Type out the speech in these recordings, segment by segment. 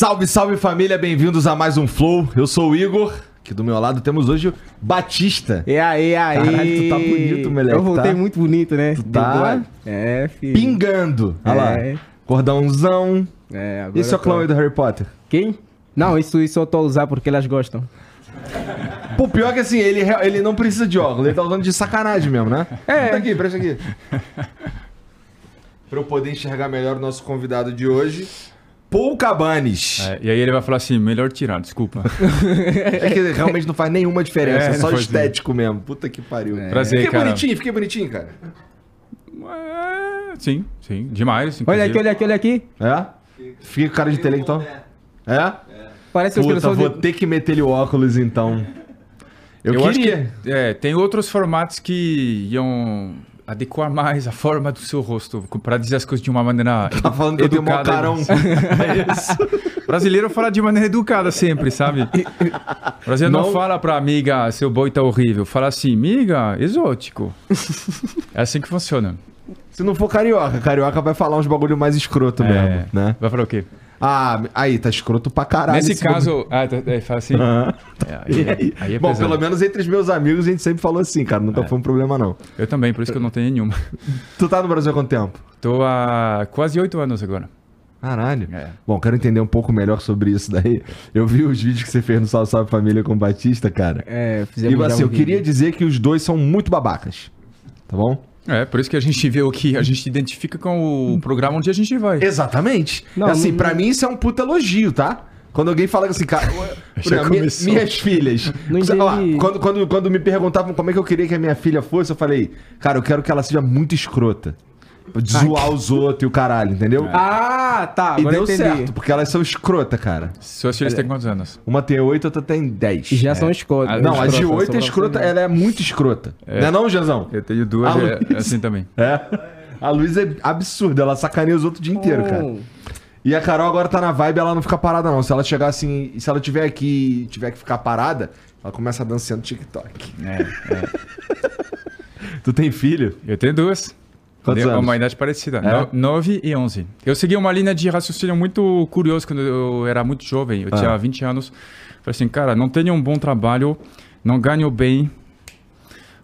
Salve, salve família, bem-vindos a mais um Flow. Eu sou o Igor. Aqui do meu lado temos hoje o Batista. E aí, aí? Caralho, tu tá bonito, moleque, Eu voltei tá? muito bonito, né? Tu tá É, filho. Pingando. Olha lá. É. Cordãozão. É, agora Esse é o aí do Harry Potter. Quem? Não, isso, isso eu tô a usar porque elas gostam. Pô, pior que assim, ele, ele não precisa de óculos, ele tá usando de sacanagem mesmo, né? É. Presta aqui, presta aqui. pra eu poder enxergar melhor o nosso convidado de hoje, Paul Cabanes. É, e aí ele vai falar assim, melhor tirar, desculpa. É. que realmente não faz nenhuma diferença, é, É, só estético mesmo. Puta que pariu. Prazer, Fiquei cara. bonitinho, fiquei bonitinho, cara. É, sim, sim, demais. Olha aqui, olha aqui, olha aqui. É? Fiquei com cara de intelectual. É? Parece os Puta, vou de... ter que meter ele o óculos então. Eu, Eu, acho queria. que é, tem outros formatos que iam adequar mais a forma do seu rosto, para dizer as coisas de uma maneira Tá falando que eu educada. é isso. Brasileiro fala de maneira educada sempre, sabe? Brasileiro não, Não- fala pra amiga, seu boi tá horrível. Fala assim, amiga, exótico. É assim que funciona. Se não for carioca, carioca vai falar uns bagulho mais escroto mesmo, É, né? Vai falar o quê? Ah, aí, tá escroto pra caralho. Nesse esse caso, ah, tá- é, fala assim. Aham. É, aí, é- aí é Bom, pesado. pelo menos entre os meus amigos a gente sempre falou assim, cara. É. Nunca foi um problema, não. Eu também, por isso que eu não tenho nenhuma. Tu tá no Brasil há quanto tempo? Tô há quase oito anos agora. Caralho. É. Bom, quero entender um pouco melhor sobre isso daí. Eu vi os vídeos que você fez no Salve Salve Família com o Batista, cara. É, E fizemos já assim, um eu queria vídeo. dizer que os dois são muito babacas. Tá bom? É, por isso que a gente vê o que a gente identifica com o programa onde a gente vai. Exatamente. Não, assim, não- pra mim isso é um puta elogio, tá? Quando alguém fala assim, cara, exemplo, minha- começou. minhas filhas. Lá, quando, quando, quando me perguntavam como é que eu queria que a minha filha fosse, eu falei, cara, eu quero que ela seja muito escrota. De zoar os outros e o caralho, entendeu? Ah, tá, e agora deu eu entendi. certo, porque elas são escrota, cara. Suas filhas têm quantos anos? Uma tem oito, outra tem dez. E já são escolas. Ah, Não, a de escrotas, oito é escrota, ela é muito escrota. Não é não, Jezão? Eu tenho duas, é, é assim também. É. A Luísa é absurda, ela sacaneia os outros o dia inteiro, cara. Hum. E a Carol agora tá na vibe, ela não fica parada, não. Se ela chegar assim, se ela tiver aqui tiver que ficar parada, ela começa dançando TikTok. É, Tu tem filho? eu tenho duas. Quantos de anos? uma idade parecida. É? No, 9 e 11. Eu segui uma linha de raciocínio muito curiosa quando eu era muito jovem. Eu Ah. tinha 20 anos. Falei assim, cara, não tenho um bom trabalho, não ganho bem,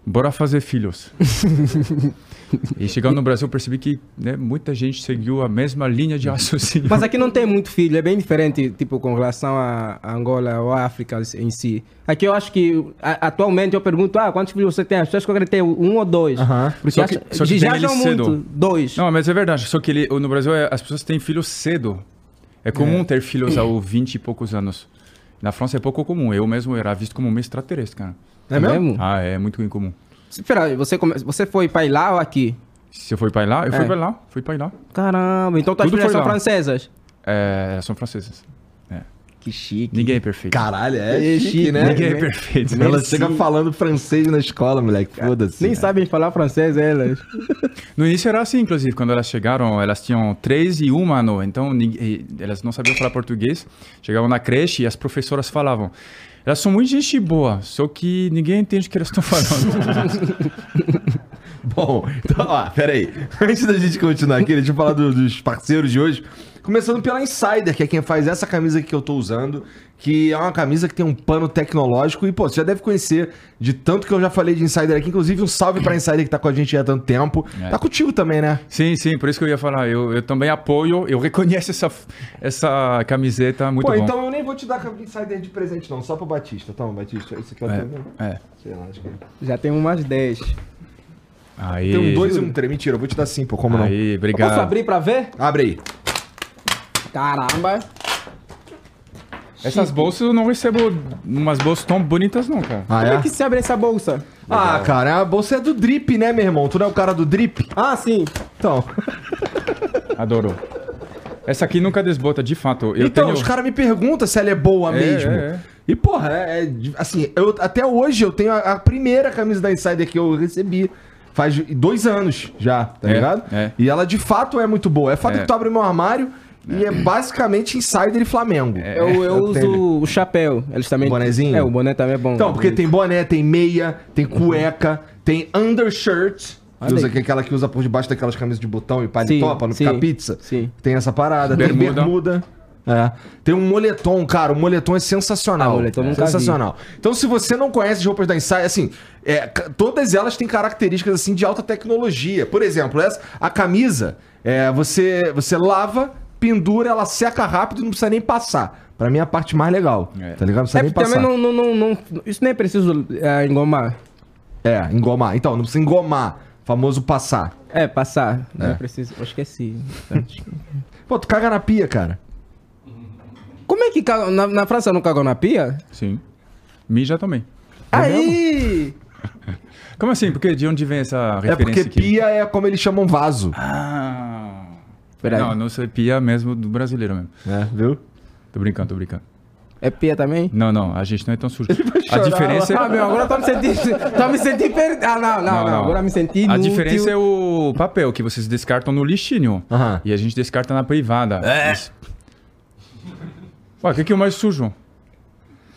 bora fazer filhos. e chegando no Brasil, eu percebi que né, muita gente seguiu a mesma linha de raciocínio. Mas aqui não tem muito filho, é bem diferente, tipo, com relação a Angola ou a África em si. Aqui eu acho que, a- atualmente, eu pergunto, ah, quantos filhos você tem? As pessoas que eu ter um ou dois. Aham. Porque Só que- só que já tem cedo. muito, dois. Não, mas é verdade. Só que ele, no Brasil é- as pessoas têm filhos cedo. É comum ter filhos aos 20 e poucos anos. Na França é pouco comum. Eu mesmo era visto como um extraterrestre, cara. É mesmo? Ah, é muito incomum. Espera, aí, você, come... você foi para lá ou aqui? Se eu fui pra lá, eu fui É. pra lá. Fui pra lá. Caramba, então tuas Tudo filhas foi são lá. francesas? É, são francesas. Que chique. Ninguém é perfeito. Caralho, é, É chique, chique, né? Ninguém é né? perfeito. Ela Merci. chega falando francês na escola, moleque. Foda-se. Nem sabem falar francês, elas. No início era assim, inclusive. Quando elas chegaram, elas tinham três e um ano. Então, ninguém- elas não sabiam falar português. Chegavam na creche e as professoras falavam... Elas são muito gente boa, só que ninguém entende o que elas estão falando. Bom, então, ó, peraí. Antes da gente continuar aqui, deixa eu falar do- dos parceiros de hoje. Começando pela Insider, que é quem faz essa camisa que eu tô usando, que é uma camisa que tem um pano tecnológico. E, pô, você já deve conhecer de tanto que eu já falei de Insider aqui. Inclusive, um salve pra Insider que tá com a gente há tanto tempo. É. Tá contigo também, né? sim, sim, por isso que eu ia falar. Eu, eu também apoio, eu reconheço essa, essa camiseta, muito pô, bom. então eu nem vou te dar a Insider de presente, não. Só pro Batista. Toma, Batista. Esse aqui é o teu, né? É, é. Sei lá, acho que... Já tem umas 10. Aí, Tem um dois e um três. Mentira, eu vou te dar sim, pô. Como Aí, Eu obrigado. posso abrir pra ver? não? Abre aí. Caramba. Essas bolsas eu não recebo umas bolsas tão bonitas, não, cara. Ah, Como é é? que se abre essa bolsa? Ah, cara, a bolsa é do Drip, né, meu irmão? Tu não é o cara do Drip? Ah, sim. Então... Adoro. Essa aqui nunca desbota, de fato. Eu então, tenho... os caras me perguntam se ela é boa É, mesmo. é, é. E, porra, é, é assim, eu, até hoje eu tenho a, a primeira camisa da Insider que eu recebi. Faz dois anos já, tá É, ligado? é. E ela de fato é muito boa. É fato É. que tu abre meu armário e é basicamente Insider e Flamengo. Eu, eu eu uso tenho. o chapéu. Eles também. Bonezinho? É, o boné também é bom. Então, porque tem boné, tem meia, tem cueca, tem undershirt. Que usa, que é aquela que usa por debaixo daquelas camisas de botão e paletó pra não sim, ficar pizza. sim. Tem essa parada. Tem Bermuda. bermuda. É. Tem um moletom, cara. O moletom é sensacional. Ah, o moletom é. nunca vi. sensacional. Então, se você não conhece as roupas da Insider, assim, é, todas elas têm características assim de alta tecnologia. Por exemplo, essa, a camisa, é, você, você lava, pendura, ela seca rápido e não precisa nem passar. Pra mim é a parte mais legal. É. Tá ligado? Não precisa É nem passar. também não, não, não, não- Isso nem é preciso é, engomar. É, engomar. Então, não precisa engomar. Famoso passar. É, passar. Não É. é preciso. Eu esqueci. Pô, tu caga na pia, cara. Como é que caga- na, na França não cagam na pia? Sim. Mija também. Aí! Como assim? Porque de onde vem essa É porque referência aqui? pia é como eles chamam vaso. Ah. Peraí. Não, não sei pia mesmo do brasileiro mesmo. É, viu? Tô brincando, tô brincando. É pia também? Não, não, a gente não é tão sujo. A diferença Ah, é... meu, agora eu tô me sentindo. tô me sentindo per... Ah, não, não, não, Agora eu me senti A diferença é o papel que vocês descartam no lixinho. Aham. E a gente descarta na privada. É. Ué, o que, que é o mais sujo?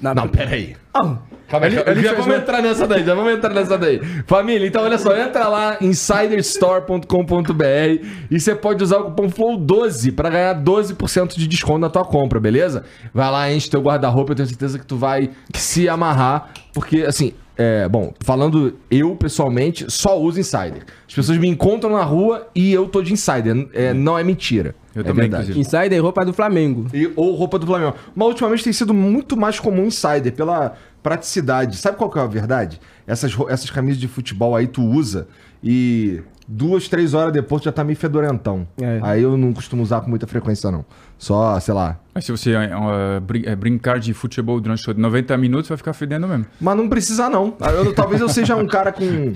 Na- Não, peraí. Ah, Calma aí, Ele- já vamos uma- entrar nessa daí, já vamos entrar nessa daí. Família, então olha só, entra lá insiderstore.com.br e você pode usar o cupom FLOW12 pra ganhar 12% de desconto na tua compra, beleza? Vai lá, enche teu guarda-roupa, eu tenho certeza que tu vai se amarrar, porque assim, é, bom, falando eu pessoalmente, só uso Insider. As pessoas me encontram na rua e eu tô de Insider, é, não é mentira. Eu é também, verdade. inclusive. Insider roupa do Flamengo. E, ou roupa do Flamengo. Mas ultimamente tem sido muito mais comum insider, pela praticidade. Sabe qual que é a verdade? Essas, essas camisas de futebol aí tu usa e duas, três horas depois já tá meio fedorentão. É. Aí eu não costumo usar com muita frequência, não. Só, sei lá. Mas se você eh, brin- eh, brincar de futebol durante 90 minutos, vai ficar fedendo mesmo. Mas não precisa, não. Eu- talvez eu seja um cara com,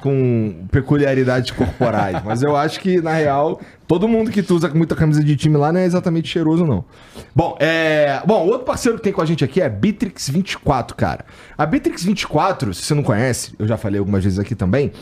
com peculiaridades corporais. Mas eu acho que, na real, todo mundo que tu usa com muita camisa de time lá não é exatamente cheiroso, não. Bom, é. Bom, outro parceiro que tem com a gente aqui é a Bitrix 24, cara. A Bitrix 24, se você não conhece, eu já falei algumas vezes aqui também.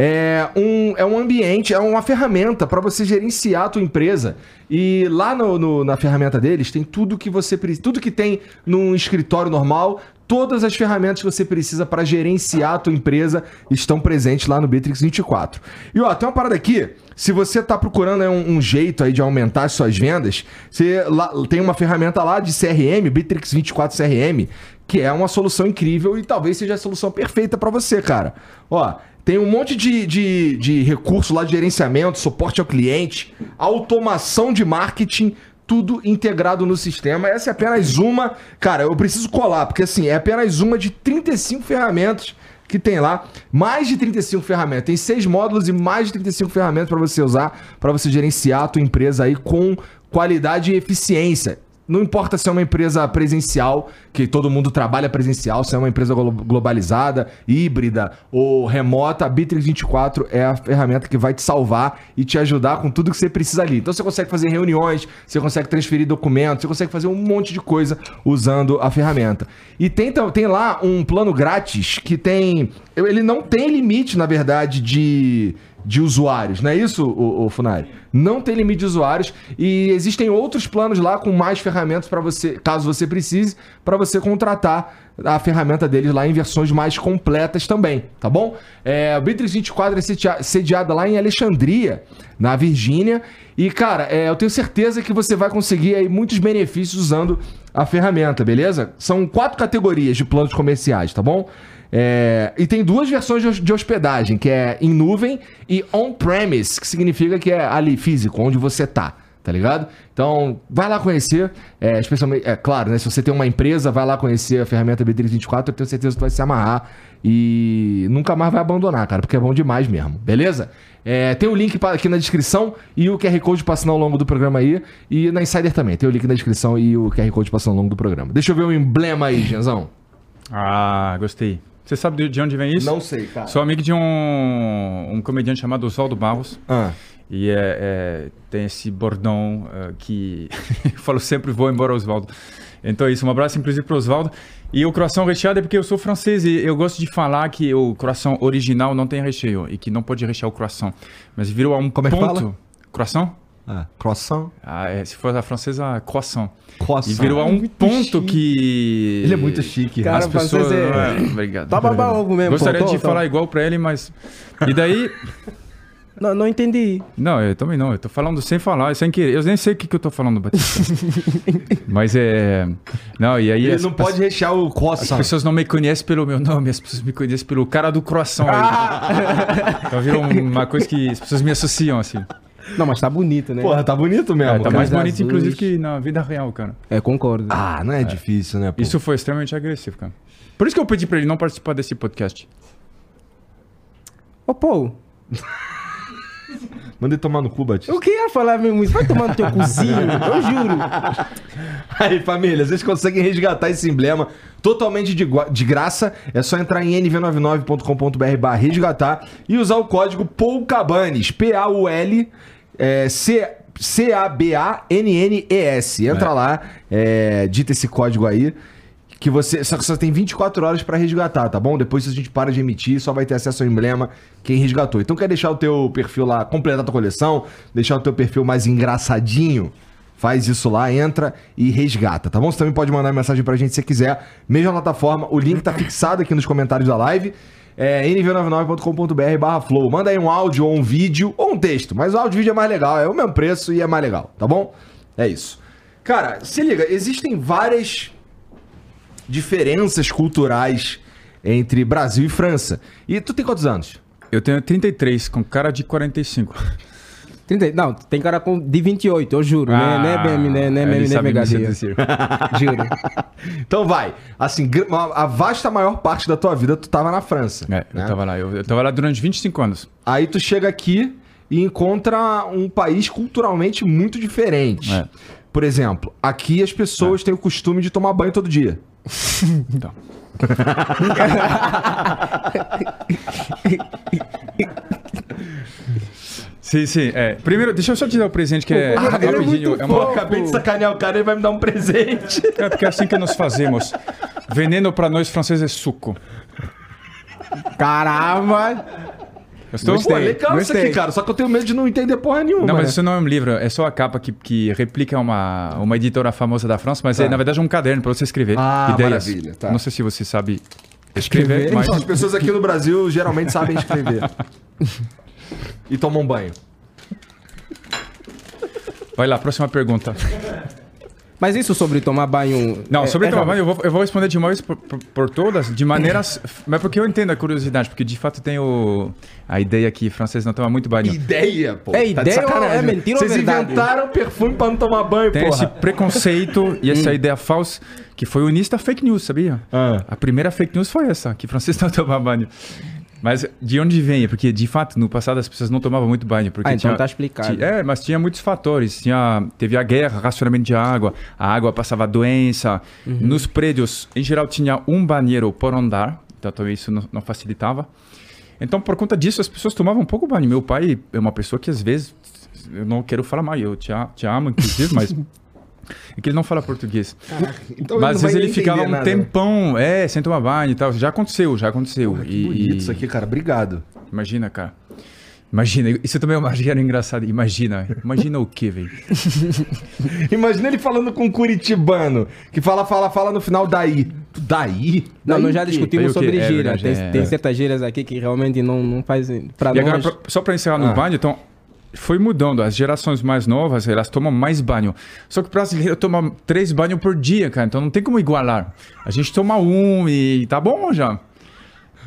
É um, é um ambiente, é uma ferramenta para você gerenciar a tua empresa. E lá no, no- na ferramenta deles tem tudo que você tudo que tem num escritório normal, todas as ferramentas que você precisa para gerenciar a tua empresa estão presentes lá no Bitrix 24. E ó, tem uma parada aqui, se você tá procurando um, um jeito aí de aumentar as suas vendas, você lá, tem uma ferramenta lá de CRM, Bitrix 24 CRM, que é uma solução incrível e talvez seja a solução perfeita para você, cara. Ó, tem um monte de, de, de recurso lá de gerenciamento, suporte ao cliente, automação de marketing, tudo integrado no sistema. Essa é apenas uma. Cara, eu preciso colar, porque assim, é apenas uma de 35 ferramentas que tem lá. Mais de 35 ferramentas. Tem seis módulos e mais de 35 ferramentas para você usar, para você gerenciar a tua empresa aí com qualidade e eficiência. Não importa se é uma empresa presencial, que todo mundo trabalha presencial, se é uma empresa glo- globalizada, híbrida ou remota, a Bitrix 24 é a ferramenta que vai te salvar e te ajudar com tudo que você precisa ali. Então você consegue fazer reuniões, você consegue transferir documentos, você consegue fazer um monte de coisa usando a ferramenta. E tem, tem lá um plano grátis que tem. Ele não tem limite, na verdade, de de usuários, não é isso, o, o Funari? Não tem limite de usuários e existem outros planos lá com mais ferramentas para você, caso você precise, para você contratar a ferramenta deles lá em versões mais completas também, tá bom? É, a Bitrix 24 é sedia- sediada lá em Alexandria, na Virgínia, e cara, é, eu tenho certeza que você vai conseguir aí muitos benefícios usando a ferramenta, beleza? São quatro categorias de planos comerciais, tá bom? É, e tem duas versões de hos- de hospedagem, que é em nuvem e on-premise, que significa que é ali físico, onde você tá, tá ligado? Então, vai lá conhecer, é, especialmente, é claro, né? Se você tem uma empresa, vai lá conhecer a ferramenta B324, eu tenho certeza que vai se amarrar e nunca mais vai abandonar, cara, porque é bom demais mesmo, beleza? É, tem o link aqui na descrição e o QR Code passando ao longo do programa aí. E na Insider também, tem o link na descrição e o QR Code passando ao longo do programa. Deixa eu ver o emblema aí, Genzão. Ah, gostei. Você sabe de- de onde vem isso? Não sei, cara. Sou amigo de um, um comediante chamado Oswaldo Barros. Ah. E é, é, tem esse bordão é, que eu falo sempre, vou embora, Oswaldo. Então é isso, um abraço inclusive para Oswaldo. E o croissant recheado é porque eu sou francês e eu gosto de falar que o croissant original não tem recheio e que não pode rechear o croissant. Mas virou um Como é que ponto... fala? Croissant? Ah, croissant. Ah, é, se for a francesa, croissant. Croissant. E virou a um Muito ponto chique. que... Ele é muito chique. Cara, As pessoas... é- Ah, Obrigado. Tá babá ovo mesmo. Gostaria pô, de tô- falar igual pra ele, mas. E daí. Não, não entendi. Não, eu também não. Eu tô falando sem falar, sem querer. Eu nem sei o que, que eu tô falando, Batista. Mas é. Não, e aí. Ele as- não pode rechear o As croissant. pessoas não me conhecem pelo meu nome, as pessoas me conhecem pelo cara do croissant. Ah! aí. Então virou uma coisa que as pessoas me associam, assim. Não, mas tá bonito, né? Porra, tá bonito mesmo. É, tá cara. mais bonito, azuis. inclusive, que na vida real, cara. É, concordo. Ah, não é, difícil, né? pô? Isso foi extremamente agressivo, cara. Por isso que eu pedi pra ele não participar desse podcast. Ô, pô, Manda ele tomar no cu, Batista. eu queria falar mesmo isso. Vai tomar no teu cozinho, eu juro. Aí, família, vocês conseguem resgatar esse emblema totalmente de, de graça. É só entrar em nv99.com.br barra resgatar e usar o código POUCABANES, P-A-U-L é, C- C-A-B-A-N-N-E-S. Entra lá, é, dita esse código aí. Que você. Só que você tem 24 horas pra resgatar, tá bom? Depois, se a gente para de emitir, só vai ter acesso ao emblema quem resgatou. Então, quer deixar o teu perfil lá, completar a tua coleção, deixar o teu perfil mais engraçadinho? Faz isso lá, entra e resgata, tá bom? Você também pode mandar mensagem pra gente se quiser. Mesma plataforma, o link tá fixado aqui nos comentários da live. É nv99.com.br barra flow. Manda aí um áudio ou um vídeo, ou um texto. Mas o áudio e vídeo é mais legal, é o mesmo preço e é mais legal, tá bom? É isso. Cara, se liga, existem várias diferenças culturais entre Brasil e França. E tu tem quantos anos? Eu tenho 33, com cara de 45. 30, não, tem cara com de 28, eu juro. né? É BM, né? Não é ele BM, nem sabe me pegadinha. seduzir. Juro. Então vai. Assim, a vasta maior parte da tua vida tu tava na França. É, né? eu tava lá. Eu, eu tava lá durante 25 anos. Aí tu chega aqui e encontra um país culturalmente muito diferente. É. Por exemplo, aqui as pessoas têm o costume de tomar banho todo dia. Então. sim, sim. É. Primeiro, deixa eu só te dar o presente que é é rapidinho. É uma... acabei de sacanear o cara, ele vai me dar um presente. É porque é assim que nós fazemos. Veneno pra nós franceses é suco. Caramba! Gostou? Pô, é legal isso gostei. aqui, cara. Só que eu tenho medo de não entender porra nenhuma. Não, mas isso não é um livro, é só a capa que, que replica uma, uma editora famosa da França, mas é na verdade um caderno para você escrever Ah, ideias. maravilha, tá. Não sei se você sabe escrever, Escrever? mas Então, as pessoas aqui no Brasil geralmente sabem escrever. e tomam banho. vai lá, próxima pergunta. Mas isso sobre tomar banho. Não, é- sobre é tomar rápido. banho, eu vou, eu vou responder de uma vez por, por- por todas, de maneiras. mas porque eu entendo a curiosidade, porque de fato tem o, a ideia que francês não toma muito banho. Ideia, pô. É Tá de ideia ou é mentira ou Vocês verdade? inventaram perfume pra não tomar banho, Tem esse porra. preconceito e essa ideia falsa que foi o início da fake news, sabia? Ah. A primeira fake news foi essa, que francês não toma banho. Mas de onde vem? É Porque, de fato, no passado as pessoas não tomavam muito banho. Porque Ah, então tá explicado. ti- É, mas tinha muitos fatores. Tinha, teve a guerra, racionamento de água, a água passava doença. Uhum. Nos prédios, em geral, tinha um banheiro por andar. Então, também isso não, não facilitava. Então, por conta disso, as pessoas tomavam pouco banho. Meu pai é uma pessoa que, às vezes, eu não quero falar mal, eu te, te amo, inclusive, mas... É que ele não fala português. Então Mas às vezes ele ficava um nada. tempão, é, sem tomar banho e tal. Já aconteceu, já aconteceu. Porra, que E- bonito e- isso aqui, cara. Obrigado. Imagina, cara. Imagina, isso também é uma gíria engraçada. Imagina. Imagina o quê, velho? Imagina ele falando com um curitibano, que fala, fala, fala no final daí. Daí? Não, Daí nós já discutimos sobre É gíria. verdade, tem, é. tem É. certas gírias aqui que realmente não, não fazem. Pra E agora, nós. pra- só pra encerrar no Ah. banho, então, foi mudando. As gerações mais novas, elas tomam mais banho. Só que o brasileiro toma três banhos por dia, cara. Então não tem como igualar. A gente toma um e tá bom já.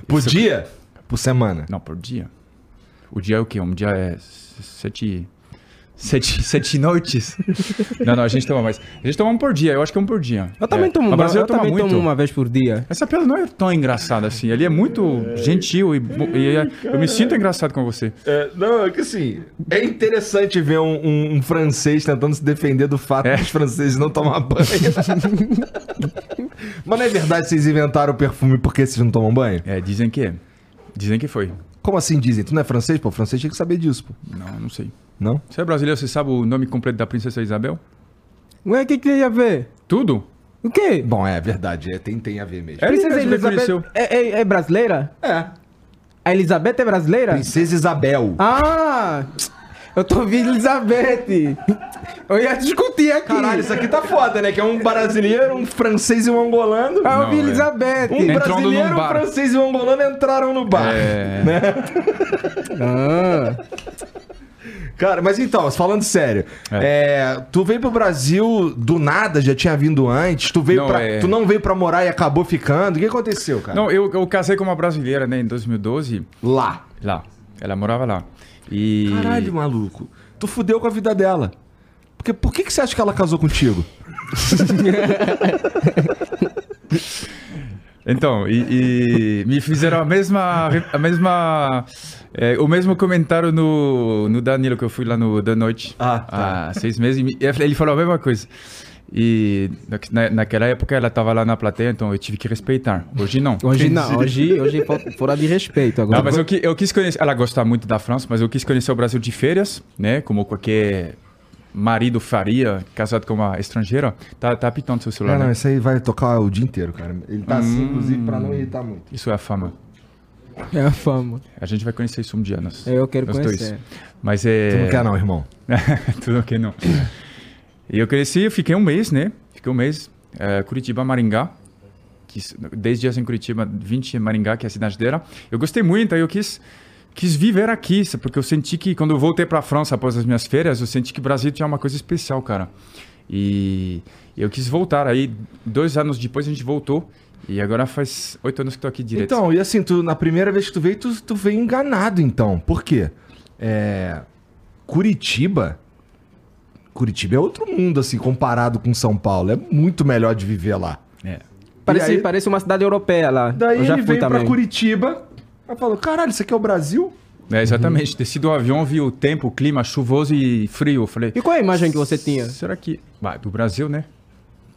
Por dia? Por semana. Não, por dia. O dia é o quê? Um dia é sete... Sete, sete noites? não, não, a gente toma mais. A gente toma um por dia, eu acho que é um por dia. Eu também É. tomo, brasileiro eu toma também muito. tomo uma vez por dia. Essa piada não é tão engraçada assim. Ele é muito gentil e, e é- eu me sinto engraçado com você. É, não, é que assim, é interessante ver um, um- um francês tentando se defender do fato É. dos franceses não tomar banho. Mas não é verdade que vocês inventaram o perfume porque vocês não tomam banho? É, dizem que é. Dizem que foi. Como assim dizem? Tu não é francês? Pô, francês tinha que saber disso, pô. Não, não sei. Não? Você é brasileiro, você sabe o nome completo da princesa Isabel? Ué, o que, que tem a ver? Tudo? O quê? Bom, é verdade, é, tem, tem a ver mesmo. É, Princesa Elizabeth reconheceu. é, é- é brasileira? É. A Elizabeth é brasileira? Princesa Isabel. Ah! Eu tô ouvindo Elizabeth. Eu ia discutir aqui. Caralho, isso aqui tá foda, né? Que é um brasileiro, um francês e um angolano. Eu ouvi é. Elizabeth. Um Entrando brasileiro, um francês e um angolano entraram no bar. É. Né? Ah. Cara, mas então, falando sério, é, tu veio pro Brasil do nada, já tinha vindo antes? Tu veio Não, pra, é- tu não veio pra morar e acabou ficando? O que aconteceu, cara? Não, eu, eu casei com uma brasileira, né, em 2012, Lá. lá. Ela morava lá. E... Caralho, maluco. Tu fudeu com a vida dela. Porque por que, que você acha que ela casou contigo? Então, e, e me fizeram a mesma, a mesma, é, o mesmo comentário no, no Danilo que eu fui lá no da noite Ah, tá. há seis meses. e me- ele falou a mesma coisa. E na, naquela época ela estava lá na plateia, então eu tive que respeitar. Hoje não. Hoje não, hoje, hoje é fora de respeito agora. Não, mas eu, eu quis conhecer. Ela gosta muito da França, mas eu quis conhecer o Brasil de férias, né? Como qualquer marido faria, casado com uma estrangeira. Tá, tá apitando seu celular. Não, não, né? isso aí vai tocar o dia inteiro, cara. Ele tá assim, inclusive, pra não irritar muito. Isso é a fama. É a fama. A gente vai conhecer isso um dia, nós. Eu quero nós conhecer. dois. Mas é. Tu não quer não, irmão? Tudo ok, não. E eu cresci, eu fiquei um mês, né? Fiquei um mês. eh, Curitiba, Maringá. Que, s- 10 dias em Curitiba, 20 em Maringá, que é a cidade dela. Eu gostei muito, aí eu quis, quis viver aqui, porque eu senti que quando eu voltei para a França após as minhas férias, eu senti que o Brasil tinha uma coisa especial, cara. E eu quis voltar. Aí, dois anos depois, a gente voltou. E agora faz oito anos que estou aqui direto. Então, e assim, tu, na primeira vez que tu veio, tu, tu veio enganado, então. Por quê? É, Curitiba. Curitiba é outro mundo, assim, comparado com São Paulo. É muito melhor de viver lá. É. Parece, aí- parece uma cidade europeia lá. Daí eu já ele fui veio também. pra Curitiba. Aí falou: caralho, isso aqui é o Brasil? É, exatamente. Desci do avião, vi o tempo, o clima chuvoso e frio. Eu falei, E qual é a imagem que você tinha? Será que. Bah, do Brasil, né?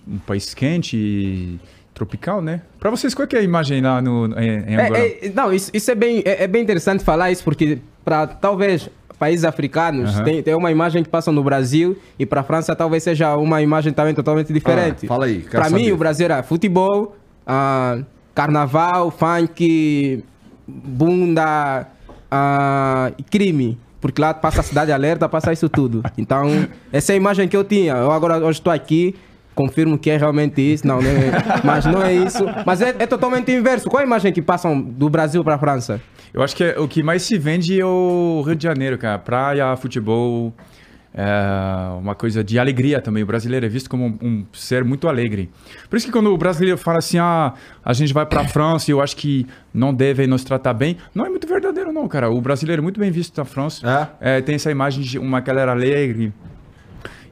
Um país quente e tropical, né? Pra vocês, qual que é a imagem lá no, em, em Angola? É, é, não, isso, isso é, bem, é, é bem interessante falar isso, porque para talvez países africanos Aham. tem, tem uma imagem que passa no Brasil e para a França talvez seja uma imagem também totalmente diferente. Ah, fala aí, Para mim, o Brasil era futebol, ah, carnaval, funk, bunda ah, e crime. Porque lá passa a cidade alerta, passa isso tudo. Então, essa é a imagem que eu tinha. Eu agora hoje estou aqui, confirmo que é realmente isso. Não, não é, mas não é isso. Mas é, é totalmente inverso. Qual é a imagem que passam do Brasil para a França? Eu acho que é- o que mais se vende é o Rio de Janeiro, cara. Praia, futebol, é uma coisa de alegria também. O brasileiro é visto como um, um ser muito alegre. Por isso que quando o brasileiro fala assim, ah, a gente vai pra França e eu acho que não devem nos tratar bem, não é muito verdadeiro não, cara. O brasileiro é muito bem visto na França. É, tem essa imagem de uma galera alegre.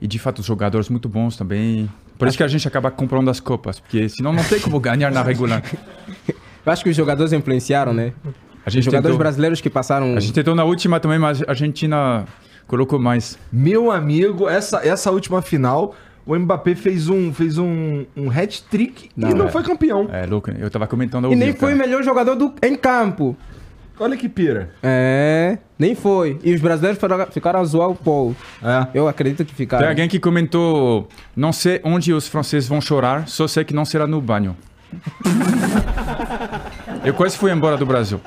E de fato, os jogadores muito bons também. Por isso que a gente acaba comprando as copas, porque senão não tem como ganhar na regular. Eu acho que os jogadores influenciaram, né? A gente jogadores tentou, brasileiros que passaram. a gente tentou na última também, mas a Argentina colocou mais. Meu amigo, essa, essa última final, o Mbappé fez um, fez um, um hat-trick e Não, não é. foi campeão. É louco, eu tava comentando ao E nem foi o melhor jogador do, em campo. Olha que pira. É, nem foi. E os brasileiros ficaram, ficaram a zoar o Paul. É. Eu acredito que ficaram. Tem alguém que comentou: não sei onde os franceses vão chorar, só sei que não será no banho. eu quase fui embora do Brasil.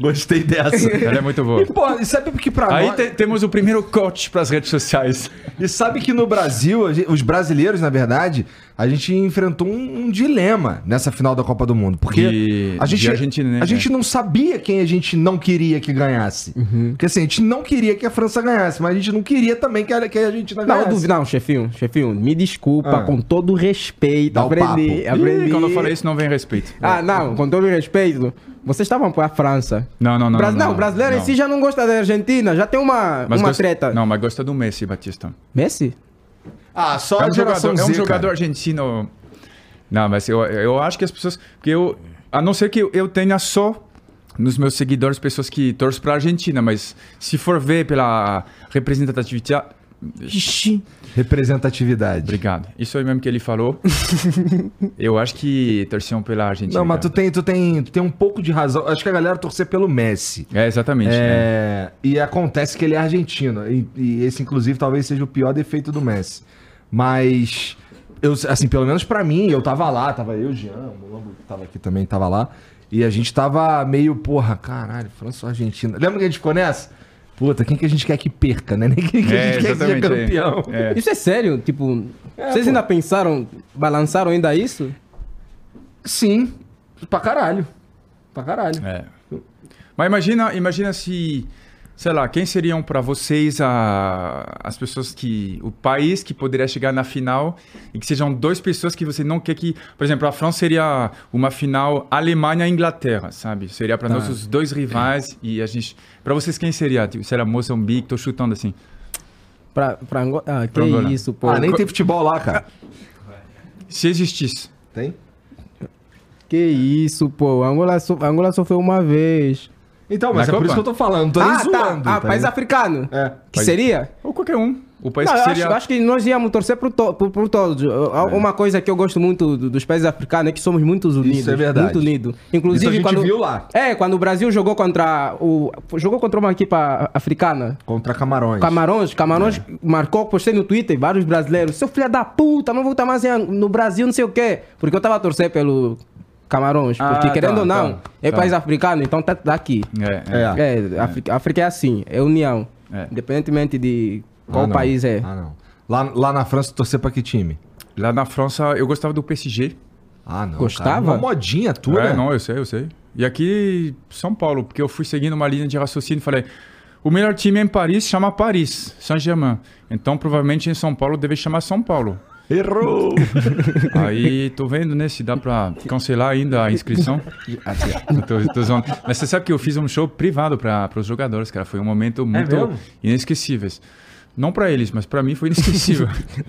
Gostei dessa. Ela é muito boa. E, pô, e sabe que pra Aí nós... te- temos o primeiro corte para as redes sociais. E sabe que no Brasil, os brasileiros, na verdade, a gente enfrentou um, um dilema nessa final da Copa do Mundo. Porque De- a gente, Argentina, né? a gente não sabia quem a gente não queria que ganhasse. Porque assim, a gente não queria que a França ganhasse, mas a gente não queria também que a, que a Argentina Não, eu ganhasse. duvido, não, chefinho, chefinho, me desculpa, Ah. com todo respeito. Dá o aprendi, papo. aprendi. Ih, quando eu falei isso, não vem respeito. Ah, não, com todo respeito. Vocês estavam para a França. Não, não, não. Bras- não, não, o brasileiro em si já não gosta da Argentina, já tem uma, Mas uma gosta- treta. Não, mas gosta do Messi, Batista. Messi? Ah, só É a um geração jogador, é um Z, jogador cara. argentino. Não, mas eu, eu acho que as pessoas. Porque eu. A não ser que eu, eu tenha só nos meus seguidores pessoas que torcem pra Argentina, mas se for ver pela representatividade. Ixi. Representatividade. Obrigado. Isso aí mesmo que ele falou. eu acho que torciam pela Argentina. Não, mas tu tem, tu, tem, tu tem um pouco de razão. Acho que a galera torcer pelo Messi. É, exatamente. né? É, E acontece que ele é argentino. E, e esse, inclusive, talvez seja o pior defeito do Messi. Mas, eu, assim, pelo menos pra mim, eu tava lá, tava eu, Jean, o Mulambo tava aqui também, tava lá. E a gente tava meio, porra, caralho, França ou Argentina. Lembra que a gente ficou nessa? Puta, quem que a gente quer que perca, né? Nem quem que a É, gente quer que seja é. campeão. É. Isso é sério? Tipo, vocês pô. ainda pensaram, balançaram ainda isso? Sim, pra caralho. Pra caralho. É. Mas imagina, imagina se, sei lá, quem seriam para vocês a, as pessoas que. O país que poderia chegar na final e que sejam duas pessoas que você não quer que. Por exemplo, a França seria uma final Alemanha-Inglaterra, sabe? Seria para Tá. nossos dois rivais e a gente. Para vocês, quem seria? Tipo, seria Moçambique? Tô chutando assim. Pra, pra Angola? Ah, que Pra Angola. isso, pô. Ah, nem tem futebol lá, cara. Se existisse. Tem? Que isso, pô. Angola, so... Angola foi uma vez. Então, mas Na é por isso que eu tô falando. Tô nem ah, zoando. tá. Ah, tá país ligado? africano. É. Que País- seria? Ou qualquer um. O país Não, que eu seria. acho, acho que nós íamos torcer por, to, por, por todos. É. Uma coisa que eu gosto muito do- dos países africanos é que somos muito unidos. é verdade. Muito unidos. Isso a Inclusive, gente quando. viu lá. É, quando o Brasil jogou contra o. Jogou contra uma equipe africana. Contra Camarões. Camarões, Camarões É. marcou, postei no Twitter, vários brasileiros. Seu filho da puta, não vou estar mais no Brasil, não sei o quê. Porque eu tava a torcer pelo Camarões. Ah, Porque querendo tá, ou não, tá, é tá. país africano, então tá, tá aqui. É, é. É. É, África, África é assim, é união. É. Independentemente de qual Ah, não. país é. Ah, não. Lá, lá na França, torcer pra que time? Lá na França, eu gostava do PSG. Ah, não. Gostava? Cara, uma modinha tua, É, né? não, eu sei, eu sei. E aqui, São Paulo, porque eu fui seguindo uma linha de raciocínio e falei: o melhor time em Paris chama Paris, Saint-Germain. Então, provavelmente em São Paulo deve chamar São Paulo. Errou! Aí, tô vendo, né, se dá pra cancelar ainda a inscrição. Tô, tô zoando. Mas você sabe que eu fiz um show privado para os jogadores, cara. Foi um momento muito mesmo? inesquecível. Não pra eles, mas pra mim foi inesquecível.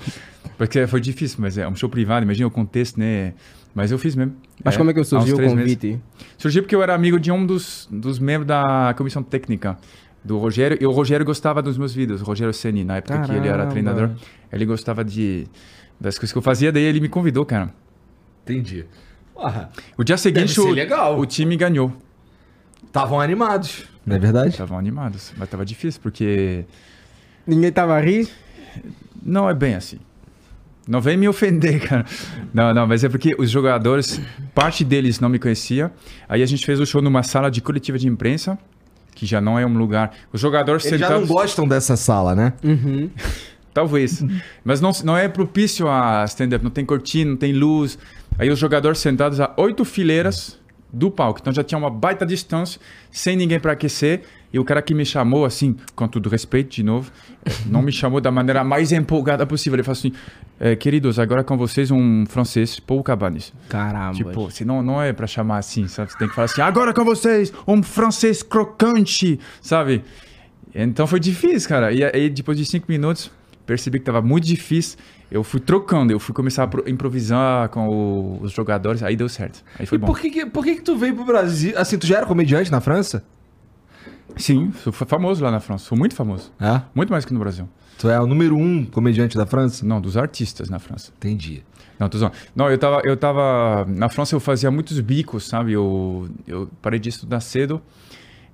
Porque foi difícil, mas é um show privado, imagina o contexto, né? Mas eu fiz mesmo. Mas como é que uns surgiu o três meses. convite? Surgiu porque eu era amigo de um dos, dos membros da comissão técnica, do Rogério. E o Rogério gostava dos meus vídeos, o Rogério Ceni, na época que ele era Caramba. treinador. Ele gostava de, das coisas que eu fazia, daí ele me convidou, cara. Entendi. Porra, O dia seguinte, o, legal. o time ganhou. estavam animados. Não é verdade? Estavam animados, mas tava difícil, porque Ninguém tava a rir? não é bem assim. Não vem me ofender, cara. Não, não, mas é porque os jogadores, parte deles não me conhecia. Aí a gente fez o show numa sala de coletiva de imprensa, que já não é um lugar. Os jogadores Eles já não sentados. gostam dessa sala, né? Uhum. Talvez. Mas não, não é propício a stand-up, não tem cortina, não tem luz. Aí os jogadores sentados a oito fileiras do palco. Então já tinha uma baita distância, sem ninguém para aquecer. E o cara que me chamou, assim, com todo respeito, de novo, eh, não me chamou da maneira mais empolgada possível. Ele falou assim: eh, queridos, agora com vocês um francês, Paul Cabanes. Caramba. Tipo, se não, não é pra chamar assim, sabe? Você tem que falar assim, agora com vocês, um francês crocante, sabe? Então foi difícil, cara. E aí, depois de cinco minutos, percebi que tava muito difícil. Eu fui trocando, eu fui começar a pro- improvisar com o- os jogadores, aí deu certo. Aí foi E bom. por que, que- por que, que tu veio pro Brasil? Assim, tu já era comediante na França? Sim, sou fa- famoso lá na França, sou muito famoso. É. Muito mais que no Brasil. Tu é o número um comediante da França? Não, dos artistas na França. Entendi. Não, tô zoando. Não, eu tava, eu tava. Na França eu fazia muitos bicos, sabe? Eu, eu parei de estudar cedo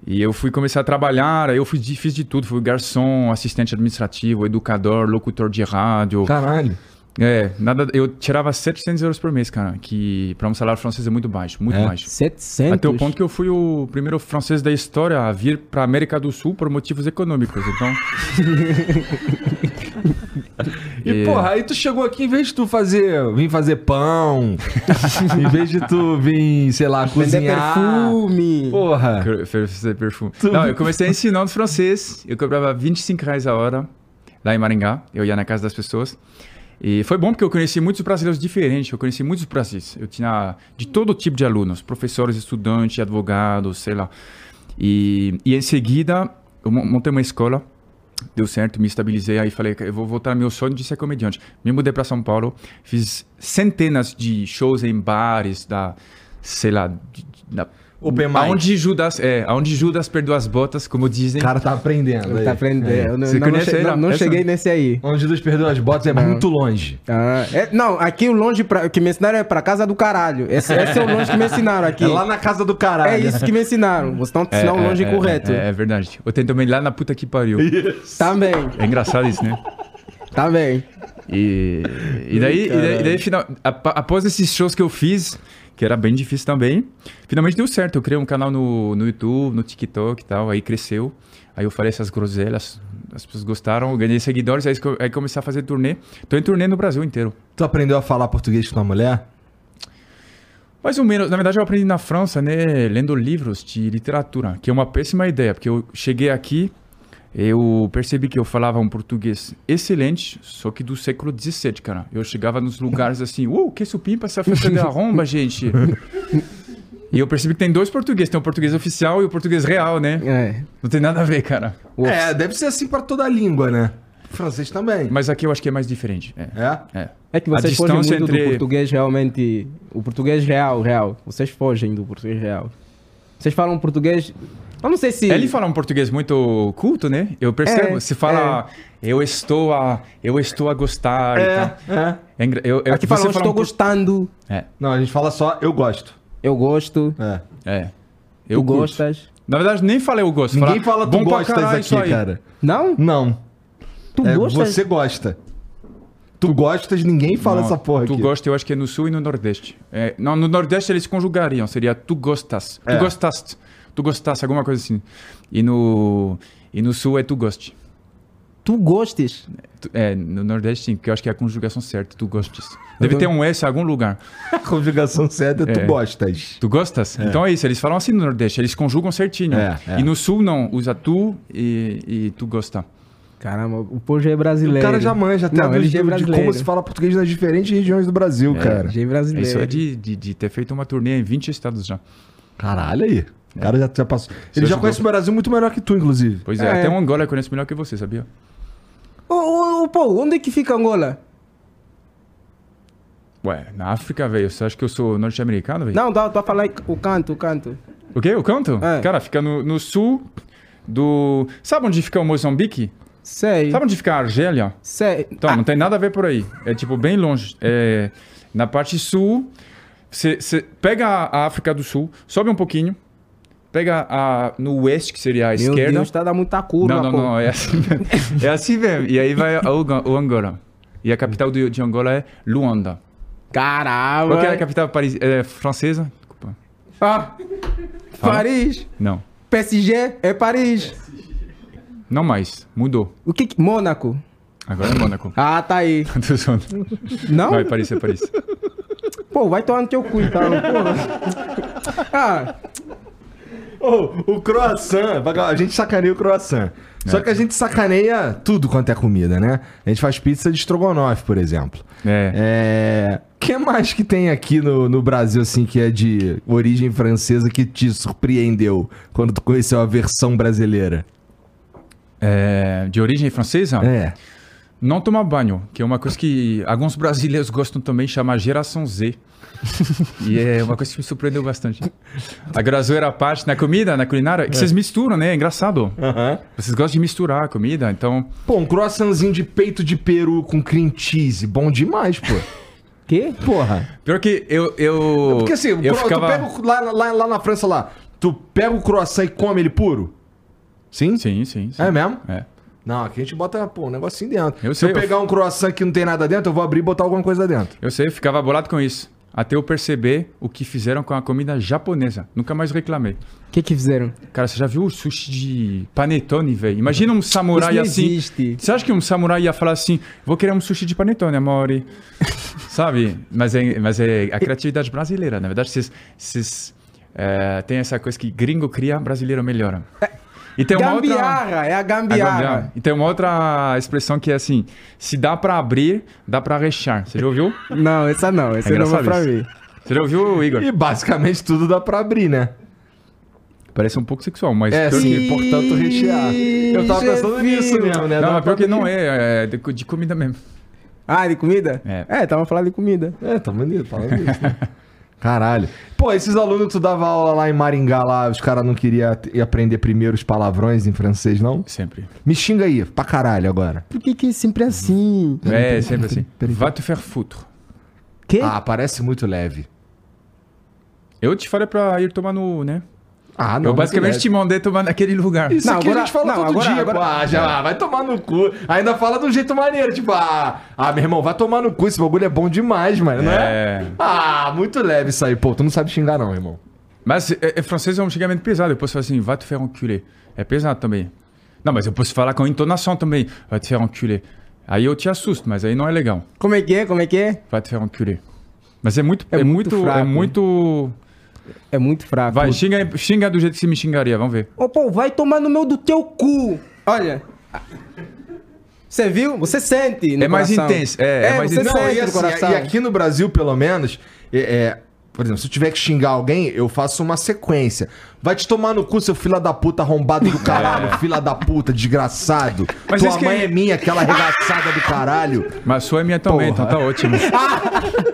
e eu fui começar a trabalhar. Eu fui, fiz de tudo: fui garçom, assistente administrativo, educador, locutor de rádio. Caralho. É, nada. Eu tirava 700 euros por mês, cara, que para um salário francês é muito baixo, muito É? baixo. 700? Até o ponto que eu fui o primeiro francês da história a vir para América do Sul por motivos econômicos. Então, E, É. porra, aí tu chegou aqui, em vez de tu fazer, vir fazer pão, em vez de tu vir, sei lá, Vender cozinhar. perfume. Porra. Fazer perfume. Não, eu comecei ensinando francês. Eu cobrava 25 reais a hora lá em Maringá. Eu ia na casa das pessoas. E foi bom porque eu conheci muitos brasileiros diferentes. Eu conheci muitos brasileiros. Eu tinha de todo tipo de alunos: professores, estudantes, advogados, sei lá. E, e em seguida, eu mon- montei uma escola. Deu certo, me estabilizei. Aí falei, eu vou voltar meu sonho de ser comediante. Me mudei para São Paulo. Fiz centenas de shows em bares da, sei lá, Open mic. Aonde Judas, é, aonde Judas perdeu as botas, como dizem. O cara tá aprendendo. aí. Tá aprendendo. Eu não, Você não, conhece não, não Essa- cheguei nesse aí. Onde Deus perdeu as botas é muito longe. Ah, é- não, aqui o longe pra, que me ensinaram é pra casa do caralho. Esse, esse é o longe que me ensinaram aqui. É lá na casa do caralho. É isso que me ensinaram. Você não É, ensinar o é, longe é, correto. É, é verdade. Eu tenho também lá na puta que pariu. Também, É engraçado isso, né? também. E, e daí, e daí, e daí, final, após esses shows que eu fiz, que era bem difícil também. Finalmente deu certo. Eu criei um canal no, no YouTube, no TikTok e tal, aí cresceu. Aí eu falei essas groselhas, as pessoas gostaram, eu ganhei seguidores, aí, aí comecei a fazer turnê. Tô em turnê no Brasil inteiro. Tu aprendeu a falar português com tua mulher? Mais ou menos. Na verdade, eu aprendi na França, né? Lendo livros de literatura, que é uma péssima ideia, porque eu cheguei aqui, eu percebi que eu falava um português excelente, só que do século XVII, cara. Eu chegava nos lugares assim, uou, que supimpa essa festa de arromba, gente. E eu percebi que tem dois portugueses, tem o português oficial e o português real, né? É. Não tem nada a ver, cara. O É, deve ser assim pra toda a língua, né? Francês também. Mas aqui eu acho que é mais diferente. É. É? é. É que vocês fogem muito entre- do português realmente. O português real, real. Vocês fogem do português real. Vocês falam português. Eu não sei se. Ele fala um português muito culto, né? Eu percebo. É, Se fala, eu estou a, eu estou a gostar e tal. é. É eu, eu, Aqui fala estou um gostando, É, Não, a gente fala só eu gosto. eu gosto, É. é. Eu tu curto. gostas. Na verdade, nem falei eu gosto. Ninguém Fala, fala tu gostas aqui, cara. Não? Não. Tu É, gostas? você gosta. Tu gostas, ninguém fala Não, essa porra Tu aqui. gosta, eu acho que é no sul e no nordeste. É, não, no nordeste eles conjugariam, seria tu gostas. É. Tu gostaste. Tu gostaste, alguma coisa assim. E no, e no sul é tu goste. Tu gostes. É, no nordeste sim, porque eu acho que é a conjugação certa, tu gostes. Deve ter um S em algum lugar. A conjugação certa é tu É. gostas. Tu gostas? Então é isso, eles falam assim no Nordeste, eles conjugam certinho. É, é. E no Sul não, usa tu e, e tu gosta. Caramba, o povo já é brasileiro. O cara já manja até Não, ele já é de brasileiro. como se fala português nas diferentes regiões do Brasil, cara. Já é brasileiro. Isso é de, de, de ter feito uma turnê em 20 estados já. Caralho aí. O cara já, já passou. Ele já ajudou. conhece o Brasil muito melhor que tu, inclusive. Pois é, É. até o Angola eu conheço melhor que você, sabia? Ô, ô, ô, pô, onde é que fica Angola? Ué, na África, velho, você acha que eu sou norte-americano, velho? Não, tô, tô a falar o canto, o canto. O quê? O canto? É. Cara, fica no, no sul do... Sabe onde fica o Moçambique? Sei. Sabe onde fica a Argélia? Sei. Então, não tem nada a ver por aí. É tipo bem longe. É, na parte sul, você pega a África do Sul, sobe um pouquinho, pega a, no oeste, que seria a Meu esquerda. Deus, tá dando muita curva, não, não, pô. não, é assim mesmo. É assim mesmo. E aí vai o, Angola. E a capital do- de Angola é Luanda. Caramba. Qual que é a capital paris, é, francesa? Desculpa. Ah, Paris. Não. PSG é Paris. Não mais. Mudou. O que que... Mônaco. Agora é Mônaco. Ah, tá aí. Não? Não, é Paris, é Paris. Pô, vai tomar no teu cu, então. Porra. Ah, O croissant, a gente sacaneia o croissant. Só que a gente sacaneia tudo quanto é comida, né? A gente faz pizza de estrogonofe, por exemplo. É. É. O que mais que tem aqui no, no Brasil, assim, que é de origem francesa que te surpreendeu quando tu conheceu a versão brasileira? É, de origem francesa? É. Não tomar banho, que é uma coisa que alguns brasileiros gostam também, chama geração Z. e é uma coisa que me surpreendeu bastante. A à parte, na comida, na culinária, que vocês misturam, né? É engraçado. Aham. Vocês gostam de misturar a comida, então... Pô, um croissantzinho de peito de peru com cream cheese. Bom demais, pô. que? Porra. Pior que eu... eu Porque assim, eu ficava... tu pega lá, lá, lá na França, lá, tu pega o croissant e come ele puro? Sim? Sim, sim, sim. É mesmo? É. Não, aqui a gente bota, pô, um negocinho dentro. Eu Se sei, eu eu- pegar um croissant que não tem nada dentro, eu vou abrir e botar alguma coisa dentro. Eu sei, eu ficava bolado com isso. Até eu perceber o que fizeram com a comida japonesa. Nunca mais reclamei. O que que fizeram? Cara, você já viu o sushi de panetone, velho? Imagina um samurai Isso não assim. existe. Você acha que um samurai ia falar assim, vou querer um sushi de panetone, amore? Sabe? Mas é, mas é a criatividade brasileira. Na verdade, vocês, vocês eh, tem essa coisa que gringo cria, brasileiro melhora. E tem uma outra... gambiarra, é a a gambiarra. gambiarra. E tem uma outra expressão que é assim, se dá pra abrir, dá pra rechar. Você já ouviu? Não, essa não, essa É não engraçado pra mim. Você já ouviu, Igor? E basicamente tudo dá pra abrir, né? Parece um pouco sexual, mas... É, sim, que- portanto, rechear. Eu tava pensando nisso mesmo, né? Não, mas pior que não abrir. é, é de, de comida mesmo. Ah, de comida? É. É, tava falando de comida. É, tá bonito, falando isso, né? Caralho. Pô, esses alunos que tu dava aula lá em Maringá, lá, os caras não queriam aprender primeiro os palavrões em francês, não? Sempre. Me xinga aí, pra caralho agora. Por que que é sempre assim? É, sempre assim. peraí. Va te faire foutre. Que? Ah, parece muito leve. Eu te falei pra ir tomar no, né? Ah, eu basicamente te mandei tomar naquele lugar. Isso Não, aqui a gente fala não, todo agora- dia, agora- pô. Ah, já vai tomar no cu. Ainda fala do jeito maneiro, tipo, ah, ah, meu irmão, vai tomar no cu, esse bagulho é bom demais, mano, não é? É. Ah, muito leve isso aí, pô. Tu não sabe xingar, não, irmão. Mas é, é, francês é um xingamento pesado. Eu posso falar assim, vai te faire enculer. É pesado também. Não, mas eu posso falar com entonação também. Vai te faire enculer. Aí eu te assusto, mas aí não é legal. Como é que é? Como é que é? Vai te faire enculer. Mas é muito. É, É muito. muito fraco. é muito. É muito fraco. Vai, xinga, xinga do jeito que você me xingaria, vamos ver. Ô, pô, vai tomar no meu do teu cu. Olha. Você viu? Você sente. no É mais coração. intenso, é, é mais você intenso. Não, sente e, no assim, coração. e aqui no Brasil, pelo menos, é, é, por exemplo, se eu tiver que xingar alguém, eu faço uma sequência. Vai te tomar no cu, seu filho da puta arrombado do caralho, filha da puta, desgraçado. Mas Tua isso que mãe é- é minha, aquela arregaçada do caralho. Mas sua é minha também, Porra. então tá ótimo.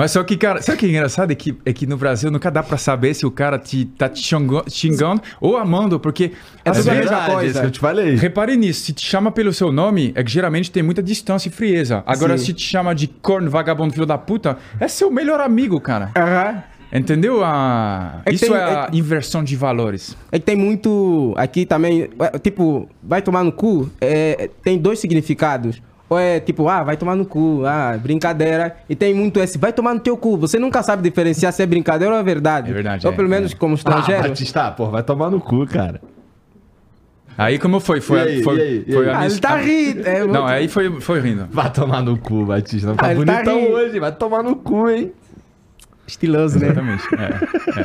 Mas só que, cara, sabe o que é engraçado? É que, é que no Brasil nunca dá pra saber se o cara te, tá te xingo- xingando ou amando, porque. É tudo a mesma coisa. eu te falei. Repare nisso, se te chama pelo seu nome, é que geralmente tem muita distância e frieza. Agora, Sim. se te chama de corno, vagabundo, filho da puta, é seu melhor amigo, cara. Aham. Entendeu? A... É Isso tem- é a é- inversão de valores. É que tem muito. Aqui também. é, Tipo, vai tomar no cu. é, tem dois significados. Ou é tipo, ah, vai tomar no cu, ah, brincadeira. E tem muito esse, vai tomar no teu cu. Você nunca sabe diferenciar se é brincadeira ou é verdade. É verdade, Ou é, pelo menos é. como Ah, estrangeiro. Batista, pô, vai tomar no cu, cara. Aí como foi? Foi, E aí, foi, e aí, e aí? a ah, ele tá rindo. É, Não, muito- aí foi, foi rindo. Vai tomar no cu, Batista. Tá Ah, tá bonitão rindo. hoje, vai tomar no cu, hein? Estiloso, né? Exatamente. É.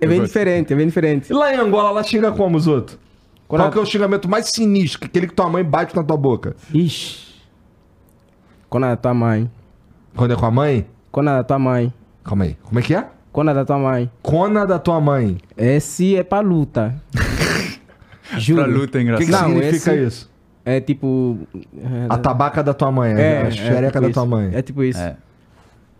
É bem Eu gosto. diferente, é bem diferente. E lá em Angola, ela xinga como os outros? Quando Qual que é o xingamento mais sinistro? Aquele que tua mãe bate na tua boca. Ixi. Quando é da tua mãe. Quando é com a mãe? Quando é da tua mãe. Calma aí. Como é que é? Quando é da tua mãe. Cona da tua mãe. Esse é pra luta. Juro. Pra luta é O que, que engraçado. Não, significa esse- isso? É tipo. é, A tabaca da tua mãe, é, a xereca tipo da isso. tua mãe. É tipo isso. É.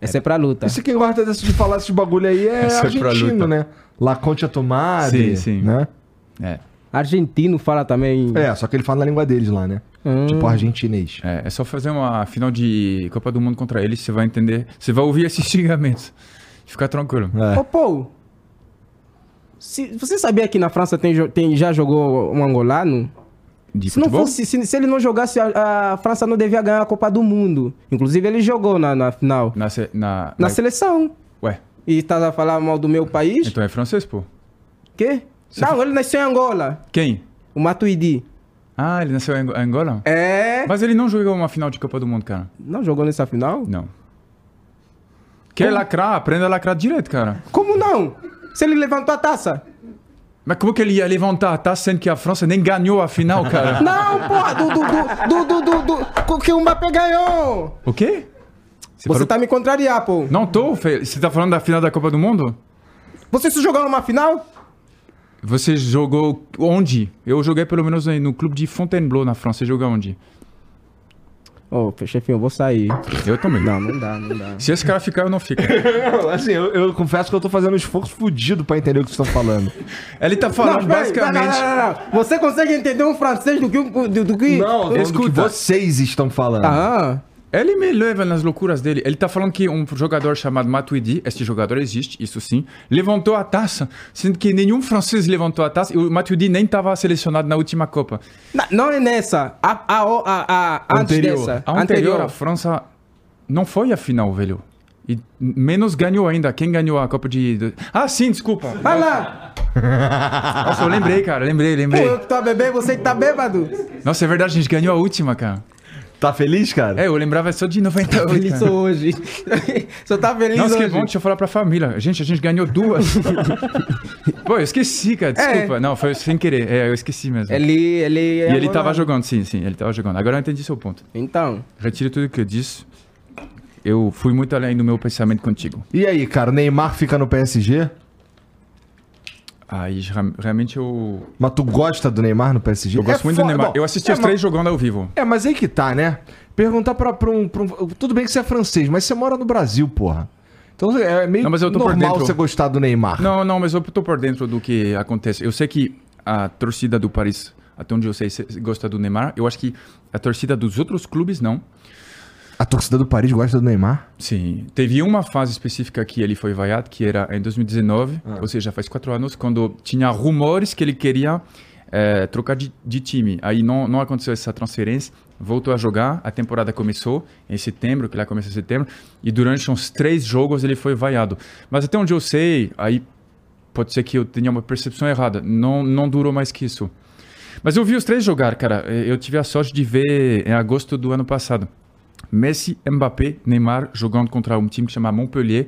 Esse é pra luta. Isso quem gosta desse, de falar esse bagulho aí é Essa é pra argentino, luta. né? La Concha Tomade, Sim, sim. né? É. Argentino fala também. É, só que ele fala na língua deles lá, né? Hum. Tipo argentinês. É, é só fazer uma final de Copa do Mundo contra eles, você vai entender. Você vai ouvir esses xingamentos. Fica tranquilo. É. Ô, Paul. Se, você sabia que na França tem, tem- já jogou um angolano? De Se, não fosse, se, se ele não jogasse, a, a França não devia ganhar a Copa do Mundo. Inclusive, ele jogou na, na final. Na, se- na, Na na- seleção. Ué, E tá a falar mal do meu país? então é francês, pô. Quê? Não, ele nasceu em Angola. Quem? O Matuidi. Ah, ele nasceu em Ango- Angola? É. Mas ele não jogou uma final de Copa do Mundo, cara. Não jogou nessa final? Não. Quer lacrar? Aprenda a lacrar direito, cara. Como não? Se ele levantou a taça. Mas como que ele ia levantar a taça sendo que a França nem ganhou a final, cara? Não, porra, do, do, do, do, do, que o Mbappé ganhou. o quê? Você Você tá me contrariando, pô. Não tô, você tá falando da final da Copa do Mundo? Você se jogou numa final? Você jogou onde? Eu joguei pelo menos aí no clube de Fontainebleau na França. Você jogou onde? Ô, chefinho, eu vou sair. Eu também. Não, não dá, não dá. Se esse cara ficar, eu não fico. Não, assim, eu, eu confesso que eu tô fazendo um esforço fudido pra entender o que vocês estão falando. Ele tá falando peraí, basicamente. Não, não, não, não. Você consegue entender um francês do que um. Do, do que... Não, falando do que Escuta. vocês estão falando. Ah, Ele me leva nas loucuras dele. Ele tá falando que um jogador chamado Matuidi, este jogador existe, isso sim, levantou a taça, sendo que nenhum francês levantou a taça e o Matuidi nem estava selecionado na última Copa. não, não é nessa. A, a, a, a, antes Anterior. dessa. A anterior, a França não foi a final, velho. E menos ganhou ainda. Quem ganhou a Copa de. Ah, sim, desculpa. Vai lá. Nossa, eu lembrei, cara. Lembrei, Pô, lembrei. eu que tô a beber, você que tá bêbado. Nossa, é verdade, a gente ganhou a última, cara. Tá feliz, cara? É, eu lembrava só de 98. Feliz cara. hoje. Só tá feliz Nossa, que hoje. bom, deixa eu falar pra família. Gente, a gente ganhou duas. Pô, eu esqueci, cara. Desculpa. Não, foi sem querer. É, eu esqueci mesmo. Ele, ele... E ele tava jogando, sim, sim, ele tava jogando. Agora eu entendi seu ponto. Então, Retiro tudo que eu disse. Eu fui muito além do meu pensamento contigo. E aí, cara, o Neymar fica no PSG? Aí rea- realmente eu. Mas tu gosta do Neymar no PSG? Eu gosto É muito do foda- Neymar. bom, eu assisti é, os mas- três jogando ao vivo. É, mas aí que tá, né? Perguntar pra, pra, um, pra um- Tudo bem que você é francês, mas você mora no Brasil, porra. Então é meio Não, mas eu tô normal você gostar do Neymar. Não, não, mas eu tô por dentro do que acontece. Eu sei que a torcida do Paris, até onde eu sei, se- gosta do Neymar. Eu acho que a torcida dos outros clubes não. A torcida do Paris gosta do Neymar? Sim. Teve uma fase específica que ele foi vaiado, que era em 2019, ou seja, faz quatro anos, quando tinha rumores que ele queria eh, trocar de, de time. Aí não, não aconteceu essa transferência, voltou a jogar, a temporada começou em setembro, que lá começa em setembro, e durante uns três jogos ele foi vaiado. Mas até onde eu sei, aí pode ser que eu tenha uma percepção errada, não, não durou mais que isso. Mas eu vi os três jogar, cara. Eu tive a sorte de ver em agosto do ano passado. Messi, Mbappé, Neymar jogando contra um time que chama Montpellier,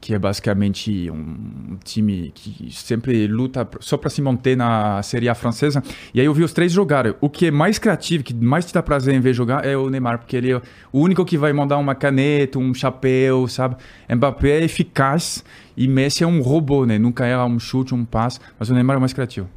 que é basicamente um time que sempre luta só para se manter na Série A francesa. E aí eu vi os três jogar. O que é mais criativo, que mais te dá prazer em ver jogar é o Neymar, porque ele é o único que vai mandar uma caneta, um chapéu, sabe? Mbappé é eficaz e Messi é um robô, né? Nunca erra um chute, um passe, mas o Neymar é o mais criativo.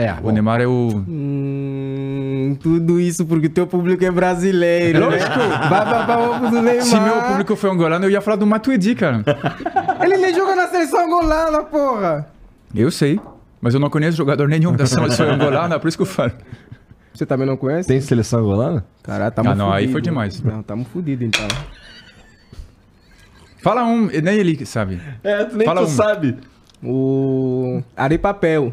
É, O Neymar é o Hum, tudo isso porque teu público é brasileiro. Lógico. Vai babar o ovo do Neymar. Se meu público foi angolano, eu ia falar do Matuidi, cara. Ele nem joga na seleção angolana, porra. Eu sei, mas eu não conheço jogador nenhum da seleção angolana, por isso que eu falo. Você também não conhece? Tem seleção angolana? Caralho, tamo Ah, não, aí fudido. foi demais. Não, tamo fudido então. Fala um, nem ele sabe. É, tu nem Fala tu um. sabe. O Ari Papel.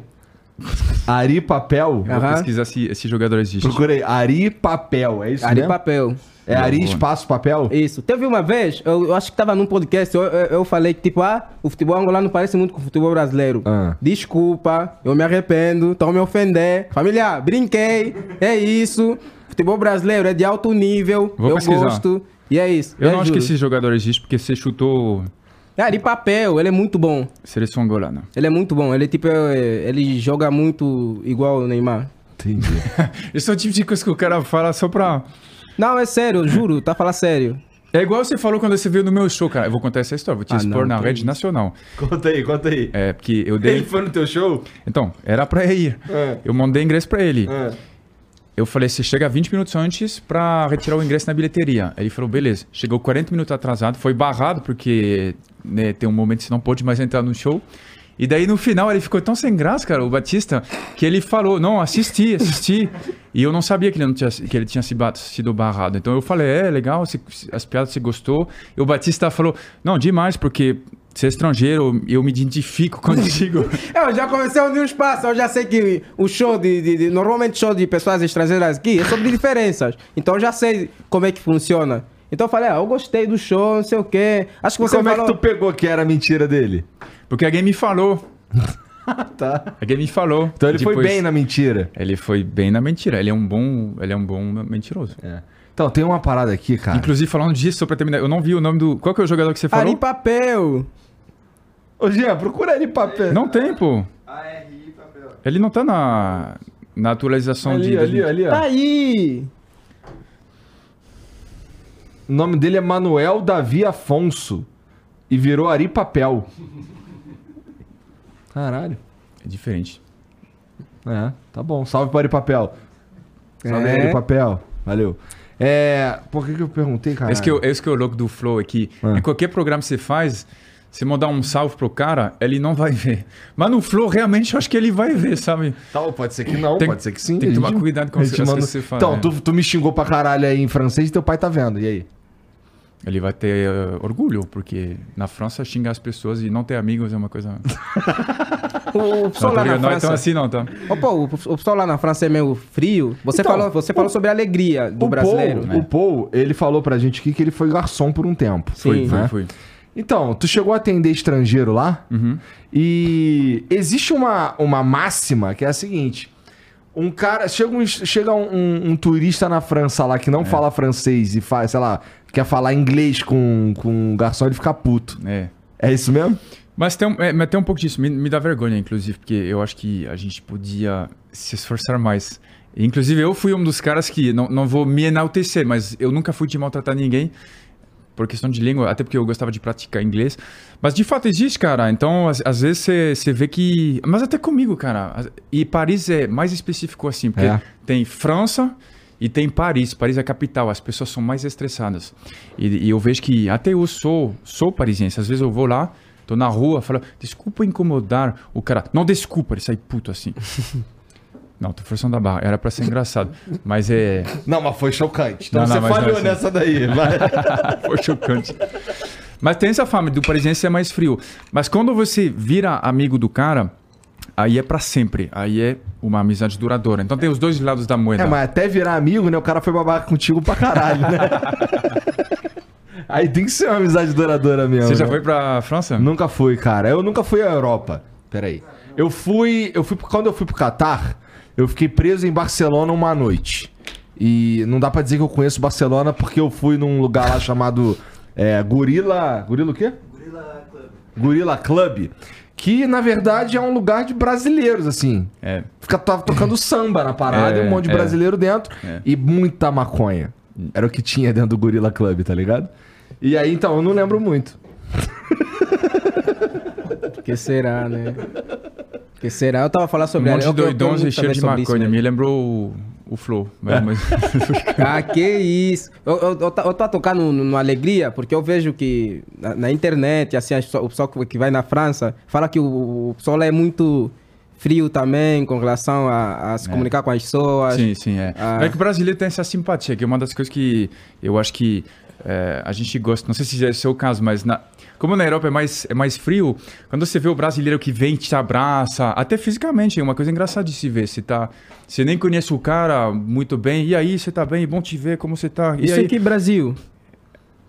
Ari Papel? Vou pesquisar se esse jogador existe. Procurei. Ari Papel, é isso Ari mesmo? Papel. É Ari espaço papel? Isso. Teve uma vez, eu, eu acho que tava num podcast, eu, eu, eu falei que, tipo, ah, o futebol angolano parece muito com o futebol brasileiro. Ah. Desculpa, eu me arrependo, estão me ofender. Família, brinquei, é isso. Futebol brasileiro é de alto nível, Vou eu pesquisar. gosto. E é isso. Eu é não acho que esse jogador existe porque você chutou É Ari Papel, ele é muito bom. seleção angolana. Ele é muito bom. Ele, tipo, é- ele joga muito igual o Neymar. Entendi. Esse é o tipo de coisa que o cara fala só pra. Não, é sério, eu juro, tá falando sério. É igual você falou quando você veio no meu show, cara. Eu vou contar essa história, vou te Ah, expor não, na rede isso. nacional. conta aí, conta aí. É, porque eu Ele dei. foi no teu show? Então, era pra ir. É. Eu mandei ingresso pra ele. É. Eu falei, você chega 20 minutos antes pra retirar o ingresso na bilheteria. Ele falou, beleza. Chegou 40 minutos atrasado, foi barrado, porque né, tem um momento que você não pode mais entrar no show. E daí no final ele ficou tão sem graça, cara, o Batista, que ele falou, não, assisti, assisti. e eu não sabia que ele, não tinha, que ele tinha sido barrado. Então eu falei, é, legal, as piadas você gostou. E o Batista falou, não, demais, porque é estrangeiro, eu me identifico contigo. É, Eu já comecei a unir os passos, eu já sei que o show de, de- de- Normalmente show de pessoas estrangeiras aqui é sobre diferenças. Então eu já sei como é que funciona. Então eu falei, ah, eu gostei do show, não sei o quê. Acho que você Como é falou... que tu pegou que era mentira dele? Porque alguém me falou. Tá. Alguém me falou. Então ele foi Depois- bem na mentira. Ele foi bem na mentira. Ele é um bom, ele é um bom mentiroso. É. Então, tem uma parada aqui, cara. Inclusive, falando disso, só pra terminar, eu não vi o nome do. Qual que é o jogador que você falou? Ari Papel. Ô, Jean, procura ali papel. Não tem, pô. Ele não tá na, na atualização ali, de. ali, ali, ó. Tá aí. O nome dele é Manuel Davi Afonso. E virou Ari Papel. Caralho. É diferente. É, tá bom. Salve para Ari Papel. Salve É. Ari Papel. Valeu. É. Por que, que eu perguntei, cara? Esse que, é o- esse que é o louco do Flow aqui. Ah. Em qualquer programa que você faz, você mandar um salve pro cara, ele não vai ver. Mas no Flow, realmente, eu acho que ele vai ver, sabe? Tal, pode ser que não, Tem- pode ser que sim. tem que tomar gente- cuidado com as coisas manda- que você fala, Então, tu, tu me xingou pra caralho aí em francês e teu pai tá vendo. E aí? Ele vai ter eh, orgulho, porque na França xingar as pessoas e não ter amigos é uma coisa. O, o pessoal lá na ligado, não é França... tão assim, não, tá? O, o pessoal lá na França é meio frio. Você Então, falou, você falou sobre a alegria do o brasileiro. Paul, né? o Paul, ele falou pra gente aqui que ele foi garçom por um tempo. Sim. Foi, né? foi. Então, tu chegou a atender estrangeiro lá? Uhum. E existe uma, uma máxima que é a seguinte: um cara. Chega um, chega um, um- um turista na França lá que não fala francês e faz, sei lá, quer falar inglês com, com um garçom, ele fica puto. É. É isso mesmo? Mas tem, um- é, mas tem um pouco disso, me, me dá vergonha, inclusive, porque eu acho que a gente podia se esforçar mais. Inclusive, eu fui um dos caras que, não, não vou me enaltecer, mas eu nunca fui de maltratar ninguém por questão de língua, até porque eu gostava de praticar inglês. Mas de fato existe, cara. Então, às, às vezes você vê que. Mas até comigo, cara. E Paris é mais específico assim, porque É. tem França e tem Paris. Paris é a capital, as pessoas são mais estressadas. E, e eu vejo que até eu sou, sou parisiense. Às vezes eu vou lá, tô na rua, falo, desculpa incomodar o cara. Não desculpa, ele sai puto assim. Não, tô forçando a barra. Era pra ser engraçado. Mas é. Não, mas foi chocante. Então Não, você não, mas não é falhou assim. nessa daí. Vai. Foi chocante. Mas tem essa fama do parisiense ser mais frio. Mas quando você vira amigo do cara, aí é pra sempre. Aí é uma amizade duradoura. Então tem os dois lados da moeda. É, mas até virar amigo, né? O cara foi babaca contigo pra caralho, né? Aí tem que ser uma amizade duradoura mesmo. Você já né? foi pra França? Nunca fui, cara. Eu nunca fui à Europa. Peraí. Eu fui. Eu fui. Quando eu fui pro Catar, eu fiquei preso em Barcelona uma noite. E não dá pra dizer que eu conheço Barcelona porque eu fui num lugar lá chamado é, Gorila. Gorila o quê? Gorila Club. Gorila Club. Que na verdade é um lugar de brasileiros, assim. É. Fica tava tocando samba na parada, É, e um monte de é. brasileiro dentro É. e muita maconha. Era o que tinha dentro do Gorila Club, tá ligado? E aí, então, eu não lembro muito. que será, né? Que será? Eu tava falando Um sobre monte de eu- eu quero doidões e cheiro de maconha. Me lembrou o, o Flow. Mas, mas- Ah, que isso. Eu, eu, eu, eu tô a tocar no, no Alegria, porque eu vejo que na, na internet, assim, o pessoal que- vai na França fala que o, o pessoal é muito frio também com relação a, a se comunicar com as pessoas. Sim, sim, é. Ah. É que o brasileiro tem essa simpatia, que é uma das coisas que eu acho que é, a gente gosta. Não sei se é o seu caso, mas na- como na Europa é mais, é mais frio, quando você vê o brasileiro que vem e te abraça, até fisicamente, é uma coisa engraçada de se ver. Você, tá, você nem conhece o cara muito bem, e aí, você tá bem? Bom te ver, como você tá? E Isso aí? aqui, Brasil.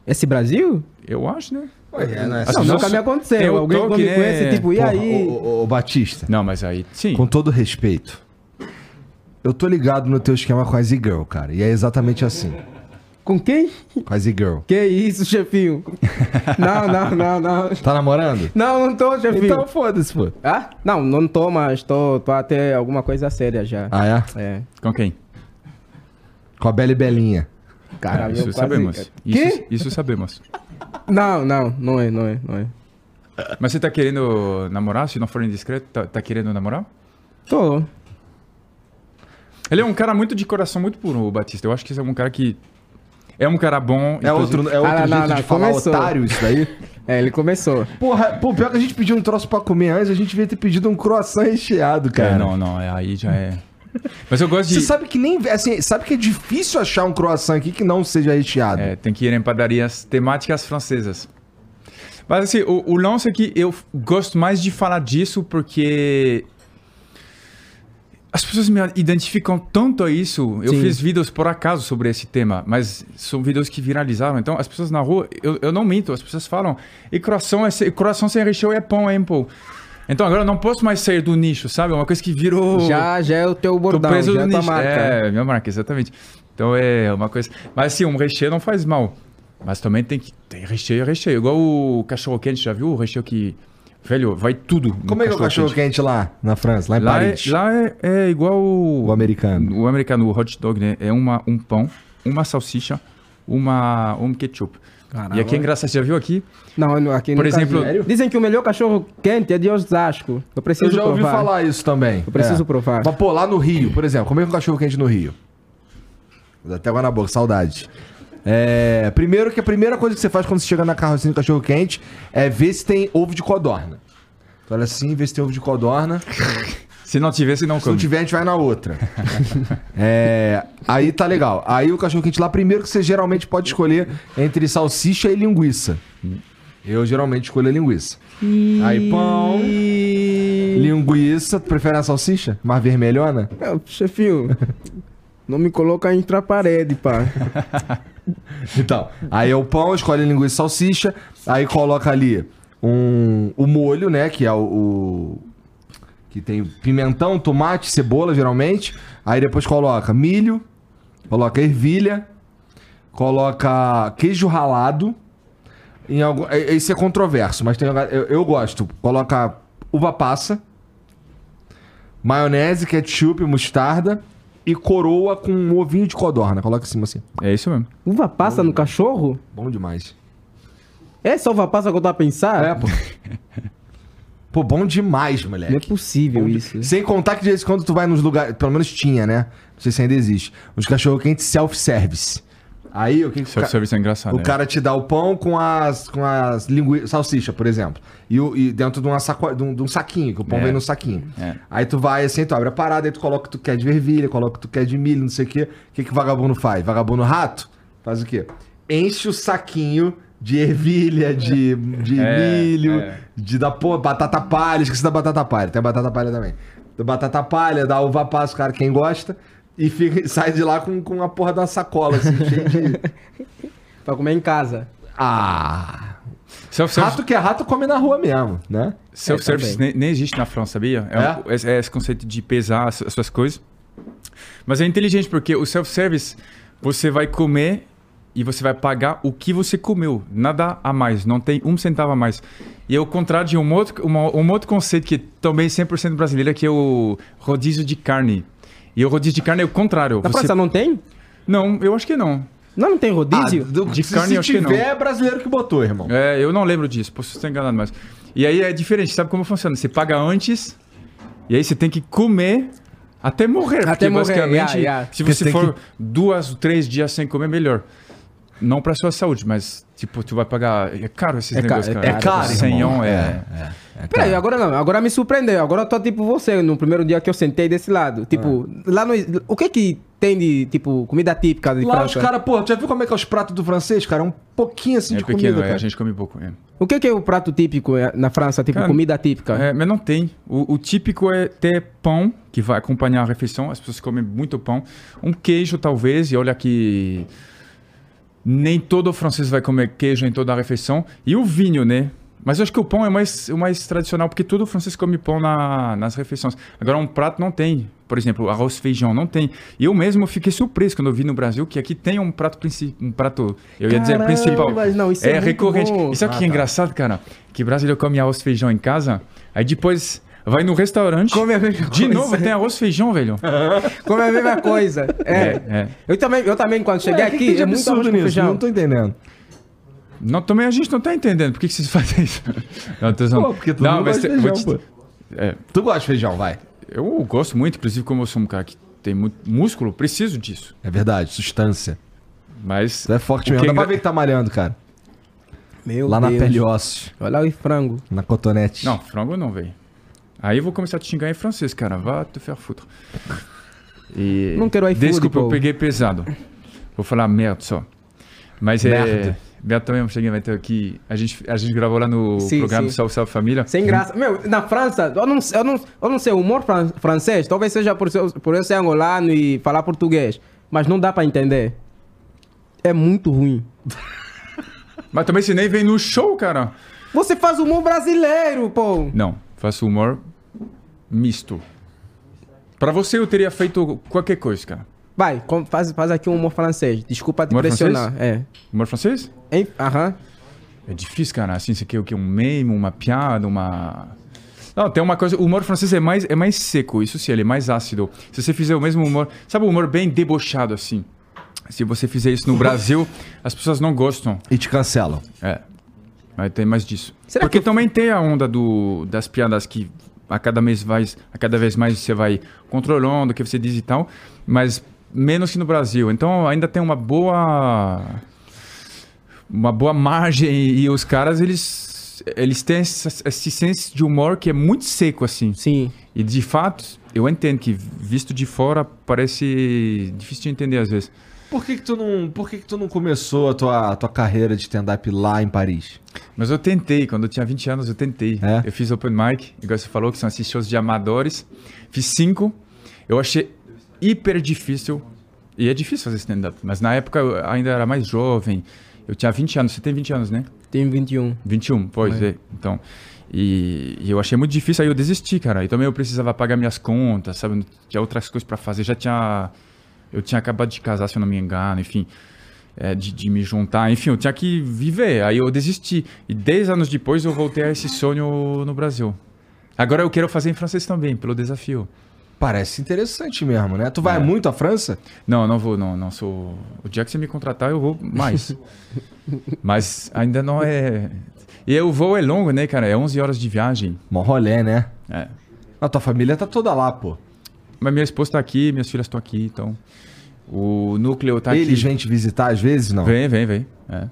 Esse Brasil? Eu acho, né? É, não, é As Não, nunca me aconteceu. o Alguém que toque, me conhece, tipo, e Porra, aí? ô, ô, ô, Batista, Não, mas aí, sim. com todo respeito, eu tô ligado no teu esquema com a Z-Girl, cara. E é exatamente assim. Com quem? Com a Z-Girl. Que isso, chefinho? não, não, não, não. Tá namorando? Não, não tô, chefinho. Então foda-se, pô. Ah? Não, não tô, mas tô, tô até alguma coisa séria já. Ah, é? É. Com quem? Com a Bela e Belinha. Caralho, isso eu quase- sabemos. Quê? Isso, isso sabemos. Não, não, não é, não é, não é. Mas você tá querendo namorar? Se não for indiscreto, tá, tá querendo namorar? Tô. Ele é um cara muito de coração muito puro, o Batista. Eu acho que esse é um cara que. É um cara bom. É outro, é outro Ah, não, jeito não, de falar começou. otário isso daí? É, ele começou. Porra, pô, pior que a gente pediu um troço pra comer antes, a gente devia ter pedido um croissant recheado, cara. É, não, não, é, aí já é. Mas eu gosto de. Você sabe que nem. Assim, sabe que é difícil achar um croissant aqui que não seja recheado. É, tem que ir em padarias temáticas francesas. Mas assim, o, o lance é que eu gosto mais de falar disso porque as pessoas me identificam tanto a isso. Eu Sim. fiz vídeos por acaso sobre esse tema, mas são vídeos que viralizaram. Então, as pessoas na rua, eu, eu não minto, as pessoas falam, e croissant, é, croissant sem recheio é pão, é pão. Então, agora eu não posso mais sair do nicho, sabe? É uma coisa que virou... Já, já é o teu bordão, preso já é a tua nicho. marca. É, minha marca, exatamente. Então é uma coisa. Mas assim, um recheio não faz mal. Mas também tem que. Tem recheio, é recheio. Igual o cachorro quente, já viu? O recheio que. Velho, vai tudo. Como é que é o cachorro quente lá na França, lá em Lá, é, Paris? lá é, é igual o, O americano. o americano, o hot dog, né? É uma, um pão, uma salsicha, uma, um ketchup. Caramba. E aqui é engraçado, você já viu aqui? Não, aqui Por exemplo- vi. Dizem que o melhor cachorro quente é de Osasco. Eu preciso Eu já ouvi provar. falar isso também. Eu preciso É. provar. Mas, pô, lá no Rio, por exemplo, como é que é um cachorro quente no Rio? Até água na boca, saudade. É, primeiro que a primeira coisa que você faz quando você chega na carrocinha do cachorro quente é ver se tem ovo de codorna. Tu olha assim, vê se tem ovo de codorna. Se não não Se não come. tiver, a gente vai na outra. É, aí tá legal. Aí o cachorro quente lá, primeiro que você geralmente pode escolher entre salsicha e linguiça. Eu geralmente escolho a linguiça. Aí pão, linguiça. Tu prefere a salsicha? Mais vermelhona? É, chefinho, não me coloca entre a parede, pá. Então, aí é o pão, escolhe linguiça e salsicha, aí coloca ali um, o molho, né, que é o, o- que tem pimentão, tomate, cebola, geralmente. Aí depois coloca milho, coloca ervilha, coloca queijo ralado. Em algum, isso é controverso, mas tem, eu, eu gosto. Coloca uva passa, maionese, ketchup, mostarda e coroa com um ovinho de codorna. Coloca em cima assim. É isso mesmo. Uva passa no cachorro? Bom demais. É só uva passa que eu tô a pensar? É, pô. Pô, bom demais, Não é moleque. possível Bom de- isso. Sem contar que de vez em quando tu vai nos lugares, pelo menos tinha, né? Não sei se ainda existe. Os cachorro quentes self-service. Aí o que, que Self-service é engraçado. o né? cara te dá o pão com as, com as linguiças, salsicha, por exemplo. E, o- e dentro de, uma saco, de, um, de um saquinho, que o pão É. vem num saquinho. É. Aí tu vai assim, tu abre a parada, aí tu coloca o que tu quer de ervilha, coloca o que tu quer de milho, não sei o quê. O que, que o vagabundo faz? Vagabundo rato faz o quê? Enche o saquinho de ervilha, de, de É, milho, é. de da porra, batata palha, esqueci da batata palha, tem batata palha também. Da batata palha, dá uva passa, cara, quem gosta, e fica, sai de lá com, com a porra da sacola, assim, cheia de. Pra comer em casa. Ah! Self-service Rato que é rato come na rua mesmo, né? self-service É, nem, nem existe na França, sabia? É, É? um- é- é esse conceito de pesar as, as suas coisas. Mas é inteligente porque o self-service, você vai comer e você vai pagar o que você comeu. Nada a mais, não tem um centavo a mais. E é o contrário de um outro, uma- um outro conceito que é também 100% brasileiro, que é o rodízio de carne. E o rodízio de carne é o contrário. Na Você- França não tem? Não, eu acho que não. Não, não tem rodízio? Ah, do- De se, carne, se eu acho que não. tiver, é brasileiro que botou, irmão. É, eu não lembro disso, posso estar enganado, mas. E aí é diferente, sabe como funciona? Você paga antes, e aí você tem que comer até morrer. Até porque morrer, basicamente, yeah, yeah. se você tem for que- duas, três dias sem comer, melhor. Não pra sua saúde, mas, tipo, tu vai pagar. É caro esses É negócios, é cara. É caro, Senhão irmão. é. Peraí, agora não, agora me surpreendeu. Agora eu tô tipo você, no primeiro dia que eu sentei desse lado. Tipo, lá no. O que que tem de, tipo, comida típica de Lá os França? caras, pô, já viu como é que é os pratos do francês, cara? Um pouquinho assim É de pequeno, comida, é, cara. a gente come pouco. É. O que que é o prato típico na França? Tipo, Cara, comida típica? É, mas não tem. O, o típico é ter pão, que vai acompanhar a refeição. As pessoas comem muito pão. Um queijo, talvez. E olha que nem todo francês vai comer queijo em toda a refeição. E o vinho, né? Mas eu acho que o pão é mais, o mais tradicional, porque todo francês come pão na- nas refeições. Agora, um prato não tem. Por exemplo, arroz feijão não tem. E eu mesmo fiquei surpreso quando eu vi no Brasil que aqui tem um prato principal. Um prato, eu ia dizer principal. mas não, isso é é recorrente. bom. E sabe o Ah, que é tá. engraçado, cara? Que brasileiro come arroz feijão em casa, aí depois vai no restaurante. Come a mesma De coisa. novo, tem arroz feijão, velho. Come a mesma coisa. É. é. Eu, também, eu também, quando cheguei Ué, que que aqui, de é muito absurdo nisso? feijão. Não tô entendendo. Não, também a gente não tá entendendo. Por que, que vocês fazem isso? Não, tô. Pô, porque todo não, mundo mas gosta de te- feijão, te- pô. é, Tu gosta de feijão, vai. eu gosto muito, inclusive, como eu sou um cara que tem muito músculo, preciso disso. É verdade, substância. Mas. Tu é forte mesmo. que Dá é pra ver que tá malhando, cara. Meu Lá na Deus. pele e ossos. Olha o frango. Na cotonete. Não, frango não, velho. Aí eu vou começar a te xingar em francês, cara. Vá te faire foutre. E... Não quero iFood, Desculpa, eu peguei pesado. Vou falar merda só. Mas é. Merda. Merda também, eu cheguei meteu aqui. A gente, a gente gravou lá no Sim, programa sim. Salve Salve Família. Sem graça. Meu, na França, eu não, eu não, eu não sei, o humor fran- francês, talvez seja por, por eu ser angolano e falar português, mas não dá pra entender. É muito ruim. Mas também você nem vem no show, cara. Você faz humor brasileiro, pô. Não, faço humor misto. Pra você eu teria feito qualquer coisa, cara. Vai, com- faz, faz aqui um humor francês. Desculpa te Humor pressionar. É. Humor francês? Hein? Aham. É difícil, cara. Assim, você quer o quê? Um meme, uma piada, uma. Não, tem uma coisa. O humor francês é mais, é mais seco, isso sim, ele é mais ácido. Se você fizer o mesmo humor. Sabe o humor bem debochado, assim? Se você fizer isso no Brasil, as pessoas não gostam. E te cancelam. É. Mas tem mais disso. Será Porque que- também tem a onda do, das piadas que a cada, mês vai, a cada vez mais você vai controlando o que você diz e tal, mas menos que no Brasil. Então ainda tem uma boa uma boa margem e os caras eles eles têm esse, esse senso de humor que é muito seco assim. Sim. E de fato, eu entendo que visto de fora parece difícil de entender às vezes. Por que que tu não, por que que tu não começou a tua, a tua carreira de stand-up lá em Paris? Mas eu tentei, quando eu tinha 20 anos, eu tentei. É? Eu fiz open mic, igual você falou, que são esses shows de amadores. Fiz cinco. Eu achei hiper difícil. E é difícil fazer stand-up, mas na época eu ainda era mais jovem. Eu tinha 20 anos. Você tem 20 anos, né? Tem 21. 21, pois é. Então, e, e eu achei muito difícil, aí eu desisti, cara. E também eu precisava pagar minhas contas, sabe? Tinha outras coisas para fazer. Já tinha. Eu tinha acabado de casar, se eu não me engano, enfim. É, de, de me juntar, enfim, eu tinha que viver. Aí eu desisti. E 10 anos depois eu voltei a esse sonho no Brasil. Agora eu quero fazer em francês também, pelo desafio. Parece interessante mesmo, né? Tu vai É. muito à França? Não, não vou, não, não sou. O dia que você me contratar, eu vou mais. Mas ainda não é. E o voo é longo, né, cara? É 11 horas de viagem. Mó rolé, né? É. A tua família tá toda lá, pô. Mas minha esposa tá aqui, minhas filhas estão aqui, então. O núcleo tá Eles aqui. vêm te visitar às vezes, não? Vem, vem, vem. É.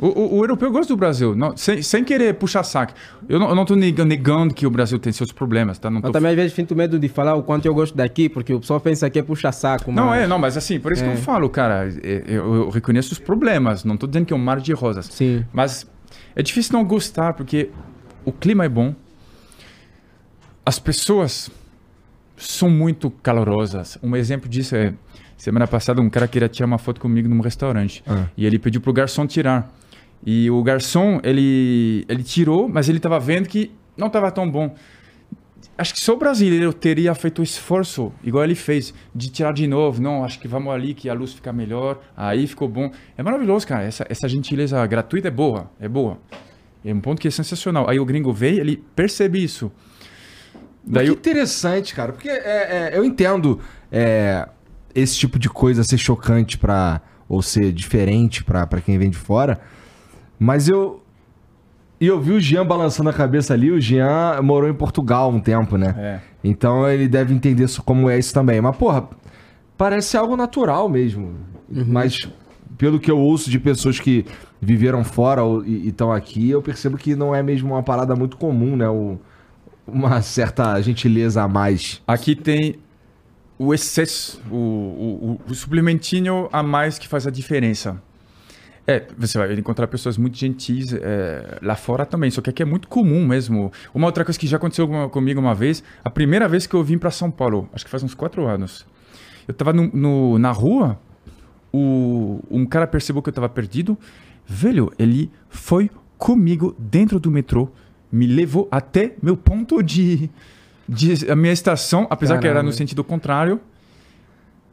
O, o- o europeu gosta do Brasil, não, sem, sem querer puxar saco. Eu não, eu não tô neg- negando que o Brasil tem seus problemas, tá? Não, tô Eu também às vezes sinto medo de falar o quanto eu gosto daqui, porque o pessoal pensa que é puxa-saco. Não, mas- é, não, mas assim, por isso que É. eu falo, cara, é, eu, eu reconheço os problemas, não tô dizendo que é um mar de rosas. Sim. Mas é difícil não gostar, porque o clima é bom, as pessoas são muito calorosas. Um exemplo disso é, semana passada um cara queria tirar uma foto comigo num restaurante, Ah. e ele pediu pro garçom tirar. E o garçom, ele, ele tirou, mas ele tava vendo que não tava tão bom. Acho que só o brasileiro teria feito o esforço, igual ele fez, de tirar de novo. Não, acho que vamos ali que a luz fica melhor. Aí ficou bom. É maravilhoso, cara. Essa, essa gentileza gratuita é boa, é boa. É um ponto que é sensacional. Aí o gringo veio, ele percebe isso. Daí que eu, interessante, cara. Porque é, é, eu entendo é, esse tipo de coisa ser chocante pra. ou ser diferente pra, pra quem vem de fora. Mas eu. E eu vi o Jean balançando a cabeça ali. O Jean morou em Portugal um tempo, né? É. Então ele deve entender como é isso também. Mas, porra, parece algo natural mesmo. Mas pelo que eu ouço de pessoas que viveram fora e estão aqui, eu percebo que não é mesmo uma parada muito comum, né? O- uma certa gentileza a mais. Aqui tem o excesso, o, o, o- suplementinho a mais que faz a diferença. É, você vai encontrar pessoas muito gentis é, lá fora também, só que aqui é muito comum mesmo. Uma outra coisa que já aconteceu com- comigo uma vez, a primeira vez que eu vim para São Paulo, acho que faz uns quatro anos. Eu tava no, no- na rua, o, um cara percebeu que eu tava perdido. Velho, ele foi comigo dentro do metrô, me levou até meu ponto de, de a minha estação, apesar que era no Caramba. sentido contrário.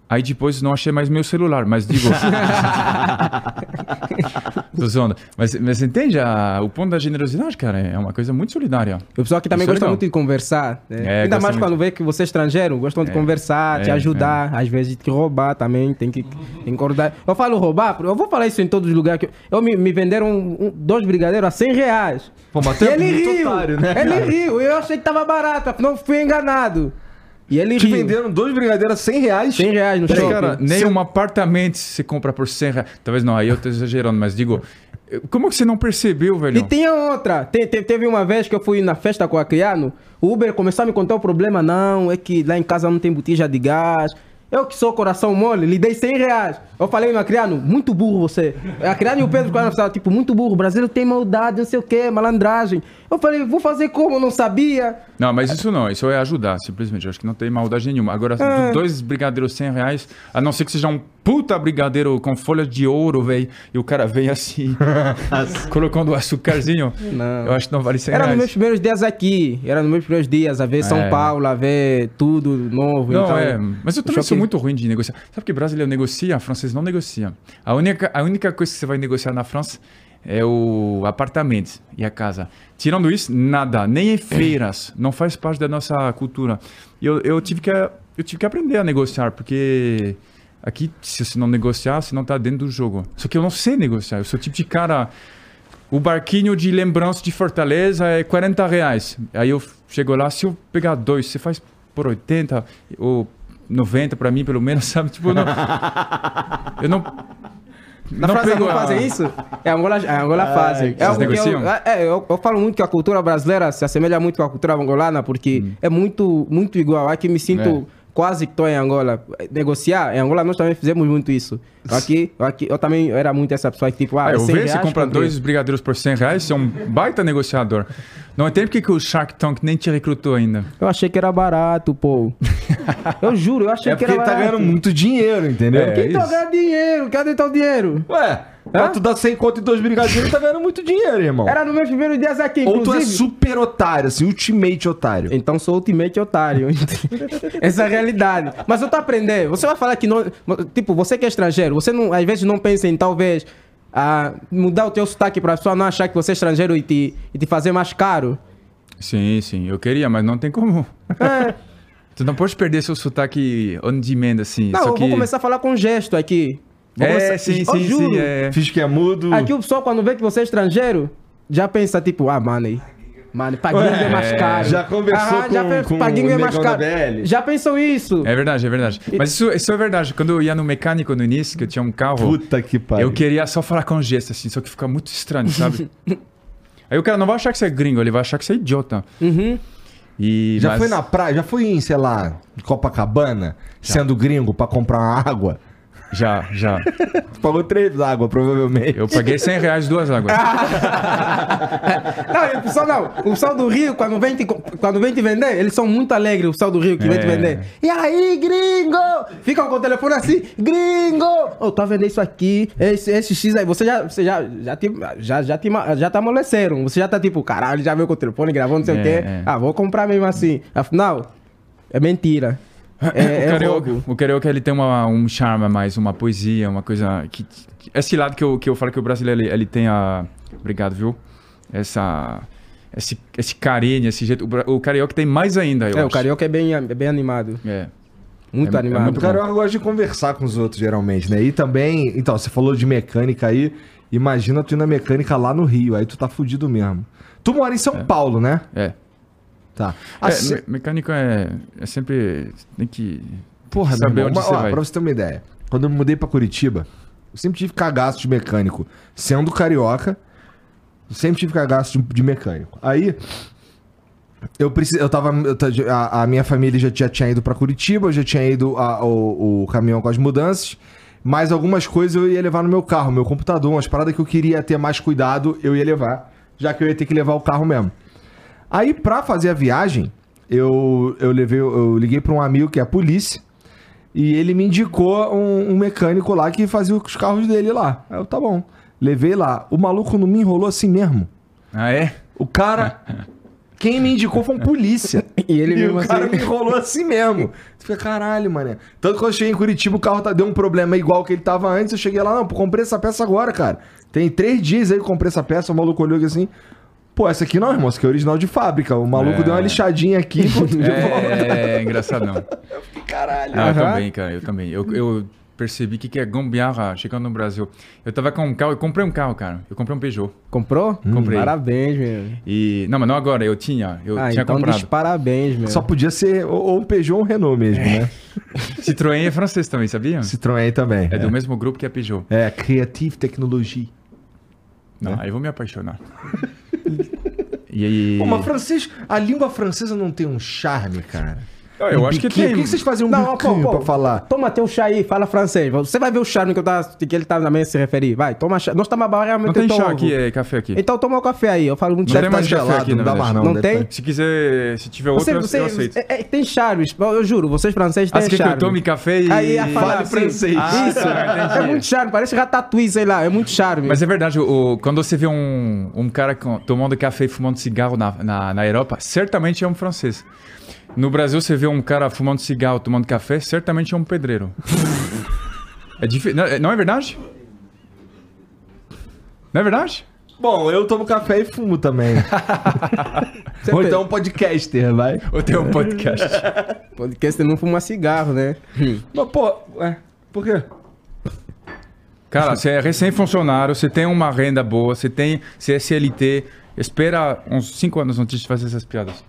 Aí depois não achei mais meu celular, mas digo. Tô zoando. Mas, mas entende a- o ponto da generosidade, cara? É uma coisa muito solidária. O pessoal que também Isso é gosta muito de conversar. né? É, Ainda mais muito. quando vê que você é estrangeiro, gostam de É, conversar, te é, ajudar, às vezes te roubar também, tem que engordar. Eu falo roubar, eu vou falar isso em todos os lugares. que Eu, eu me, me venderam um- um- dois brigadeiros a 100 reais. Pô, mas E é ele riu, otário, né, ele cara? riu, eu achei que tava barato, afinal fui enganado. E ele Te riu. venderam dois brigadeiros a 100 reais. 100 reais no shopping. cara, nem um apartamento se compra por 100 reais. Talvez não, aí eu tô exagerando, mas digo, como que você não percebeu, velho? E tinha outra. Te- te- teve uma vez que eu fui na festa com a Criano, o Uber começou a me contar o problema. Não, é que lá em casa não tem botija de gás. Eu que sou coração mole, lhe dei 100 reais. Eu falei no Acriano, muito burro você. A Criano e o Pedro ficaram falaram, tipo, muito burro. O brasileiro tem maldade, não sei o que, malandragem. Eu falei, vou fazer como? Eu não sabia. Não, mas isso não, isso é ajudar, simplesmente. Eu acho que não tem maldade nenhuma. Agora, É. do- dois brigadeiros 100 reais, a não ser que seja um puta brigadeiro com folha de ouro, velho, e o cara vem assim, colocando o açucarzinho, Não. eu acho que não vale 100 Era nos reais. meus primeiros dias aqui. Era nos meus primeiros dias, a ver São É. Paulo, a ver tudo novo. Não, então, é, mas eu também choque- sou muito ruim de negociar. Sabe que brasileiro negocia, francês não negocia. A única, a única coisa que você vai negociar na França é o apartamento e a casa. Tirando isso, nada, nem em feiras, não faz parte da nossa cultura. E eu, eu, tive que, eu tive que aprender a negociar, porque aqui, se você não negociar, você não está dentro do jogo. Só que eu não sei negociar, eu sou o tipo de cara... O barquinho de lembrança de Fortaleza é 40 reais. Aí eu chego lá, se eu pegar dois, você faz por 80 ou 90 pra mim, pelo menos, sabe? Tipo, eu não. eu não. Na França pego não fazem isso? É, Angola, é, Angola fazem. É vocês algo que eu, negociam? é, eu, eu falo muito que a cultura brasileira se assemelha muito com a cultura angolana, porque é muito, muito igual. Aqui me sinto Hum. É. quase que estou em Angola. Negociar, em Angola nós também fizemos muito isso. Aqui, aqui eu também era muito essa pessoa que tipo, ah, Ah, eu 100 vejo, você compra comprei. dois brigadeiros por 100 reais, você é um baita negociador. Não entendo porque que o Shark Tank nem te recrutou ainda. Eu achei que era barato, pô. eu juro, eu achei É que porque era ele tá barato. ganhando muito dinheiro, entendeu? É. Quem tá isso. ganhando dinheiro? Cadê teu dinheiro? Ué, pra tu dar 100 conto e dois brigadeiros, tá ganhando muito dinheiro, irmão. Era nos meus primeiros dias aqui, Ou tu é inclusive. super otário, assim, ultimate otário. Então sou ultimate otário. Essa é a realidade. Mas eu tô aprendendo. Você vai falar que não. Tipo, você que é estrangeiro, você não, às vezes não pensa em talvez ah, mudar o teu sotaque pra pessoa não achar que você é estrangeiro e te, e te fazer mais caro. Sim, sim, eu queria, mas não tem como. É. Tu não pode perder seu sotaque on demand, assim. Não, só eu que... vou começar a falar com gesto aqui. Vou É, começar- sim, Eu sim, juro. sim. É. Fiz que é mudo. Aqui o pessoal, quando vê que você é estrangeiro, já pensa tipo, ah, mano, aí. Mano, pra gringo é mais caro. Já conversou Ah, já com- pe- com pra gringo o é mais caro. Já pensou isso? É verdade, é verdade. Mas isso, isso é verdade. Quando eu ia no mecânico no início, que eu tinha um carro, Puta que pariu. eu queria só falar com gesto, assim, só que fica muito estranho, sabe? Aí o cara não vai achar que você é gringo, ele vai achar que você é idiota. Uhum. E, Já mas- foi na praia, já foi em, sei lá, Copacabana, sendo gringo pra comprar uma água? Já, já. Tu pagou três água, provavelmente. Eu paguei 100 reais duas águas. Não, o pessoal não. O pessoal do Rio, quando vem te, quando vem te vender, eles são muito alegres, o pessoal do Rio que vem te É. vender. E aí, gringo? Ficam com o telefone assim, gringo! Ô, tá vendo isso aqui, esse, esse X aí. Você já, você já, já, te, já, já, te, já tá amoleceram. Você já tá tipo, caralho, já veio com o telefone, gravou, não sei É, o quê. é. Ah, vou comprar mesmo assim. Afinal, é mentira. É, o, é carioca, o carioca ele tem uma, um charme a mais, uma poesia, uma coisa que esse lado que eu, que eu falo que o brasileiro ele, ele tem a obrigado, viu? Essa esse, esse carinho, esse jeito. O, o carioca tem mais ainda, eu É, o acho. carioca é bem, é bem animado. É. Muito É- é animado. muito O carioca gosta de conversar com os outros, geralmente, né? E também, então, você falou de mecânica aí. Imagina tu ir na mecânica lá no Rio, aí tu tá fudido mesmo. Tu mora em São Paulo, né? É. Tá. É, Assim- me- mecânico é, é sempre. Tem que. Porra, saber irmão, onde uma- você ó, vai. Pra você ter uma ideia. Quando eu me mudei pra Curitiba, eu sempre tive cagaço de mecânico. Sendo carioca, eu sempre tive cagaço de, de mecânico. Aí, eu precis, eu tava. eu ta- a, a minha família já tinha, tinha ido pra Curitiba, eu já tinha ido a- o, o caminhão com as mudanças. Mas algumas coisas eu ia levar no meu carro, meu computador, umas paradas que eu queria ter mais cuidado, eu ia levar. Já que eu ia ter que levar o carro mesmo. Aí, pra fazer a viagem, eu, eu levei, eu liguei pra um amigo que é a polícia. E ele me indicou um, um mecânico lá que fazia os carros dele lá. Aí eu, tá bom. Levei lá. O maluco não me enrolou assim mesmo. Ah, é? O cara. Quem me indicou foi um polícia. E ele mesmo o cara assim- me enrolou assim mesmo. Você fica, caralho, mané. Tanto que quando eu cheguei em Curitiba, o carro tá, deu um problema igual que ele tava antes. Eu cheguei lá, não, pô, comprei essa peça agora, cara. Tem três dias aí que eu comprei essa peça. O maluco olhou aqui assim. Pô, essa aqui não, irmão, essa aqui é original de fábrica. O maluco É. deu uma lixadinha aqui. pô, de volta. É, é engraçado não. Caralho. Ah, eu também, cara, eu também. Eu, eu percebi que que é gambiarra chegando no Brasil. Eu tava com um carro, eu comprei um carro, cara. Eu comprei um Peugeot. Comprou? Comprei. Parabéns, meu. E. Não, mas não agora, eu tinha. Eu ah, tinha então comprado. diz parabéns, meu. Só podia ser ou ou um Peugeot ou um Renault mesmo, né? Citroën é francês também, sabia? Citroën também. É do mesmo grupo que a Peugeot. É, Creative Technology. Não, É. aí eu vou me apaixonar. e aí. Pô, mas francês, a língua francesa não tem um charme, cara. Eu, eu acho que tem. Por que vocês fazem um Não, biquinho pô, pô. pra falar? Toma teu chá aí, fala francês. Você vai ver o charme que, eu tá, que ele tá também se referir. Vai, toma chá. Nós estamos realmente Não tem chá ovo. aqui, é café aqui. Então toma o café aí. Eu falo muito Não chá. tem mais tá café gelado, aqui, não na dá mais não. Não tem? tá- Se quiser, se tiver outro, Você, eu- você, eu aceito. é- é- tem charmes. Eu juro, vocês franceses Ah, têm você quer que eu charme. tome café e... Aí ia falar Fale assim, francês. Ah, Isso. tá, é muito charme. Parece ratatouille, sei lá. É muito charme. Mas é verdade, o, quando você vê um, um cara tomando café e fumando cigarro na, na, na Europa, certamente é um francês. No Brasil, você vê um cara fumando cigarro, tomando café, certamente é um pedreiro. é difí- não, é- não é verdade? Não é verdade? Bom, eu tomo café e fumo também. Ou então um podcaster, vai. Ou tem um podcast? Podcast não fuma cigarro, né? Mas, pô, ué, por quê? Cara, você é recém-funcionário, você tem uma renda boa, você tem CSLT, espera uns 5 anos antes de fazer essas piadas.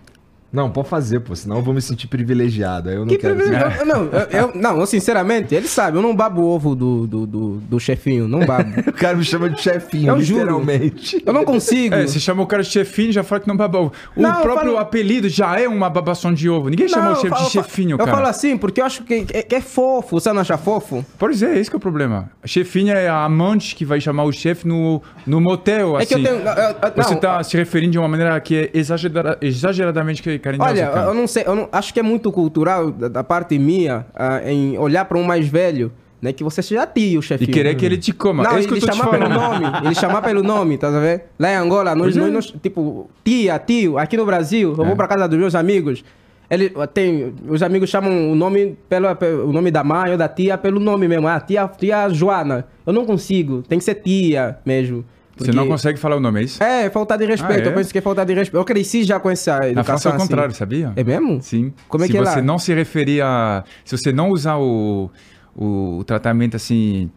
Não, pode fazer, pô, senão eu vou me sentir privilegiado. Eu não Que quero. Não, eu, eu- não, eu sinceramente, ele sabe, eu não babo o ovo do, do, do, do chefinho, não babo. O cara me chama de chefinho, Eu juro. literalmente. Eu não consigo. É, você chama o cara de chefinho já fala que não baba ovo. O Não, eu próprio falo- apelido já é uma babação de ovo. Ninguém chama Não, o eu chefe falo- de chefinho, eu cara. falo assim porque eu acho que é, que é fofo. Você não acha fofo? Pois é, esse que é o problema. A chefinha é a amante que vai chamar o chefe no, no motel, É que eu assim. tenho. eu- eu- Você não, tá se referindo de uma maneira que é exagera- exageradamente carinhosa, Olha, cara. eu não sei, eu não, acho que é muito cultural da, da parte minha ah, em olhar para um mais velho, né? Que você seja tio, E chefinho. querer que ele te coma. Não, é isso que ele eu te chamar pelo nome. Ele chamar pelo nome, tá vendo? Lá em Angola, nós, é. nós, nós, tipo, tia, tio, aqui no Brasil, eu É. vou pra casa dos meus amigos. Ele tem, os amigos chamam o nome pelo, pelo- o nome da mãe ou da tia pelo nome mesmo. Ah, tia, tia Joana. Eu não consigo, tem que ser tia mesmo. Você não consegue falar o nome, é isso? É, falta de respeito. Ah, é? Eu penso que é falta de respeito. Eu cresci já com essa educação Na França é o assim. contrário, sabia? É mesmo? Sim. Como é se que é você lá? não se referir a... Se você não usar o, o, o tratamento, assim,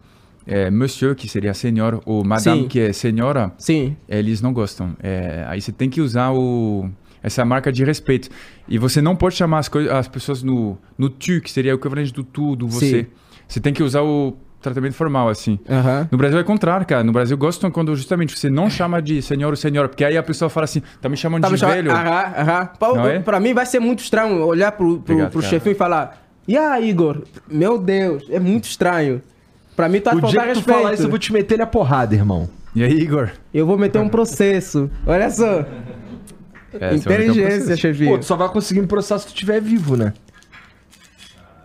é, monsieur, que seria senhor, ou madame, Sim. que é senhora, Sim. eles não gostam. É, aí você tem que usar o, essa marca de respeito. E você não pode chamar as, as pessoas no, no tu, que seria o equivalente do tu, do você. Sim. Você tem que usar o tratamento formal, assim. Aham. No Brasil é o contrário, cara. No Brasil gostam quando justamente você não chama de senhor ou senhora, porque aí a pessoa fala assim, tá me chamando Tá de me chamando- velho. Aham, aham. Pra, Não é? pra mim vai ser muito estranho olhar pro, pro, Obrigado, pro chefinho e falar: E aí, Igor? Meu Deus, é muito estranho. Pra mim tá O dia que tu respeito. falar isso, eu vou te meter ele a porrada, irmão. E aí, Igor? Eu vou meter um processo. Olha só. É, um Inteligência, processo. chefinho. Pô, tu só vai conseguir me processar se tu estiver vivo, né?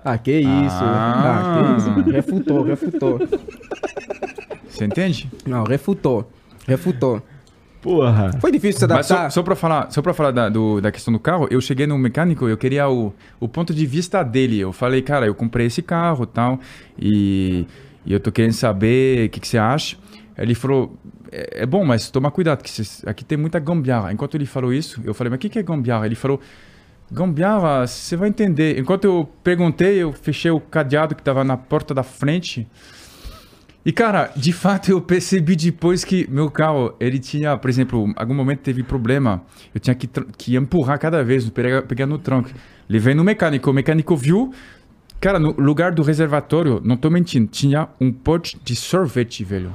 Ah, que isso. Ah. Ah, que isso. Refutou, refutou. Você entende? Não, refutou. Refutou. Porra. Foi difícil se Mas só, adaptar? só pra falar, só pra falar da, do- da questão do carro, eu cheguei no mecânico, eu queria o, o ponto de vista dele. Eu falei, cara, eu comprei esse carro e tal, e, e eu tô querendo saber o que, que você acha. Ele falou, é, é bom, mas toma cuidado, que cês- aqui tem muita gambiarra. Enquanto ele falou isso, eu falei, mas o que, que é gambiarra? Ele falou, gambiarra, você vai entender. Enquanto eu perguntei, eu fechei o cadeado que tava na porta da frente. E, cara, de fato eu percebi depois que meu carro, ele tinha, por exemplo, em algum momento teve problema. Eu tinha que, que empurrar cada vez, pegar, pegar no tronco. Levei no mecânico, o mecânico viu. Cara, no lugar do reservatório, não tô mentindo, tinha um pote de sorvete, velho.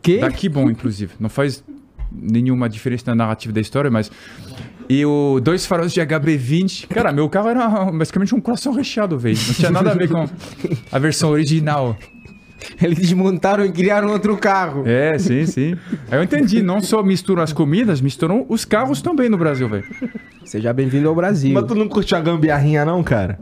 Que? Daqui bom, inclusive. Não faz nenhuma diferença na narrativa da história, mas. E o dois faróis de HB20. Cara, meu carro era basicamente um coração recheado, velho. Não tinha nada a ver com a versão original. Eles desmontaram e criaram outro carro. É, sim, sim. Aí eu entendi, não só misturam as comidas, misturam os carros também no Brasil, velho. Seja bem-vindo ao Brasil. Mas tu não curte a gambiarrinha, não, cara?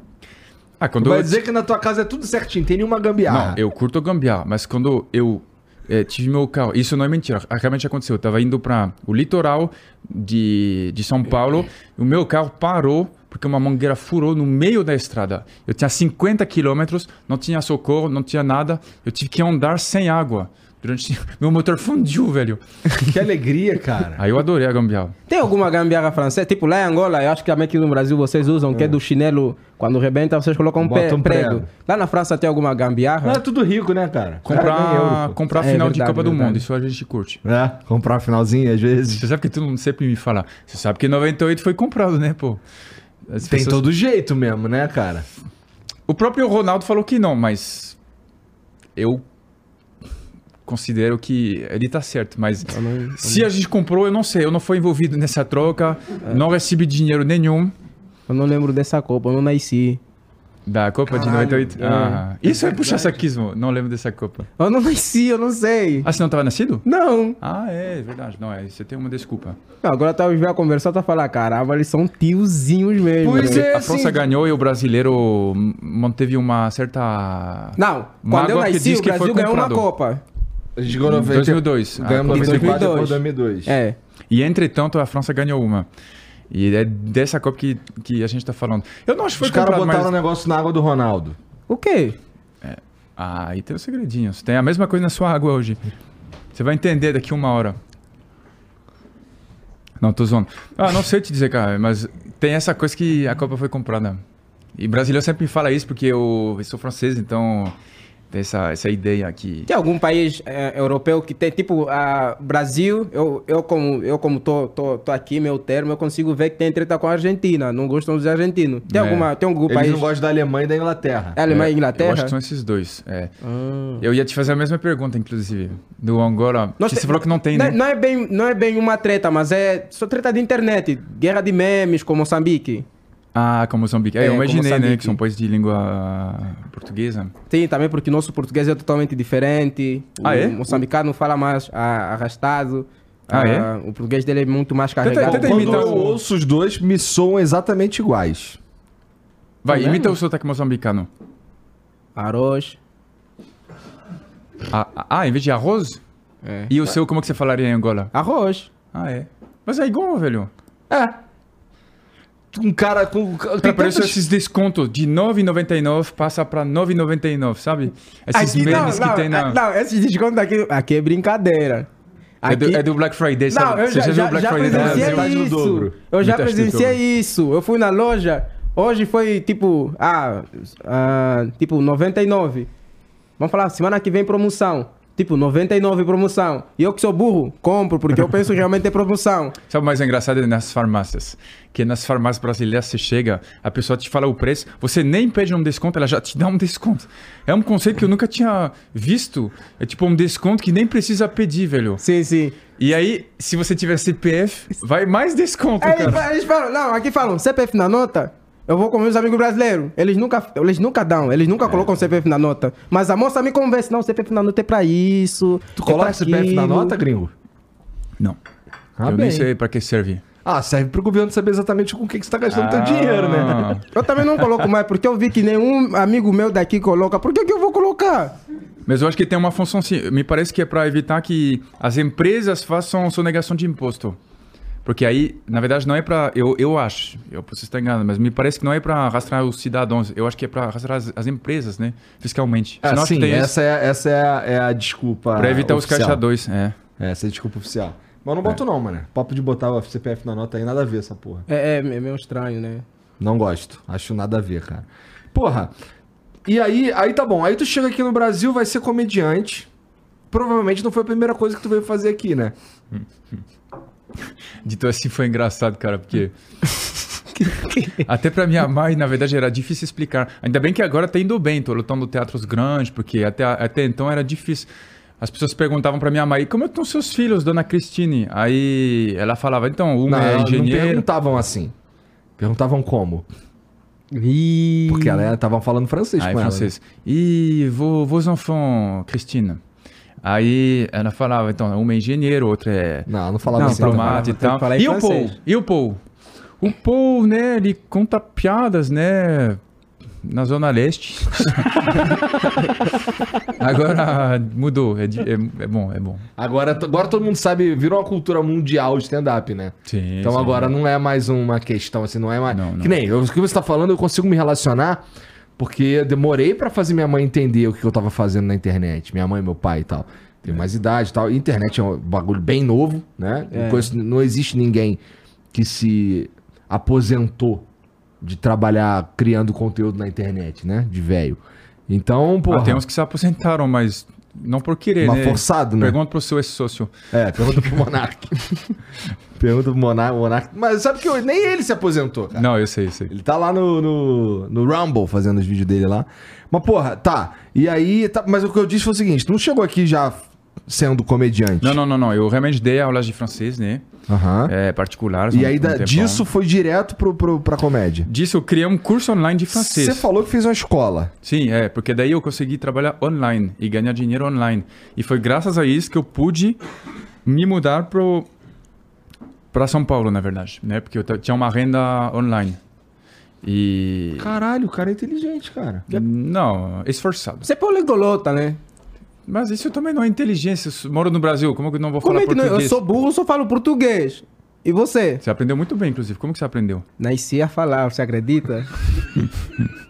Ah, quando Tu vai eu... dizer que na tua casa é tudo certinho, tem nenhuma gambiarra. Não, eu curto gambiarra, mas quando eu eh, tive meu carro, isso não é mentira, realmente aconteceu. Eu tava indo para o litoral de, de São Paulo, o meu carro parou porque uma mangueira furou no meio da estrada. Eu tinha 50 quilômetros, não tinha socorro, não tinha nada, eu tive que andar sem água. Durante... Meu motor fundiu, velho. Que alegria, cara. Aí eu adorei a gambiarra. Tem alguma gambiarra francesa? Tipo, lá em Angola, eu acho que também aqui no Brasil vocês usam, que é do chinelo, quando rebenta, vocês colocam um pe- um prego. prego. Lá na França tem alguma gambiarra? Não é tudo rico, né, cara? Cara, Comprar, euro, pô. comprar É final de verdade, Copa do. Mundo, isso a gente curte. É, comprar finalzinho às vezes. Você sabe que todo mundo sempre me fala. Você sabe que 98 foi comprado, né, pô? As Tem pessoas- todo jeito mesmo, né, cara? O próprio Ronaldo falou que não, mas eu considero que ele tá certo. Mas Eu não- se a gente comprou, eu não sei. Eu não fui envolvido nessa troca, não recebi dinheiro nenhum Eu não lembro dessa Copa, eu não nasci. da Copa de Caralho, 98. é. Ah, isso é puxar saquismo. Não lembro dessa Copa. Eu não nasci, eu não sei. Ah, você não tava nascido? Não. Ah, é, é verdade. Não, é, você tem uma desculpa. Não, agora tá a conversar, tá falando, caramba, eles são tiozinhos mesmo. Pois né? é. a França sim. ganhou e o brasileiro manteve uma certa. Não, quando eu porque nasci, diz o que foi Brasil ganhou uma. Copa. A gente ganhou 90... 2002. Ah, Ganhamos Copa de 94 2002. por 2002. É. E entretanto, a França ganhou uma. E é dessa Copa que, que a gente tá falando. Eu não acho que foi Os caras botaram o mas... negócio na água do Ronaldo. O quê? Ah, aí tem os segredinhos. Tem a mesma coisa na sua água hoje. Você vai entender daqui uma hora. Não, tô zoando. Ah, não sei te dizer, cara, mas tem essa coisa que a Copa foi comprada. E brasileiro sempre me fala isso porque eu, eu sou francês, então tem essa, essa ideia aqui. Tem algum país eh, europeu que tem, tipo, a Brasil, eu, eu como, eu como tô, tô, tô aqui, meu termo, eu consigo ver que tem treta com a Argentina. Não gostam dos argentinos. Tem, É. alguma, tem algum Eles país... não gostam da Alemanha e da Inglaterra. É Alemanha e Eu Inglaterra? acho que são esses dois. É. Ah. Eu ia te fazer a mesma pergunta, inclusive, do Angola. Te- você falou que não tem, não, né? não é bem, não é bem uma treta, mas é só treta de internet. Guerra de memes com Moçambique. Ah, como Moçambique. É, É, eu imaginei, né? Que são países de língua portuguesa. Tem também porque nosso português é totalmente diferente. Ah, o é? moçambicano fala mais ah, arrastado. Ah, é? Ah, O português dele é muito mais Tenta- carregado. tenta Quando imitar eu o- ouço os dois, me soam exatamente iguais. Vai, Tá imita o sotaque moçambicano. Arroz. Ah, ah, ah, em vez de arroz? É. E o seu, como que você falaria em Angola? Arroz. Ah, é. Mas é igual, velho. É. Um cara com. Pra Tem aparecer tantas... esses descontos de 9,99 passa pra 9,99, sabe? Esses Aqui, memes não, que tem não, na... Não, esse desconto aqui, aqui é brincadeira. É, do, Aqui- é do Black Friday, sabe? Não, eu Você já, viu já, o Black já Friday metade do isso. dobro. Eu já presenciei isso. Eu fui na loja, hoje foi tipo, ah, ah, tipo 99. Vamos falar, semana que vem promoção. Tipo, 99 promoção. E eu que sou burro, compro, porque eu penso realmente é promoção. Sabe o mais engraçado é nas farmácias? Que nas farmácias brasileiras você chega, a pessoa te fala o preço, você nem pede um desconto, ela já te dá um desconto. É um conceito que eu nunca tinha visto. É tipo um desconto que nem precisa pedir, velho. Sim, sim. E aí, se você tiver CPF, vai mais desconto, Aí cara. eles falam, não, aqui falam, CPF na nota. Eu vou com meus amigos brasileiros. Eles nunca, eles nunca dão, eles É. nunca colocam CPF na nota. Mas a moça me convence, não, CPF na nota é pra isso. Tu é coloca pra CPF na aquilo." nota, gringo? Não. Ah, eu bem. nem sei pra que serve. Ah, serve pro governo saber exatamente com o que, que você tá gastando teu Ah. dinheiro, né? Eu também não coloco mais, porque eu vi que nenhum amigo meu daqui coloca. Por que, que eu vou colocar? Mas eu acho que tem uma função sim. Me parece que é para evitar que as empresas façam sonegação de imposto. Porque aí, na verdade, não é para. Eu, eu acho, eu posso estar enganado, mas me parece que não é para rastrear os cidadãos. Eu acho que é para rastrear as, as empresas, né? Fiscalmente. Ah, sim, que tem essa, é, essa é, a, é a desculpa. Para evitar oficial. os caixa 2. É. Essa é a desculpa oficial. Mas eu não boto não, mano. Papo de botar o CPF na nota aí, nada a ver essa porra. É, é, é meio estranho, né? Não gosto. Acho nada a ver, cara. Porra. E aí, aí tá bom. Aí tu chega aqui no Brasil, vai ser comediante. Provavelmente não foi a primeira coisa que tu veio fazer aqui, né? Dito assim foi engraçado, cara, porque. Até pra minha mãe, na verdade, era difícil explicar. Ainda bem que agora tá indo bem, tô lutando teatros grandes, porque até, até então era difícil. As pessoas perguntavam pra minha mãe, como estão seus filhos, dona Cristine? Aí ela falava, então, uma não, é não engenheiro. perguntavam assim. Perguntavam como. Ih. Porque ela estavam falando francês Aí, com ela. francês. E vos, vos enfants, Cristina? Aí ela falava, então, uma é engenheiro, outra é Não, não falava Não, assim. diplomata e tal. E o Paul? E o Paul? O Paul, né, ele conta piadas, né, na Zona Leste. Agora mudou, é, é- é bom, é bom. Agora, agora todo mundo sabe, virou uma cultura mundial de stand-up, né? Sim, Então sim. agora não é mais uma questão, assim, não é mais. Não, não. Que nem, o que você tá falando, eu consigo me relacionar, porque eu demorei pra fazer minha mãe entender o que eu tava fazendo na internet. Minha mãe, meu pai e tal. Tem mais idade e tal. Internet é um bagulho bem novo, né? É. Não existe ninguém que se aposentou de trabalhar criando conteúdo na internet, né? De velho. Então, pô. Ah, tem uns que se aposentaram, mas não por querer, Mas né? forçado, né? Pergunta pro seu ex-sócio. É, pergunta pro Monark. pergunta pro Monark, Monark. Mas sabe que eu- nem ele se aposentou, cara. Não, eu sei, eu sei. Ele tá lá no, no, no Rumble fazendo os vídeos dele lá. Mas, porra, tá. E aí. tá- mas o que eu disse foi o seguinte: tu não chegou aqui já sendo comediante. Não, não, não, não. Eu realmente dei aulas de francês, né? Aham. É, particulares. E um- aí um disso foi direto pro, pro, pra comédia. Disso eu criei um curso online de francês. Você falou que fez uma escola. Sim, é, porque daí eu consegui trabalhar online e ganhar dinheiro online. E foi graças a isso que eu pude me mudar pro para São Paulo, na verdade, né? Porque eu tinha uma renda online. E Caralho, o cara é inteligente, cara. não, esforçado. Você é poliglota, né? Mas isso também não é inteligência. Moro no Brasil, como que eu não vou Como falar é que não? português? Eu sou burro, só falo português. E você? Você aprendeu muito bem, inclusive. Como que você aprendeu? Nasci a falar, você acredita?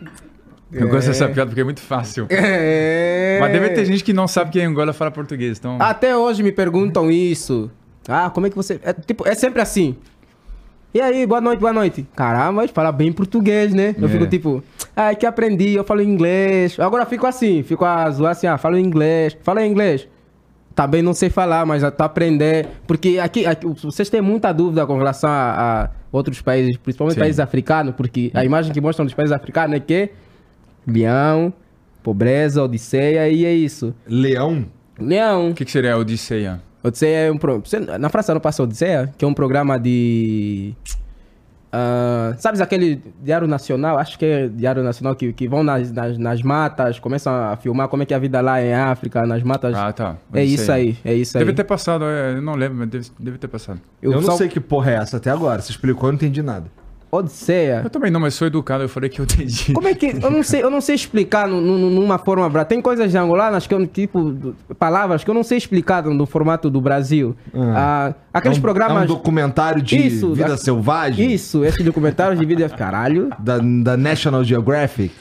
Eu gosto dessa piada porque é muito fácil. É. Mas deve ter gente que não sabe que em Angola fala português, então... Até hoje me perguntam isso. Ah, como é que você. É, tipo, é sempre assim. E aí, boa noite, boa noite. Caramba, mas fala bem português, né? Eu É. fico tipo, ah, é que aprendi, eu falo inglês. Agora fico assim, fico a zoar assim, ah, falo inglês. Fala inglês. Também não sei falar, mas já tô aprendendo. Porque aqui, aqui vocês têm muita dúvida com relação a, a outros países, principalmente Sim. países africanos, porque a imagem que mostram dos países africanos é que leão, pobreza, odisseia e é isso. Leão? Leão. O que, que seria a Odisseia? Odisseia é um pro... Você- Na França não passa Odisseia? Que é um programa de... ah, sabes aquele Diário Nacional? Acho que é Diário Nacional que, que vão nas, nas, nas matas, começam a filmar como é que é a vida lá em África, nas matas. Ah, tá. é isso aí, é isso Deve aí. ter passado, é, eu não lembro, mas deve, deve ter passado. Eu, não só- sei que porra é essa até agora. Você explicou, eu não entendi nada. Odisseia. Eu também não, mas sou educado, eu falei que eu entendi. Como é que. Eu não sei, eu não sei explicar nu- nu- numa forma. bra- Tem coisas de angolanas que eu, tipo, palavras que eu não sei explicar no, no formato do Brasil. Ah, aqueles é um, programas. É um documentário de Isso, vida da- selvagem? Isso, esses documentários de vida. Caralho. Da, da National Geographic?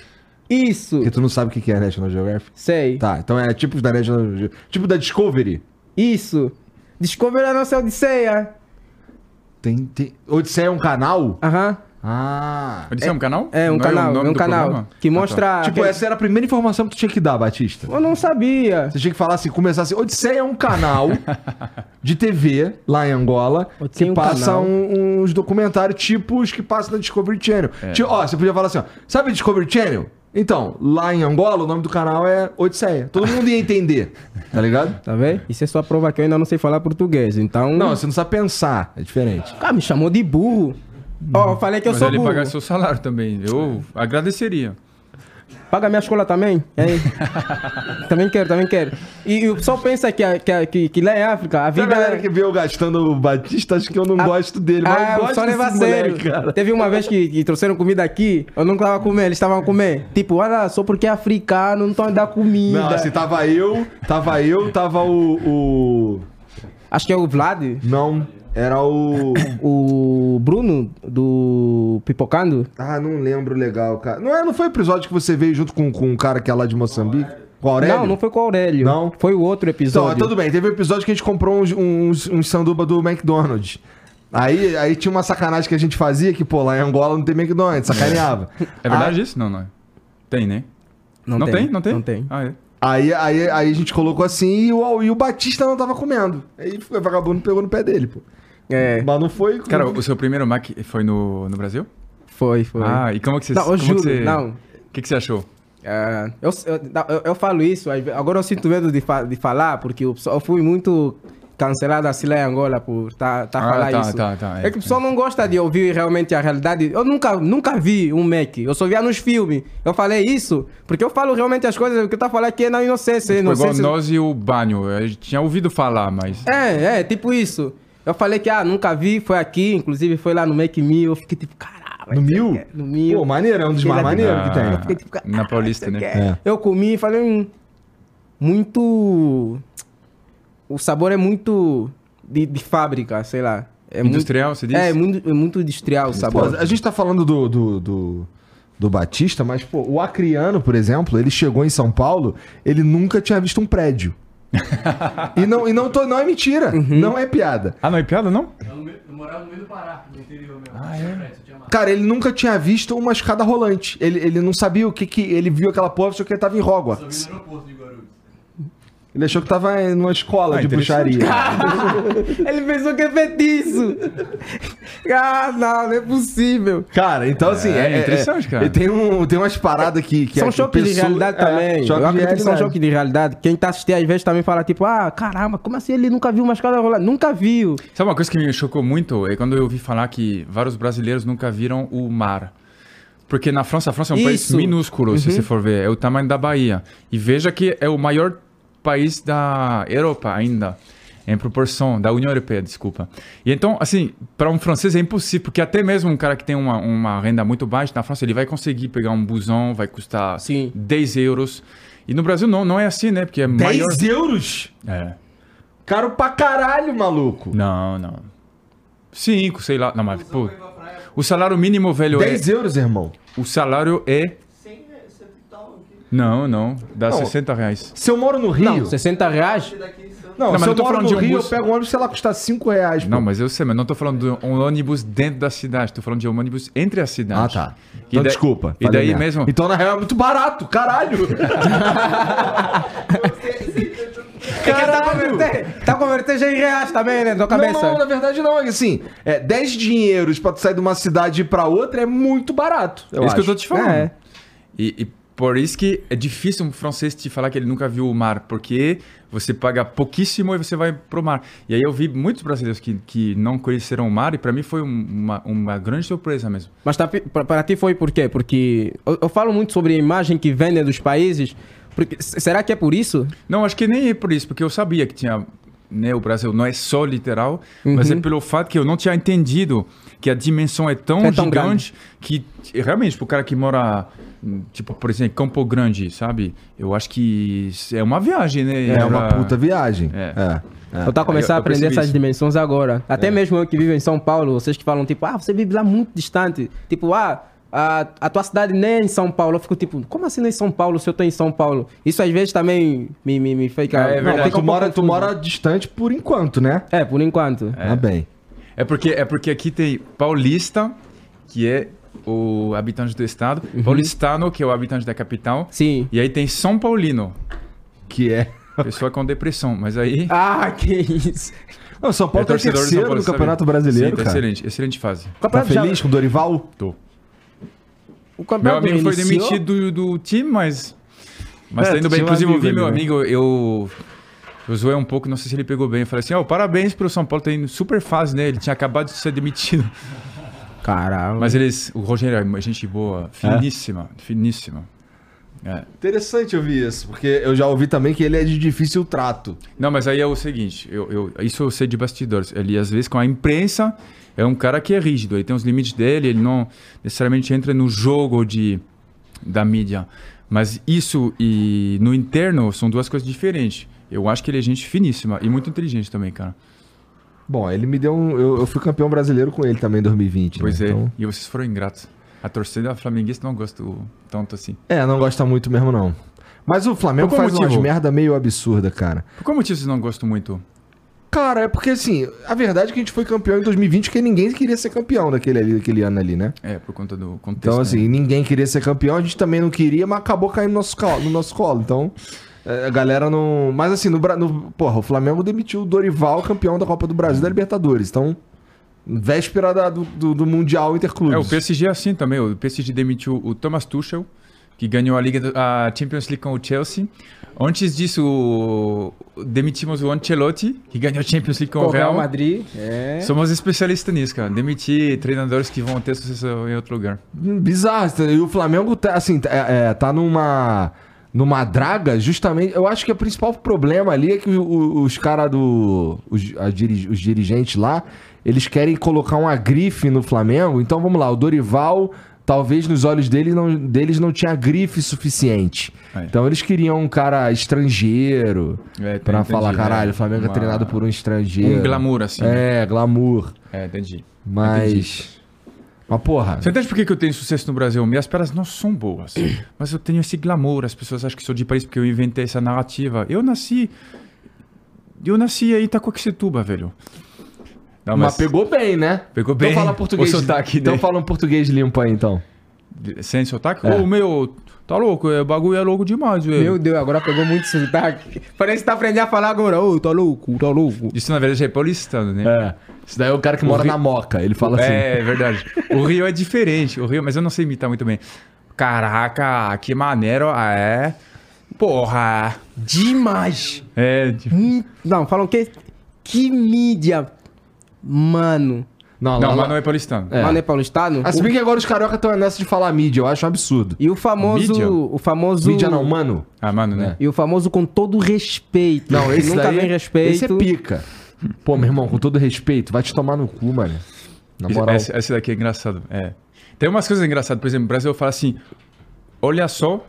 Isso. Que tu não sabe o que é National Geographic? Sei. Tá, então é tipo da National Tipo da Discovery. Isso. Discover a nossa Odisseia. Tem, tem... Odisseia é um canal? Aham. Ah. Isso é um canal? É um Não canal, o é, nome um do canal programa? que Ah, tá. mostra. Tipo, que- essa era a primeira informação que tu tinha que dar, Batista. Eu não sabia. Você tinha que falar assim, começar assim. Odisseia é um canal de TV lá em Angola Odisseia que é um passa canal. um- uns documentários tipo os que passam na Discovery Channel. É. Tipo, ó, você podia falar assim, ó. Sabe Discovery Channel? Então, lá em Angola, o nome do canal é Odisseia. Todo mundo ia entender, tá ligado? Tá vendo? Isso é só prova que eu ainda não sei falar português. Então. Não, você não sabe pensar. É diferente. Cara, me chamou de burro. Ó, eu falei que eu Mas sou ele burro. pagar seu salário também. Eu agradeceria. Paga minha escola também. hein? também quero, também quero. E, e o pessoal pensa que, a- que, a- que, que lá em África a Tem a vida. galera que vê eu gastando o Batista, acho que eu não gosto dele, mas Ah, eu gosto pessoal desse leva a sério. cara. Teve uma vez que, que trouxeram comida aqui, eu não tava comendo, eles estavam comendo. Tipo, olha, só porque é africano, não estão a dar comida. Não, assim, tava eu, tava eu, tava o... o... Acho que é o Vlad, Não, era o... o Bruno do Pipocando. Ah, não lembro legal, cara. Não, é, não foi o episódio que você veio junto com, com um cara que é lá de Moçambique? Com o Aurélio? Não, não foi com o Aurélio. Não? Foi o outro Então, episódio. tudo bem. Teve um episódio que a gente comprou uns, uns, uns sanduba do McDonald's. Aí, aí tinha uma sacanagem que a gente fazia que, pô, lá em Angola não tem McDonald's, sacaneava. É verdade isso? Não, não é. Tem, né? Não, tem. Não tem? Não tem. Ah, é. Aí, aí, aí a gente colocou assim e o, e o Batista não tava comendo. Aí o vagabundo pegou no pé dele, pô. É, Mas não foi... Cara, o seu primeiro Mac foi no, no Brasil? foi, foi. Ah, e como que você... Não, eu que juro, você- não. O que, que você achou? É, eu, eu, eu- eu falo isso, agora eu sinto medo de, fa- de falar, porque eu, eu fui muito cancelado assim lá em Angola por tá, tá Ah, falar tá, isso. tá, tá, é, é. que o pessoal não gosta de ouvir realmente a realidade. Eu nunca, nunca vi um Mac, eu só via nos filmes. Eu falei isso, porque eu falo realmente as coisas, o que eu tô falando aqui é na inocência. Foi igual inocência nós e o banho. A gente tinha ouvido falar, mas... é, é, tipo isso. Eu falei que, ah, nunca vi, foi aqui, inclusive foi lá no Make Me, eu fiquei tipo, caralho. No Mil? No Mil. Pô, maneiro, é um dos mais maneiros que Ah, tem. Eu fiquei tipo, Na Paulista, né? É. Eu comi e falei, hum, muito. O sabor é muito de, de fábrica, sei lá. É Industrial, muito, você diz? É, muito, é muito industrial o Pô, sabor. a gente tá falando do, do, do, do Batista, mas, pô, o Acriano, por exemplo, ele chegou em São Paulo, ele nunca tinha visto um prédio. E não, e não, tô, não é mentira, não é piada. Ah, não é piada, não? Eu morava no meio do Pará, no interior mesmo. Ah, é? Só. Cara, ele nunca tinha visto uma escada rolante. Ele, ele não sabia o que que. Ele viu aquela porra, só que ele tava em Só Hogwarts. vi no aeroporto. Ele achou que tava em numa escola Ah, de bruxaria. Ele pensou que é feitiço. ah, não, não é possível. Cara, então assim. É, interessante, cara. Ele tem, um, tem umas paradas que. que são a choques de pessoa- realidade é, também. choque Eu de acredito que são choques de realidade. Quem tá assistindo às vezes também fala, tipo, ah, caramba, como assim ele nunca viu uma escada rolante? Nunca viu. Sabe uma coisa que me chocou muito? É quando eu ouvi falar que vários brasileiros nunca viram o mar. Porque na França, a França é um país Isso. minúsculo, se você for ver. É o tamanho da Bahia. E veja que é o maior país da Europa ainda. Em proporção, da União Europeia, desculpa. E então, assim, para um francês é impossível, porque até mesmo um cara que tem uma, uma renda muito baixa na França, ele vai conseguir pegar um busão, vai custar Sim. 10 euros. E no Brasil não, não é assim, né? Porque é 10 maior. euros? É. Caro pra caralho, maluco. Não, não. Cinco, sei lá. Não, mas, pô. O salário mínimo, velho, 10 euros, irmão. é. O salário é. 100 reais, 100 e tal aqui. Não, não. Dá Não. 60 reais. Se eu moro no Rio. Não, 60 reais. Não, Não, mas se eu eu tô moro falando no de um Rio, bus- eu pego um ônibus, sei lá, custar 5 reais. pô. Não, mas eu sei, mas não tô falando de um ônibus dentro da cidade. Tô falando de um ônibus entre a Ah, cidade. tá. Então, daí- desculpa. E daí merda. mesmo. Então, na real, é muito barato, caralho. caralho. Tá convertendo já em reais também, né? Na Não, cabeça. não, na verdade não. É assim, é, 10 dinheiros pra tu sair de uma cidade pra outra é muito barato. É isso que eu acho. tô te falando. É. E, e por isso que é difícil um francês te falar que ele nunca viu o mar, porque você paga pouquíssimo e você vai pro mar. E aí eu vi muitos brasileiros que, que não conheceram o mar e para mim foi um- uma, uma grande surpresa mesmo. Mas tá, para ti foi por quê? Porque eu, eu falo muito sobre a imagem que vendem dos países. Porque, será que é por isso? Não, acho que nem é por isso, porque eu sabia que tinha. Né, o Brasil não é só literal, mas é pelo fato que eu não tinha entendido que a dimensão é tão É tão gigante que realmente, pro cara que mora, tipo, por exemplo, Campo Grande, sabe? Eu acho que é uma viagem, né? É uma puta viagem. É. É. é. Eu tô eu- a aprender essas isso. dimensões agora. Até mesmo eu que vivo em São Paulo, vocês que falam, tipo, ah, você vive lá muito distante. Tipo, ah, a, a tua cidade nem é em São Paulo. Eu fico tipo, como assim não é em São Paulo se eu tô em São Paulo? Isso às vezes também me, me, me fica. É, é Não, verdade. fica tu, um mora, tu mora distante por enquanto, né? É, por enquanto. Ah, bem. É porque, é porque aqui tem paulista que é o habitante do estado, paulistano, que é o habitante da capital, Sim. e aí tem São Paulino, Que é. pessoa com depressão, mas aí Ah, que isso. Não, São Paulo é tá terceiro Paulo, no sabe? Campeonato Brasileiro, Sim, tá cara. excelente, excelente fase. O Tá campeonato já- feliz com o Dorival? Tô. o Meu campeonato amigo foi demitido do, do time, mas. Mas É, tá indo bem. Inclusive, eu vi meu né? amigo, eu. Eu zoei um pouco, não sei se ele pegou bem. Eu falei assim: ó, parabéns pro São Paulo, tá indo super fase, né? Ele tinha acabado de ser demitido. Caramba. Mas eles. O Rogério é gente boa, finíssima, finíssima. É. Interessante ouvir isso, porque eu já ouvi também que ele é de difícil trato. Não, mas aí é o seguinte: eu, eu- isso eu sei de bastidores. Ele, às vezes, com a imprensa, é um cara que é rígido, ele tem os limites dele, ele não necessariamente entra no jogo de, da mídia. Mas isso e no interno são duas coisas diferentes. Eu acho que ele é gente finíssima e muito inteligente também, cara. Bom, ele me deu um. Eu, eu fui campeão brasileiro com ele também em 2020. Pois né? é. Então, E vocês foram ingratos. A torcida flamenguista não gosta tanto assim. é, não gosta muito mesmo, não. Mas o Flamengo faz umas motivo? merda meio absurda, cara. Por qual motivo vocês não gostam muito? Cara, é porque assim, a verdade é que a gente foi campeão em 2020 porque ninguém queria ser campeão daquele, ali, daquele ano ali, né? É, por conta do contexto. Então, né? assim, ninguém queria ser campeão, a gente também não queria, mas acabou caindo no nosso colo. No nosso colo. Então, a galera não. Mas assim, no, no, porra, o Flamengo demitiu o Dorival, campeão da Copa do Brasil e da Libertadores. Então, véspera da- do, do, do Mundial Interclubes. É, o PSG é assim também. O PSG demitiu o Thomas Tuchel, que ganhou a, Liga, do- a Champions League com o Chelsea. Antes disso, o- demitimos o Ancelotti, que ganhou a Champions League com, Com o Real. Madrid. É. Somos especialistas nisso, cara. Demitir treinadores que vão ter sucesso em outro lugar. Bizarro. E o Flamengo tá, assim, é, é, tá numa. Numa draga, justamente. Eu acho que o principal problema ali é que o- o- os caras do. Os, os dirigentes lá, eles querem colocar uma grife no Flamengo. Então vamos lá, o Dorival, talvez nos olhos dele não, deles não tinha grife suficiente. É. Então eles queriam um cara estrangeiro. É, Pra entendi, falar, é. caralho, o Flamengo é Uma- treinado por um estrangeiro. Um glamour, assim. né? É, glamour. É, entendi. Mas. Mas porra. Você entende por que eu tenho sucesso no Brasil? Minhas piadas não são boas, mas eu tenho esse glamour. As pessoas acham que sou de Paris porque eu inventei essa narrativa. Eu nasci. Eu nasci em Itacoaxetuba, velho. Não, Mas, pegou bem, né? Pegou bem Então fala português. o sotaque então dele. fala um português limpo aí, então. Sem sotaque? É. Ô, meu, tá louco? O bagulho é louco demais, velho. Meu Deus, agora pegou muito sotaque. Parece que tá aprendendo a falar agora. Ô, tá louco, tá louco. Isso na verdade é paulistano, né? É. Isso daí é o cara que mora Rio- na Moca. Ele fala assim. É, é verdade. O Rio é diferente. O Rio, mas eu não sei imitar muito bem. Caraca, que maneiro. Ah, é. Porra. Demais. É, tipo... Hum, Não, falam que. Que mídia. Mano. Não, Não, lá- mas não é paulistano. É. Mano é paulistano? Ah, se bem que agora os carioca estão nessa de falar mídia. Eu acho um absurdo. E o famoso. Mídia? O famoso. Mídia não, mano. Ah, mano, né? E o famoso com todo respeito. Não, esse Nunca daí, vem respeito. Esse é pica. Pô, meu irmão, com todo respeito, vai te tomar no cu, mano. Na moral. Esse, esse daqui é engraçado. É. Tem umas coisas engraçadas. Por exemplo, no Brasil fala assim: olha só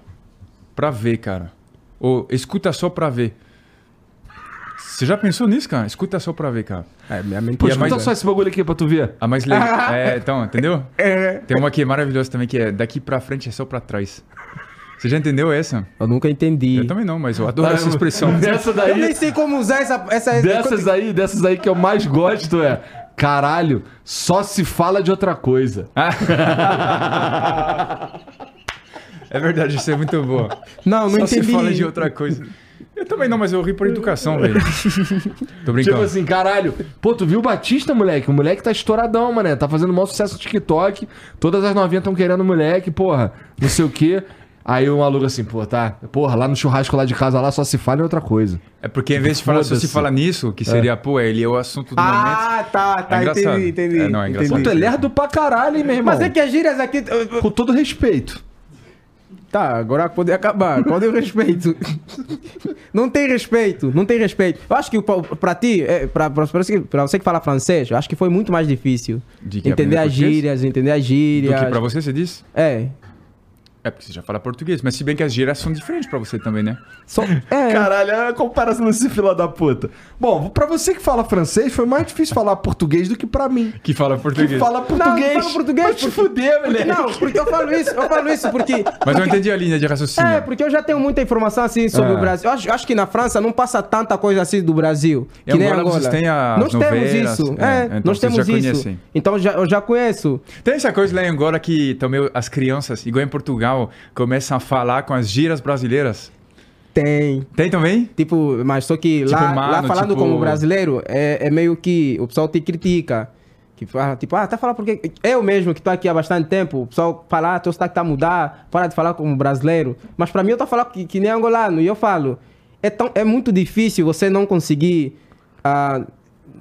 pra ver, cara. Ou escuta só pra ver. Você já pensou nisso, cara? Escuta só pra ver, cara. É, minha mente Pô, a escuta mais- só esse bagulho aqui pra tu ver. A mais legal. é, então, entendeu? Tem uma aqui maravilhosa também que é daqui pra frente é só pra trás. Você já entendeu essa? Eu nunca entendi. Eu também não, mas eu adoro essa expressão. Dessa Eu nem daí, sei como usar essa. essa dessas aí, dessas aí que eu mais gosto é. Caralho, só se fala de outra coisa. É verdade, isso é muito boa. Não, não Só entendi. se fala de outra coisa. Eu também não, mas eu ri por educação, velho. Tô brincando. Tipo assim, caralho. Pô, tu viu o Batista, moleque? O moleque tá estouradão, mané. Tá fazendo maior sucesso no TikTok. Todas as novinhas tão querendo o moleque, porra. Não sei o quê. Aí o maluco assim, pô, tá. Porra, lá no churrasco lá de casa lá só se fala em outra coisa. É porque em vez de falar só se fala nisso, que seria, pô, ele é o assunto do momento. Ah, tá, tá. É engraçado. entendi, entendi. É, não, é engraçado. Pô, tu é lerdo pra caralho, hein, meu irmão? Mas é que as gírias aqui. Com todo respeito. Tá, agora pode acabar. Cadê o respeito? não tem respeito, não tem respeito. Eu acho que pra, pra ti, é, pra você, que fala francês, eu acho que foi muito mais difícil. Entender as gírias, entender as Do gírias. que pra você, você diz? É. É porque você já fala português, mas se bem que as gírias são diferentes pra você também, né? Só, é, Caralho, é a comparação desse fila da puta. Bom, pra você que fala francês, foi mais difícil falar português do que pra mim. Que fala Que português. fala português. Não, fala português, Vai te porque- fuder, porque, moleque. não, porque eu falo isso, eu falo isso porque... Mas eu não entendi a linha de raciocínio. É, porque eu já tenho muita informação assim sobre Ah. o Brasil. Eu acho, eu acho que na França não passa tanta coisa assim do Brasil. Que nem Angola Angola. vocês têm as nós temos novelas, isso. é, É, então nós temos já isso. conhecem. Então já, eu já conheço. Tem essa coisa lá em Angola que também as crianças, igual em Portugal, começam a falar com as gírias brasileiras. Tem. Tem também? Tipo, mas só que Tipo, lá, mano, lá falando tipo- como brasileiro, é, é meio que o pessoal te critica. Que fala, tipo, ah, tá falando porque. Eu mesmo, que tô aqui há bastante tempo, o pessoal fala, ah, teu sotaque tá a mudar, para de falar como brasileiro. Mas pra mim, eu tô falando que, que nem angolano. E eu falo, é, tão, é muito difícil você não conseguir. ah,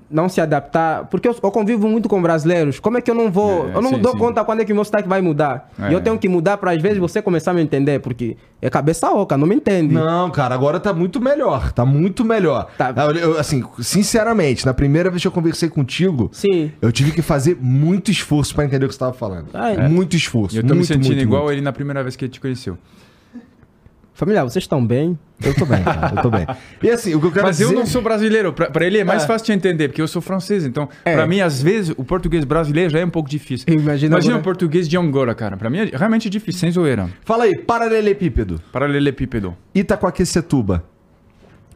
não se adaptar, porque eu, eu convivo muito com brasileiros. Como é que eu não vou. É, eu não sim, dou sim. conta quando é que meu sotaque vai mudar. É. E eu tenho que mudar para às vezes você começar a me entender, porque é cabeça oca, não me entende. Não, cara, agora tá muito melhor. Tá muito melhor. Tá. Eu- assim, sinceramente, na primeira vez que eu conversei contigo, Sim. eu tive que fazer muito esforço pra entender o que você tava falando. É. Muito esforço. E eu tô me muito, sentindo muito, igual muito. ele na primeira vez que ele te conheceu. Família, vocês estão bem? Eu tô bem, cara. Eu tô bem. E assim, o que eu quero Mas dizer... eu não sou brasileiro. Pra, pra ele é mais É. fácil de entender, porque eu sou francês. Então, É. pra mim, às vezes, o português brasileiro já é um pouco difícil. Imagina Imagina agora- o português de Angola, cara. Pra mim é realmente difícil, sem zoeira. Fala aí, paralelepípedo. Paralelepípedo. Itacoaquecetuba.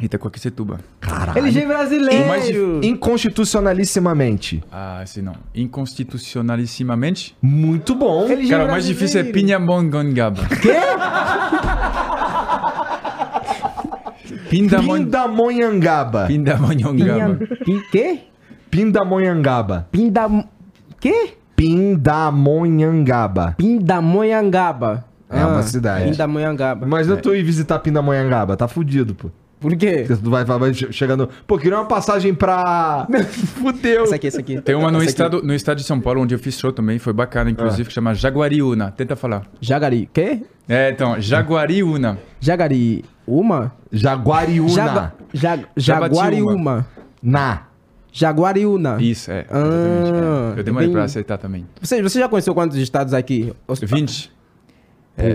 Itacoaquecetuba. Caralho. LG brasileiro! mais dif- Inconstitucionalissimamente. Ah, esse não. Inconstitucionalissimamente. Muito bom. LG Cara, o mais difícil é brasileiro. Pinhamongangaba. Quê? Pindamon... Pindamonhangaba. Pindamonhangaba. Pin... Quê? Pindamonhangaba. Pinda... Quê? Pindamonhangaba. Pindamonhangaba. É uma cidade. Pindamonhangaba. Imagina tu ir visitar Pindamonhangaba. Tá fudido, pô. Por quê? Porque tu vai, vai chegando... Pô, queria uma passagem pra... Fudeu. Essa aqui, essa aqui. Tem uma no Essa aqui. estado, no estado de São Paulo, onde eu fiz show também, foi bacana, inclusive, que chama Jaguariúna. Tenta falar. Jagari. Quê? É, então, Jaguariúna. Jagari. Uma? Jaguariúna. Jaga... Jag... Jaguariúma. Na. Jaguariúna. Isso, é. Ah, é. Eu demorei bem- pra aceitar também. Você, você já conheceu quantos estados aqui? Os- 20.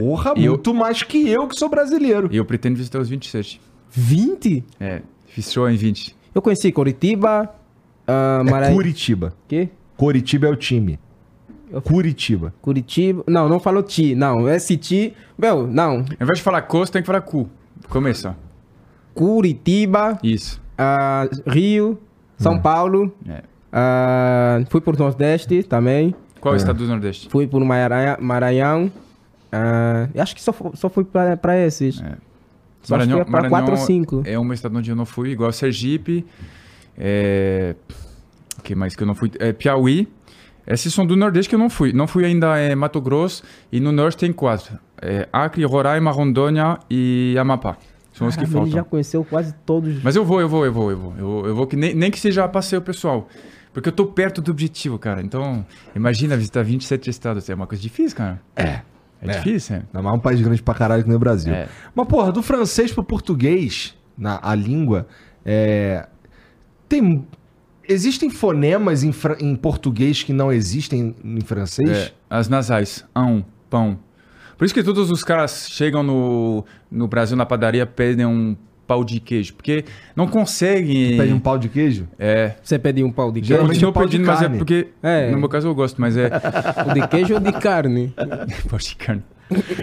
Porra, e eu- muito mais que eu que sou brasileiro. E eu pretendo visitar os 27. 20? É, fiz show em 20. Eu conheci Curitiba, ah, É Maranhão. Curitiba. Quê? Curitiba é o time. Eu- Curitiba. Curitiba. Não, não falou ti. Não, esse ti. Meu, não. Ao invés de falar costa, tem que falar cu. Começa. Curitiba, Isso. ah, Rio, São Paulo. É. ah, fui por Nordeste também. Qual é estado do Nordeste? Fui por Maranhão. Maranhão eu acho que só, só fui pra, pra esses. É. Só que é pra 4 ou 5. é um estado onde eu não fui, igual Sergipe. É... O que mais que eu não fui? É, Piauí. Esses são do Nordeste que eu não fui. Não fui ainda em Mato Grosso. E no Norte tem quatro. É, Acre, Roraima, Rondônia e Amapá. São os que Caramba, ele faltam. já conheceu quase todos. Mas eu vou, eu vou, eu vou, eu vou. Eu vou, eu vou que nem, nem que seja passeio pessoal. Porque eu tô perto do objetivo, cara. Então, imagina visitar 27 estados. É uma coisa difícil, cara. É. É, difícil, é. Ainda mais um país grande pra caralho que nem o Brasil. É. Mas, porra, do francês pro português, na, a língua, é, tem... Existem fonemas em, em português que não existem em francês? É, as nasais. Ão, pão. Por isso que todos os caras chegam no, no Brasil, na padaria, pedem um pau de queijo. Porque não conseguem... Pede um pau de queijo? É. Você pediu um pau de queijo? Geralmente Continua um pau de pedindo, mas é carne. porque... É. No meu caso eu gosto, mas é... O de queijo ou de carne? pau de carne.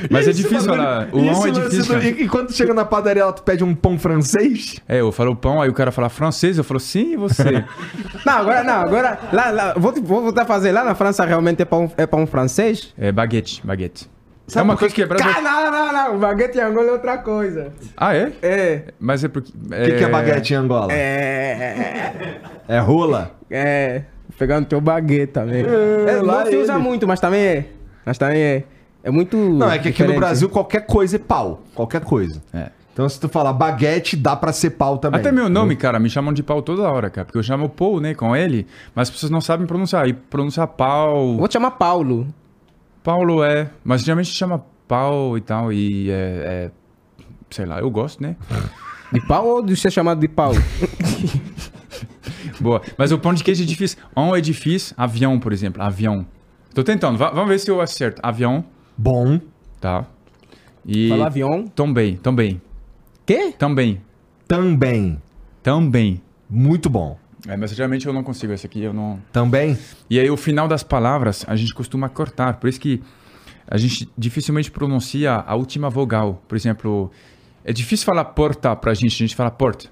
Mas é difícil falar. O esse ão é difícil, do-. E, quando tu chega na padaria, ela tu pede um pão francês? É, eu falo pão, aí o cara fala francês, eu falo sim, e você? Não, agora não, agora. Lá, lá, vou, vou voltar a fazer. Lá na França realmente é pão, é pão francês? é baguete, baguete. Sabe é uma coisa que- que é brasileira. Ah, não, não, não. O baguete em Angola é outra coisa. Ah, é? É. Mas é porque... O que, que é baguete em Angola? É. É rola? É. Pegando teu baguete também. É, lá não se usa ele. muito, mas também é. Mas também é. É muito. Não, é que aqui no diferente. Brasil qualquer coisa é pau. Qualquer coisa. É. Então se tu falar baguete, dá pra ser pau também. Até meu nome, cara, me chamam de pau toda hora, cara. Porque eu chamo Paul, né, com ele, mas as pessoas não sabem pronunciar. E pronunciar pau... Vou te chamar Paulo. Paulo é... Mas geralmente chama pau e tal, e é... é- Sei lá, eu gosto, né? De pau ou de ser chamado de pau? Boa. Mas o pão de queijo é difícil. On é difícil. Avião, por exemplo. Avião. Tô tentando. Va- vamos ver se eu acerto. Avião. Bom. Tá. E Falou avião. também, também, Quê? também, Também. também. Muito bom. É, mas geralmente eu não consigo esse aqui, eu não. Também? E aí o final das palavras a gente costuma cortar, por isso que a gente dificilmente pronuncia a última vogal. Por exemplo, é difícil falar porta pra gente, a gente fala porta,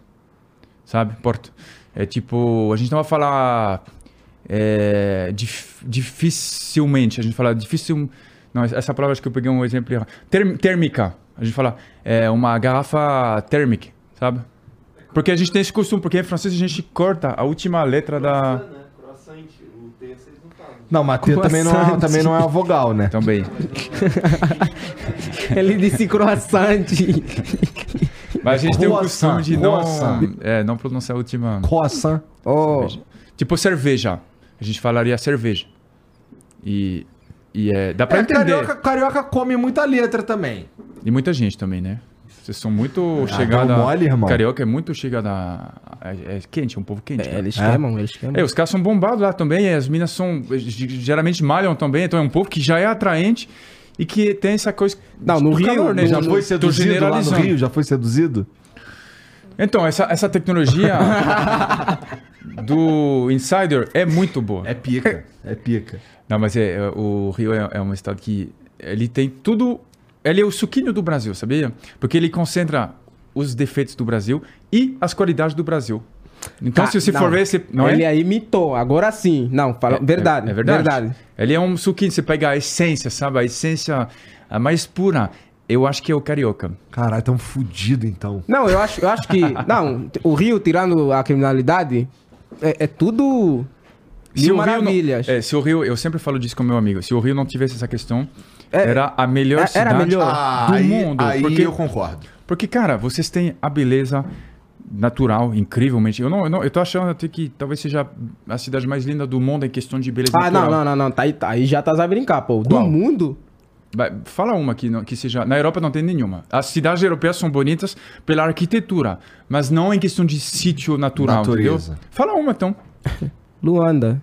sabe? Porta. É tipo, a gente não vai falar é, dif- dificilmente, a gente fala difícil. Não, essa palavra acho que eu peguei um exemplo errado. Term- térmica, a gente fala é uma garrafa térmica, sabe? Porque a gente tem esse costume, porque em francês a gente corta a última letra da. Croissant, o T vocês não falam. Não, mas T também não, é, também não é uma vogal, né? Também. Ele disse croissant. Mas a gente tem o costume de não, croissant. é, não pronunciar a última. Croissant. oh, cerveja. Tipo cerveja. A gente falaria cerveja. E, e é, dá pra É, entender. carioca, carioca come muita letra também. E muita gente também, né? Vocês são muito Ah, chegados. deu mole, irmão. Carioca é muito chegada. a- É, é quente, é um povo quente. é, cara. eles É? queimam, eles queimam. É, os caras são bombados lá também, as minas são. Geralmente malham também, então é um povo que já é atraente e que tem essa coisa. Não, no Rio, calor, né? Já foi seduzido lá no. Rio? Já foi seduzido? Então, essa, essa tecnologia do Insider é muito boa. É pica. É pica. Não, mas é, é, o Rio é, é um estado que ele tem tudo. Ele é o suquinho do Brasil, sabia? Porque ele concentra os defeitos do Brasil e as qualidades do Brasil. Então, se você não, for ver, você, não ele é? aí imitou, agora sim. Não, fala, É- verdade, é, é verdade. verdade. Ele é um suquinho, você pega a essência, sabe? A essência a mais pura. Eu acho que é o carioca. Caralho, tão fudido então. Não, eu acho, eu acho que. Não, o Rio, tirando a criminalidade, é, é tudo. Mil o Rio. Não, é, se o Rio, eu sempre falo disso com meu amigo. Se o Rio não tivesse essa questão, É, era a melhor é- cidade era melhor. Ah, do aí, mundo. aí porque, eu concordo. porque, cara, vocês têm a beleza natural, incrivelmente. Eu não, eu não, eu tô achando até que talvez seja a cidade mais linda do mundo em questão de beleza Ah, não, natural. não, não, não. Tá aí, tá aí já tá a brincar, pô. Do Qual? mundo. Vai, Fala uma que, não- que seja. Na Europa não tem nenhuma. As cidades europeias são bonitas pela arquitetura, mas não em questão de sítio natural. Natureza. Entendeu? Fala uma então. Luanda.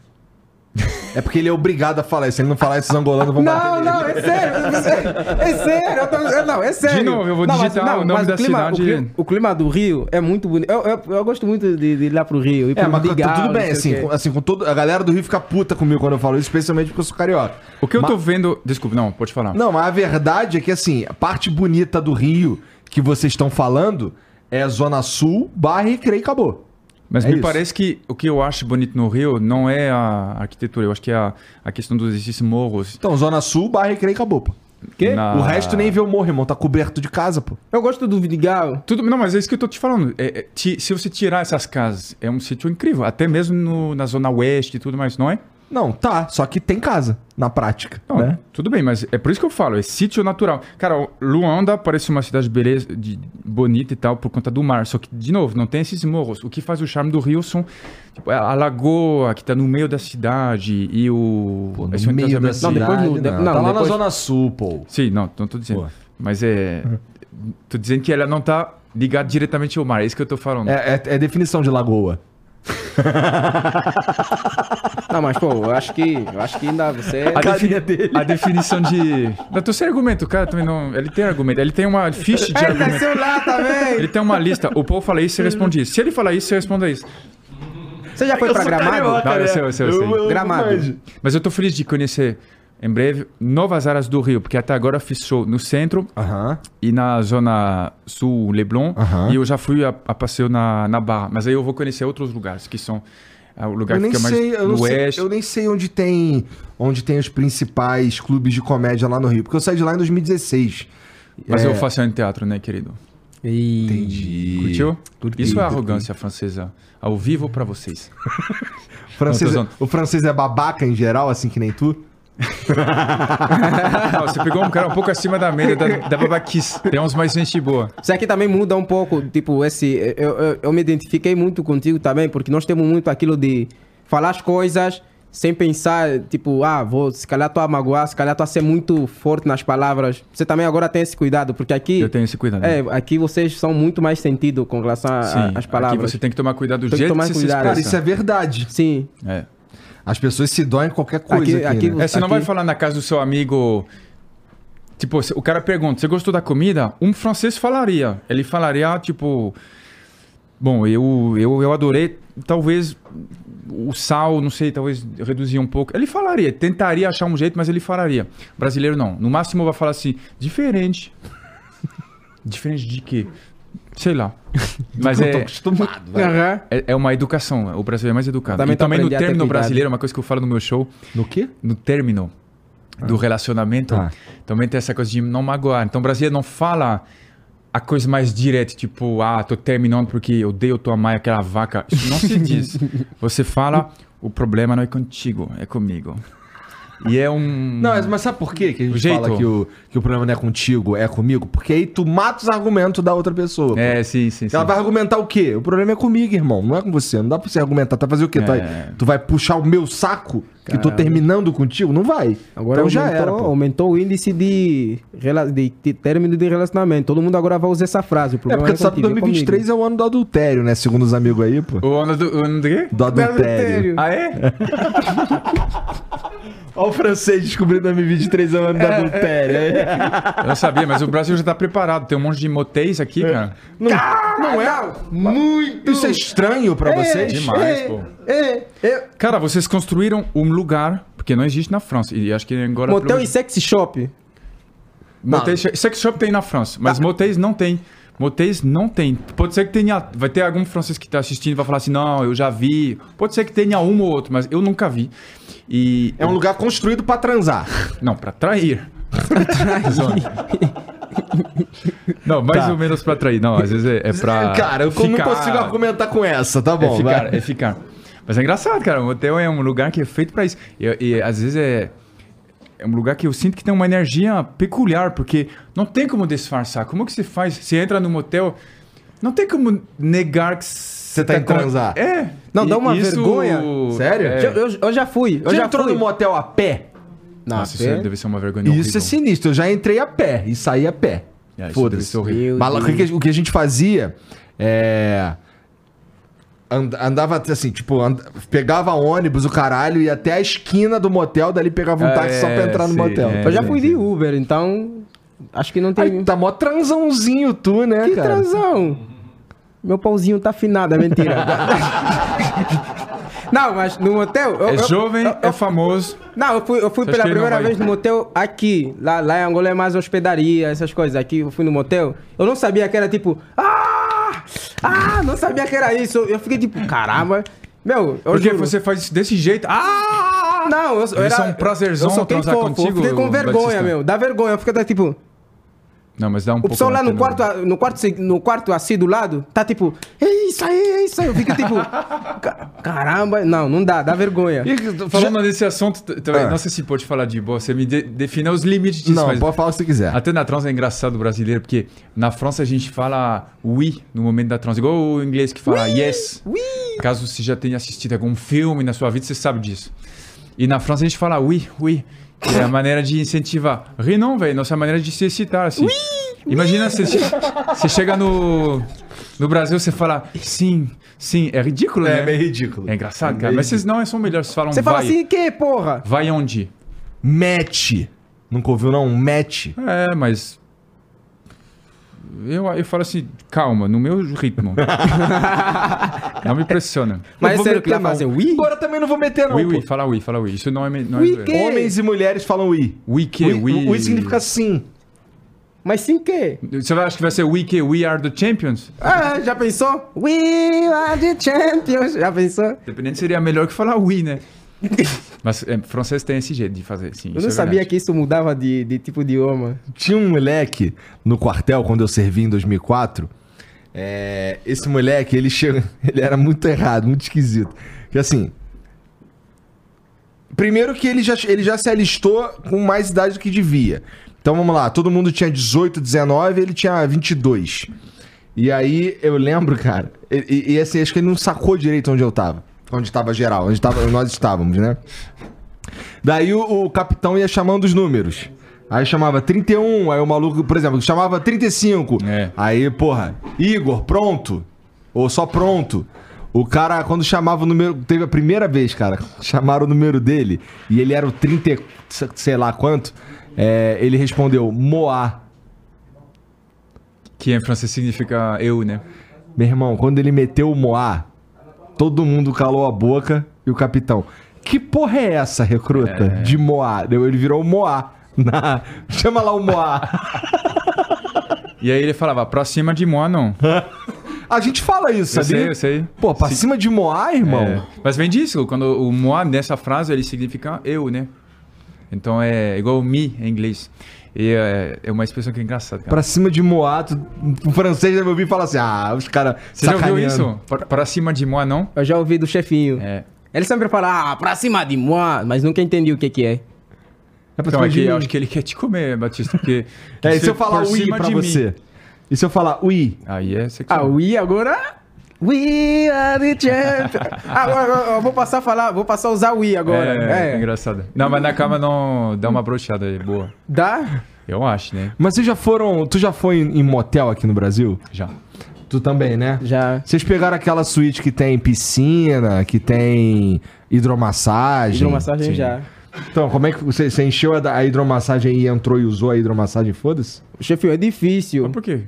É porque ele é obrigado a falar isso. Se ele não falar, esses angolanos vão bater Não, não, é sério. É sério. É sério. eu tô- eu- não, é sério. De novo, eu vou Não, mas- digitar o nome mas da clima, cidade. O clima, o clima do Rio é muito bonito. Eu, eu, eu gosto muito de, de ir lá pro Rio. É, pro mas Vidigal, tudo não bem, assim, com, assim, com todo. A galera do Rio fica puta comigo quando eu falo isso, especialmente porque eu sou carioca. O que eu Ma- tô vendo. Desculpa, não, pode falar. Não, mas a verdade é que, assim, a parte bonita do Rio que vocês estão falando é Zona Sul, Barra e Crei e acabou. Mas É me isso. parece que o que eu acho bonito no Rio não é a arquitetura, eu acho que é a, a questão dos esses morros. Então, Zona Sul, Barra e Crei e acabou, pô. Quê? Na- O resto nem vê o morro, irmão. Tá coberto de casa, pô. Eu gosto do Vidigal. Tudo, não, mas é isso que eu tô te falando. É, é, ti- se você tirar essas casas, é um sítio incrível. Até mesmo no- na zona oeste e tudo mais, não é? Não, tá. Só que tem casa, na prática. Não, né? Tudo bem, mas é por isso que eu falo, é sítio natural. Cara, o Luanda parece uma cidade beleza, de, bonita e tal, por conta do mar. Só que, de novo, não tem esses morros. O que faz o charme do Rio são tipo, a a lagoa que tá no meio da cidade e o. Pô, esse no meio da entrosamento- Não, depois cidade, no- de- não. não, Tá lá depois- na Zona Sul, pô. Sim, não, não tô dizendo. Pô. Mas é. Tô dizendo que ela não tá ligada diretamente ao mar, é isso que eu tô falando. É, é- é definição de lagoa. Não, mas, pô, eu acho que. Eu acho que ainda você. A, defini- a definição de. Não, tô sem argumento, o cara também não. Ele tem argumento. Ele tem uma ficha de Ele argumento. nasceu lá também. Ele tem uma lista. O Paul fala isso, você responde isso. Se ele falar isso, você responde isso. Você já foi pra Gramado? Não, eu sei, eu sei, eu sei. Gramado. manjo. Mas eu tô feliz de conhecer em breve novas áreas do Rio, porque até agora eu fiz show no centro e na zona sul Leblon. E eu já fui a, a passeio na, na Barra. Mas aí eu vou conhecer outros lugares, que são ah, o lugar Eu que nem, fica mais sei, eu, não no sei, oeste. eu nem sei onde tem, onde tem os principais clubes de comédia lá no Rio. Porque eu saí de lá em 2016. Mas É. eu faço em teatro, né, querido? Entendi. Curtiu? Curti, Isso é curti. arrogância francesa. Ao vivo pra vocês. Francês, o francês é babaca em geral, assim que nem tu? Não, você pegou um cara um pouco acima da média da, da babaquice. Tem uns mais gente boa. Isso aqui também muda um pouco, tipo, esse. Eu, eu, eu me identifiquei muito contigo também, porque nós temos muito aquilo de falar as coisas sem pensar, tipo, ah, vou, se calhar tô a magoar, se calhar tô a ser muito forte nas palavras. Você também agora tem esse cuidado, porque aqui. Eu tenho esse cuidado. É, aqui vocês são muito mais sentido com relação às palavras. aqui você tem que tomar cuidado do Tem que jeito que, tomar você cuidado. se Cara, expressa. isso é verdade. Sim. É. As pessoas se doem em qualquer coisa Aqui- aqui, aqui né? você- É, você não vai falar na casa do seu amigo Tipo, o cara pergunta, você gostou da comida? Um francês falaria. Ele falaria, tipo... Bom, eu, eu, eu adorei, talvez o sal, não sei, talvez reduzir um pouco. Ele falaria, tentaria achar um jeito, mas ele falaria. Brasileiro não. No máximo vai falar assim, diferente. diferente de quê? Sei lá. Mas eu tô é, acostumado, velho. É, é uma educação. O brasileiro é mais educado. Também e também no a ter término brasileiro, uma coisa que eu falo no meu show, No quê? no término do relacionamento, Ah. também tem essa coisa de não magoar. Então o brasileiro não fala a coisa mais direta, tipo, ah, tô terminando porque eu odeio tua mãe, aquela vaca. Isso não se diz. Você fala, o problema não é contigo, é comigo. E é um. Não, mas- sabe por quê que a gente O jeito. fala que o, que o problema não é contigo, é comigo? Porque aí tu mata os argumentos da outra pessoa. pô. É, sim, sim, sim. Ela vai argumentar o quê? O problema é comigo, irmão. Não é com você. Não dá pra você argumentar. Tu vai fazer o quê? Tu, vai, É. tu vai puxar o meu saco que tô terminando contigo? Não vai. Agora então já aumentou, era, pô. aumentou o índice de, rela- de, de término de relacionamento. Todo mundo agora vai usar essa frase. O É problema porque não tu sabe que contigo, é 2023 é o ano do adultério, né? Segundo os amigos aí, pô. O ano do, o ano do quê? Do adultério. Ah, é? Olha o francês descobrindo 2023 é o ano do adultério. Eu não sabia, mas o Brasil já tá preparado. Tem um monte de motéis aqui, cara. Não, não é muito. Isso é estranho pra vocês? demais, pô. É, é. Cara, vocês construíram um lugar, porque não existe na França. E acho que agora. Motel pelo- e sex shop. Motéis, sex shop tem na França, mas motéis não tem. Motéis não tem. Pode ser que tenha. Vai ter algum francês que tá assistindo e vai falar assim: não, eu já vi. Pode ser que tenha um ou outro, mas eu nunca vi. E. É um lugar construído pra transar. Não, pra trair. não, mais Tá. ou menos pra trair. Não, às vezes é, é pra. Cara, eu não ficar- consigo argumentar com essa, tá É bom? ficar, vai. é ficar. Mas é engraçado, cara. O hotel é um lugar que é feito pra isso. E, e às vezes é. É um lugar que eu sinto que tem uma energia peculiar, porque não tem como disfarçar. Como que você faz? Você entra num motel, não tem como negar que você tá indo com- transar. É. Não, dá uma isso- vergonha. Sério? É. Eu, eu- eu já fui. Eu Já já entrou fui. no motel a pé? Não, Nossa, isso pé. deve ser uma vergonha Isso horrível. é sinistro. Eu já entrei a pé e saí a pé. É, Foda-se. Mas o que a gente fazia é. And- Andava assim, tipo, and- pegava ônibus, o caralho, ia até a esquina do motel, dali pegava um É, táxi só pra entrar no sei, motel. é. Eu já fui de Uber, então. Acho que não tem. Aí tá mó transãozinho tu, né, que cara? transão! Meu pauzinho tá afinado, é mentira. não, mas no motel. eu- É jovem, eu- é famoso. Não, eu fui, eu fui Você pela primeira vez no motel aqui. Lá, lá em Angola é mais hospedaria, essas coisas. Aqui eu fui no motel. Eu não sabia que era tipo. Ah! Ah! Não sabia que era isso. Eu fiquei tipo, caramba. Meu, eu Porque juro. você faz isso desse jeito. Ah! Não, eu, eu Isso era. é um prazerzão eu transar fofo. contigo, Eu fiquei com vergonha, Batista? meu. Dá vergonha. Eu fiquei até tipo. Não, mas dá um O pouco. pessoal lá no quarto, no quarto, se- no quarto assim do lado, tá tipo, é isso aí, é isso aí. Eu fico tipo, "Ca- caramba, não, não dá, dá vergonha. Falando nesse assunto, também, Ah. não sei se pode falar de boa, você me de, define os limites disso, Não, mas pode falar o que você quiser. até na trans é engraçado o brasileiro, porque na França a gente fala oui no momento da trans, igual o inglês que fala yes. Caso você já tenha assistido algum filme na sua vida, você sabe disso. E na França a gente fala oui, oui, é a maneira de incentivar. Ri não, velho, nossa maneira de se excitar, assim. Imagina você, che- você chega no, no Brasil, você fala sim, sim, é ridículo, né? ridículo. É engraçado, cara. Mas vocês não são melhores, vocês falam Você vai. fala assim, que porra? Vai onde? Match. Nunca ouviu, não? Match. É, mas. Eu, eu falo assim, calma, no meu ritmo. não me pressiona. Mas é sério que não. fazem oui? Agora também não vou meter, não. Oui, oui, fala oui, fala oui. Isso não é. Não é Oui, zoeira. que? Homens e mulheres falam oui. Oui que, Oui, oui. oui significa sim. Mas sim que? Você vai- acha que vai ser we que we are the champions? Ah, já pensou? We are the champions. Já pensou? Dependendo, seria melhor que falar oui, né? Mas é, francês tem esse jeito de fazer, sim. Eu não sabia que isso mudava de, de tipo de idioma. Tinha um moleque no quartel, quando eu servi em 2004. É, esse moleque, ele, chega, ele era muito errado, muito esquisito. Que assim. Primeiro que ele já, ele já se alistou com mais idade do que devia. Então vamos lá, todo mundo tinha 18, 19, ele tinha 22. E aí eu lembro, cara, e, e- e assim, acho que ele não sacou direito onde eu tava. Onde tava geral, onde tava, nós estávamos, né? Daí o, o capitão ia chamando os números. Aí chamava 31, aí o maluco, por exemplo, chamava 35. É. Aí, porra, Igor, pronto. Ou só pronto. O cara, quando chamava o número. Teve a primeira vez, cara. Chamaram o número dele. E ele era o 30, e sei lá quanto. É, ele respondeu Moá. Que em francês significa eu, né? Meu irmão, quando ele meteu o Moá, todo mundo calou a boca e o capitão. Que porra é essa, recruta? De Moá. Ele virou o Moá. Na... Chama lá o Moá. E aí ele falava, pra cima de moi, não. A gente fala isso, Eu sabia? sei, eu sei. Pô, pra Sim. cima de Moá, irmão? É, mas vem disso, quando o moi nessa frase ele significa eu, né? Então é igual me em inglês. E é, é uma expressão que é engraçada, cara. Pra cima de Moá, tu, o francês deve ouvir e falar assim: ah, os caras. Você já ouviu isso? Pra, pra cima de moi, não? Eu já ouvi do chefinho. É. Ele sempre fala, ah, pra cima de moi, mas nunca entendi o que que é. É pra Então cima é de eu acho que ele quer te comer, Batista, porque... É, e se você eu falar ui cima pra de mim- você? E se eu falar ui? Aí é Ah, sexual. we agora... We are the champions. agora, vou passar a falar, vou passar a usar we agora. É, É, é engraçado. Não, mas na cama não dá uma brochada aí, boa. Dá? Eu acho, né? Mas vocês já foram. Tu já foi em em motel aqui no Brasil? Já. Tu também, né? Já. Vocês pegaram aquela suíte que tem piscina, que tem hidromassagem? Hidromassagem sim. já. Então, como é que você, você encheu a, a hidromassagem e entrou e usou a hidromassagem? Foda-se? Chefinho, é difícil. Mas por quê?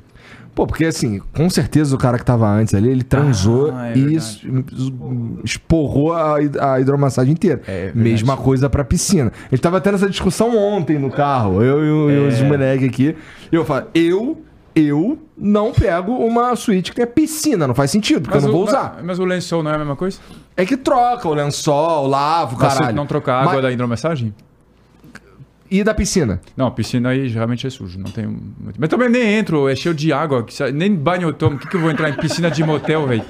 Pô, porque assim, com certeza o cara que tava antes ali, ele transou Ah, é e es- esporrou a, a hidromassagem inteira. É. Mesma coisa pra piscina. A gente tava tendo essa discussão ontem no carro, eu e, o- e É. os moleques aqui. Eu falo, eu, eu não pego uma suíte que tem piscina, não faz sentido, porque eu não o, vou mas- usar. Mas, o lençol não é a mesma coisa? É que troca o lençol, lava o Mas você caralho. não trocar a água Mas- da hidromassagem? E da piscina? Não, a piscina aí geralmente é sujo, não tem muito. Mas também nem entro, é cheio de água, nem banho eu tomo. O que, que eu vou entrar em piscina de motel, velho?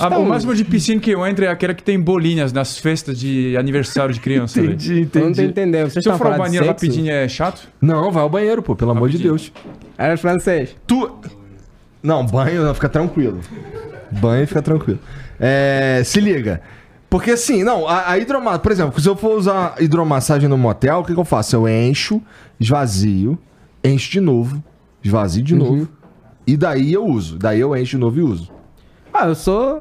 Ah, O máximo de piscina que eu entro é aquela que tem bolinhas nas festas de aniversário de criança, velho. Entendi, Eu não tô entendi. entendendo. Vocês Se eu for ao banheiro rapidinho é chato? Não, vai ao banheiro, pô, pelo amor de Rapidinho. Deus. Era francês. Tu. Não, banho, não, fica tranquilo. Banho fica tranquilo. É, se liga. Porque assim, não, a, a hidromassagem. Por exemplo, se eu for usar hidromassagem no motel, o que, que eu faço? Eu encho, esvazio, encho de novo, esvazio de novo. E daí eu uso. Daí eu encho de novo e uso. Ah, eu sou...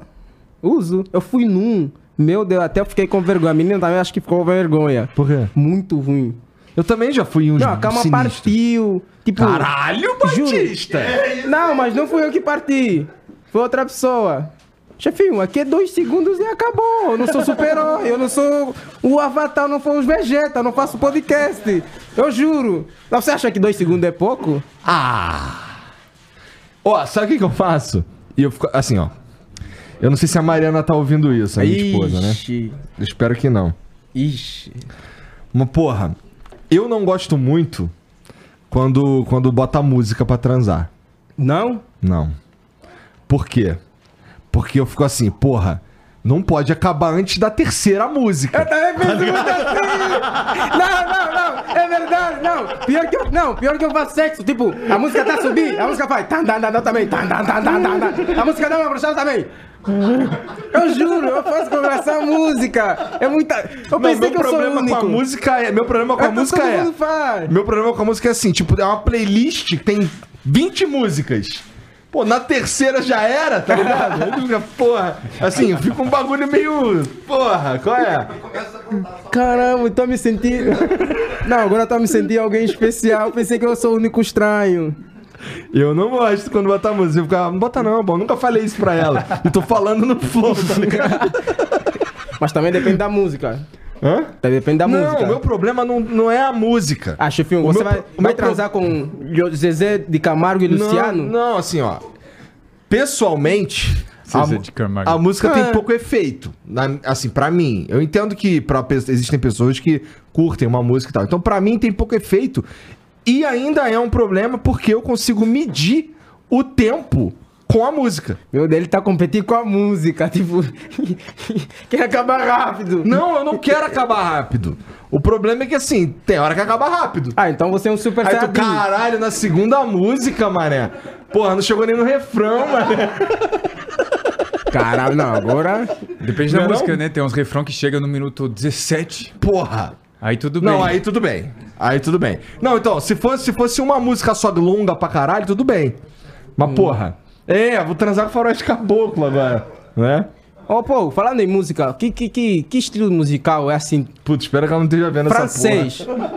Uso. Eu fui num. Meu Deus, até eu fiquei com vergonha. A menina também acho que ficou com vergonha. Por quê? Muito ruim. Eu também já fui em uns Não, a cama sinistros. partiu. Tipo... Caralho, Juro. Batista! Não, mas não fui eu que parti. Foi outra pessoa. Chefinho, aqui é dois segundos e acabou. Eu não sou super-herói, eu não sou o Avatar, não sou os Vegeta, eu não faço podcast. Eu juro. Você acha que dois segundos é pouco? Ah! Ó, sabe o que, que eu faço? E eu fico assim, ó. Eu não sei se a Mariana tá ouvindo isso, a minha esposa, né? Ixi. Eu espero que não. Ixi. Mas, porra, eu não gosto muito quando, quando bota música pra transar. Não? Não. Por quê? Porque eu fico assim, porra, não pode acabar antes da terceira música. Eu também penso muito assim. Não, não, não. É verdade, não. Pior que eu, não, pior que eu faço sexo. Tipo, a música tá subindo, a música faz tan, tan, tan, também. Tan, tan, tan, tan, tan. A música dá uma brochada também. Eu juro, eu faço com essa música. É muita. Eu pensei meu que eu sou problema único. com a música é. Meu problema com a É que música é. Meu problema com a música é assim, tipo, é uma playlist que tem 20 músicas. Pô, na terceira já era, tá ligado? Fica, porra, assim, fica um bagulho meio. Porra, qual é? Caramba, tô me sentindo. Não, agora tô me sentindo alguém especial. Pensei que eu sou o único estranho. Eu não gosto quando bota música. Eu ficava, não bota não, bom, nunca falei isso pra ela. E tô falando no flow, tá ligado? Mas também depende da música. Hã? Depende da não, música. o meu problema não, não é a música. Ah, chefinho, O você meu vai, pro- o vai meu pro- transar com Zezé de Camargo e Luciano? Não, não, assim, ó. Pessoalmente, a, a música Ah. tem pouco efeito. Na- assim, pra mim. Eu entendo que pra, existem pessoas que curtem uma música e tal. Então, pra mim, tem pouco efeito. E ainda é um problema porque eu consigo medir o tempo com a música. Meu Deus, ele tá competindo com a música, tipo. Quer acabar rápido. Não, eu não quero acabar rápido. O problema é que, assim, tem hora que acaba rápido. Ah, então você é um super Aí tu, caralho, na segunda música, mané. Porra, não chegou nem no refrão, mané. Caralho, não, agora. Depende Não da é música, não? né? Tem uns refrão que chegam no minuto 17. Porra. Aí tudo bem. Não, aí tudo bem. Aí tudo bem. Não, então, se fosse, se fosse uma música só longa pra caralho, tudo bem. Mas, Hum. porra. É, vou transar com faroeste caboclo agora. Né? Ô, pô, falando em música, que, que, que, que estilo musical é assim? Putz, espero que ela não esteja vendo Francês. essa porra.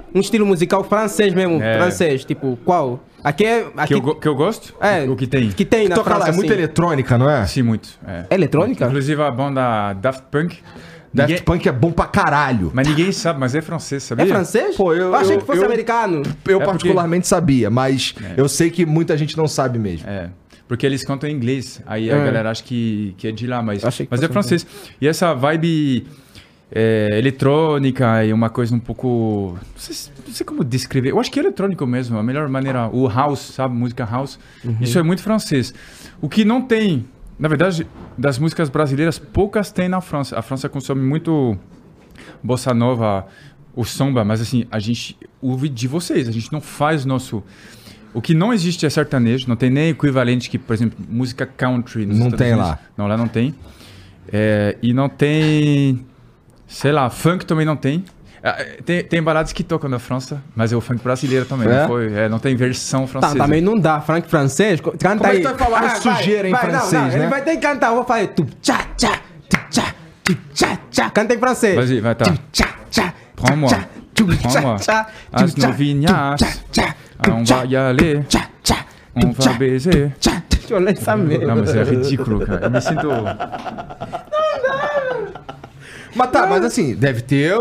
um estilo musical francês mesmo, É. francês, tipo, qual? Aqui é... Aqui, Que eu, que eu gosto? é, O que tem? Que tem na Toca lá, França, é muito assim. eletrônica, não é? Sim, muito. É eletrônica? Inclusive a banda Daft Punk. Daft Ninguém- Punk é bom pra caralho. Mas ninguém sabe, mas é francês, sabia? É francês? Pô, eu- achei eu- que fosse eu- americano. Eu É porque- particularmente sabia, mas eu sei que muita gente não sabe mesmo. É. Porque eles cantam em inglês. Aí É. a galera acha que, que é de lá, mas, Achei que mas é fosse francês. E essa vibe é, eletrônica e uma coisa um pouco. Não sei, se- não sei como descrever. Eu acho que é eletrônico mesmo. A melhor maneira. O house, sabe? Música house. Uhum. Isso é muito francês. O que não tem. Na verdade, das músicas brasileiras, poucas tem na França. A França consome muito bossa nova, o samba, mas assim, a gente ouve de vocês, a gente não faz nosso. O que não existe é sertanejo, não tem nem equivalente que, por exemplo, música country. nos Não Estados tem Unidos. lá. Não, lá não tem. É, e não tem. Sei lá, funk também não tem. Ah, Tem, tem baladas que tocam na França, mas é o funk brasileiro também. É? Não, foi, é, não tem versão Tá, francesa. também não dá, Frank francês. Canta Como é aí. que tu vai falar Ah, sujeira em não, francês, não, né? Ele vai ter que cantar, eu vou fazer tu tchá tchá, tu tchá, tu tchá tchá. Canta em francês. Vas-y, vai, tá. Tu tchá Prends-moi. Prends-moi. As novinhas. on va y aller, on va baiser. Deixa eu ler essa merda. Não, mas é ridículo, cara. Eu me sinto. Mas tá, mas assim, deve ter.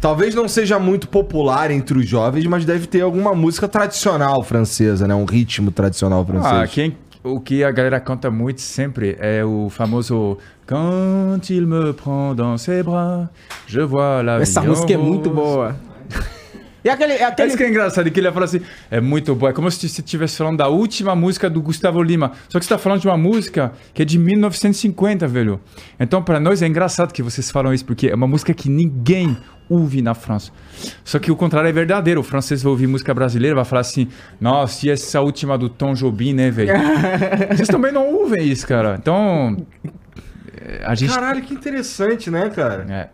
Talvez não seja muito popular entre os jovens, mas deve ter alguma música tradicional francesa, né? Um ritmo tradicional francês. Ah, quem, o que a galera canta muito sempre é o famoso Quand il me prend dans ses bras, je vois la Essa música é muito boa. E aquele, É aquele isso que é engraçado, que ele fala assim, é muito boa. É como se você estivesse falando da última música do Gustavo Lima. Só que você está falando de uma música que é de 1950, velho. Então, para nós é engraçado que vocês falam isso, porque é uma música que ninguém ouve na França. Só que o contrário é verdadeiro. O francês vai ouvir música brasileira vai falar assim, nossa, e essa última do Tom Jobim, né, velho? vocês também não ouvem isso, cara. Então, é, a gente... Caralho, que interessante, né, cara? É.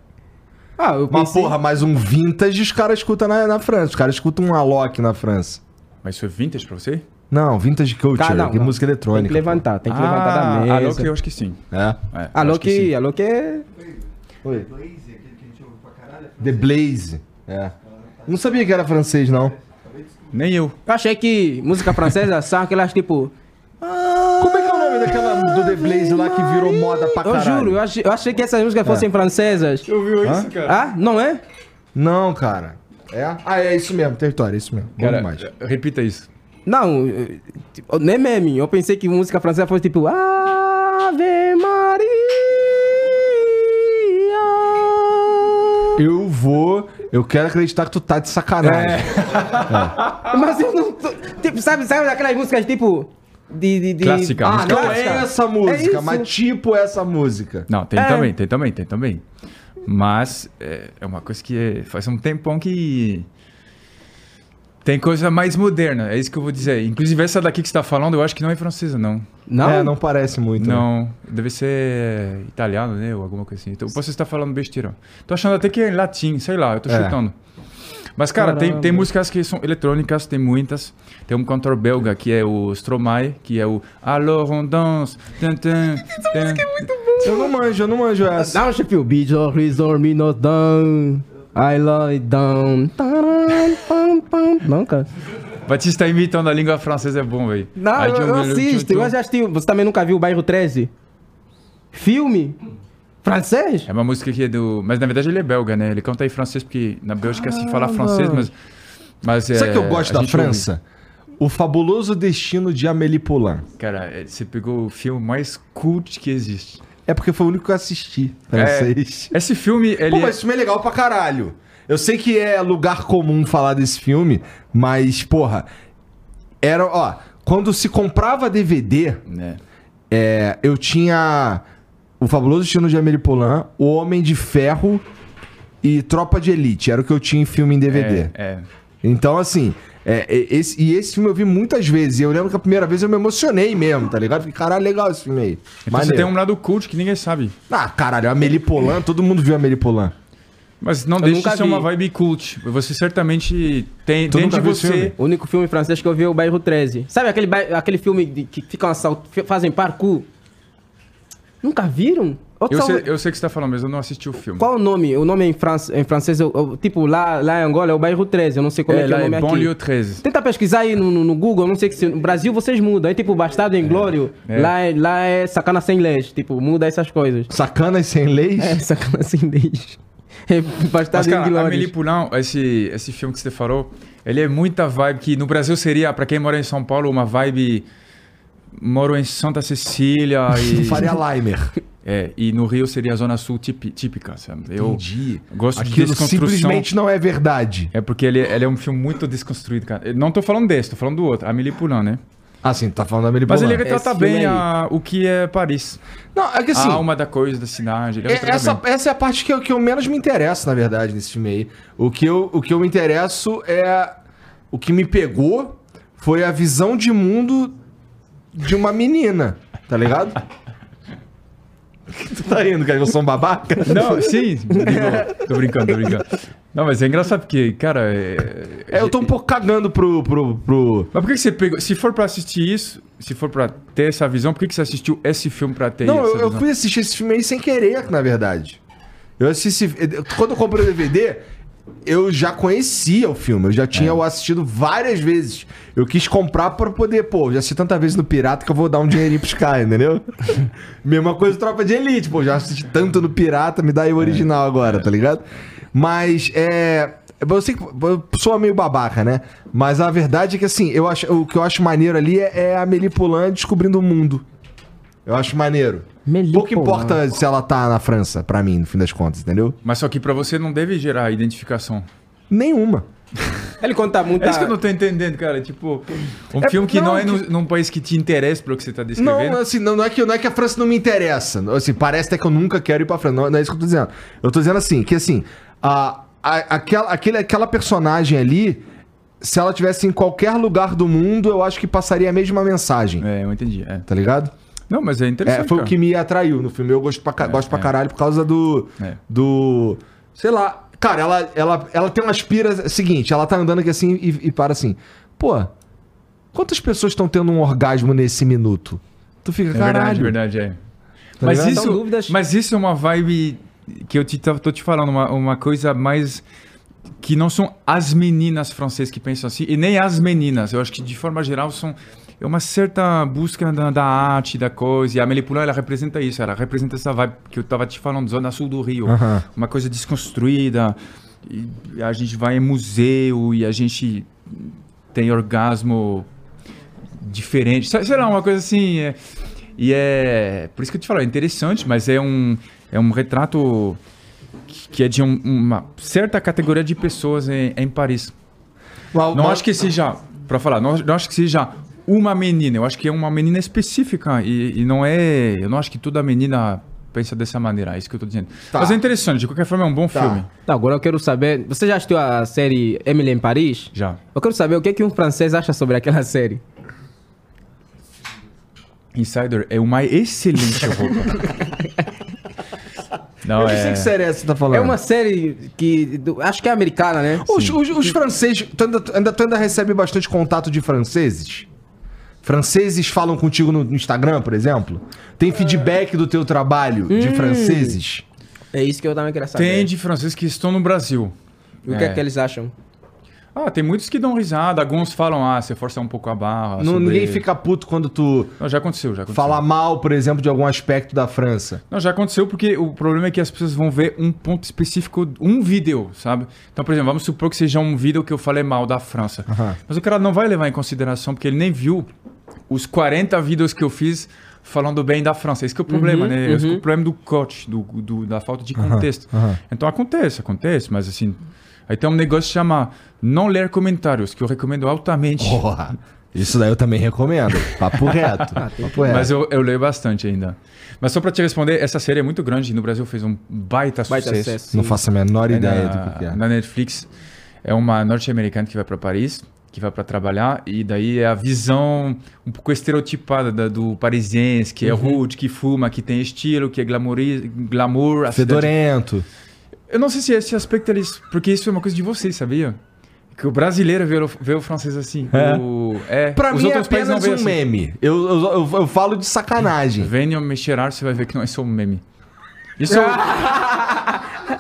Ah, eu Mas, pensei... porra, mais um vintage os caras escutam na, na França. Os caras escutam um Alok na França. Mas isso é vintage pra você? Não, vintage culture, Cara, não, que é não. música Tem eletrônica. que levantar, tem que levantar da Ah, mesa. alô que eu acho que sim. É. É, Alô acho que sim. que é... Oi. Blaze, aquele que a gente ouve pra caralho. é The Blaze. É. Não sabia que era francês, não. Nem eu. Eu achei que música francesa são aquelas tipo... Como é que é o nome daquela do The Blaze lá que virou moda pra Eu caralho? juro, eu achei, eu achei que essas músicas fossem francesas. ouviu isso, Ah, não é? Não, cara. É? Ah, é isso mesmo, território, é isso mesmo. Bom Cara, demais. repita isso. Não, eh, tipo, nem meme. Eu pensei que música francesa fosse tipo Ave Maria. Eu vou. Eu quero acreditar que tu tá de sacanagem. Mas eu não tô, tipo, sabe, sabe daquelas músicas tipo de, de, de... Clássica, Ah, música não clássica. é essa música, isso. mas tipo essa música. Não, tem É. também, tem também, tem também. Mas é, é uma coisa que é- faz um tempão que tem coisa mais moderna, é isso que eu vou dizer. Inclusive essa daqui que você tá falando, eu acho que não é francesa, não. Não? É, não parece muito. né? Não, deve ser italiano, né, ou alguma coisa assim. Então, você está falando besteira. Tô achando até que é em latim, sei lá, eu tô É. chutando. Mas, cara, tem, Caramba. tem músicas que são eletrônicas, tem muitas. Tem um cantor belga que é o Stromae, que é o Alors on danse. Tan, tan, tan. Eu não manjo, eu não manjo essa. Não, tipo, Beach or Resort Me Not Down. I lie down. Taran, cara. Batista imitando a língua francesa é bom, velho. Não, Aí eu, eu assisto. Eu já assisti. Você também nunca viu o Bairro 13? Filme? Francês? É uma música que é do. Mas na verdade ele é belga, né? Ele canta em francês porque na Bélgica se fala francês, mas. mas Sabe é, que eu gosto a da França? O fabuloso destino de Amélie Poulain. ouve. Cara, é, você pegou o filme mais cult que existe. É porque foi o único que eu assisti francês. Esse filme, ele. Pô, é- mas esse filme é legal pra caralho. Eu sei que é lugar comum falar desse filme, mas, porra, era, ó, quando se comprava DVD, né? é, eu tinha O Fabuloso Destino de Amélie Poulain, O Homem de Ferro e Tropa de Elite. Era o que eu tinha em filme em DVD. É, é. Então, assim, é, é, esse, e esse filme eu vi muitas vezes. E eu lembro que a primeira vez eu me emocionei mesmo, tá ligado? Fiquei, caralho, legal esse filme aí. Então você tem um lado cult que ninguém sabe. Ah, caralho, Amélie Poulain, todo mundo viu Amélie Poulain. Mas não Eu deixa de ser vi. uma vibe cult. Você certamente tem Tu dentro de você. filme? O único filme francês que eu vi é o Bairro 13. Sabe aquele, aquele filme de- que ficam assalt... fazem parkour? Nunca viram? Eu só- sei, eu sei que você tá falando, mas eu não assisti o filme. Qual o nome? O nome em, fran em francês, eu- eu- tipo, lá, lá em Angola é o bairro 13, eu não sei como é, É, que é o lá é nome aqui. Banlieue 13. Tenta pesquisar aí no, no- no Google, eu não sei que se no Brasil vocês mudam. É tipo Bastardo em Glório, É. Lá, é, lá é sacana sem leis, tipo, muda essas coisas. Sacanas sem leis? É, sacana sem leis. É Mas, cara, Glório. Amélie Poulain, esse, esse filme que você falou, ele é muita vibe que no Brasil seria, pra quem mora em São Paulo, uma vibe... Moro em Santa Cecília e... Faria Limer. É, e no Rio seria a Zona Sul típi- típica, sabe? Eu Entendi. gosto de Aquilo desconstrução. simplesmente não é verdade. É porque ele, ele é um filme muito desconstruído, cara. Eu não tô falando desse, tô falando do outro, Amélie Poulain, né? Ah, sim, tá falando da Amélie Mas ele Poulain. retrata Esse bem filme aí. a- o que é Paris. Não, é que assim... a alma da coisa, da cidade. Ele É, retrata essa, bem. essa é a parte que eu, que eu menos me interesso, na verdade, nesse filme aí. O que eu, o que eu me interesso é. O que me pegou foi a visão de mundo de uma menina, tá ligado? tu tá rindo, cara, eu sou um babaca? Não, sim, tô brincando, tô brincando. Não, mas é engraçado porque, cara. É, É, eu tô um pouco cagando pro. pro, pro... Mas por que que você pegou. Se for pra assistir isso, se for pra ter essa visão, por que que você assistiu esse filme pra ter Não, essa eu, eu fui assistir esse filme aí sem querer, na verdade. Eu assisti. Quando eu comprei o DVD, eu já conhecia o filme, eu já tinha É. o assistido várias vezes. Eu quis comprar pra poder, pô, já assisti tanta vezes no Pirata que eu vou dar um dinheirinho pros caras, entendeu? Mesma coisa Tropa de Elite, pô, já assisti tanto no Pirata, me dá aí o original agora, tá ligado? Mas é. Eu sei que eu sou meio babaca, né? Mas a verdade é que assim, eu acho, o que eu acho maneiro ali é, é a Poulain descobrindo o mundo. Eu acho maneiro. Amélie Pouco importa se ela tá na França, pra mim, no fim das contas, entendeu? Mas só que pra você não deve gerar identificação. Nenhuma. Ele conta muito. É isso que eu não tô entendendo, cara. Tipo, um É, filme que não, não, é que- no- num país que te interessa pelo que você tá descrevendo. Não, assim, não, não é que, não é que a França não me interessa. Assim, parece até que eu nunca quero ir pra França. Não, não é isso que eu tô dizendo. Eu tô dizendo assim, que assim, a, a- aquela, aquele, aquela personagem ali, se ela tivesse em qualquer lugar do mundo, eu acho que passaria a mesma mensagem. É, eu entendi. é. Tá ligado? Não, mas é interessante. É, foi o cara. que me atraiu no filme. Eu gosto pra, ca- gosto pra é. caralho por causa do. É. Do. Sei lá. Cara, ela, ela, ela tem umas piras. Seguinte, ela tá andando aqui assim e, e para assim. Pô, quantas pessoas estão tendo um orgasmo nesse minuto? Tu fica, É caralho. verdade, verdade, é. Tá mas, ligado? isso, dúvidas- mas isso é uma vibe que eu te, tô te falando, uma, uma coisa mais. Que não são as meninas francesas que pensam assim, e nem as meninas. Eu acho que de forma geral são. É uma certa busca da, da arte, da coisa. E a Poulain, ela representa isso. Ela representa essa vibe que eu tava te falando, Zona Sul do Rio. Aham. Uma coisa desconstruída. E a gente vai em museu e a gente tem orgasmo diferente. Sei lá, uma coisa assim. é- e é. Por isso que eu te falo, é interessante, mas é um, é um retrato que é de um- uma certa categoria de pessoas em, em Paris. Mas- Não mas- acho que seja, para falar, não, não acho que seja uma menina, eu acho que é uma menina específica e, e não é. Eu não acho que toda menina pensa dessa maneira, é isso que eu tô dizendo. Tá. Mas é interessante, de qualquer forma é um bom Tá. filme. Tá, agora eu quero saber. Você já assistiu a série Emily em Paris? Já. Eu quero saber o que, que um francês acha sobre aquela série. Insider é uma excelente roupa. Não, Eu não sei é... que série é essa que você tá falando. É uma série que. do- acho que é americana, né? Os, os, os franceses. Tu ainda, ainda, tu ainda recebe bastante contato de franceses? Franceses falam contigo no no Instagram, por exemplo? Tem feedback do teu trabalho de Hum. franceses? É isso que eu também queria saber. Tem de franceses que estão no Brasil. O que é que eles acham? Ah, tem muitos que dão risada, alguns falam, ah, você força um pouco a barra. Não, sobre- Ninguém fica puto quando tu Não, já aconteceu, já aconteceu. fala mal, por exemplo, de algum aspecto da França. Não, já aconteceu porque o problema é que as pessoas vão ver um ponto específico, um vídeo, sabe? Então, por exemplo, vamos supor que seja um vídeo que eu falei mal da França. Mas o cara não vai levar em consideração porque ele nem viu os 40 vídeos que eu fiz falando bem da França. Esse que é o problema, né? Esse que é o problema do coach, do, do- da falta de contexto. aham. Então acontece, acontece, mas assim... Aí tem um negócio que chama não ler comentários, que eu recomendo altamente. Porra, isso daí eu também recomendo. Papo reto. Papo reto. Mas eu, eu leio bastante ainda. Mas só pra te responder, essa série é muito grande. No Brasil fez um baita, Baita sucesso. sucesso. Não faço a menor É ideia na, do que, que é. Na Netflix é uma norte-americana que vai para Paris, que vai para trabalhar e daí é a visão um pouco estereotipada da- do parisiense, que é Uhum. rude, que fuma, que tem estilo, que é glamour. cidade- Fedorento. Eu não sei se esse aspecto eles, porque isso é uma coisa de vocês, sabia? Que o brasileiro vê o, vê o francês assim. É? O, é Pra os mim é apenas um assim. meme. Eu, eu, eu, eu falo de sacanagem. Venham me cheirar, você vai ver que não é só um meme. Isso, é o-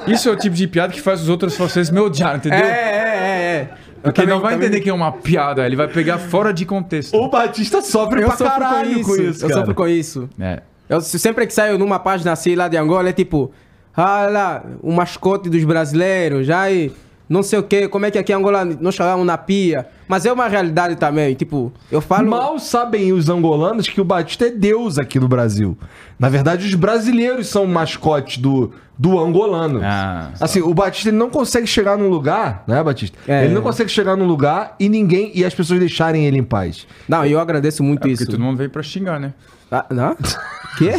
isso é o tipo de piada que faz os outros franceses me odiar, É, entendeu? é, é, é. Porque também- não vai também- entender que é uma piada, ele vai pegar fora de contexto. O Batista sofre Eu pra caralho com isso. com isso, eu sofro com isso. É. Eu, se- sempre que saio numa página assim lá de Angola, é tipo, ah lá, o mascote dos brasileiros, já e não sei o que, como é que aqui em Angola nós chamamos na pia. Mas é uma realidade também, tipo, eu falo. Mal sabem os angolanos que o Batista é Deus aqui no Brasil. Na verdade, os brasileiros são o mascote do, do angolano. Ah. Assim, o Batista ele não consegue chegar num lugar, né, Batista? É. Ele não consegue chegar num lugar e ninguém e as pessoas deixarem ele em paz. Não, eu agradeço muito Porque isso. todo mundo veio pra xingar, né? Ah, não? Quê?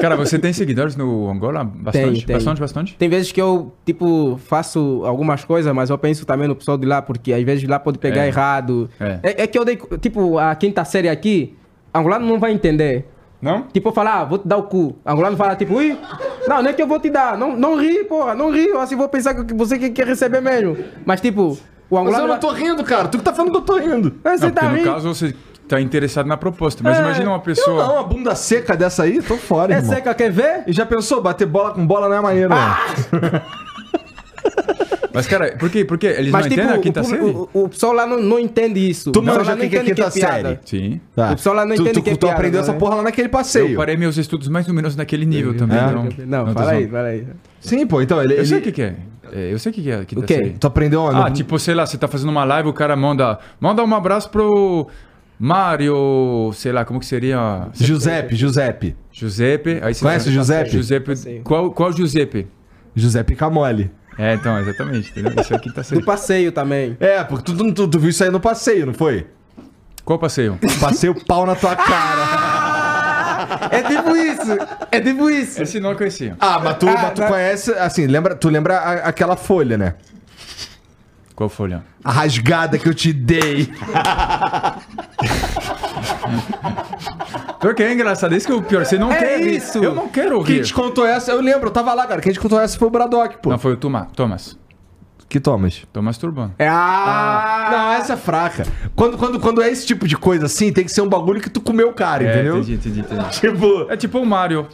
Cara, você tem seguidores no Angola? Bastante? Tenho, tenho. Bastante, bastante? Tem vezes que eu, tipo, faço algumas coisas, mas eu penso também no pessoal de lá, porque às vezes lá pode pegar É. errado. É. É, é que eu dei, tipo, a quinta série aqui, angolano não vai entender. Não? Tipo, eu falar, ah, vou te dar o cu. Angolano fala, tipo, ui, não, não é que eu vou te dar. Não, não ri, porra, não ri. Eu assim vou pensar que você que quer receber mesmo. Mas, tipo, o Mas angolano. eu não tô rindo, cara. Tu que tá falando que eu tô rindo. vai- Você Não, tá porque no rindo. caso você tá interessado na proposta. Mas É, imagina uma Eu pessoa. não, uma bunda seca dessa aí, tô fora, É irmão. seca, quer ver? E já pensou, bater bola com bola não é maneiro, não. Mas, cara, por quê? Por quê? Eles Mas, não tipo, entendem a o, quinta série? público- o, o pessoal lá não, não entende isso. Tu o pessoal manja lá o que que é quinta série? Sim. Tá. O pessoal lá não tu, entende tu, o que é tu piada, aprendeu essa né? porra lá naquele Eu passeio. parei meus estudos mais ou menos naquele nível também. É? Então, Não, tô fala aí, fala aí. Sim, pô, então ele. Eu sei o ele- que, que é. É, Eu sei o que, que é a quinta O quê? série. Tu aprendeu onde? Ah, tipo, sei lá, você tá fazendo uma live, o cara manda. Manda um abraço pro Mário, sei lá, como que seria? Giuseppe, Giuseppe. Giuseppe. Aí você Conhece o Giuseppe? Giuseppe. Qual, qual Giuseppe? Giuseppe Camole. É, então, exatamente. Entendeu? Isso aqui tá Do sendo. passeio também. É, porque tu, tu, tu, tu viu isso aí no passeio, não foi? Qual passeio? Passei o pau na tua cara. É tipo isso. É tipo isso. Esse não eu conhecia. Ah, mas tu, mas tu mas- conhece, assim, lembra, tu lembra a- aquela folha, né? Qual folha? A rasgada que eu te dei. Pior que é engraçado, esse que é o pior. Você não É quer rir. isso. Eu não quero Quem rir. te contou essa? Eu lembro, eu tava lá, cara. Quem te contou essa foi o Bradock, pô. Não, foi o Toma, Thomas. Que Thomas? Thomas Turbano. É, ah, Não, essa é fraca. Quando, quando, quando é esse tipo de coisa assim, tem que ser um bagulho que tu comeu o cara, É, entendeu? entendi, entendi, entendi. Tipo, É tipo o Mario.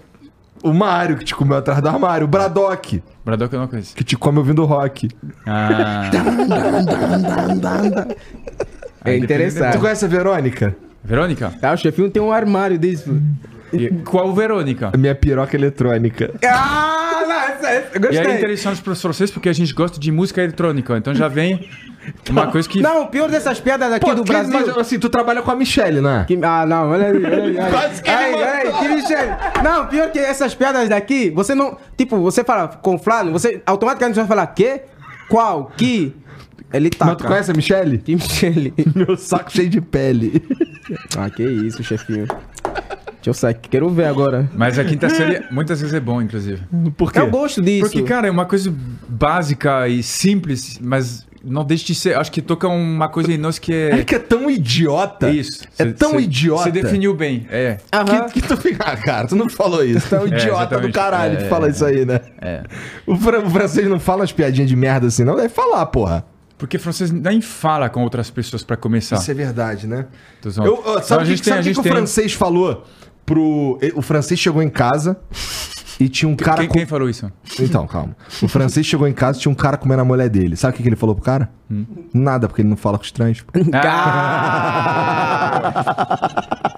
o Mário que te comeu atrás do armário, o Bradock Braddock eu não conheço. que te come ouvindo rock. Ah, é Tu interessante. conhece a Verônica? Verônica? Ah, o chefinho tem um armário disso. E qual Verônica? A minha piroca eletrônica. Ah, essa, eu E aí é gostei. interessante para os franceses porque a gente gosta de música eletrônica. Então já vem uma coisa que. Não, o pior dessas piadas aqui do que- Brasil. mas, assim, tu trabalha com a Michelle, né? Que- ah, não, olha aí, olha aí. olha aí. Quase que ele Ai, mandou. ai, que Michele. Não, pior que essas piadas daqui, você não. Tipo, você fala com fulano, você automaticamente vai falar quê? Qual? Que? Ele tá. Mas tu conhece a Michelle? Que Michele? Meu saco cheio de pele. ah, que isso, chefinho. Deixa eu sair, quero ver agora. Mas a quinta série muitas vezes é bom, inclusive. Por quê? Eu gosto disso. Porque, cara, é uma coisa básica e simples, mas não deixa de ser. Acho que toca uma coisa em nós que É é. que é tão idiota. Isso. É Cê- tão cê- idiota. Você definiu bem. É. Aham. Que, que tu fica. Ah, cara, tu não falou isso. Tu é um É, idiota do exatamente. caralho que É, fala é, isso aí, né? É. O francês não fala as piadinhas de merda assim, não? Deve falar, porra. Porque francês nem fala com outras pessoas pra começar. Isso é verdade, né? Zoando. Eu, ó, Então, sabe a o gente que, tem- sabe a que gente que o tem- francês falou pro. O francês chegou em casa e tinha um cara. Quem, com- quem falou isso? Então, calma. O francês chegou em casa e tinha um cara comendo a mulher dele. Sabe o que, que ele falou pro cara? Hum. Nada, porque ele não fala com estranhos.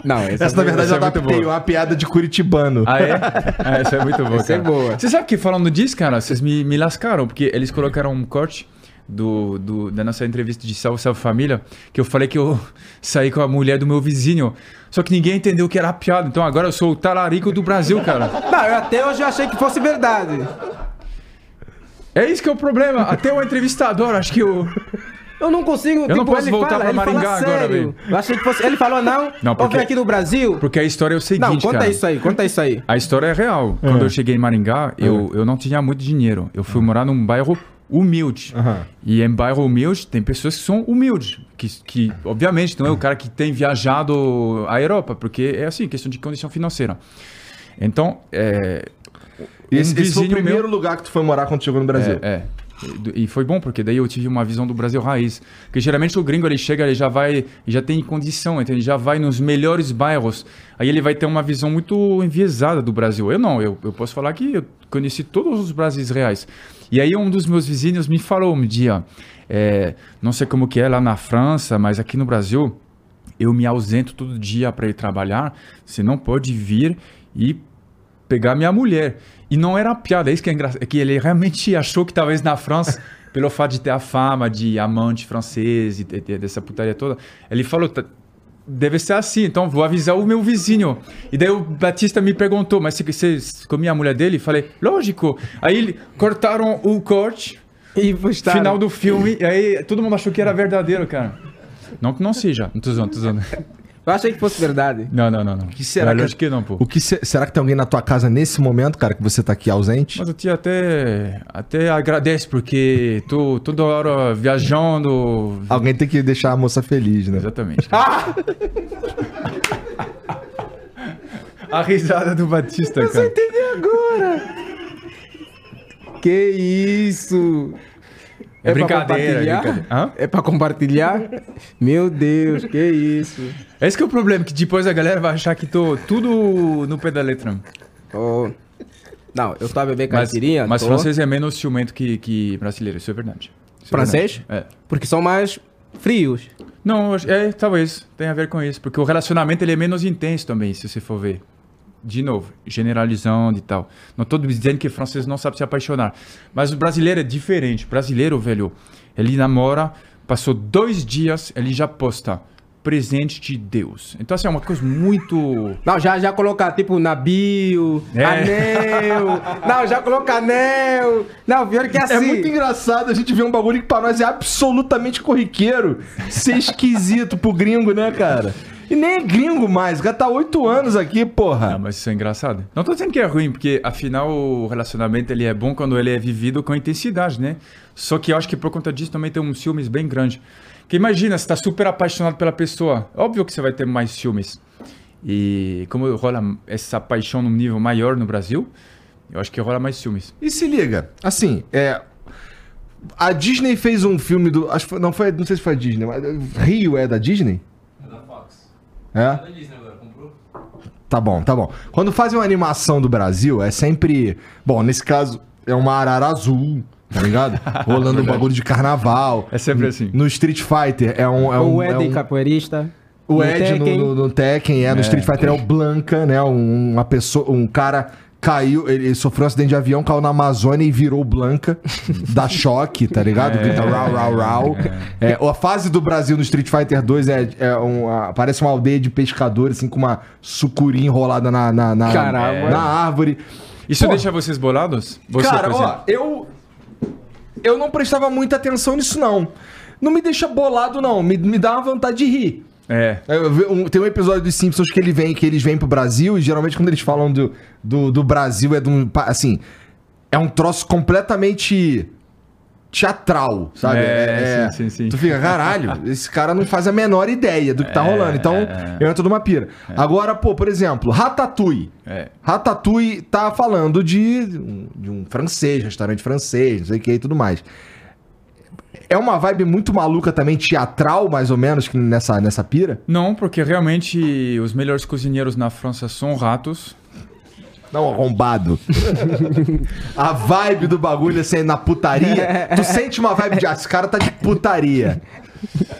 Não, essa, Essa, na verdade, essa eu é adaptei uma piada de curitibano. Ah, é? Ah, essa é muito boa, Essa é cara. boa. Você sabe que falando disso, cara, vocês me, me lascaram, porque eles colocaram um corte do, do- da nossa entrevista de Salve Salve Família, que eu falei que eu saí com a mulher do meu vizinho, só que ninguém entendeu que era piada. Então agora eu sou o talarico do Brasil, cara. Não, eu até hoje achei que fosse verdade. É isso que é o problema. Até o entrevistador, acho que o... Eu não consigo. tipo, não posso ele voltar fala, pra Maringá agora, velho. Eu achei que fosse. Ele falou, não, Não, porque- aqui no Brasil. Porque a história é o seguinte, Não, conta cara. isso aí, conta isso aí. A história é real. Quando eu cheguei em Maringá, eu, eu não tinha muito dinheiro. Eu fui morar num bairro humilde. Aham. E em bairro humilde tem pessoas que são humildes. Que, que obviamente não é o cara que tem viajado à Europa, porque é assim, questão de condição financeira. Então, é, E esse, um esse foi o primeiro meu- lugar que tu foi morar quando chegou no Brasil. é, é. E foi bom, porque daí eu tive uma visão do Brasil raiz. Porque geralmente o gringo ele chega, ele já vai, já tem condição, então ele já vai nos melhores bairros. Aí ele vai ter uma visão muito enviesada do Brasil. Eu não, eu, eu posso falar que eu conheci todos os Brasis reais. E aí um dos meus vizinhos me falou um dia, é, não sei como que é lá na França, mas aqui no Brasil eu me ausento todo dia para ir trabalhar. Você não pode vir e pegar minha mulher. E não era piada, é isso que é engraçado. É que ele realmente achou que talvez na França, pelo fato de ter a fama de amante francês e dessa putaria toda, ele falou. "Tá, Deve ser assim, então vou avisar o meu vizinho. E daí o Batista me perguntou, mas você, comia a mulher dele? Falei, lógico. Aí cortaram o corte, E postaram. final do filme, e aí todo mundo achou que era verdadeiro, cara. Não que não seja, não tô zoando, tô zoando. Eu achei que fosse verdade. Não, não, não. não. que será que- que não, pô. O que se- será que tem alguém na tua casa nesse momento, cara, que você tá aqui ausente? Mas eu te até, até agradeço, porque tô toda hora viajando. Alguém tem que deixar a moça feliz, né? Exatamente. a risada do Batista, cara. Entendi agora. Que isso? É pra brincadeira, é compartilhar? brincadeira. Hã? É pra compartilhar? Meu Deus, que isso? Esse que é o problema, que depois a galera vai achar que tô tudo no pé da letra. Oh. Não, eu tô a beber Mas, caipirinha. mas tô, francês é menos ciumento que, que brasileiro, isso é verdade. Isso é Francês? É. Porque são mais frios. Não, é, talvez, tem a ver com isso. Porque o relacionamento ele é menos intenso também, se você for ver. De novo, generalizando e tal. Não estou dizendo que o francês não sabe se apaixonar. Mas o brasileiro é diferente. O brasileiro, velho, ele namora, passou dois dias, ele já posta presente de Deus. Então, assim, é uma coisa muito... Não, já, já colocar tipo na bio, É. anel. Não, já coloca anel. Não, pior que assim. É muito engraçado a gente ver um bagulho que pra nós é absolutamente corriqueiro ser esquisito pro gringo, né, cara? E nem é gringo mais, o cara tá oito anos aqui, porra. mas isso é engraçado. Não tô dizendo que é ruim, porque afinal o relacionamento ele é bom quando ele é vivido com intensidade, né? Só que eu acho que por conta disso também tem uns ciúmes bem grandes. Porque imagina, você tá super apaixonado pela pessoa. Óbvio que você vai ter mais ciúmes. E como rola essa paixão num nível maior no Brasil, eu acho que rola mais ciúmes. E se liga, assim, é. A Disney fez um filme do. Acho não foi. Não sei se foi a Disney, mas. Rio é da Disney? É da Fox. É? É da Disney agora, comprou? Tá bom, tá bom. Quando fazem uma animação do Brasil, é sempre. Bom, nesse caso, é uma arara azul, tá ligado? Rolando um bagulho de carnaval. É sempre assim. No Street Fighter é um. É um o é Ed um- capoeirista. O Ed no, Tekken. no, no Tekken, é, no Street Fighter é o Blanca, né? Um, uma pessoa, um cara caiu, ele sofreu um acidente de avião, caiu na Amazônia e virou Blanca, dá choque, tá ligado? Grita rau, rau, rau. É, a fase do Brasil no Street Fighter 2 é, é uma, parece uma aldeia de pescadores, assim, com uma sucuri enrolada na, na, na, Caramba. na árvore. Isso Pô. deixa vocês bolados? Você, Cara, ó, eu. Eu não prestava muita atenção nisso, não. Não me deixa bolado, não. Me, me dá uma vontade de rir. É. Um- tem um episódio dos Simpsons que, ele vem, que eles vêm pro Brasil e geralmente quando eles falam do, do, do Brasil é de um. Assim. É um troço completamente teatral, sabe? É, sim, sim, sim. Tu fica, caralho, esse cara não faz a menor ideia do que tá É, rolando. Então, é. eu entro numa pira. Agora, pô, por exemplo, Ratatouille. É. Ratatouille tá falando de, de um francês, restaurante francês, não sei o que e tudo mais. É uma vibe muito maluca também, teatral, mais ou menos, que nessa, nessa pira? Não, porque realmente os melhores cozinheiros na França são ratos. Não, arrombado. a vibe do bagulho, assim, na putaria. Tu sente uma vibe de, ah, esse cara tá de putaria.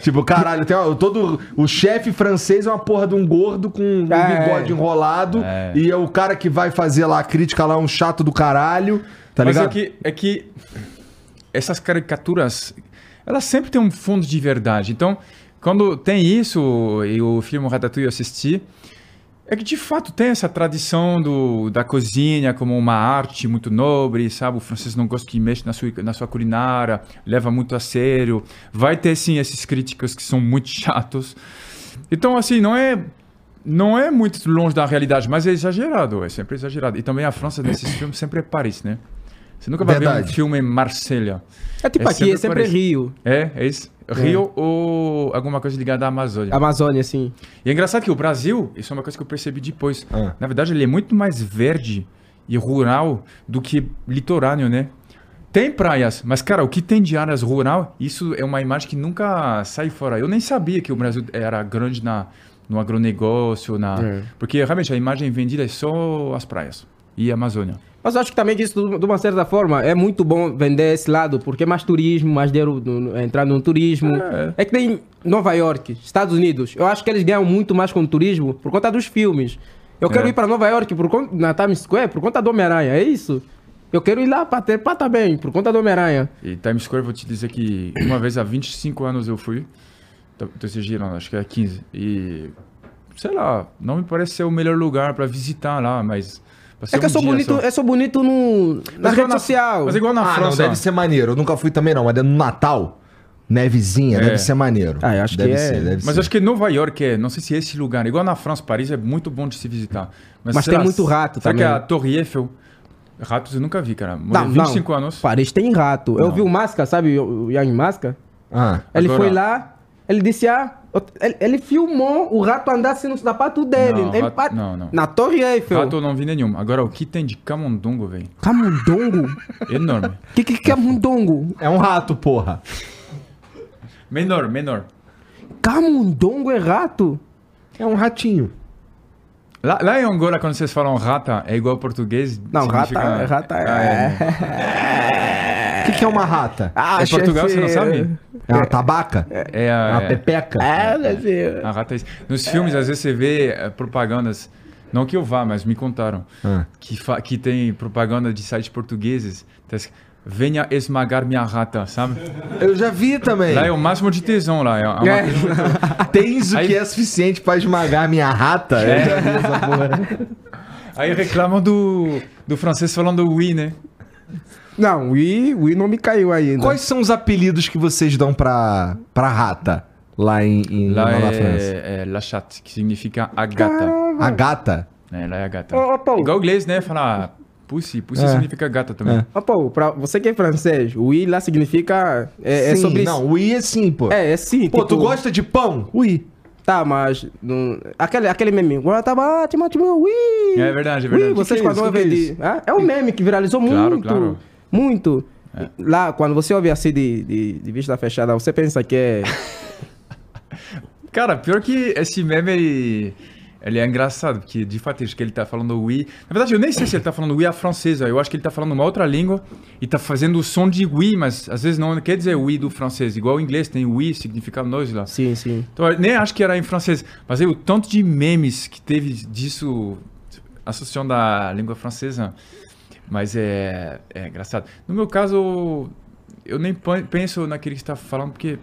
Tipo, caralho, tem uma- todo o chefe francês é uma porra de um gordo com um É. bigode enrolado É. e é o cara que vai fazer lá a crítica lá, um chato do caralho, tá Mas é ligado? que, é que essas caricaturas, elas sempre têm um fundo de verdade. Então, quando tem isso, e o filme Ratatouille eu assisti, é que de fato tem essa tradição do, da cozinha como uma arte muito nobre, sabe? O francês não gosta que mexe na sua, na sua culinária, leva muito a sério. Vai ter, sim, esses críticos que são muito chatos. Então, assim, não é não é muito longe da realidade, mas é exagerado, é sempre exagerado. E também a França nesses filmes sempre é Paris, né? Você nunca vai ver Verdade. um filme em Marselha. É tipo É aqui, sempre é sempre Paris. Rio. É, é isso. Rio ou alguma coisa ligada à Amazônia. Amazônia, assim. E é engraçado que o Brasil, isso é uma coisa que eu percebi depois. Ah. Na verdade, ele é muito mais verde e rural do que litorâneo, né? Tem praias, mas, cara, o que tem de áreas rural, isso é uma imagem que nunca sai fora. Eu nem sabia que o Brasil era grande na, no agronegócio, na... É. porque realmente a imagem vendida é só as praias e a Amazônia. Mas eu acho que também isso, de uma certa forma, é muito bom vender esse lado, porque é mais turismo, mais dinheiro entrando no turismo. É. É. que nem Nova York, Estados Unidos. Eu acho que eles ganham muito mais com o turismo por conta dos filmes. Eu quero É. ir para Nova York por conta, na Times Square por conta do Homem-Aranha, é isso? Eu quero ir lá para ter pá também, por conta do Homem-Aranha. E Times Square, vou te dizer que uma vez há 25 anos eu fui, tô tô exigindo, acho que é 15, e sei lá, não me parece ser o melhor lugar para visitar lá, mas... É que é um só dia bonito, só. é só bonito no, na Mas rede na- social. Mas igual na ah, não, França. deve ser maneiro. Eu nunca fui também, não, mas é no Natal, nevezinha, É. deve ser maneiro. Ah, eu acho deve que é. ser, deve Mas ser. acho que Nova York é, não sei se é esse lugar. Igual na França, Paris é muito bom de se visitar. Mas sei tem muito rato sabe também. que a Torre Eiffel, ratos eu nunca vi, cara. Morei 25 anos. Paris tem rato. Eu Não. vi o Masca, sabe o Young Masca? Ah, Ele Agora- foi lá, ele disse, ah, ele, ele filmou o rato andar assim no sapato dele. Não, Ele rato- pa- não, não. Na Torre Eiffel. Rato eu não vi nenhum. Agora, o que tem de camundongo, velho? Camundongo? Enorme. O que, que que é camundongo? é um rato, porra. menor, menor. Camundongo é rato? É um ratinho. Lá, lá em Angola, quando vocês falam rata, é igual ao português? Não, significa- rata, rata Ah, é... O que, que é uma rata? Ah, É Portugal, você não sabe? É uma tabaca? É, É a, uma é, pepeca? É, deve ser. a rata é isso. Nos filmes, às vezes você vê propagandas, não que eu vá, mas me contaram, Ah. que, fa- que tem propaganda de sites portugueses, tá venha esmagar minha rata, sabe? Eu já vi também. Lá é o máximo de tesão lá. É uma É. Tens o Aí- que é suficiente pra esmagar minha rata? Eu É. já vi essa porra. Aí reclamam do, do francês falando oui, né? Não, o I, o I não me caiu ainda. Quais são os apelidos que vocês dão pra, pra rata lá em, em Lá na França? é, é la chatte, que significa a gata. A gata? né? Lá é a gata. Ô, Paulo. Igual o inglês, né? Falar pussy. Pussy É. significa gata também. É. Ó, pô, pra você que é francês, o I lá significa... É, é sim, sobre... não, o I é sim, pô. É, é sim. Pô, tu tipo- gosta de pão? O I. Tá, mas... Não... Aquele, aquele meme. Agora tá meu, ui. É verdade, é verdade. Ui, vocês Que que é? Que ouvem que é? Ah, É um meme que viralizou Claro, muito. claro. Muito. Lá, quando você ouve assim de, de, de vista fechada, você pensa que é... Cara, pior que esse meme, ele, ele é engraçado, porque de fato acho que ele tá falando oui. Na verdade, eu nem sei se ele tá falando oui a francesa, eu acho que ele tá falando uma outra língua e tá fazendo o som de oui, mas às vezes não quer dizer oui do francês. Igual o inglês tem oui, significa nós lá. Sim, sim. Então, eu nem acho que era em francês, mas aí o tanto de memes que teve disso associando à língua francesa, mas é, é engraçado. No meu caso, eu nem pe- penso naquele que está falando, porque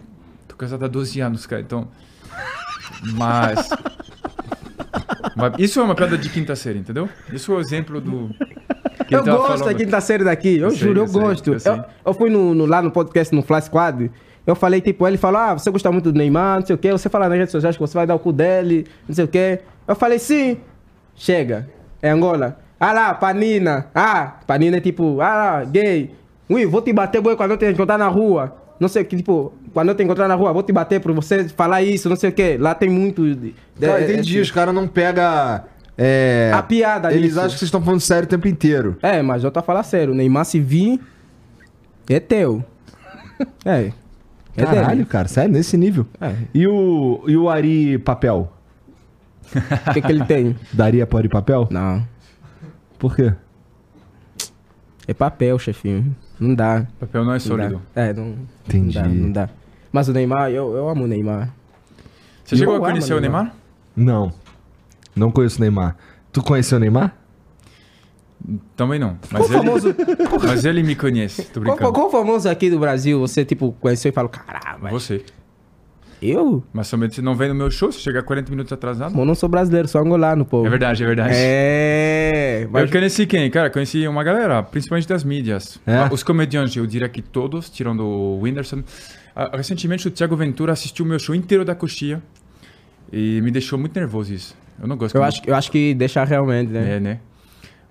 tô casado há 12 anos, cara, então... Mas... mas isso é uma piada de quinta série, entendeu? Isso é o exemplo do... Eu gosto da quinta série daqui, eu, Eu sei, juro, eu, eu sei, gosto. eu Eu, eu fui no, no- lá no podcast, no Fly Squad, eu falei, tipo, ele falou, ah, você gosta muito do Neymar, não sei o quê, você fala nas redes sociais que você vai dar o cu dele, não sei o quê. Eu falei, sim, chega, é Angola. Ah lá, Panina, ah, Panina é tipo, ah lá, gay. Ui, vou te bater, quando eu te encontrar na rua. Não sei o que, tipo, quando eu te encontrar na rua, vou te bater por você falar isso, não sei o quê. Lá tem muito... de- Cara, entendi, esse- os caras não pegam. É, A piada Eles nisso. acham que vocês estão falando sério o tempo inteiro. É, mas eu tô falar sério. Neymar se vir, é teu. É. É Caralho, dele. cara, sério, nesse nível. É. E o, e o Ari Papel? O que, que ele tem? Daria pro Ari Papel? Não. Por quê? É papel, chefinho. Não dá. Papel não é Não sólido. dá. É, não. Entendi. Não dá, não dá. Mas o Neymar, eu, eu amo o Neymar. Você chegou Eu a conhecer o Neymar. Não. Não conheço o Neymar. Tu conheceu o Neymar? Também não. Qual Mas ele, famoso, mas ele me conhece, tô qual, brincando. qual famoso aqui do Brasil você, tipo, conheceu e falou, caramba, Você. Eu? Mas somente você não vem no meu show, você chega 40 minutos atrasado. Eu não sou brasileiro, sou angolano, pô. É verdade, é verdade. É. Eu Mas... conheci quem? Cara, conheci uma galera, principalmente das mídias. É? Ah, Os comediantes, eu diria que todos, tirando o Whindersson. Ah, recentemente o Thiago Ventura assistiu o meu show inteiro da coxinha e me deixou muito nervoso isso. Eu não gosto. Eu acho, eu acho que deixa realmente, né? É, né?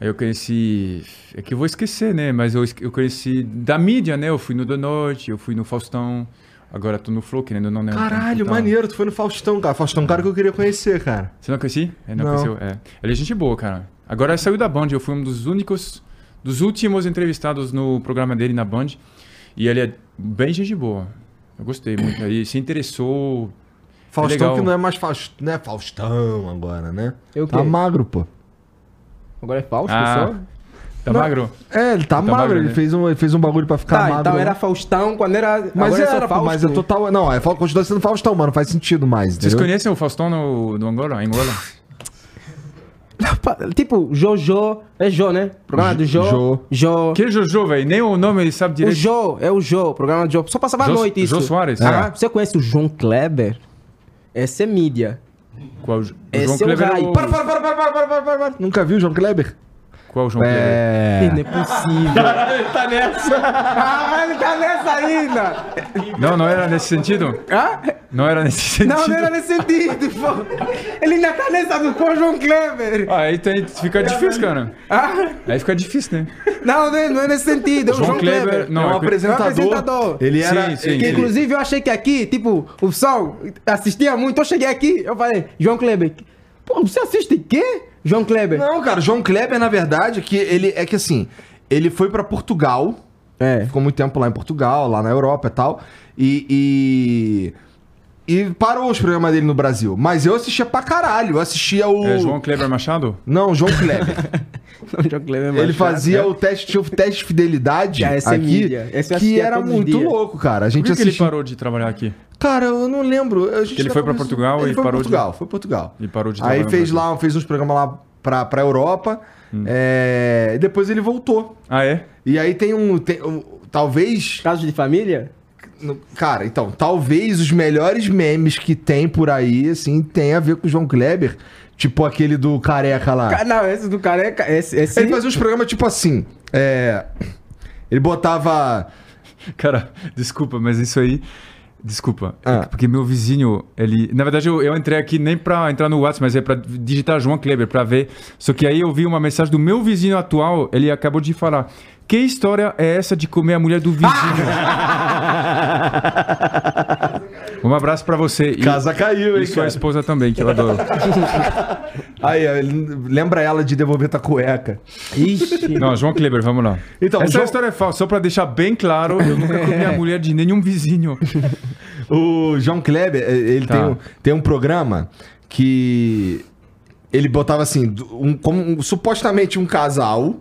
Aí eu conheci. É que eu vou esquecer, né? Mas eu, eu conheci da mídia, né? Eu fui no Do Norte, eu fui no Faustão. Agora tô no Flow, que ainda não lembro. Caralho, maneiro, tu foi no Faustão, cara. Faustão é um cara que eu queria conhecer, cara. Você não conheci? É, não, Não. conheceu? É. Ele é gente boa, cara. Agora saiu da Band, eu fui um dos únicos dos últimos entrevistados no programa dele na Band. E ele é bem gente boa. Eu gostei muito. Ele se interessou. Faustão legal. que não é mais Faust... não é Faustão agora, né? Eu Tá quê? magro, pô. Agora é Fausto Ah, só? Tá Não, magro? É, ele tá, tá magro, magro, ele né? fez um, ele fez um bagulho pra ficar tá, magro. Então né? era Faustão quando era. Mas agora é, era, Faustão. mas é total. Não, é, continua sendo Faustão, mano, faz sentido mais. Vocês entendeu? conhecem o Faustão no, no Angola? Angola? Tipo, Jojo. É Jo, né? Programa do Jo. Jo. jo. Que Jojo, velho? Nem o nome ele sabe direito. O Jo, é o Jo, programa do Jo. Só passava jo, a noite isso. Jo Soares? Ah, é. você conhece o João Kleber? Essa é mídia. Qual? É o João Esse Kleber. É o... Para, para, para, para, para, para, para, para. Nunca viu o João Kleber? Qual o João Kleber? É. Não é possível. ele tá nessa. ah, ele tá nessa ainda. Não, não era nesse sentido? Hã? Não era nesse sentido. Não, não era nesse sentido, pô. Ele ainda tá nessa do com o João Kleber. Ah, aí tem, fica difícil, cara. Ah, Aí fica difícil, né? não, não é, não é nesse sentido. É o João João, Kleber, Kleber. não, é um é- apresentador. É um apresentador. Ele era. Sim, sim. Que, inclusive, eu achei que aqui, tipo, o pessoal assistia muito. Eu cheguei aqui, eu falei, João Kleber. Pô, você assiste quê? João Kleber. Não, cara, João Kleber, na verdade, que ele é que assim, ele foi pra Portugal, É. ficou muito tempo lá em Portugal, lá na Europa e tal, e. E, e parou os programas dele no Brasil. Mas eu assistia pra caralho. Eu assistia o. É João Kleber Machado? Não, João Kleber. O João Kleber é ele fazia chato, o teste, o teste de fidelidade é aqui, que assistia era muito dias. louco, cara. A Por gente que, que ele assistia. parou de trabalhar aqui? Cara, eu não lembro. A gente ele já foi pra conversou- Portugal ele e foi parou pra de- Portugal. Foi pra Portugal. Ele parou de Aí fez lá, fez uns programas lá pra, pra Europa. é, e depois ele voltou. Ah, é? E aí tem um. tem um- talvez. Casos de família? Cara, então, talvez os melhores memes que tem por aí, assim, tem a ver com o João Kleber. Tipo aquele do careca lá. Não, esse do careca, esse... esse... Ele fazia uns programas tipo assim. É. Ele botava. Cara, desculpa, mas isso aí. Desculpa. Ah. Porque meu vizinho, ele. Na verdade, eu, eu entrei aqui nem pra entrar no WhatsApp, mas é pra digitar João Kleber pra ver. Só que aí eu vi uma mensagem do meu vizinho atual, ele acabou de falar. Que história é essa de comer a mulher do vizinho? um abraço pra você. E, Casa caiu, hein, e sua cara? esposa também, que eu adoro. Aí, lembra ela de devolver tua cueca. Ixi. Não, João Kleber, vamos lá. Então, Essa João- história é falsa, só pra deixar bem claro, eu nunca comi a mulher de nenhum vizinho. O João Kleber, eh, ele Tá. tem, um, tem um programa que ele botava assim, um, como um- supostamente um casal,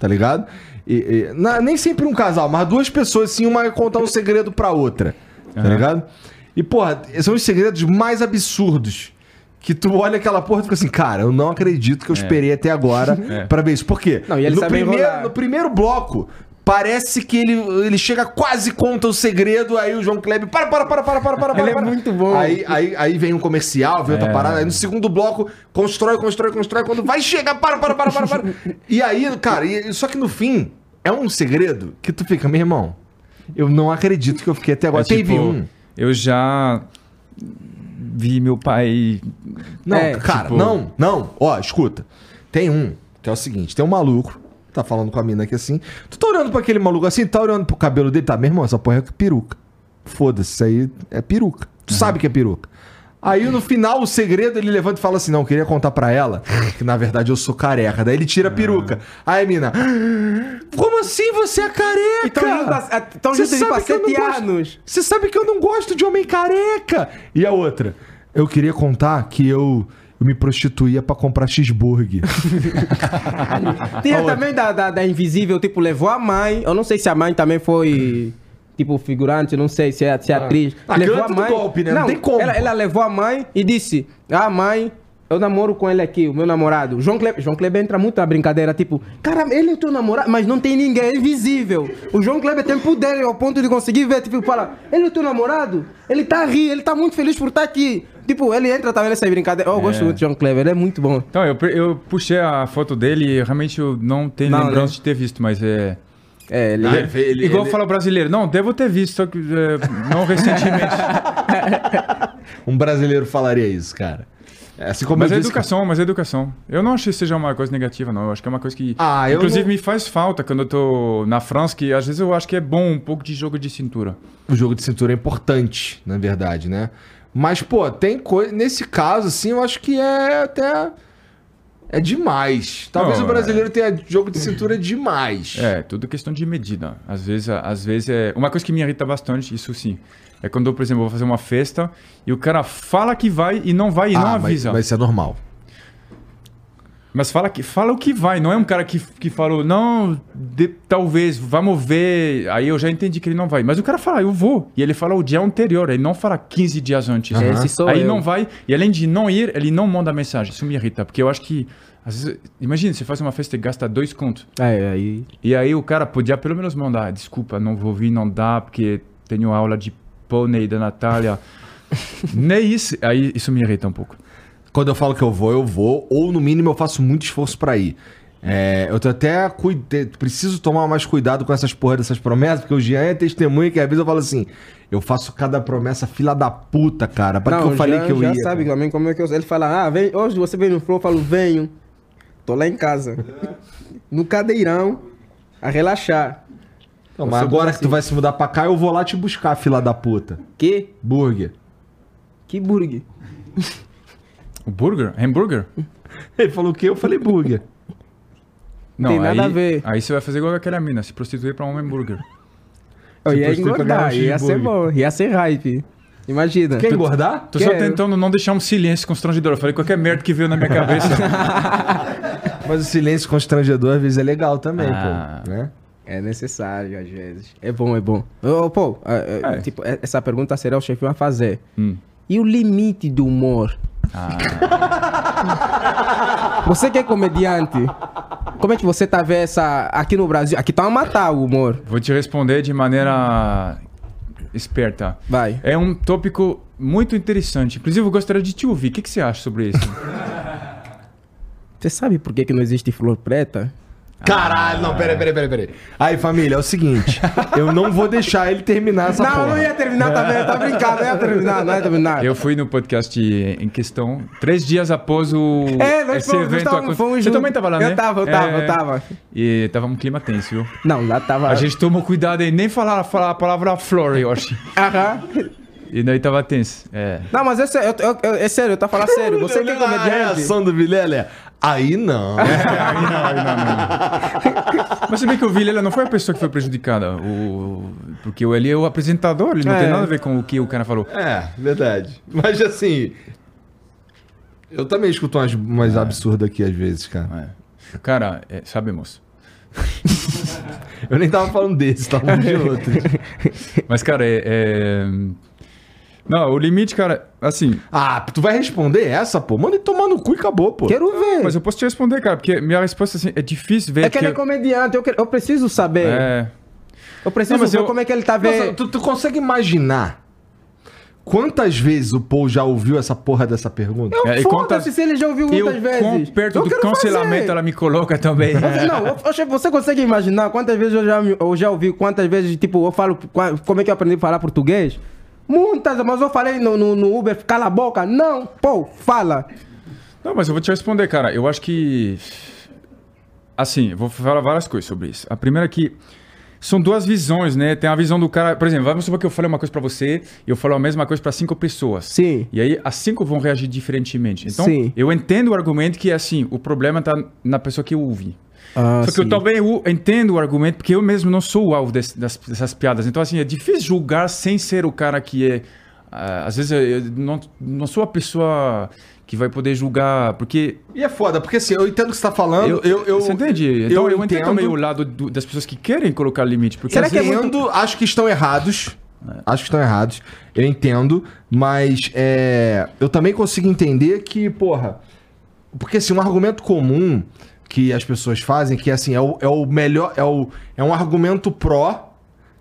tá ligado? E, e- na- nem sempre um casal, mas duas pessoas assim, uma ia contar um segredo pra outra, tá Aham. ligado? E, porra, são os segredos mais absurdos. Que tu olha aquela porra e fica assim, cara, eu não acredito que eu esperei até agora É. pra ver isso. Por quê? Não, e ele no, sabe primeiro, enrolar. no primeiro bloco, parece que ele, ele chega quase conta o segredo, aí o João Kleber, para, para, para, para, para, para, Ele é para. muito bom. Aí, aí, aí vem um comercial, vem outra É. parada, aí no segundo bloco, constrói, constrói, constrói, quando vai chegar, para, para, para, para, para. E aí, cara, e- só que no fim, é um segredo que tu fica, meu irmão, eu não acredito que eu fiquei até agora. É tipo, Teve um. Eu já vi meu pai. Não, É, cara, tipo- não, não. Ó, escuta. Tem um, que é o seguinte: tem um maluco, tá falando com a mina aqui assim. Tu tá olhando pra aquele maluco assim, tá olhando pro cabelo dele, tá, meu irmão, essa porra é peruca. Foda-se, isso aí é peruca. Tu sabe que é peruca. Aí no final, o segredo, ele levanta e fala assim: Não, eu queria contar pra ela que na verdade eu sou careca. Daí ele tira a peruca. Aí a mina, "Ah, como assim você é careca? Então juntos há- eu não sete gosto- anos. Você sabe que eu não gosto de homem careca. E a outra? Eu queria contar que eu, eu me prostituía pra comprar cheeseburger. Tinha também da, da, da Invisível, tipo, levou a mãe. Eu não sei se a mãe também foi, tipo, figurante, não sei se é, se é atriz. Ah, levou canta do golpe, né? Não tem como, Ela, ela levou a mãe e disse: Ah, mãe. Eu namoro com ele aqui, o meu namorado. João Kleber, João Kleber entra muito na brincadeira, tipo, cara, ele é o teu namorado, mas não tem ninguém, é invisível. O João Kleber tem poder ao ponto de conseguir ver, tipo, fala, ele é o teu namorado? Ele tá a rir, ele tá muito feliz por estar aqui. Tipo, ele entra também nessa brincadeira. Eu gosto muito de João Kleber, ele é muito bom. Então, eu, eu puxei a foto dele e realmente eu não tenho Não, lembrança né? de ter visto, mas é. É, ele, Ah, ele- Igual ele- fala brasileiro. Não, devo ter visto, só que é, não recentemente. Um brasileiro falaria isso, cara. Assim como mas é disse educação, mas é educação. Eu não acho que seja uma coisa negativa, não. Eu acho que é uma coisa que. Ah, eu Inclusive, não- me faz falta quando eu tô na França, que às vezes eu acho que é bom um pouco de jogo de cintura. o jogo de cintura é importante, na verdade, né? Mas, pô, tem coisa. Nesse caso, assim, eu acho que é até. É demais. Talvez Não, o brasileiro tenha jogo de cintura demais. É, tudo questão de medida. Às vezes, às vezes é. Uma coisa que me irrita bastante, isso sim. É quando, por exemplo, vou fazer uma festa e o cara fala que vai e não vai e não Ah, mas, avisa. mas isso é normal. Mas fala, que, fala o que vai, não é um cara que, que falou, não, de- talvez, vamos ver. Aí eu já entendi que ele não vai. Mas o cara fala, eu vou. E ele fala o dia anterior, ele não fala 15 dias antes. Aham. Esse sou Aí eu. não vai. E além de não ir, ele não manda mensagem. Isso me irrita, porque eu acho que. Às vezes, imagina, você faz uma festa e gasta dois contos. É, aí. E aí o cara podia pelo menos mandar, desculpa, não vou vir, não dá, porque tenho aula de pônei da Natália. Nem isso. Aí isso me irrita um pouco. Quando eu falo que eu vou, eu vou. Ou no mínimo eu faço muito esforço pra ir. É, eu tô até cuide... preciso tomar mais cuidado com essas porra dessas promessas, porque o Jean é testemunha que às vezes eu falo assim: eu faço cada promessa fila da puta, cara. Pra que eu falei já, que eu já ia? sabe cara? também como é que eu... Ele fala, ah, vem, hoje você vem no Flow, eu falo, venho. Tô lá em casa. no cadeirão, a relaxar. Não, mas agora que tu vai se mudar pra cá, eu vou lá te buscar, fila da puta. Que? Burger. Que burger. O burger? Hambúrguer? Ele falou o quê? Eu falei burger. Não, Tem nada aí, a ver. Aí você vai fazer igual aquela mina, se prostituir pra um hambúrguer. Eu ia um engordar, ia ser bom, ia ser hype. Imagina. Quer engordar? Tô só Quero. tentando não deixar um silêncio constrangedor. Eu falei qualquer merda que veio na minha cabeça. Mas o silêncio constrangedor às vezes é legal também, Ah. pô. Né? É necessário, às vezes. É bom, é bom. Ô, pô, é, tipo, é- essa pergunta será o chefe a fazer. Hum. E o limite do humor? Você que é comediante, como é que você tá vendo essa... Aqui no Brasil, aqui tá a matar o humor. Vou te responder de maneira esperta. Vai. É um tópico muito interessante. Inclusive, eu gostaria de te ouvir. O que, que você acha sobre isso? Você sabe por que, que não existe flor preta? Caralho, não, peraí, peraí, peraí, peraí. Aí, família, é o seguinte: eu não vou deixar ele terminar essa não, porra. não ia terminar também, tá brincando, não ia terminar, não ia terminar. Eu fui no podcast em questão três dias após o É, nós esse fomos, nós evento fomos Você juntos. também tava lá, né? Eu tava, eu tava, É, eu tava. E tava um clima tenso, viu? Não, lá tava... A gente tomou cuidado em nem falar, falar a palavra flor, eu acho. Aham. E daí tava tenso. É. Não, mas é sério, eu, eu- eu- é sério, eu tô falando sério. Você que é A comediante... reação do Vilela é: aí não. Mas se bem que o Vilela não foi a pessoa que foi prejudicada. O... Porque ele é o apresentador, ele não É. tem nada a ver com o que o cara falou. É, verdade. Mas assim. Eu também escuto umas, umas absurdas aqui às vezes, cara. É. Cara, é, sabe, moço? Eu nem tava falando desse, tava falando de outro. Mas, cara, é, é- Não, o limite, cara, assim. Ah, tu vai responder essa, pô? Manda ele tomar no cu e acabou, pô. Quero ver. Mas eu posso te responder, cara, porque minha resposta assim, é difícil ver. É que ele é eu- comediante, eu, quero- eu preciso saber. É. Eu preciso Não, mas ver eu- como é que ele tá Nossa, vendo. tu, tu consegue imaginar quantas vezes o Paul já ouviu essa porra dessa pergunta? Eu É, foda-se quantas- se ele já ouviu Eu, muitas vezes. quão perto Eu do cancelamento fazer. ela me coloca também. Não, você consegue imaginar quantas vezes eu já, eu já ouvi, quantas vezes, tipo, eu falo, como é que eu aprendi a falar português? Muitas, mas eu falei no, no, no Uber, cala a boca. Não, pô, fala. Não, mas eu vou te responder, cara. Eu acho que. Assim, vou falar várias coisas sobre isso. A primeira é que são duas visões, né? Tem a visão do cara. Por exemplo, vamos supor que eu falei uma coisa pra você e eu falo a mesma coisa pra cinco pessoas. Sim. E aí as cinco vão reagir diferentemente. Então, Sim. eu entendo o argumento que é assim: o problema tá na pessoa que ouve. Ah, Só que eu também eu entendo o argumento, porque eu mesmo não sou o alvo desse- das- dessas piadas. Então, assim, é difícil julgar sem ser o cara que é. ah, às vezes eu não, não sou a pessoa que vai poder julgar, porque. E é foda, porque assim, eu entendo o que você tá falando. Eu, eu, você entende? Eu, Então eu, entendo, entendo também o lado do- das pessoas que querem colocar limite. Porque Será que é entendo, acho que estão errados. Acho que estão errados. Eu entendo, mas é, eu também consigo entender que, porra. Porque assim, um argumento comum que as pessoas fazem, que assim, é o, é o melhor. É, o, é um argumento pró,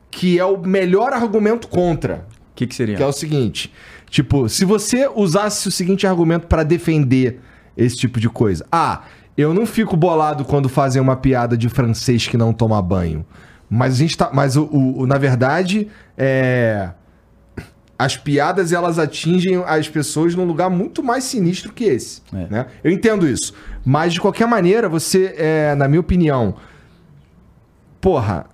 que é o melhor argumento contra. O que, que seria? Que é o seguinte: tipo, se você usasse o seguinte argumento pra defender esse tipo de coisa. Ah, eu não fico bolado quando fazem uma piada de francês que não toma banho. Mas a gente tá. Mas o, o- o- na verdade, é. As piadas elas atingem as pessoas num lugar muito mais sinistro que esse. É. Né? Eu entendo isso. Mas de qualquer maneira, você, é, na minha opinião, porra,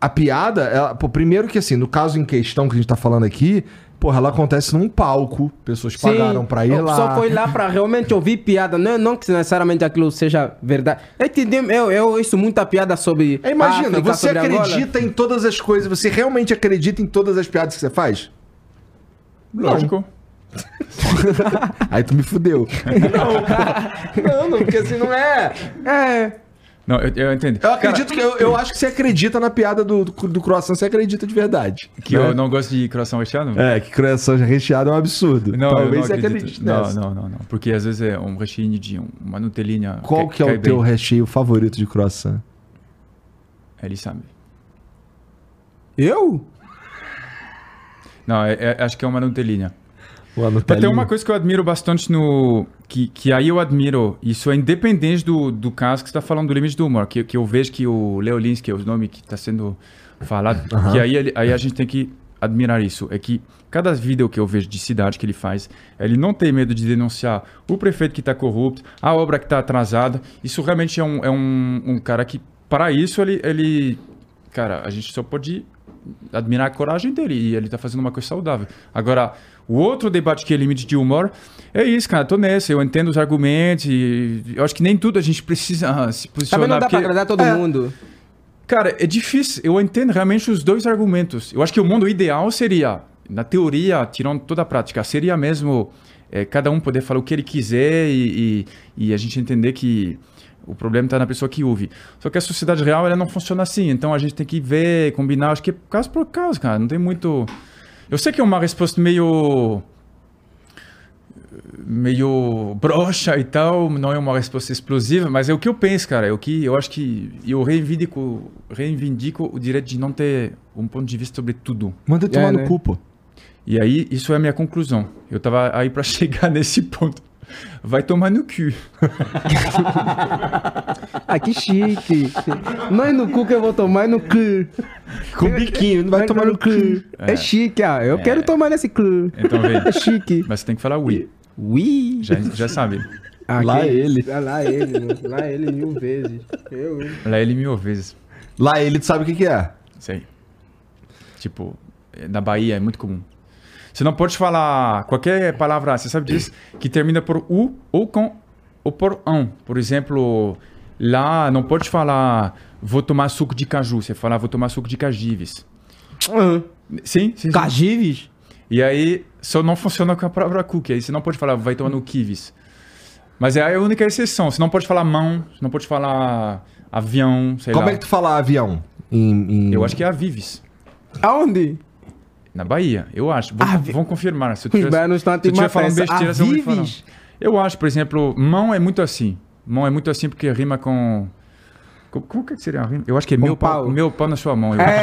a piada, ela, pô, primeiro que assim, no caso em questão que a gente tá falando aqui, porra, ela acontece num palco, pessoas pagaram pra ir eu lá. Só foi lá pra realmente ouvir piada. Não, não que necessariamente aquilo seja verdade. Eu, entendi, eu, eu ouço muita piada sobre. Imagina, África, você sobre Angola. acredita em todas as coisas, você realmente acredita em todas as piadas que você faz? Lógico. Aí tu me fudeu. não, pô. não, não, porque assim não é. É. Não, eu, eu entendo. Eu acredito que eu, eu acho que você acredita na piada do, do, do croissant, você acredita de verdade. Que né? eu não gosto de coração recheado? É, que croissant recheado é um absurdo. Não, eu Talvez não você acredite Não, nessa. não, não, não. Porque às vezes é um recheio de um- uma Nutelinha. Qual que é o teu bem. recheio favorito de croissant? Ele sabe. Eu? Não, é- é- acho que é uma Nutelinha. O Mas Nutelinha. tem uma coisa que eu admiro bastante no. Que, que aí eu admiro, isso é independente do, do caso que você está falando do limite do humor, que, que eu vejo que o Leo Lins, que é o nome que está sendo falado, que aí, aí a gente tem que admirar isso. É que cada vídeo que eu vejo de cidade que ele faz, ele não tem medo de denunciar o prefeito que está corrupto, a obra que está atrasada. Isso realmente é um, é um, um cara que, para isso, ele, ele. Cara, a gente só pode admirar a coragem dele e ele tá fazendo uma coisa saudável. Agora, o outro debate que é limite de humor é isso, cara. Tô nessa, eu entendo os argumentos e eu acho que nem tudo a gente precisa ah, se posicionar. Também não dá pra porque- agradar todo É, mundo. Cara, é difícil. Eu entendo realmente os dois argumentos. Eu acho que o mundo ideal seria, na teoria, tirando toda a prática, seria mesmo é, cada um poder falar o que ele quiser e, e, e a gente entender que o problema está na pessoa que ouve. Só que a sociedade real ela não funciona assim. Então a gente tem que ver, combinar. Acho que é caso por caso, cara. Não tem muito. Eu sei que é uma resposta meio meio broxa e tal, não é uma resposta explosiva, mas é o que eu penso, cara. É o que eu acho que eu reivindico, reivindico o direito de não ter um ponto de vista sobre tudo. Manda tomar É, no né? cu, pô. E aí isso é a minha conclusão. Eu tava aí para chegar nesse ponto. Vai tomar no cu. Ah, que chique. Não é no cu que eu vou tomar, é no cu. Com biquinho, não vai tomar no cu. É, chique, ah. Eu quero tomar nesse cu. Então vem. É chique. Mas você tem que falar oui. Ui. Já, já sabe. Ah, Lá que- ele. Ah, lá ele. né? Lá ele mil vezes. Eu, hein? Lá ele mil vezes. Lá ele sabe o que, que é. Sei. Tipo, na Bahia é muito comum. Você não pode falar qualquer palavra, você sabe disso, que termina por u ou com ou por ão. Por exemplo, lá não pode falar vou tomar suco de caju, você fala vou tomar suco de cajives. Sim, sim. sim. Cajives? E aí só não funciona com a palavra cookie. Aí você não pode falar vai tomar no kiwis. Mas é a única exceção. Você não pode falar mão, você não pode falar avião, sei Como lá. é que tu fala avião? Em, em- Eu acho que é avives. Aonde? Na Bahia, eu acho. Vão, Avi- vão confirmar. Se eu Os tiver, baianos estão a se eu estiver te falando besteira, vocês vão falar. Avives? Eu acho, por exemplo, mão é muito assim. Mão é muito assim porque rima com... co- Como que seria a rima? Eu acho que é Com meu pau. pau. meu pau na sua mão. eu É.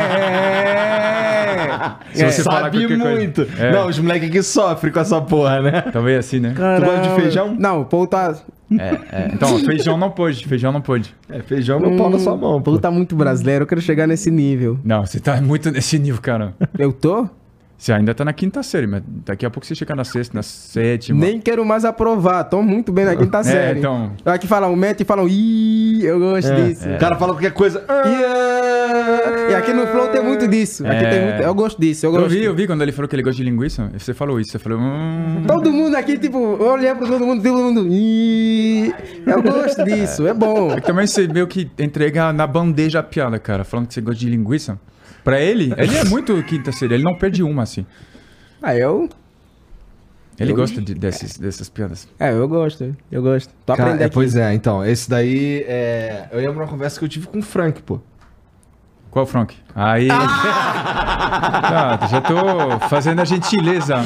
Se você falar Sabe muito. É. Não, os moleques aqui sofrem com essa porra, né? Talvez assim, né? Tu gosta de feijão? Não, pô, tá. É, é. Então, feijão não pode. Feijão não pode. É, feijão meu pau na sua mão, pô. Pô, tá muito brasileiro. Eu quero chegar nesse nível. Não, você tá muito nesse nível, cara. Eu tô? Você ainda tá na quinta série, mas daqui a pouco você chega na sexta, na sétima. Nem quero mais aprovar. Tô muito bem na quinta É, série. então. Aqui falam mete e falam, ih, eu gosto disso. O cara fala qualquer coisa. ah, E aqui no Flow tem muito disso. Aqui É. tem muito. Eu gosto disso. Eu Eu gosto. vi, eu vi quando ele falou que ele gosta de linguiça. Você falou isso, você falou. Hum, Todo mundo aqui, tipo, eu olhei pra todo mundo, todo mundo. "Ih". Eu gosto disso, é bom. É que também você meio que entrega na bandeja a piada, cara, falando que você gosta de linguiça. Pra ele, ele é muito quinta série, ele não perde uma, assim. Ah, eu. Ele Eu- gosta de- desses, dessas piadas. É, eu gosto. Eu gosto. Tô Cara, aprendendo é, aqui. pois é, então, esse daí é. Eu lembro uma conversa que eu tive com o Frank, pô. Qual, Frank? Aí. Tá, já tô fazendo a gentileza.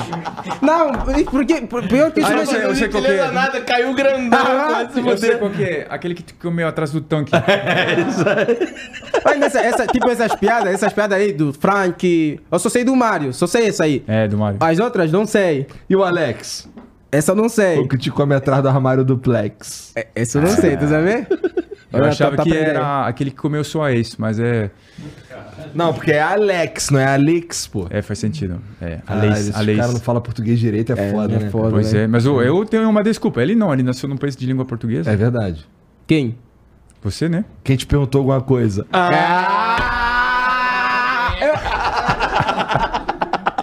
Não, porque por- pior que isso Ah, não eu sei, eu sei qual que é. nada, caiu grandão. Ah, Eu sei você. qual que é. Aquele que comeu atrás do tanque. Mas nessa, essa, tipo essas piadas, essas piadas aí do Frank. Eu só sei do Mario, só sei essa aí. É, do Mario. As outras não sei. E o Alex? Essa eu não sei. O que te come atrás do armário do Plex. É, Essa eu não sei, tu sabe? Eu achava tá- tá que aprendendo. era aquele que comeu sua ex, mas é. Não, porque é Alex, não é Alex, pô. É, faz sentido. É, a Ah, lei. esse a lei. cara não fala português direito, é, É, foda, é né? foda. Pois né? é, mas eu, eu tenho uma desculpa. Ele não, ele nasceu num país de língua portuguesa. É verdade. Quem? Você, né? Quem te perguntou alguma coisa? Ah!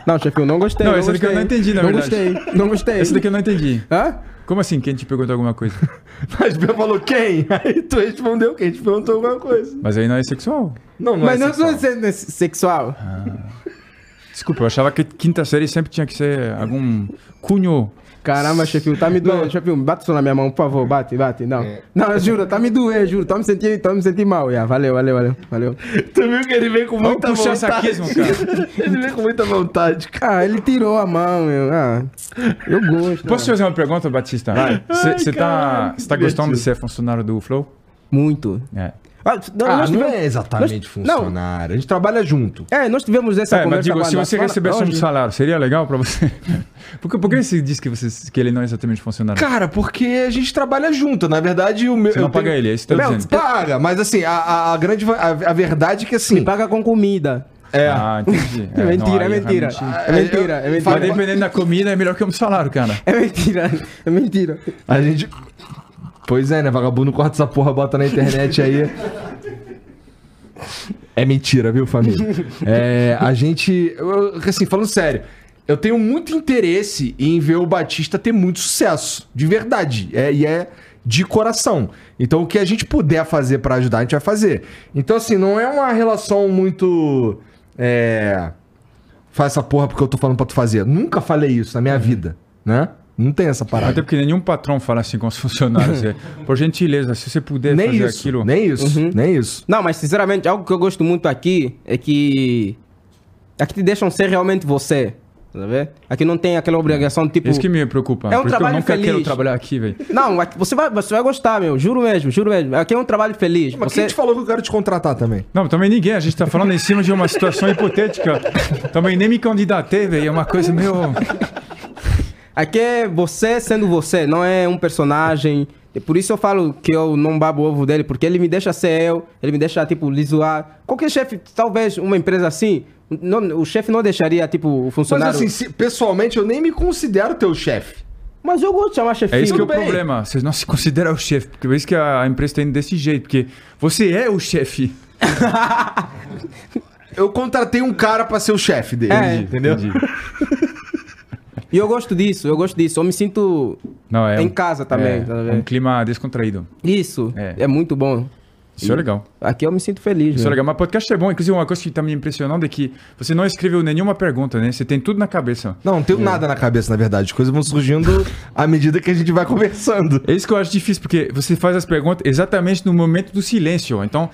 Não, chefe, eu não gostei. Não, essa daqui eu não entendi, na não verdade. gostei, não gostei. Esse daqui eu não entendi. Hã? Como assim? Quem te perguntou alguma coisa? Mas Bia falou quem? Aí tu respondeu quem? Te perguntou alguma coisa. Mas aí não é sexual. Não, não Mas é não sexual. sou se- sexual. Desculpa, eu achava que quinta série sempre tinha que ser algum cunho. Caramba, chefe, tá me doendo. Chefe, bate só na minha mão, por favor. Bate, bate. Não. Não, eu juro, tá me doendo, juro. Tô me sentindo, tô me sentindo mal. Yeah, valeu, valeu, valeu. valeu. Tu viu que ele veio com Vamos muita puxar vontade. saquismo, cara. ele veio com muita vontade, cara. Ah, ele tirou a mão, meu. Ah, eu gosto. Posso te fazer uma pergunta, Batista? Você tá, cê tá gostando de ser funcionário do Flow? Muito. É. Ah, não, Ah, nós não tivemos- é exatamente nós- funcionário. A gente trabalha junto. É, nós tivemos essa É, mas conversa. digo, se você recebesse um salário, seria legal pra você? por, que, por que você diz que, você, que ele não é exatamente funcionário? Cara, porque a gente trabalha junto. Na verdade, o meu. Você não eu paga tenho- ele, é isso que eu tô Não, dizendo. paga, mas assim, a, a- a grande. A, a verdade é que assim. Me paga com comida. É. Ah, entendi. É, mentira, não, é aí mentira. É mentira, é Mas mentira. dependendo da comida, é melhor que um salário, cara. É mentira, é mentira. A gente. Pois é, né? Vagabundo corta essa porra, bota na internet aí. É mentira, viu, família? É, a gente. Assim, falando sério, eu tenho muito interesse em ver o Batista ter muito sucesso. De verdade. É, e é de coração. Então, o que a gente puder fazer pra ajudar, a gente vai fazer. Então, assim, não é uma relação muito. É. Faz essa porra porque eu tô falando pra tu fazer. Nunca falei isso na minha vida, né? Não tem essa parada. Até porque nenhum patrão fala assim com os funcionários. é, Por gentileza, se você puder Nem fazer isso, aquilo. nem isso, Uhum. nem isso. Não, mas sinceramente, algo que eu gosto muito aqui é que. Aqui te deixam ser realmente você. Tá vendo? Aqui não tem aquela obrigação, tipo. Isso que me preocupa. É um que eu trabalho nunca quero feliz. trabalhar aqui, velho. Não, aqui você vai, você vai gostar, meu. Juro mesmo, juro mesmo. Aqui é um trabalho feliz. Mas você... quem te falou que eu quero te contratar também? Não, também ninguém. A gente tá falando em cima de uma situação hipotética. Também nem me candidatei, velho. É uma coisa meio. Aqui é você sendo você, não é um personagem. E por isso eu falo que eu não babo o ovo dele, porque ele me deixa ser eu, ele me deixa, tipo, lhe zoar. Qualquer chefe, talvez uma empresa assim, não- o chefe não deixaria, tipo, o Mas funcionário... assim, se- pessoalmente eu nem me considero teu chefe. Mas eu gosto de chamar chefinho. É isso que é o problema. Você não se considera o chefe. Porque é isso que a empresa está indo desse jeito. Porque você é o chefe. Eu contratei um cara pra ser o chefe dele, É. entendeu? Entendi. E eu gosto disso, eu gosto disso. Eu me sinto Não, é em um- casa também, é, tá um vendo? clima descontraído. Isso, É. é. muito bom. Isso é legal. Aqui eu me sinto feliz, Isso é legal. Mas podcast é bom. Inclusive, uma coisa que tá me impressionando é que você não escreveu nenhuma pergunta, né? Você tem tudo na cabeça. Não, não tenho nada na cabeça, na verdade. As coisas vão surgindo à medida que a gente vai conversando. É isso que eu acho difícil, porque você faz as perguntas exatamente no momento do silêncio. Então,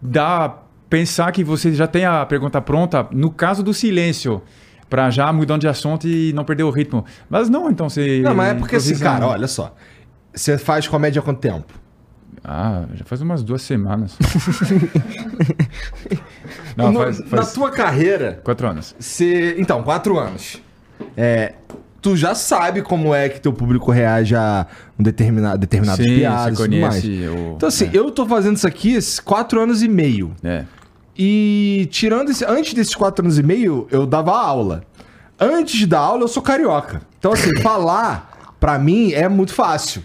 dá a pensar que você já tem a pergunta pronta no caso do silêncio. Pra já mudando de assunto e não perder o ritmo. Mas não, então você. Não, mas é porque assim, cara, olha só. Você faz comédia há quanto tempo? Ah, já faz umas duas semanas. não, No- faz, Na faz tua carreira, quatro anos. você. Então, quatro anos. É. Tu já sabe como é que teu público reage a um determinado, determinadas Sim, piadas e tudo mais. o... Então, assim, eu tô fazendo isso aqui quatro anos e meio. É. E tirando esse, antes desses quatro anos e meio, eu dava aula. Antes da aula, eu sou carioca. Então, assim, falar pra mim é muito fácil.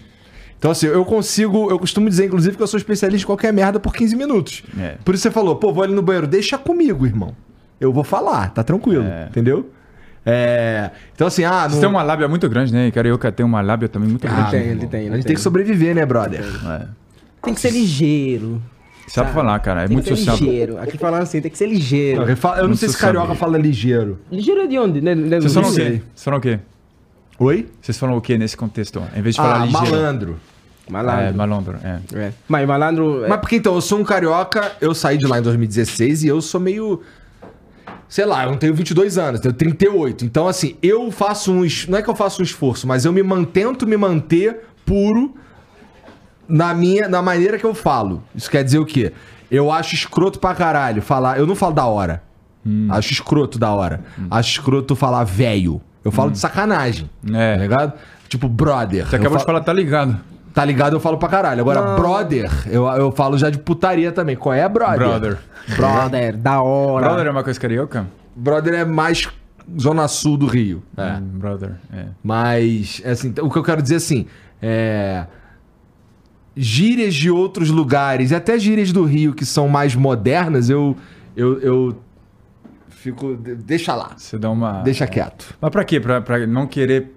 Então, assim, eu consigo. Eu costumo dizer, inclusive, que eu sou especialista em qualquer merda por 15 minutos. É. Por isso você falou, pô, vou ali no banheiro, deixa comigo, irmão. Eu vou falar, tá tranquilo. É. Entendeu? É, Então, assim, ah, Você não. tem uma lábia muito grande, né? Carioca tem uma lábia também muito Ah, grande. tem, meu ele tem, ele A gente tem. tem que sobreviver, né, brother? É. Tem que ser ligeiro. Sabe falar, cara. É Tem muito que sociável. ligeiro. Aqui falando assim, tem que ser ligeiro. Eu, falo- eu não Muito sei se carioca fala ligeiro. Ligeiro é de onde? Né? né- Vocês falam o Não quê? sei. Vocês falam o quê? Oi? Vocês falam o quê nesse contexto? Em vez de falar Ah, ligeiro. malandro. Malandro. É, malandro, é. É. Mas malandro. é- Mas porque então, eu sou um carioca, eu saí de lá em 2016 e eu sou meio. Sei lá, eu não tenho 22 anos, tenho 38. Então, assim, eu faço um. es- Não é que eu faço um esforço, mas eu me man- tento me manter puro na minha na maneira que eu falo. Isso quer dizer o quê? Eu acho escroto pra caralho falar. Eu não falo da hora. Acho escroto da hora. Acho escroto falar velho. Eu falo de sacanagem. É. Tá ligado? Tipo, brother. Você acabou fa- de falar, tá ligado? Tá ligado? Eu falo pra caralho. Agora, brother, eu, eu falo já de putaria também. Qual é, brother? Brother. Brother, da hora. Brother é uma coisa carioca? Brother é mais zona sul do Rio. É. Hum, brother, é. Mas, assim, o que eu quero dizer assim, é. Gírias de outros lugares, e até gírias do Rio que são mais modernas, eu. Eu, eu Fico. de- Deixa lá. Você dá uma. Deixa quieto. Mas pra quê? Pra, pra não querer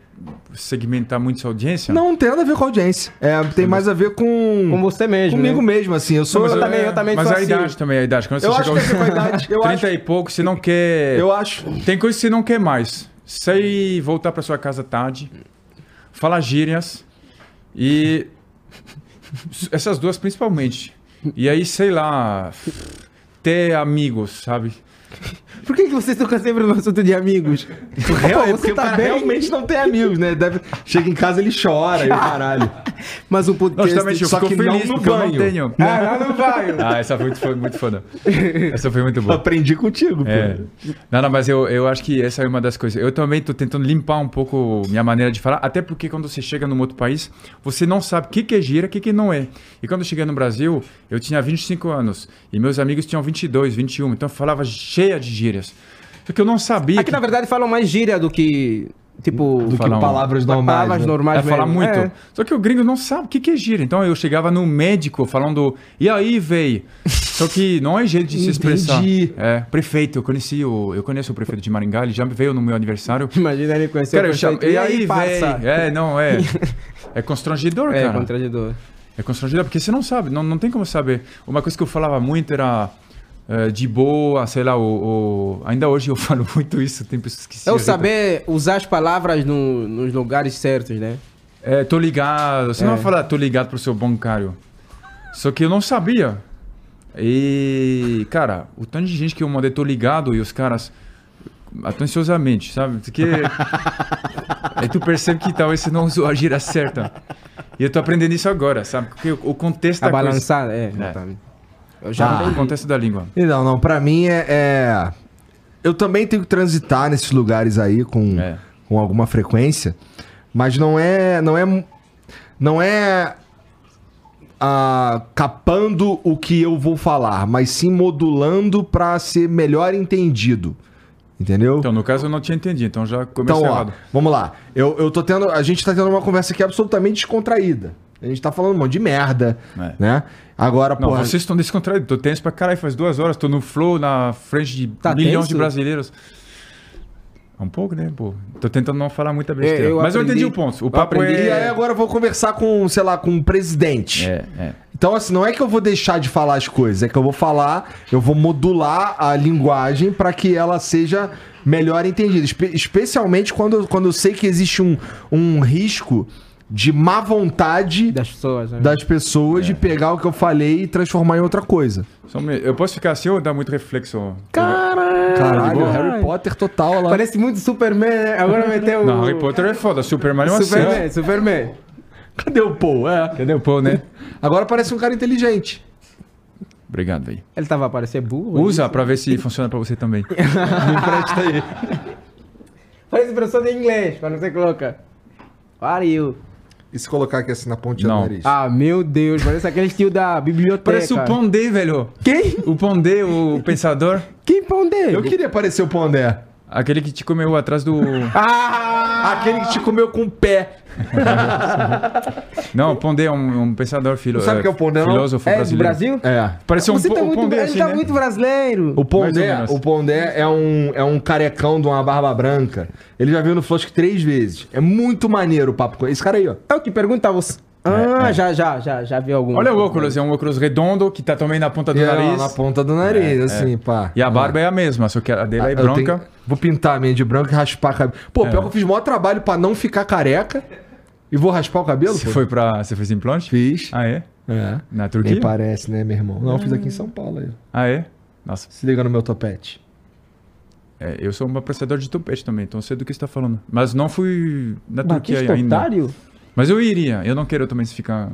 segmentar muito sua audiência? Não, não tem nada a ver com a audiência. É, tem mais a ver com. Com você mesmo. comigo né? mesmo, assim. Eu sou. Mas eu também- eu também Mas sou a assim. idade também, a idade. Quando você Eu chega acho aos que é a idade. Eu 30 acho. e pouco, você não quer. Eu acho. Tem coisa que você não quer mais. Sair, voltar pra sua casa tarde, falar gírias e. Essas duas principalmente. E aí, sei lá. Ter amigos, sabe? Por que, que vocês tocam sempre no assunto de amigos? Real, Pô, é porque o cara realmente não tem amigos, né? Deve... Chega em casa ele chora e o caralho. Mas um podcast... Justamente, eu só que não feliz no porque eu não banho. tenho. Ah, lá não vai. Ah, essa foi muito, foi muito foda. Essa foi muito boa. Aprendi contigo, pô. É. Não, não, mas eu, eu acho que essa é uma das coisas. Eu também tô tentando limpar um pouco minha maneira de falar, até porque quando você chega num outro país, você não sabe o que, que é gira, o que, que não é. E quando eu cheguei no Brasil, eu tinha 25 anos e meus amigos tinham 22, 21, então eu falava cheia de gírias. Só que eu não sabia. Aqui, na verdade, falam mais gíria do que... Tipo... Do que Falar palavras normais. palavras né? normais É falar mesmo. muito. É. Só que o gringo não sabe o que, que é gira. Então eu chegava no médico falando, e aí, véi? Só que não é jeito de se expressar. É, prefeito, eu conheci o. Eu conheço o prefeito de Maringá, ele já veio no meu aniversário. Imagina ele conhecer Cara, o eu chamo. prefeito. E aí, véi? É, não, é. É constrangedor, É, cara. constrangedor. É constrangedor, porque você não sabe, não, não tem como saber. Uma coisa que eu falava muito era. Eh, de boa, sei lá, o, o- ainda hoje eu falo muito isso, tem pessoas que se É o saber usar as palavras no- nos lugares certos, né? É, tô ligado. Você não É. vai falar, tô ligado pro seu bancário. Só que eu não sabia. E, cara, o tanto de gente que eu mandei, tô ligado, e os caras, atenciosamente, sabe? Porque. Aí tu percebe que talvez você não usou a gira certa. E eu tô aprendendo isso agora, sabe? Porque o, contexto A da coisa. balançar, é. exatamente. Eu já Ah. Contexto da língua. E Não, não, pra mim é, é- Eu também tenho que transitar nesses lugares aí com, É. com alguma frequência, mas não é. Não é. Não é. ah, capando o que eu vou falar, mas sim modulando pra ser melhor entendido. Entendeu? Então, no caso, eu não tinha entendido, então já comecei Então, ó, errado. vamos lá. Eu, eu tô tendo. A gente tá tendo uma conversa aqui absolutamente descontraída. A gente tá falando um monte de merda, É. né? Agora, Não, porra. vocês estão descontraídos. Tô tenso pra caralho, faz duas horas, tô no flow na frente de Tá milhões tenso? de brasileiros. Um pouco, né, pô? Tô tentando não falar muita besteira. eu Mas eu aprendi- entendi o ponto. O eu papo aprendi- E aí é... agora eu vou conversar com, sei lá, com um presidente. É, é. Então, assim, não é que eu vou deixar de falar as coisas, é que eu vou falar, eu vou modular a linguagem para que ela seja melhor entendida. Espe- especialmente quando, quando eu sei que existe um, um risco de má vontade Das pessoas, né? das pessoas de pegar o que eu falei e transformar em outra coisa. Só me- Eu posso ficar assim ou dar muito reflexo? Caralho! Caralho, Harry Potter total lá. Parece muito Superman, né? Agora meteu Não, Harry Potter é foda. Superman é uma Superman, série. Superman. Cadê o Paul? É. Cadê o Paul, né? Agora parece um cara inteligente. Obrigado, velho. Ele tava a parecer burro? Usa pra ver se funciona pra você também. Me empresta aí. Parece professor de inglês, quando você coloca. Are you? E se colocar aqui assim na Não. do nariz? Ah, meu Deus, parece aquele tio da biblioteca. Parece o Pondé, velho. Quem? O Pondé, o pensador. Quem dele? Eu queria parecer o Pondé. Aquele que te comeu atrás do... Ah! Aquele que te comeu com o pé. Não, o Pondé é um, um pensador filo... Sabe o que é o Pondé, não? Filósofo É do brasileiro. Brasil? É. Parece um, Você tá o muito, Pondé ele assim, tá né? muito brasileiro. O Pondé, o Pondé é um, é um carecão de uma barba branca. Ele já veio no que três vezes. É muito maneiro o papo com esse cara aí, ó. É o que pergunta você. Ah, já, já, já, já vi algum. Olha o óculos, é um óculos redondo que tá também na ponta do ela nariz. na ponta do nariz, assim, pá. E a barba é a mesma, só que a dele é Eu branca. tenho- Vou pintar a minha de branco e raspar a cabeça. Pô, É. pior que eu fiz o maior trabalho pra não ficar careca. E vou raspar o cabelo? Você pô? foi pra. Você fez implante? Fiz. Ah, é? É. Na Nem Turquia? parece, né, meu irmão? Não, eu fiz aqui em São Paulo aí. Ah, é? Nossa, Se liga no meu topete. é, eu sou um apreciador de topete também, então sei do que você tá falando. Mas não fui na Turquia Batista ainda. otário? Mas eu iria, eu não quero também se ficar.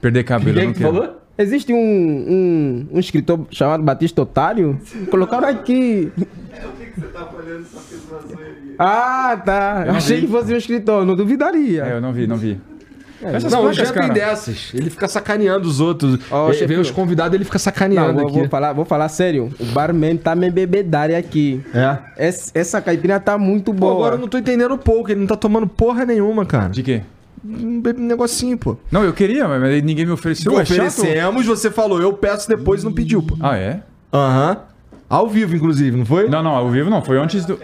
Perder cabelo. Quem não que quero. falou? Existe um, um, um escritor chamado Batista Otário? Colocaram aqui. O que, que você tá olhando zoeirinha? Ah, tá. Eu não Achei vi. que fosse um escritor, não duvidaria. É, eu não vi, não vi. Essas Não, o Jean tem dessas. Ele fica sacaneando os outros. Ó, Ele- Vem os convidados, ele fica Não, sacaneando vou, aqui. vou falar, vou falar sério. O barman tá me bebedária aqui. É. Essa, essa caipirinha tá muito Pô, boa. agora eu não tô entendendo pouco. Ele não tá tomando porra nenhuma, cara. De quê? Um negocinho, pô. Não, eu queria, mas ninguém me ofereceu. É chato? Oferecemos, você falou, eu peço depois e não pediu, pô. Ah, é? Aham. Ao vivo, inclusive, não foi? Não, não, ao vivo não. Foi antes do.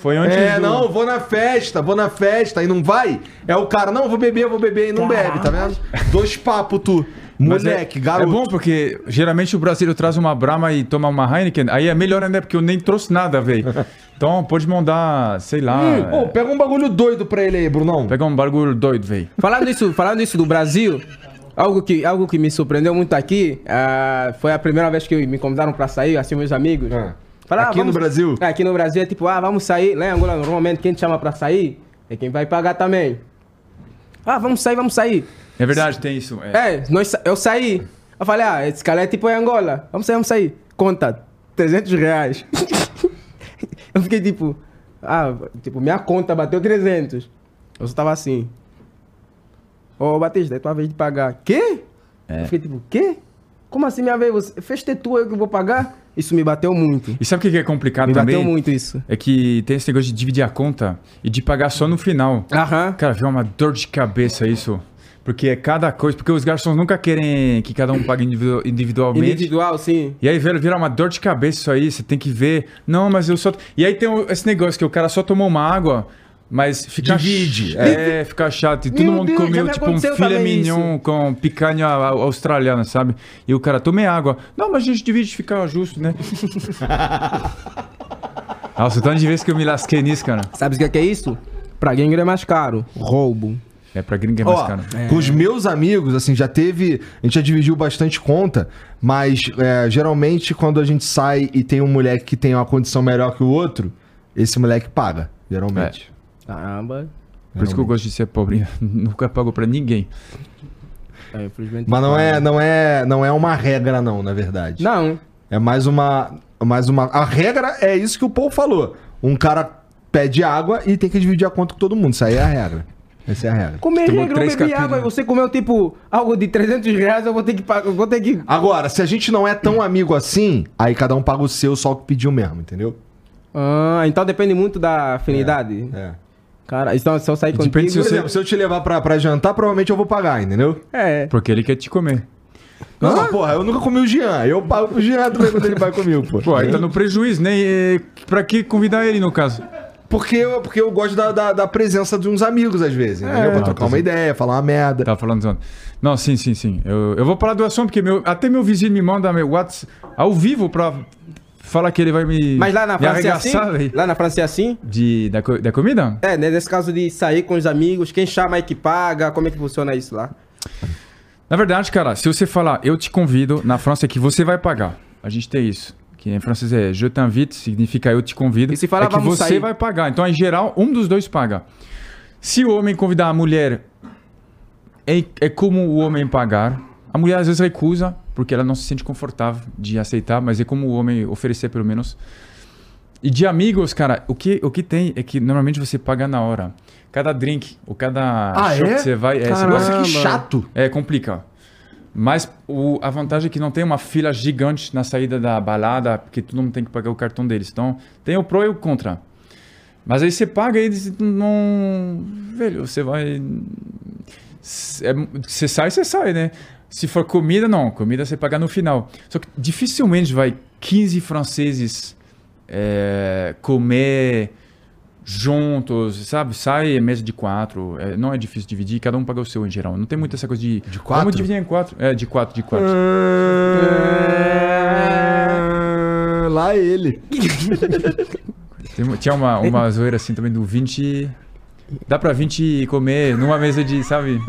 Foi antes É, do... não, vou na festa, vou na festa e não vai. É o cara, não, vou beber, vou beber e não bebe, tá vendo? Dois papos, tu. Mas Moleque, é, garoto. É bom porque geralmente o brasileiro traz uma Brahma e toma uma Heineken. Aí é melhor ainda porque eu nem trouxe nada, velho. Então pode mandar, sei lá. Ô, é, pega um bagulho doido pra ele aí, Brunão. Pega um bagulho doido, velho. Falando isso, falando isso do Brasil, algo que, algo que me surpreendeu muito aqui, ah, foi a primeira vez que me convidaram pra sair, assim, meus amigos. Ah. Falaram, Aqui no Brasil? É, aqui no Brasil é tipo, ah, vamos sair. Lá em Angola, normalmente, quem te chama pra sair é quem vai pagar também. Ah, vamos sair, vamos sair. É verdade, tem isso. É. É, nós, eu saí. Eu falei, ah, esse cara é tipo em Angola. Vamos sair, vamos sair. Conta, 300 reais. eu fiquei tipo, ah, tipo, minha conta bateu 300. Eu só tava assim. Ô, Batista, é tua vez de pagar. Quê? É. Eu fiquei tipo, quê? Como assim minha vez? Você festa é tua, eu que vou pagar? Isso me bateu muito. E sabe o que é complicado Me também? bateu muito isso. É que tem esse negócio de dividir a conta e de pagar só no final. Aham. Cara, viu uma dor de cabeça isso. Porque é cada coisa. Porque os garçons nunca querem que cada um pague individu- individualmente. Individual, sim. E aí vira, vira uma dor de cabeça isso aí, você tem que ver. Não, mas eu só. E aí tem esse negócio que o cara só tomou uma água, mas fica. Divide, É, fica chato. E todo Meu mundo Deus, comeu me tipo um filé mignon com picanha au- australiana, sabe? E o cara, tomei água. Não, mas a gente divide, fica justo, né? Nossa, o tanto de vezes que eu me lasquei nisso, cara. Sabe o que é que é isso? Pra gringo é mais caro. Roubo. É pra gringa é mais Ó, caro. com os meus amigos, assim, já teve. A gente já dividiu bastante conta, mas é, geralmente quando a gente sai e tem um moleque que tem uma condição melhor que o outro, esse moleque paga, geralmente. Caramba. Por isso que eu gosto de ser pobre. Nunca pago pra ninguém. É. Mas não é, não, é, não é uma regra, não, na verdade. Não. É mais uma, mais uma. A regra é isso que o Paul falou. Um cara pede água e tem que dividir a conta com todo mundo. Isso aí é a regra. Essa é a regra. Comer Tomou regra, eu três bebi água e você comeu tipo algo de 300 reais, eu vou ter que pagar, eu vou ter que... Agora, se a gente não é tão amigo assim, aí cada um paga o seu só o que pediu mesmo, entendeu? Ah, então depende muito da afinidade. É. Cara, então se eu sair Depende contigo... se Por você- exemplo, se eu te levar pra, pra jantar, provavelmente eu vou pagar, entendeu? É. Porque ele quer te comer. Não, porra, eu nunca comi o Jean. Eu pago pro Jean também quando ele vai comigo, pô. Pô, aí tá no prejuízo, nem. eh, Pra que convidar ele no caso? Porque eu, porque eu gosto da, da, da presença de uns amigos, às vezes, entendeu? pra Não, trocar tá uma ideia, falar uma merda. Tava falando zoando. Não, sim, sim, sim. Eu, eu vou falar do assunto, porque meu, até meu vizinho me manda meu WhatsApp ao vivo pra falar que ele vai me. Mas lá na França é assim? Lá na França é assim? De, da, da comida? É, né, nesse caso de sair com os amigos, quem chama é que paga, como é que funciona isso lá? Na verdade, cara, se você falar eu te convido, na França é que você vai pagar. A gente tem isso. Que em francês é je t'invite, significa eu te convido. E se falar é que você sair? vai pagar. Então, em geral, um dos dois paga. Se o homem convidar a mulher, é, é como o homem pagar. A mulher às vezes recusa, porque ela não se sente confortável de aceitar, mas é como o homem oferecer pelo menos. E de amigos, cara, o que, o que tem é que normalmente você paga na hora. Cada drink, ou cada Ah, show é? que você vai, é, você Caramba. Nossa, gosta que chato. é, complica. Mas o, a vantagem é que não tem uma fila gigante na saída da balada, porque todo mundo tem que pagar o cartão deles. Então, tem o pró e o contra. Mas aí você paga e eles não. Velho, você vai. é- Você sai, você sai, né? Se for comida, não. Comida você paga no final. Só que dificilmente vai 15 franceses é, comer juntos, sabe? Sai mesa de quatro. é, não é difícil dividir, cada um paga o seu em geral. Não tem muito essa coisa de. De quatro? Vamos dividir em quatro. É, de quatro, de quatro. Ah, Lá ele. Tem tinha uma, uma zoeira assim também do 20. Dá pra 20 comer numa mesa de, sabe?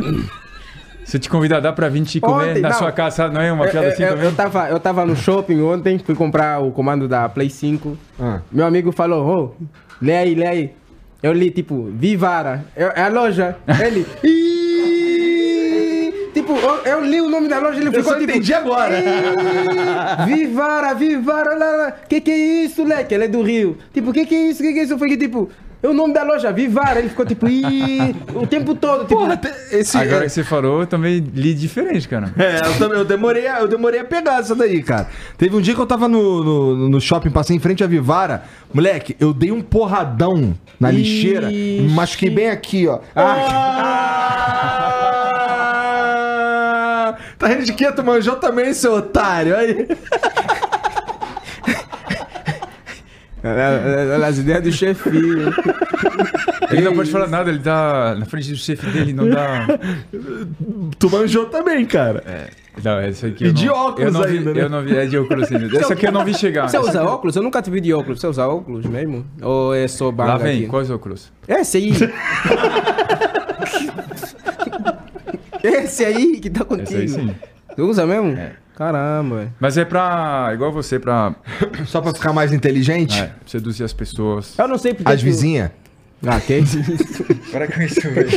Se te convidar, dá pra 20 comer Ontem, na não. sua casa, não é uma Eu, piada assim eu, também? eu, tava, eu tava no shopping ontem, fui comprar o comando da Play 5. Ah. Meu amigo falou, ô, lê aí, lê aí. Eu li, tipo, Vivara. Eu- É a loja. Ele. Tipo, eu, eu li o nome da loja, ele Eu ficou só tipo. entendi agora. "Ih, Vivara, Vivara, lá, lá. Que que é isso, leque? Ele é do Rio. Tipo, que que é isso, que que é isso? Eu falei, tipo, o nome da loja, Vivara. Ele ficou tipo, Ih, o tempo todo, tipo. Porra, esse. Agora que você falou, eu também li diferente, cara. É, eu, também, eu, demorei, a- eu demorei a pegar essa daí, cara. Teve um dia que eu tava no, no, no shopping, passei em frente à Vivara. Moleque, eu dei um porradão na Ixi. lixeira e me machuquei bem aqui, ó. Ah! Tá rindo de quê? Tu manjou também, seu otário? Aí. É, é, As ideias do chefinho. Ele não pode falar nada, ele tá na frente do chefe dele, não dá. Tu manjou também, cara. Não, esse aqui E de não, óculos eu não vi, ainda, né? Eu não vi, é de óculos ainda. Esse aqui eu não vi chegar. Você usa aqui- óculos? Eu nunca te vi de óculos. Você usa óculos mesmo? Ou é só banga Lá vem, aqui? quais óculos? Esse aí. Esse aí que tá contigo. Esse aí sim. Tu usa mesmo? É. Caramba. Mas é pra. igual você, pra Só pra ficar mais inteligente? é, seduzir as pessoas. Eu não sei porque. As tu- vizinhas? Ah, que isso? Para com isso, velho.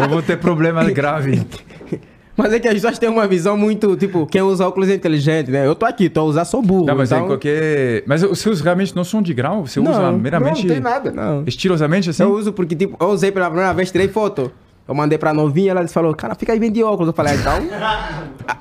eu vou ter problema grave. Mas é que as pessoas têm uma visão muito, tipo, quem usa óculos é inteligente, né? Eu tô aqui, tô a usar, sou burro. Não, mas então... é qualquer. Mas os seus realmente não são de grau? Você usa Não, meramente. Não, não tem nada. Não. Estilosamente assim? Eu uso porque, tipo, eu usei pela primeira vez, tirei foto. Eu mandei pra novinha, ela falou, cara, fica aí bem de óculos. Eu falei, ah, então...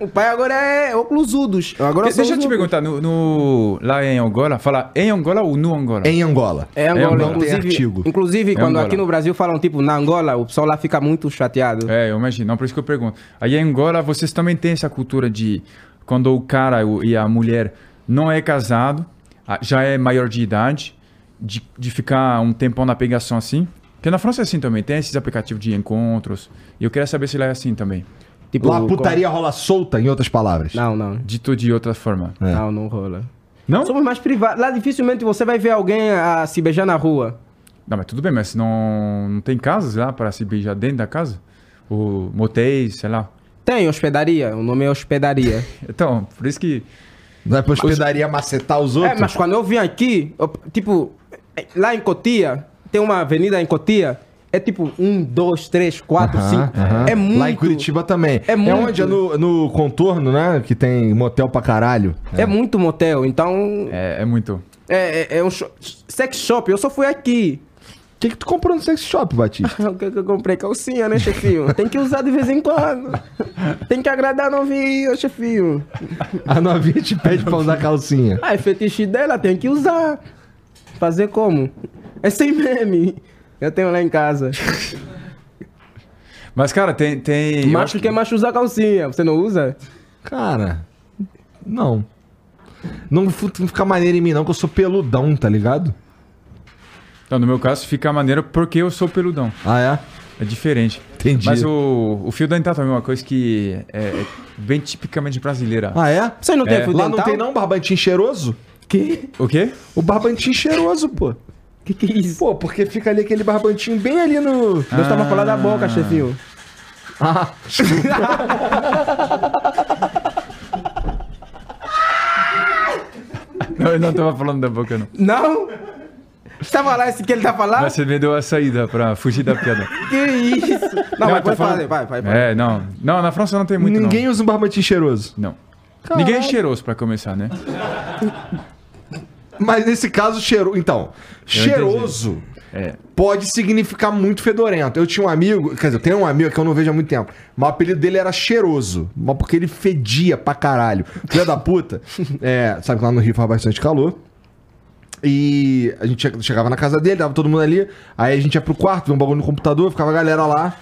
o pai agora é óculos udos. Agora Deixa eu te perguntar, no, no- lá em Angola, fala em Angola ou no Angola? Em Angola. É Angola, Angola. Não tem inclusive, artigo. inclusive É quando Angola. aqui no Brasil falam, tipo, na Angola, o pessoal lá fica muito chateado. É, eu imagino. Não, por isso que eu pergunto. Aí em Angola, vocês também têm essa cultura de quando o cara e a mulher não é casado, já é maior de idade, de, de ficar um tempão na pegação assim? Porque na França é assim também, tem esses aplicativos de encontros. E eu queria saber se lá é assim também. Tipo, Lá a putaria rola solta, em outras palavras. Não, não. Dito de outra forma. É. Não, não rola. Não? Somos mais privados. Lá dificilmente você vai ver alguém a se beijar na rua. Não, mas tudo bem, mas não, não tem casas lá para se beijar dentro da casa? Ou motéis, sei lá. Tem hospedaria, o nome é hospedaria. Então, por isso que. Vai pra hospedaria macetar os outros? é, mas quando eu vim aqui, eu- tipo, lá em Cotia, tem uma avenida em Cotia, é tipo um, dois, três, quatro, Aham, cinco. aham. É muito. Lá em Curitiba também. É muito. onde? É no, no contorno, né? Que tem motel pra caralho. É. muito motel, então. É, é muito. É, é, é um sex shop. Eu só fui aqui. O que, que tu comprou no sex shop, Batista? O que, que eu comprei? Calcinha, né, chefinho? Tem que usar de vez em quando. Tem que agradar a novinha, chefinho. A novinha te pede pra usar calcinha. Ah, é fetiche dela, tem que usar. Fazer como? É sem meme. Eu tenho lá em casa. Mas, cara, tem. tem macho acho que... macho usa calcinha. Você não usa? Cara, não. Não fica maneiro em mim, não, que eu sou peludão, tá ligado? Então, no meu caso, fica maneiro porque eu sou peludão. Ah, é? É diferente. Entendi. Mas o, o fio dental também é uma coisa que é, é bem tipicamente brasileira. Ah, é? Você não tem É. fio Lá dental? não tem não barbantinho cheiroso? Que? O quê? O barbantinho cheiroso, pô. Que que é isso? Pô, porque fica ali aquele barbantinho bem ali no... Deus tava falando da boca, chefinho. Ah, Não, eu não tava falando da boca, não. Não? Você tava lá esse que ele tá falando? Mas você me deu a saída pra fugir da piada. Que isso? Não, eu mas pode falando- vai, vai, vai. É, não. Não, na França não tem muito, ninguém usa um barbantinho cheiroso. não. Não. Ninguém é cheiroso pra começar, né? Mas nesse caso, cheiro... Então, cheiroso É. pode significar muito fedorento. Eu tinha um amigo, quer dizer, eu tenho um amigo que eu não vejo há muito tempo, mas o apelido dele era cheiroso, mas porque ele fedia pra caralho. Filha da puta. É, sabe que lá no Rio faz bastante calor. E a gente che- chegava na casa dele, tava todo mundo ali. Aí a gente ia pro quarto, via um bagulho no computador, ficava a galera lá.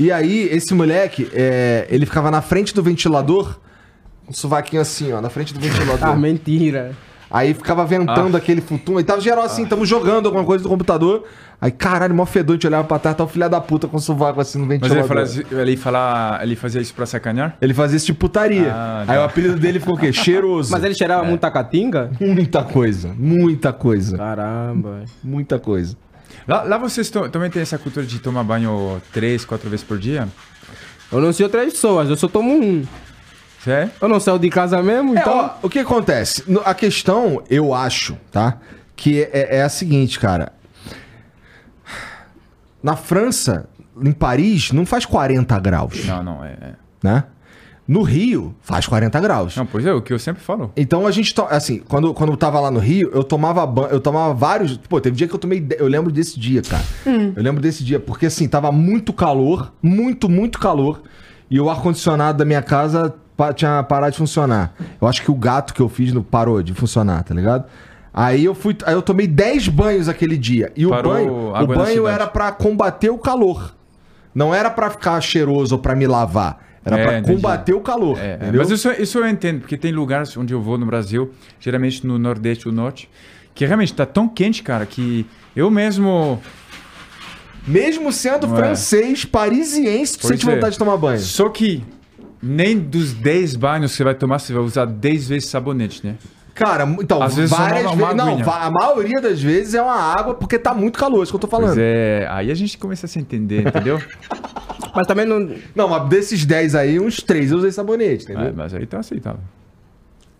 E aí, esse moleque, é, ele ficava na frente do ventilador, um sovaquinho assim, ó, na frente do ventilador. Ah, mentira. Aí ficava ventando aquele futum. E tava geral assim, tamo jogando alguma coisa do computador. Aí, caralho, mó fedor, a gente olhava pra trás, tava o filho da puta com o sovaco assim no Mas ventilador. ele, fala, ele, fala, ele fazia isso pra sacanear? Ele fazia esse tipo putaria. Ah, Aí tá. o apelido dele ficou o quê? Cheiroso. Mas ele cheirava muita catinga? Muita coisa, muita coisa, Caramba. muita coisa. Lá, lá vocês também tem essa cultura de tomar banho três, quatro vezes por dia? Eu não sei outras pessoas, eu só tomo um. É? Eu não saio de casa mesmo, É, então. ó, o que acontece? A questão, eu acho, tá? Que é, é a seguinte, cara. Na França, em Paris, não faz 40 graus, Não, não, é. é. né? No Rio, faz 40 graus. Não, pois é, o que eu sempre falo. Então a gente, to- assim, quando, quando eu tava lá no Rio, eu tomava banho, eu tomava vários. Pô, teve dia que eu tomei. Eu lembro desse dia, cara. Eu lembro desse dia, porque assim, tava muito calor, muito, muito calor. E o ar-condicionado da minha casa tinha parado de funcionar. Eu acho que o gato que eu fiz não parou de funcionar, tá ligado? Aí eu fui. Aí eu tomei 10 banhos aquele dia. E Parou o banho, o banho era pra combater o calor. Não era pra ficar cheiroso ou pra me lavar. Era É, pra entendi. combater o calor. É, é. Mas isso, isso eu entendo, porque tem lugares onde eu vou no Brasil, geralmente no Nordeste ou Norte, Que realmente tá tão quente, cara, que eu mesmo. Mesmo sendo é. francês, parisiense, tu sente é. vontade de tomar banho. Só que nem dos 10 banhos que você vai tomar, você vai usar 10 vezes sabonete, né? Cara, então, Às vezes várias vezes. Não, a maioria das vezes é uma água porque tá muito calor, isso que eu tô falando. Pois é, aí a gente começa a se entender, entendeu? Mas também não. Não, mas desses 10 aí, uns 3 eu usei sabonete, entendeu? É, mas aí tá aceitável.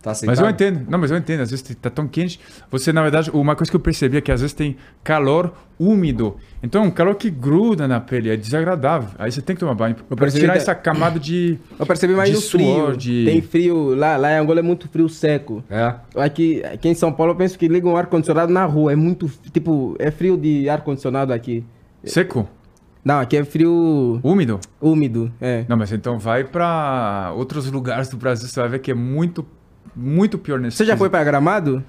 Tá Mas eu entendo, não, mas eu entendo, às vezes tá tão quente. Você, na verdade, uma coisa que eu percebi é que às vezes tem calor úmido. Então é um calor que gruda na pele, é desagradável. Aí você tem que tomar banho pra percebi tirar que- essa camada de. Eu percebi mais De no frio. suor, de- Tem frio. Lá, lá em Angola é muito frio seco. É. Aqui, aqui em São Paulo eu penso que ligam o ar-condicionado na rua. É muito. Tipo, é frio de ar-condicionado aqui. Seco, Não, aqui é frio úmido. úmido. É. Não, mas então vai pra outros lugares do Brasil, você vai ver que é muito, muito pior nesse Você já foi pra Gramado?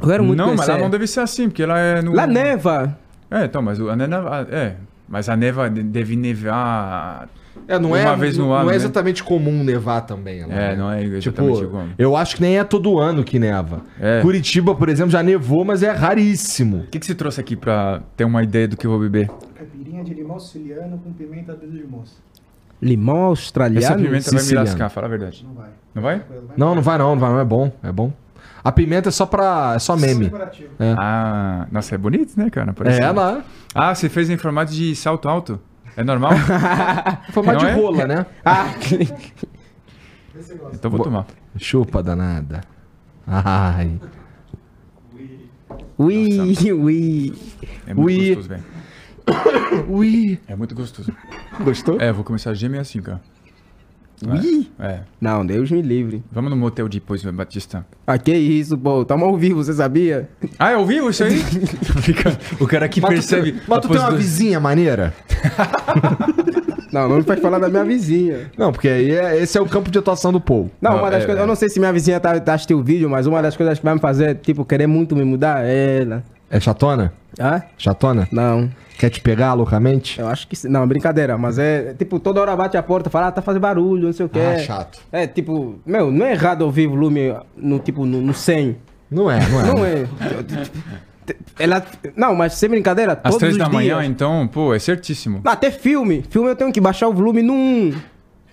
Eu quero muito Não, mas lá não deve ser assim, porque lá é no. Lá neva. É, então, mas a neva. É, mas a neva de- deve nevar. É, não Uma é, vez no não ano, é né? exatamente comum nevar também. lá, É, né? não é exatamente Tipo, igual. eu acho que nem é todo ano que neva. É. Curitiba, por exemplo, já nevou, mas é raríssimo. O que, que você trouxe aqui pra ter uma ideia do que eu vou beber? Caipirinha de limão siciliano com pimenta dedo de Limão Essa australiano. pimenta vai me siciliano. lascar, fala a verdade. Não vai. Não vai? Não, não vai não, não vai não, é bom, é bom. A pimenta é só pra... é só meme. Decorativo. Ah, nossa, é bonito, né, cara? Parece- É, lá. Ah, você fez em formato de salto alto? É normal? Formato Não de é? rola, né? Ah, então vou tomar. Chupa, danada. Ai. ui, ui. É muito Ui. gostoso, velho. Ui. É muito gostoso. Gostou? É, vou começar a gemer assim, cara. Ui. É. Não, Deus me livre. Vamos no motel depois, Batista. Ah, que isso, pô. Tamo ao vivo, você sabia? Ah, é ao vivo isso aí? Fica- o cara que Mas percebe. mas tu tem uma vizinha maneira? Não, não me faz falar da minha vizinha. Não, porque aí é- esse é o campo de atuação do Paul. Não, Não, uma das é- coisas. Eu não sei se minha vizinha tá, tá assistindo o vídeo, mas uma das coisas que vai me fazer, tipo, querer muito me mudar é ela. É chatona? Ah? Chatona? Não. Quer te pegar loucamente? Eu acho que sim. Não, brincadeira, mas é tipo, toda hora bate a porta, fala, ah, tá fazendo barulho, não sei o que. Ah, chato. É, tipo, meu, não é errado ouvir volume no tipo, no, no 100. Não é, não é. Não é. Ela. Não, mas sem brincadeira, Às todos três os da manhã, dias. então, pô, é certíssimo. Não, até filme. Filme eu tenho que baixar o volume no 1.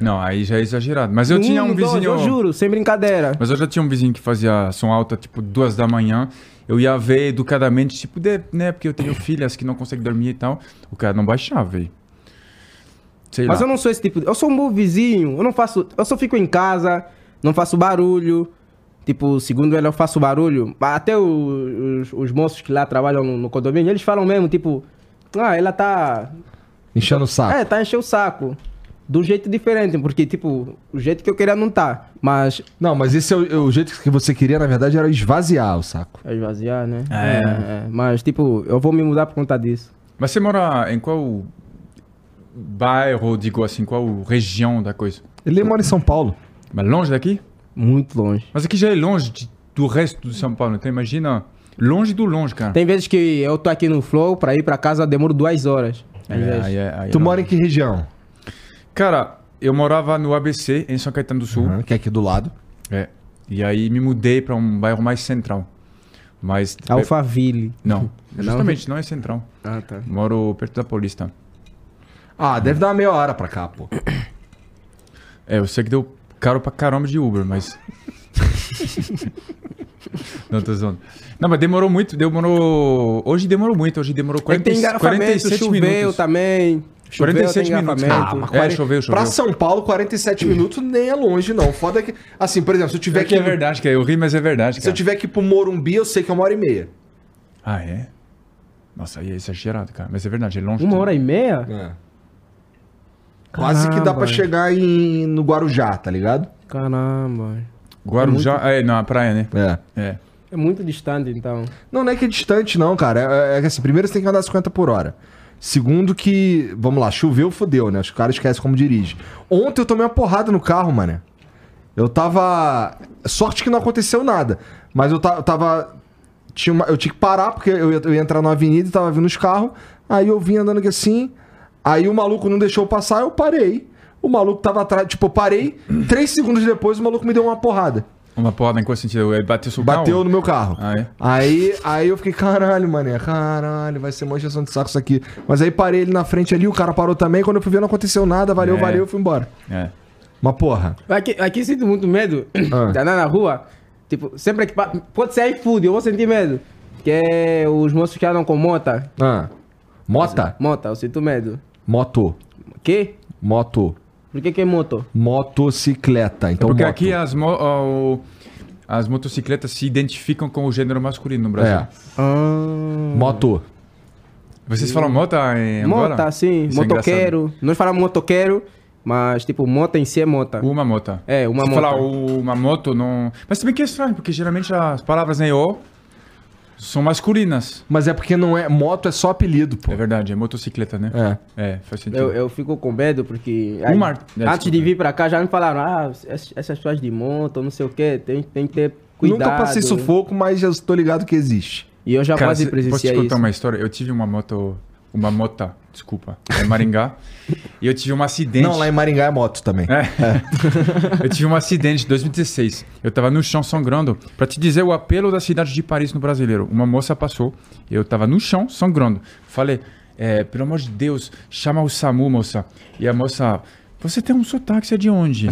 Não, aí já é exagerado. Mas eu tinha um dois, vizinho. Eu juro, sem brincadeira. Mas eu já tinha um vizinho que fazia som alto, tipo, duas da manhã. Eu ia ver educadamente, tipo, de, né? Porque eu tenho filhas que não conseguem dormir e tal. O cara não baixava, velho. Sei Mas lá. eu não sou esse tipo. Eu sou um bom vizinho. Eu não faço. Eu só fico em casa, não faço barulho. Tipo, segundo ela, eu faço barulho. Até o- os, os moços que lá trabalham no, no condomínio, eles falam mesmo, tipo, ah, ela tá. Enchendo o saco. É, tá enchendo o saco. De um jeito diferente, porque, tipo, o jeito que eu queria não tá. Mas. Não, mas esse é o, o jeito que você queria, na verdade, era esvaziar o saco. É esvaziar, né? É. é. Mas, tipo, eu vou me mudar por conta disso. Mas você mora em qual bairro, digo assim, qual região da coisa? Ele mora em São Paulo. Mas longe daqui? Muito longe. Mas aqui já é longe de- do resto de São Paulo. Então imagina, longe do longe, cara. Tem vezes que eu tô aqui no Flow, pra ir pra casa, eu demoro duas horas. Às É, vezes. aí é- aí é Tu longe. mora em que região? Cara, eu morava no ABC, em São Caetano do Sul. Aham, que é aqui do lado. É. E aí me mudei pra um bairro mais central. Mas. Alphaville. Não, Não? justamente não é central. Ah, tá. Moro perto da Paulista. Ah, deve dar uma meia hora pra cá, pô. É, eu sei que deu caro pra caramba de Uber, mas. não, tô zoando. Não, mas demorou muito, demorou. Hoje demorou muito, hoje demorou Aí 40, tem engarrafamento, 47 choveu minutos. também. Choveu, 47 tem minutos. Ah, mas É, 40 choveu, choveu. Pra São Paulo, 47 minutos nem é longe, não. Foda é que. Assim, por exemplo, se eu tiver É que é que. verdade, cara. Eu ri, mas é verdade, Se eu cara. tiver que ir pro Morumbi, eu sei que é uma hora e meia. Ah, é? Nossa, aí é exagerado, cara. Mas é verdade, é longe. Uma hora e meia? É. Quase que dá Caramba. pra chegar em, no Guarujá, tá ligado? Caramba. Guarujá, é, na praia, né? É. É. É muito distante, então. Não, não é que é distante, não, cara. É, é que assim, primeiro você tem que andar 50 por hora. Segundo que, vamos lá, choveu, fodeu, né? Os caras esquecem como dirige. Ontem eu tomei uma porrada no carro, mano. Eu tava. Sorte que não aconteceu nada. Mas eu, eu tava. Tinha uma- Eu tinha que parar, porque eu ia, eu ia entrar na avenida e tava vindo os carros. Aí eu vim andando aqui assim. Aí o maluco não deixou passar, eu parei. O maluco tava atrás. Tipo, eu parei. Três segundos depois o maluco me deu uma porrada. Uma porrada em qual sentido? Ele bateu seu Bateu carro? no meu carro. Ah, é? Aí, aí eu fiquei, caralho, mané, caralho, vai ser uma injeção de saco isso aqui. Mas aí parei ele na frente ali, o cara parou também. Quando eu fui ver, não aconteceu nada, valeu, É. valeu, eu fui embora. É. Mas porra. Aqui, aqui sinto muito medo Ah. de andar na rua. Tipo, sempre que. Pode ser iFood, eu vou sentir medo. Que é os moços que andam com mota. Ah. Mota? Mota, eu sinto medo. Moto. Que? Moto. Por que que é moto? Motocicleta. Então, Porque moto. aqui as, mo o- as motocicletas se identificam com o gênero masculino no Brasil. É. Ah. Moto. Vocês falam moto em Angola? Mota, sim. Isso é motoqueiro. Nós falamos motoqueiro, mas tipo, mota em si é mota. engraçado. Uma moto. É, uma Se moto. falar uma moto, não... Mas também que é estranho, porque geralmente as palavras em O são masculinas. Mas é porque não é. Moto é só apelido, pô. É verdade, é motocicleta, né? É. É, faz sentido. Eu, eu fico com medo porque. Um mar- é, antes desculpa. de vir pra cá já me falaram, ah, essas pessoas de moto, não sei o que, tem, tem que ter cuidado. Nunca passei sufoco, mas já tô ligado que existe. E eu já Cara, quase cê- posso te presenciei contar isso. uma história? Eu tive uma moto, uma mota, desculpa, em Maringá, e eu tive um acidente. Não, lá em Maringá é moto também. É. eu tive um acidente em 2016. Eu tava no chão sangrando. Pra te dizer o apelo da cidade de Paris no brasileiro. Uma moça passou, eu tava no chão sangrando. Falei, é, pelo amor de Deus, chama o SAMU, moça. E a moça, você tem um sotaque, você é de onde?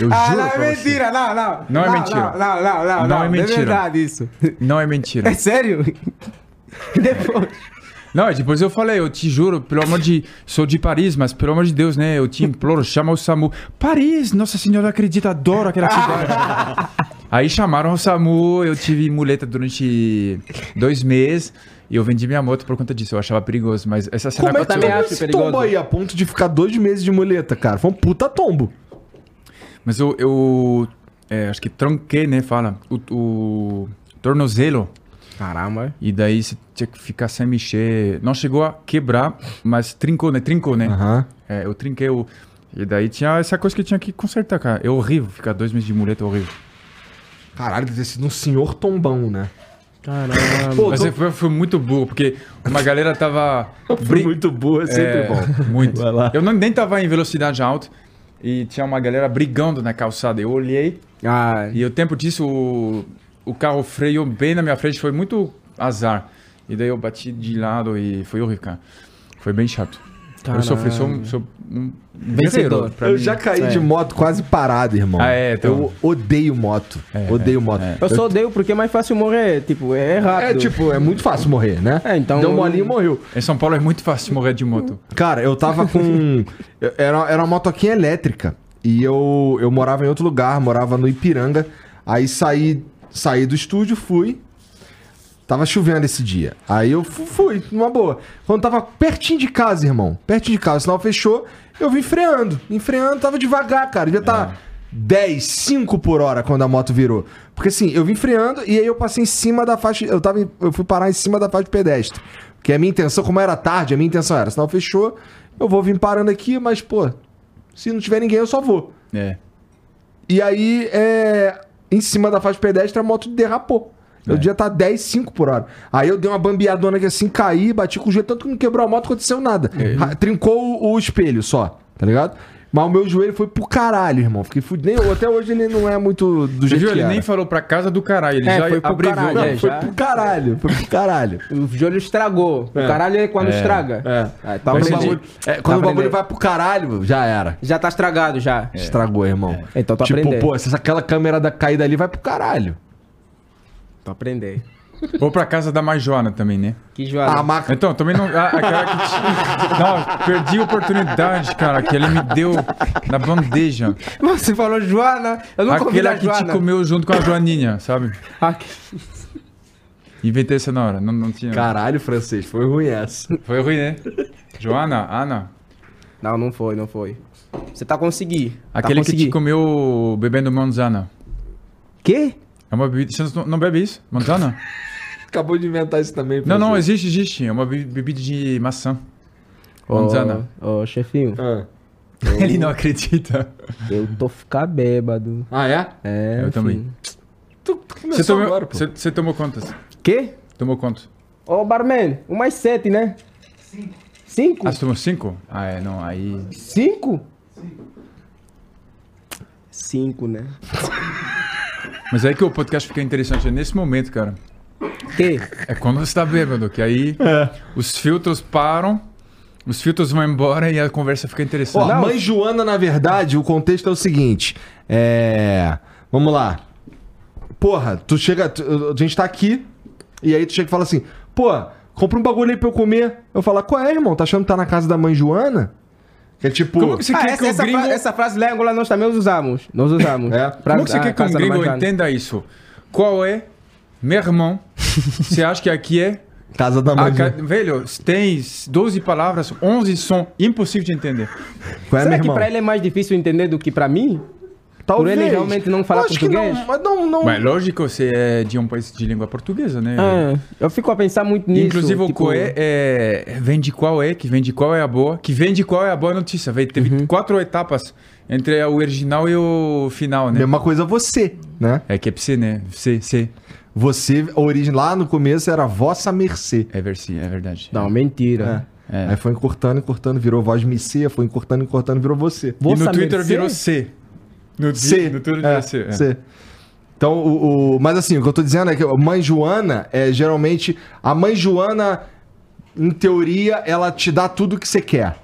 eu Ah, juro não, é mentira, não, não. Não é mentira. Não, não, não, não. Não é mentira. verdade isso. Não é mentira. É sério? Depois. Não, depois eu falei, eu te juro, pelo amor de. Sou de Paris, mas pelo amor de Deus, né? Eu te imploro, chama o SAMU. Paris, Nossa Senhora acredita, adoro aquela cidade. Aí chamaram o SAMU, eu tive muleta durante dois meses e eu vendi minha moto por conta disso. Eu achava perigoso, mas essa cena Como é que também acho perigoso. tombo aí a ponto de ficar dois meses de muleta, cara? Foi um puta tombo. Mas eu, eu é, acho que tranquei, né? Fala, o, o tornozelo. Caramba. E daí você tinha que ficar sem mexer. Não chegou a quebrar, mas trincou, né? Trincou, né? Aham. É, eu trinquei o. E daí tinha essa coisa que eu tinha que consertar, cara. É horrível ficar dois meses de muleta, é horrível. Caralho, deve ter sido um senhor tombão, né? Caramba. Pô, Mas tô- foi, foi muito burro, porque uma galera tava. Foi muito boa, é sempre É, bom. Muito. Vai lá. Eu não, nem tava em velocidade alta e tinha uma galera brigando na calçada. Eu olhei Ah, e o tempo disso o, o carro freou bem na minha frente, foi muito azar. E daí eu bati de lado e foi horrível, cara. Foi bem chato. Eu sofri, sou, um- sou um Vencedor. Eu mim. já caí É. de moto quase parado, irmão. Ah, é, então. Eu odeio moto. É, odeio é, moto. é. eu só odeio porque é mais fácil morrer. Tipo, é rápido. É, tipo, é muito fácil morrer, né? É, então- Deu molinho e morreu. Em São Paulo é muito fácil morrer de moto. Cara, eu tava com. era, era uma motoquinha elétrica. E eu, eu morava em outro lugar, morava no Ipiranga. Aí saí, saí do estúdio, fui. Tava chovendo esse dia. Aí eu fu- fui, numa boa. Quando tava pertinho de casa, irmão. Pertinho de casa, o sinal fechou. Eu vim freando. Vim freando, tava devagar, cara. Devia estar 10, 5 por hora quando a moto virou. Porque assim, eu vim freando e aí eu passei em cima da faixa. Eu, tava, eu fui parar em cima da faixa de pedestre. Porque a minha intenção, como era tarde, a minha intenção era: sinal fechou, eu vou vir parando aqui, mas, pô, se não tiver ninguém, eu só vou. É. E aí, é, em cima da faixa pedestre, a moto derrapou. Eu É. devia estar 10, 5 por hora. Aí eu dei uma bambeadona aqui assim, caí, bati com o jeito, tanto que não quebrou a moto, aconteceu nada. É. Trincou o, o espelho só, tá ligado? Mas o meu joelho foi pro caralho, irmão. Fiquei fudido. Nem- Até hoje ele não é muito do Você jeito viu? que Ele era. nem falou pra casa do caralho. Ele É, já foi pro abreviou. caralho, Não, é, foi já. pro caralho. Foi pro caralho. O joelho estragou. É. O caralho é quando É. estraga. É. Tá Quando, o bagulho, é, quando Tá o bagulho vai pro caralho, já era. Já tá estragado já. Estragou, irmão. Então tô tipo, aprendendo. pô, se aquela câmera da caída ali vai pro caralho. Tô aprendendo. Ou pra casa da Marjoana também, né? Que joada. A marca. Então, também não. ah, aquela que te- Não, perdi a oportunidade, cara, que ele me deu na bandeja. Você falou Joana. Eu não convido Aquela a que te Joana. comeu junto com a Joaninha, sabe? Ah, Inventei essa na hora, não, não tinha. Caralho, francês, foi ruim essa. Foi ruim, né? Joana, Ana. Não, não foi, não foi. Você tá conseguindo. Aquele tá que te conseguindo. comeu bebendo manzana. Quê? É uma bebida. Você não, não bebe isso? Manzana? Acabou de inventar isso também. Não, não, existe, existe. É uma be- bebida de maçã. Manzana. Ô, ô, chefinho, Ah. Ele não acredita. eu tô ficar bêbado. Ah, é? É, Eu filho. também. Tu Você começou tomou, agora, pô. você, você tomou quantas? Quê? Tomou quantos? Ô, barman, um mais sete, né? Cinco. Cinco? Ah, você tomou cinco? Ah, é, não, aí. Cinco? cinco, né? Mas aí que o podcast fica interessante, é nesse momento, cara. Que? É quando você tá bêbado, que aí É. os filtros param, os filtros vão embora e a conversa fica Ó, interessante. Não. mãe Joana, na verdade, o contexto é o seguinte. É. Vamos lá. Porra, tu chega. tu- a gente tá aqui, e aí tu chega e fala assim: pô, compra um bagulho aí pra eu comer. Eu falo, qual é, irmão? Tá achando que tá na casa da mãe Joana? Que é tipo. Como que você Ah, quer essa, que o essa, gringo... fra- essa frase lá em Angola nós também usamos. Nós usamos. É. Pra- Como que você quer que um gringo entenda isso? Qual é, meu irmão? você acha que aqui é... Casa da mãe ca- velho, tem 12 palavras, 11 são impossíveis de entender. Qual é, Será meu que pra ele é mais difícil entender do que pra mim? Talvez. ele realmente não falar Eu acho que português? não, mas não, não. Mas lógico, você é de um país de língua portuguesa, né? Ah, eu fico a pensar muito nisso. Inclusive o tipo, Coé é, vem de qual é, que vem de qual é a boa, que vem de qual é a boa notícia. Vem, teve Uhum. quatro etapas entre o original e o final, né? Mesma coisa você, né? É que é você, né? Você, você. Você, a origem lá no começo era vossa mercê. É versi, é verdade. Não, mentira. É. Aí foi encurtando, encurtando, virou voz micê, foi encurtando, encurtando, virou você. E no Twitter mercê? virou C. No, C. no Twitter É, virou C. é. C. Então, o, o- Mas assim, o que eu tô dizendo é que a mãe Joana é geralmente. A mãe Joana, em teoria, ela te dá tudo que você quer.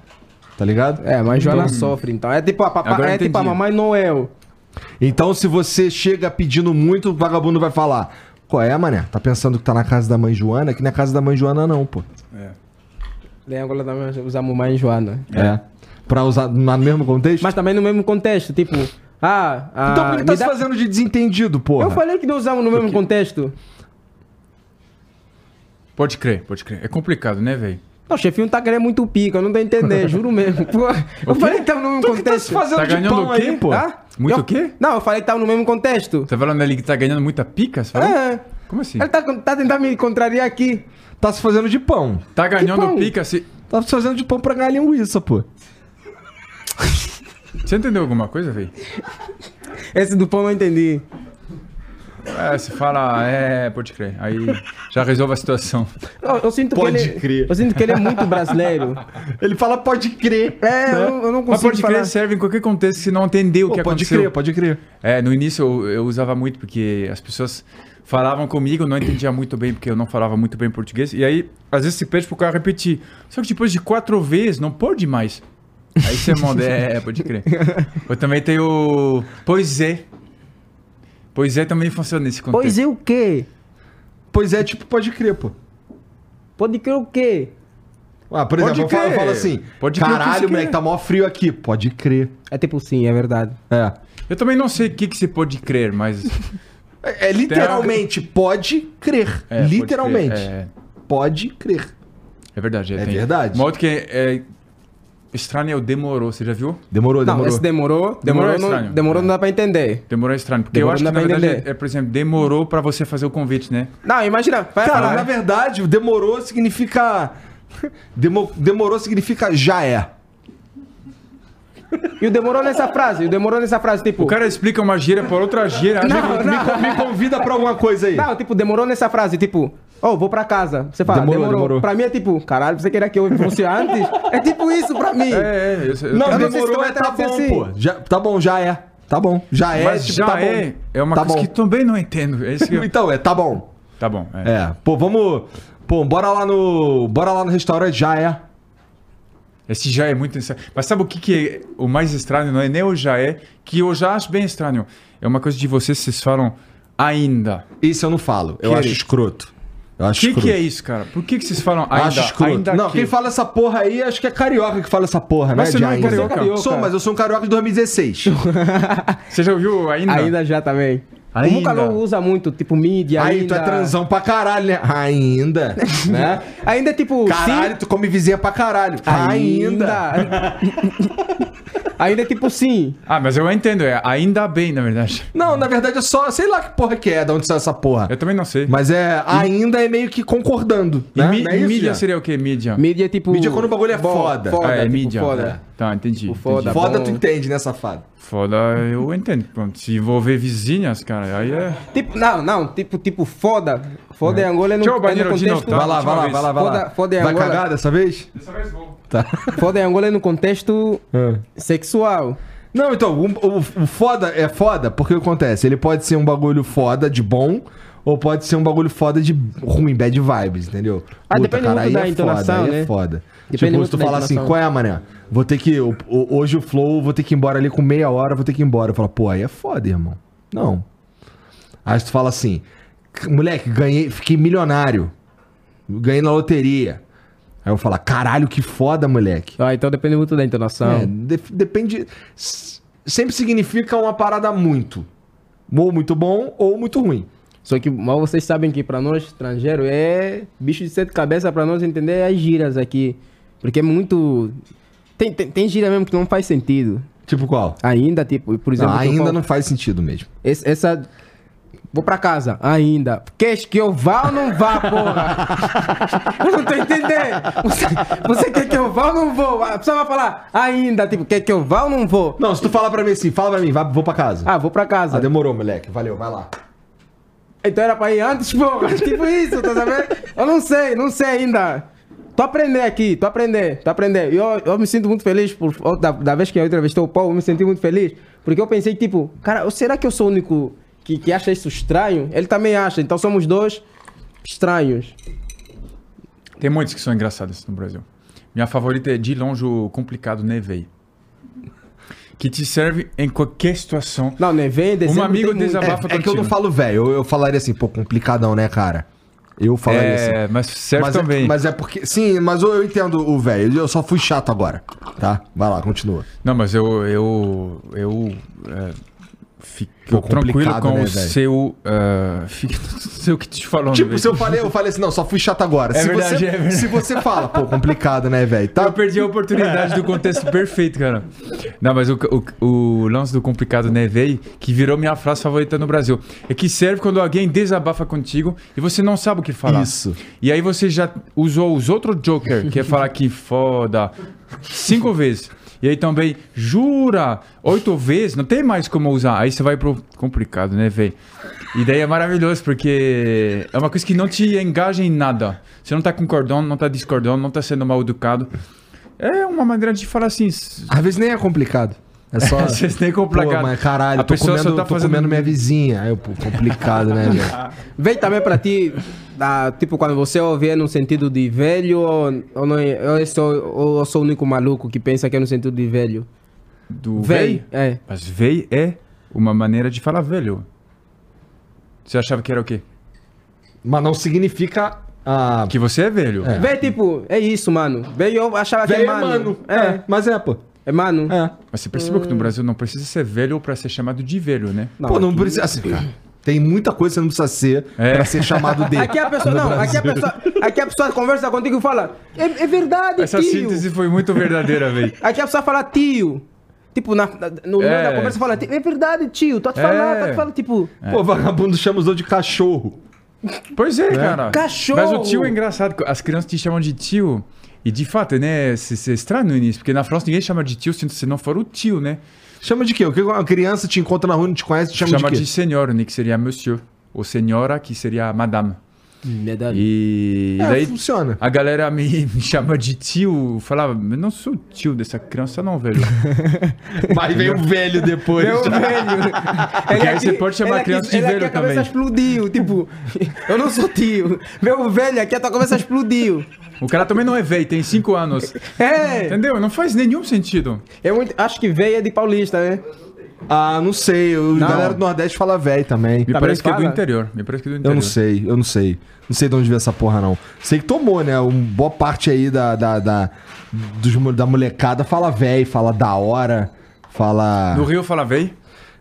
Tá ligado? É, mas Joana sofre, então. É tipo a, papai, Agora é tipo a mamãe Noel. Então, se você chega pedindo muito, o vagabundo vai falar: Qual é, mané? Tá pensando que tá na casa da mãe Joana? Que não é casa da mãe Joana, não, pô. Em Angola também usamos mãe Joana. É. Pra usar no mesmo contexto? Mas também no mesmo contexto, tipo... Ah, ah então por que tá se dá- fazendo de desentendido, porra? Eu falei que não usamos no mesmo contexto. Pode crer, pode crer. É complicado, né, velho? Não, o chefinho tá querendo muito pica, eu não tô entendendo, juro mesmo. Pô, eu falei que tava no mesmo que tá se contexto. fazendo Tá de ganhando pão o quê? aí, pô? Hã? Muito Eu- o quê? Não, eu falei que tava no mesmo contexto. Tá falando ali que tá ganhando muita pica? Você falou? É. Como assim? Ele tá, tá tentando me contrariar aqui. Tá se fazendo de pão. Tá ganhando pão? pica? Se... Tá se fazendo de pão pra ganhar linguiça, pô. Você entendeu alguma coisa, velho? Esse do pão eu não entendi. É, você fala, é, pode crer. Aí já resolve a situação. Eu, eu sinto Pode que ele, crer. Eu sinto que ele é muito brasileiro. Ele fala pode crer. É, eu, não- eu não Mas consigo pode falar. crer serve em qualquer contexto se não entender o Pô, que pode aconteceu. crer, pode crer. É, no início eu, eu usava muito porque as pessoas falavam comigo, eu não entendia muito bem porque eu não falava muito bem português. E aí, às vezes se pede pro cara repetir. Só que depois de quatro vezes, não pode mais. Aí você manda, é, pode crer. Eu também tenho pois é. Pois é também funciona nesse contexto. Pois é o quê? Pois é, tipo, pode crer, pô. Pode crer o quê? Ah, por Pode exemplo, eu falo, eu falo assim, Pode crer o que caralho, moleque, quer." tá mó frio aqui. Pode crer. É tipo sim, é verdade. É. Eu também não sei o que, que você pode crer, mas. É, é literalmente, pode crer. É, pode literalmente. crer, É, Pode crer. é verdade. É tem. verdade. Uma outra que é, é estranho é o demorou, você já viu? Demorou, Não, demorou. esse demorou, Demorou demorou, é não, estranho. demorou não dá pra entender. Demorou é estranho. Porque Demorou eu acho não que, na verdade, entender. é, por exemplo, demorou pra você fazer o convite, né? Não, imagina, vai Cara, falar. na verdade, o demorou significa. Demo- demorou significa já é. E o demorou nessa frase, o demorou nessa frase, tipo. O cara explica uma gíria por outra gíria. Não, que- não. Me, me convida pra alguma coisa aí. Não, tipo, demorou nessa frase, tipo, oh, vou pra casa. Você fala, Demorou, demorou. demorou. Pra mim é tipo, caralho, você queria que eu fosse antes? É tipo isso pra mim. É, é, eu, Não, Eu demorou é tá bom, assim. pô. Já, tá bom, já é. Tá bom. Já é, Mas tipo, já tá é, bom. é uma Tá coisa bom. que também não entendo. É eu- Então, é, tá bom. Tá bom. É. É. Pô, vamos. Pô, bora lá no. Bora lá no restaurante, já é. Esse já é muito estranho. Mas sabe o que, que é o mais estranho? Não é nem o já é, que eu já acho bem estranho. É uma coisa de vocês, vocês falam ainda. Isso eu não falo. Eu acho escroto. Eu O acho que, que é isso, cara? Por que, que vocês falam ainda? acho escroto. ainda não, que? quem fala essa porra aí, acho que é carioca que fala essa porra, Mas né? você não é carioca. Sou, mas eu sou um carioca de 2016. Você já ouviu ainda? Ainda já também. Ainda. O Muca não usa muito, tipo, mídia, aí ainda. tu é transão pra caralho, né? Ainda. né? Ainda é tipo, Caralho, tu come vizinha pra caralho. sim. Ainda. ainda é tipo sim. Ah, mas eu entendo, é ainda bem, na verdade. Não, na verdade é só. Sei lá que porra que é, de onde saiu essa porra. Eu também não sei. Mas é. Ainda é meio que concordando. E Né? é isso, mídia seria o quê? Mídia? Mídia é tipo. Mídia é quando o bagulho é foda. Foda, ah, é tipo, mídia. Foda. Tá, entendi. Tipo, foda. entendi. Foda bom. tu entende, né, safado? Foda, eu entendo. Pronto, se envolver vizinhas, cara, aí é. Tipo, não, não, tipo, tipo, foda. Foda em Angola é no, Tchau, é no contexto. tá? Vai lá, vai lá, vai lá, vai lá. Foda- foda é Vai Angola. cagar dessa vez? Dessa vez vou. Tá. Foda em Angola é no contexto Ah. sexual. Não, então, o, o- o foda é foda porque o que acontece? Ele pode ser um bagulho foda de bom ou pode ser um bagulho foda de ruim, bad vibes, entendeu? Ah, depende muito aí da é foda, aí né? é foda. Depende tipo, se tu falar assim, qual é, mané? Vou ter que. hoje o flow, vou ter que ir embora ali com meia hora, vou ter que ir embora. Eu falo, pô, aí é foda, irmão. Não. Aí tu fala assim, moleque, ganhei, fiquei milionário. Ganhei na loteria. Aí eu falo, caralho, que foda, moleque. Ah, então depende muito da entonação. É, def- depende. Sempre significa uma parada muito. Ou muito bom ou muito ruim. Só que mal vocês sabem que pra nós, estrangeiro, é bicho de sete cabeças pra nós entender as gírias aqui. Porque é muito. Tem, tem, tem gíria mesmo que não faz sentido. Tipo qual? Ainda, tipo, por exemplo. Não, ainda falo- não faz sentido mesmo. Esse- essa. Vou pra casa, ainda. Queres que eu vá ou não vá, porra? eu não tô entendendo. Você, você quer que eu vá ou não vou? A pessoa vai falar, ainda, tipo, quer que eu vá ou não vou? Não, se tu fala pra mim assim, fala pra mim, vai, vou pra casa. Ah, vou pra casa. Ah, demorou, moleque. Valeu, vai lá. Então era pra ir antes, porra. Tipo isso, tá sabendo? Eu não sei, não sei ainda. Tô aprendendo aqui, tô aprendendo, tô aprendendo. Eu, eu me sinto muito feliz por da, da vez que eu entrevistei o Paulo, eu me senti muito feliz. Porque eu pensei, tipo, cara, será que eu sou o único que, que acha isso estranho? Ele também acha, então somos dois estranhos. Tem muitos que são engraçados no Brasil. Minha favorita é de longe o complicado Nevei. Que te serve em qualquer situação. Não, né? Vem dezembro. Um amigo tem muito. desabafa É, é que eu não falo velho, eu, eu falaria assim, pô, complicadão, né, cara? Eu falaria assim. É, mas serve mas, também. É, mas é porque. Sim, mas eu, eu entendo o velho. Eu só fui chato agora. Tá? Vai lá, continua. Não, mas eu. Eu. Eu. é, fico Pô, tranquilo com né, o velho? seu. fico, não sei o que te falando. Tipo, velho. se eu falei, eu falei assim, não, só fui chato agora. É se, verdade, você, é verdade. se você fala, pô, complicado, né, velho? Tá? Eu perdi a oportunidade do contexto perfeito, cara. Não, mas o, o, o lance do complicado nevei, que virou minha frase favorita no Brasil, é que serve quando alguém desabafa contigo e você não sabe o que falar. Isso. E aí você já usou os outros Joker, que é falar que foda, cinco vezes. E aí também, jura, oito vezes, não tem mais como usar. Aí você vai pro complicado, né, velho? E daí é maravilhoso, porque é uma coisa que não te engaja em nada. Você não tá concordando, não tá discordando, não tá sendo mal educado. É uma maneira de falar assim. Às vezes nem é complicado. É só. Vocês têm Pô, complicado. mas caralho, A tô pessoa comendo, só tá tô fazendo- comendo minha vizinha. Aí eu, pô, complicado, né, velho? Vem também pra ti, da, tipo, quando você ouve é no sentido de velho ou, ou não é, eu sou, ou eu sou o único maluco que pensa que é no sentido de velho? Do véi? é. Mas véi é uma maneira de falar velho. Você achava que era o quê? Mas não significa. Ah, Que você é velho. É. Tipo, é isso, mano. Véi, eu achava que velho é mano. É, É, mas é, pô. É mano. É. Mas você percebeu que no Brasil não precisa ser velho pra ser chamado de velho, né? pô, não aqui- precisa. Assim, cara, tem muita coisa que você não precisa ser É. pra ser chamado de. Aqui a pessoa, não, aqui a pessoa, aqui a pessoa conversa contigo e fala, é, é verdade, Essa tio. síntese foi muito verdadeira, velho. Aqui a pessoa fala tio. Tipo, na, na- no meio É. da conversa fala, é verdade, tio. Tô te É. falar, tô te falar, tipo, Pô, vagabundo chama os outros de cachorro. Pois é, cara. Cachorro! Mas o tio é engraçado. As crianças te chamam de tio. E de fato, né? Você é estranho no início. Porque na França ninguém chama de tio se não for o tio, né? Chama de quê? O que uma criança te encontra na rua, não te conhece, te chama, Chama de de, quê? senhor, né? Que seria monsieur. Ou senhora, que seria madame. E, e É, daí funciona. a galera me, me chama de tio. Falava, mas não sou tio dessa criança, não, velho. Mas vem o velho depois. Meu velho. Porque aí você pode chamar a criança de ele aqui velho a cabeça também. explodiu. Tipo, eu não sou tio. Meu velho, aqui a tua cabeça explodiu. O cara também não é velho, tem 5 anos. É. Entendeu? Não faz nenhum sentido. Eu acho que velho é de paulista, né? Ah, não sei. O Não. galera do Nordeste fala velho também. Me Também parece que é do interior. Me parece que é do Eu interior. não sei, eu não sei. Não sei de onde veio essa porra, não. Sei que tomou, né? Um, boa parte aí da, da, da, dos da molecada fala velho, fala da hora, fala. No Rio fala véi?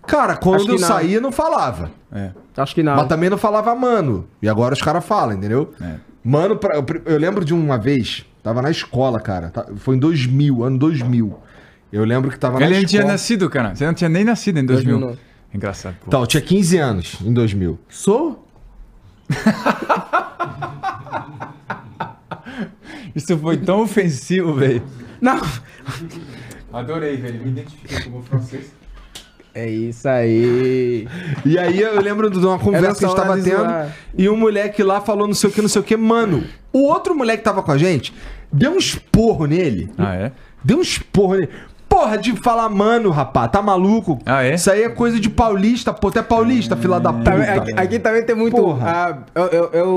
Cara, quando eu não. saía, não falava. É. Acho que não. Mas também não falava mano. E agora os caras falam, entendeu? É. Mano, pra- eu, eu lembro de uma vez, tava na escola, cara. tá- Foi em 2000, ano 2000. Eu lembro que tava na Ele nem tinha escola. nascido, cara. Você não tinha nem nascido em 2000. 2000 não. Engraçado. Pô. Então, eu tinha 15 anos em 2000. Sou? Isso foi tão ofensivo, velho. Não. Adorei, velho. Me identifiquei como francês. É isso aí. E aí eu lembro de uma conversa que a gente tava tendo e um moleque lá falou não sei o que, não sei o que. Mano, o outro moleque que tava com a gente deu um esporro nele. Ah, é? Deu um esporro nele. Porra, de falar mano, rapaz, tá maluco? Ah, é? Isso aí é coisa de paulista, pô. Tu é paulista, fila da puta. Também- aqui, aqui também tem muito. Porra. ah, eu, eu- eu-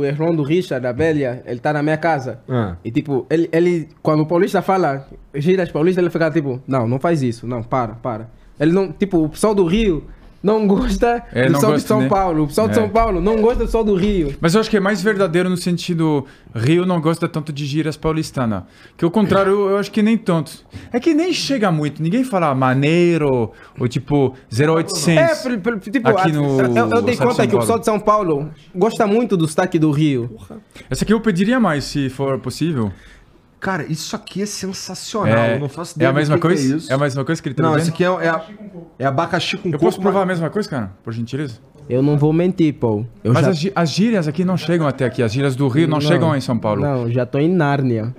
o irmão do Richard, da Bélia, ele tá na minha casa. Ah. E tipo, ele, ele, quando o paulista fala gírias paulistas, ele fica tipo, não, não faz isso, não, para, para. Ele não, tipo, o pessoal do Rio não gosta É, do não pessoal de São né? Paulo. O de É. São Paulo não gosta do pessoal do Rio. Mas eu acho que é mais verdadeiro no sentido Rio não gosta tanto de gírias paulistanas. Que o contrário, eu, eu acho que nem tanto. É que nem chega muito. Ninguém fala maneiro ou tipo 0800. É, tipo, Aqui no eu, eu dei de conta que o pessoal de São Paulo gosta muito do sotaque do Rio. Essa aqui eu pediria mais, se for possível. Cara, isso aqui é sensacional. É, eu não faço é ideia a do mesma que coisa? é isso. É a mesma coisa que ele tá Não, esse aqui é, é, é abacaxi com Eu coco. posso provar a mas- mesma coisa, cara? Por gentileza? Eu não vou mentir, pô. Eu Mas já... as, gí- as gírias aqui não chegam até aqui. As gírias do Rio não, chegam em São Paulo. Não, já tô em Nárnia.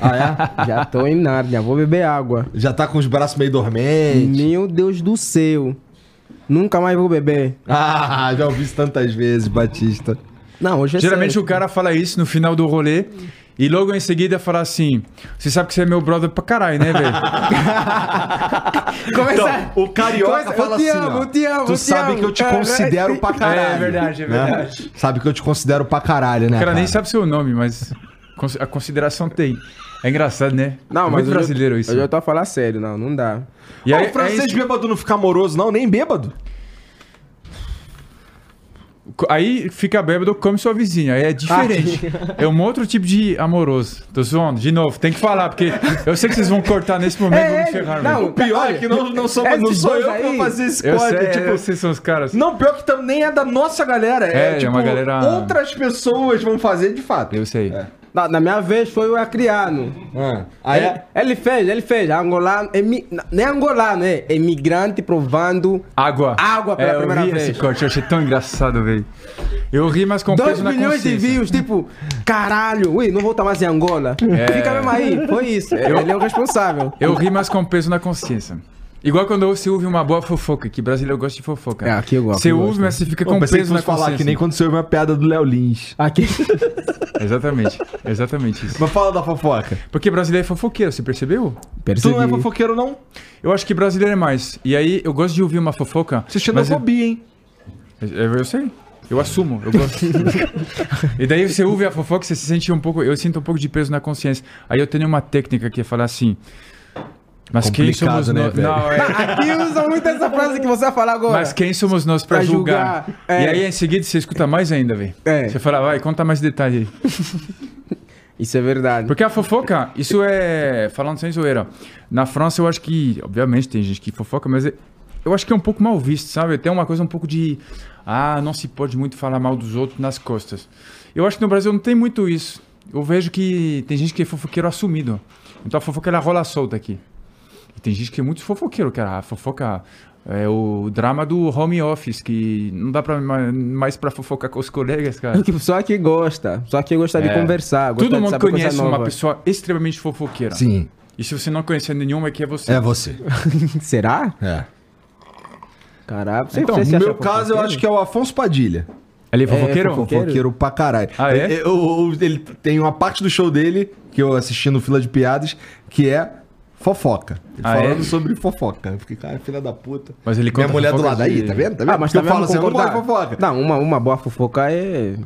Ah, é? Já tô em Nárnia, vou beber água. Já tá com os braços meio dormentes. Meu Deus do céu. Nunca mais vou beber. Ah, já ouvi isso tantas vezes, Batista. Não, hoje é Geralmente sério. o cara fala isso no final do rolê e logo em seguida fala assim: Você sabe que você é meu brother pra caralho, né, velho? Começa... Então, o carioca Começa- fala eu te assim, amo, ó, eu te amo, tu te sabe amo. que eu te É, considero pra caralho. É verdade, é né? verdade. Sabe que eu te considero pra caralho, né, O cara nem cara? sabe seu nome, mas a consideração tem. É engraçado, né? Não, É mas muito brasileiro eu, isso. Eu tô a falar sério, não, não dá. E aí, o francês é isso- bêbado não fica amoroso, não, nem bêbado. Aí fica bêbado, come sua vizinha. Aí é diferente. É um outro tipo de amoroso. Tô zoando. De novo, tem que falar, porque eu sei que vocês vão cortar nesse momento e vão me ferrar, não. O pior é que não, não sou, não sou eu que vou fazer esse Eu corte. sei, tipo, vocês são os caras. Não, pior que também é da nossa galera. É, É, é tipo, uma galera- outras pessoas vão fazer de fato. Eu sei. Na, na minha vez foi o acriano. Ah, aí Ele, é... ele fez, ele fez. Angolano, emi, nem angolano, é imigrante provando Água. Água pela é, eu primeira vi vez. esse corte, eu achei tão engraçado, velho. Eu ri, mas com 2 peso na milhões de views, tipo, caralho, ui, não volta mais em Angola. É. Fica mesmo aí, foi isso. Ele é o responsável. Eu ri, mas com peso na consciência. Igual quando você ouve uma boa fofoca, que brasileiro gosta de fofoca. É, aqui eu gosto, Você eu ouve, gosto. mas você fica com peso na falar consciência. que nem quando você ouve uma piada do Léo Lins. Aqui. Exatamente, exatamente isso. Mas fala da fofoca. Porque brasileiro é fofoqueiro, você percebeu? Tu não é fofoqueiro, não? Eu acho que brasileiro é mais. E aí, eu gosto de ouvir uma fofoca. Você é xenofobia, hein? eu, eu sei. Eu assumo, eu gosto. e daí você ouve a fofoca, você se sente um pouco. Eu sinto um pouco de peso na consciência. Aí eu tenho uma técnica que é falar assim. Mas quem somos né, nós? velho? Não, é. Aqui usam muito essa frase que você vai falar agora. Mas quem somos nós pra, Pra julgar? julgar, é. E aí em seguida você escuta mais ainda, velho. É. Você fala, vai, conta mais detalhe aí. Isso é verdade. Porque a fofoca, isso é. Falando sem zoeira. Na França, eu acho que. Obviamente tem gente que fofoca, mas é- eu acho que é um pouco mal visto, sabe? Tem uma coisa um pouco de. Ah, não se pode muito falar mal dos outros nas costas. Eu acho que no Brasil não tem muito isso. Eu vejo que tem gente que é fofoqueiro assumido. Então a fofoca ela rola solta aqui. E tem gente que é muito fofoqueiro, cara. A fofoca é o drama do home office, que não dá pra, mais pra fofocar com os colegas, cara. Tipo, só que gosta. Só que gosta de É. conversar. Gosta Todo de mundo saber coisa conhece uma pessoa extremamente fofoqueira. Sim, E se você não conhecer nenhuma, é que é você. é você. Será? É. Caralho, você, Então, você No meu caso, eu acho que é o Afonso Padilha. Ele é fofoqueiro? fofoqueiro. Fofoqueiro pra caralho. Ah, é? Eu- eu- ele tem uma parte do show dele, que eu assisti no Fila de Piadas, que é fofoca. Ele Ah, falando é? sobre fofoca. Eu fiquei, cara, filha da puta. Mas ele Minha mulher do lado aí, de- tá vendo? Tá vendo? Ah, mas Porque eu falo assim, eu não fofoca. Não, uma, uma boa fofoca é,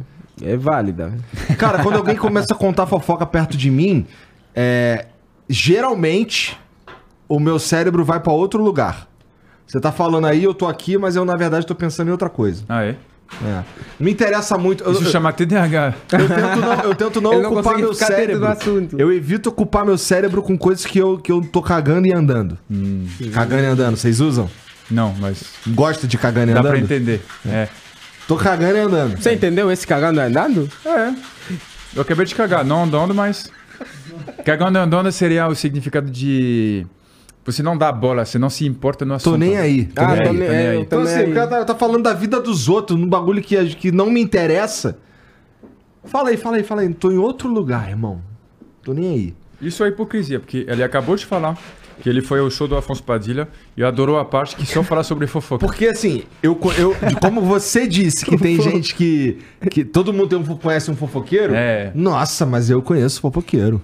é válida. Cara, quando alguém começa a contar fofoca perto de mim, é, geralmente o meu cérebro vai pra outro lugar. Você tá falando aí, eu tô aqui, mas eu na verdade tô pensando em outra coisa. Ah, é? É. Me interessa muito. Isso eu- chama TDAH. eu tento não, eu tento não não ocupar meu cérebro. Eu evito ocupar meu cérebro com coisas que eu, que eu tô cagando e andando. Hum. Cagando e andando, vocês usam? Não, mas Gosta de cagando e dá pra andando? entender. É. Tô cagando e andando. Você entendeu esse cagando e andando? É. Eu acabei de cagar. Não andando, mas... Cagando e andando seria o significado de... Você não dá bola, você não se importa no assunto. Tô nem aí. Tô Ah, nem aí. tô nem é, aí. eu Então, assim, aí. o cara tá, tá falando da vida dos outros, num bagulho que, que não me interessa. Fala aí, fala aí, fala aí. Tô em outro lugar, irmão. Tô nem aí. Isso é hipocrisia, porque ele acabou de falar que ele foi ao show do Afonso Padilha e adorou a parte que só fala sobre fofoca. Porque assim, eu, eu como você disse que tem gente que, que todo mundo tem um, conhece um fofoqueiro. É. Nossa, mas eu conheço fofoqueiro.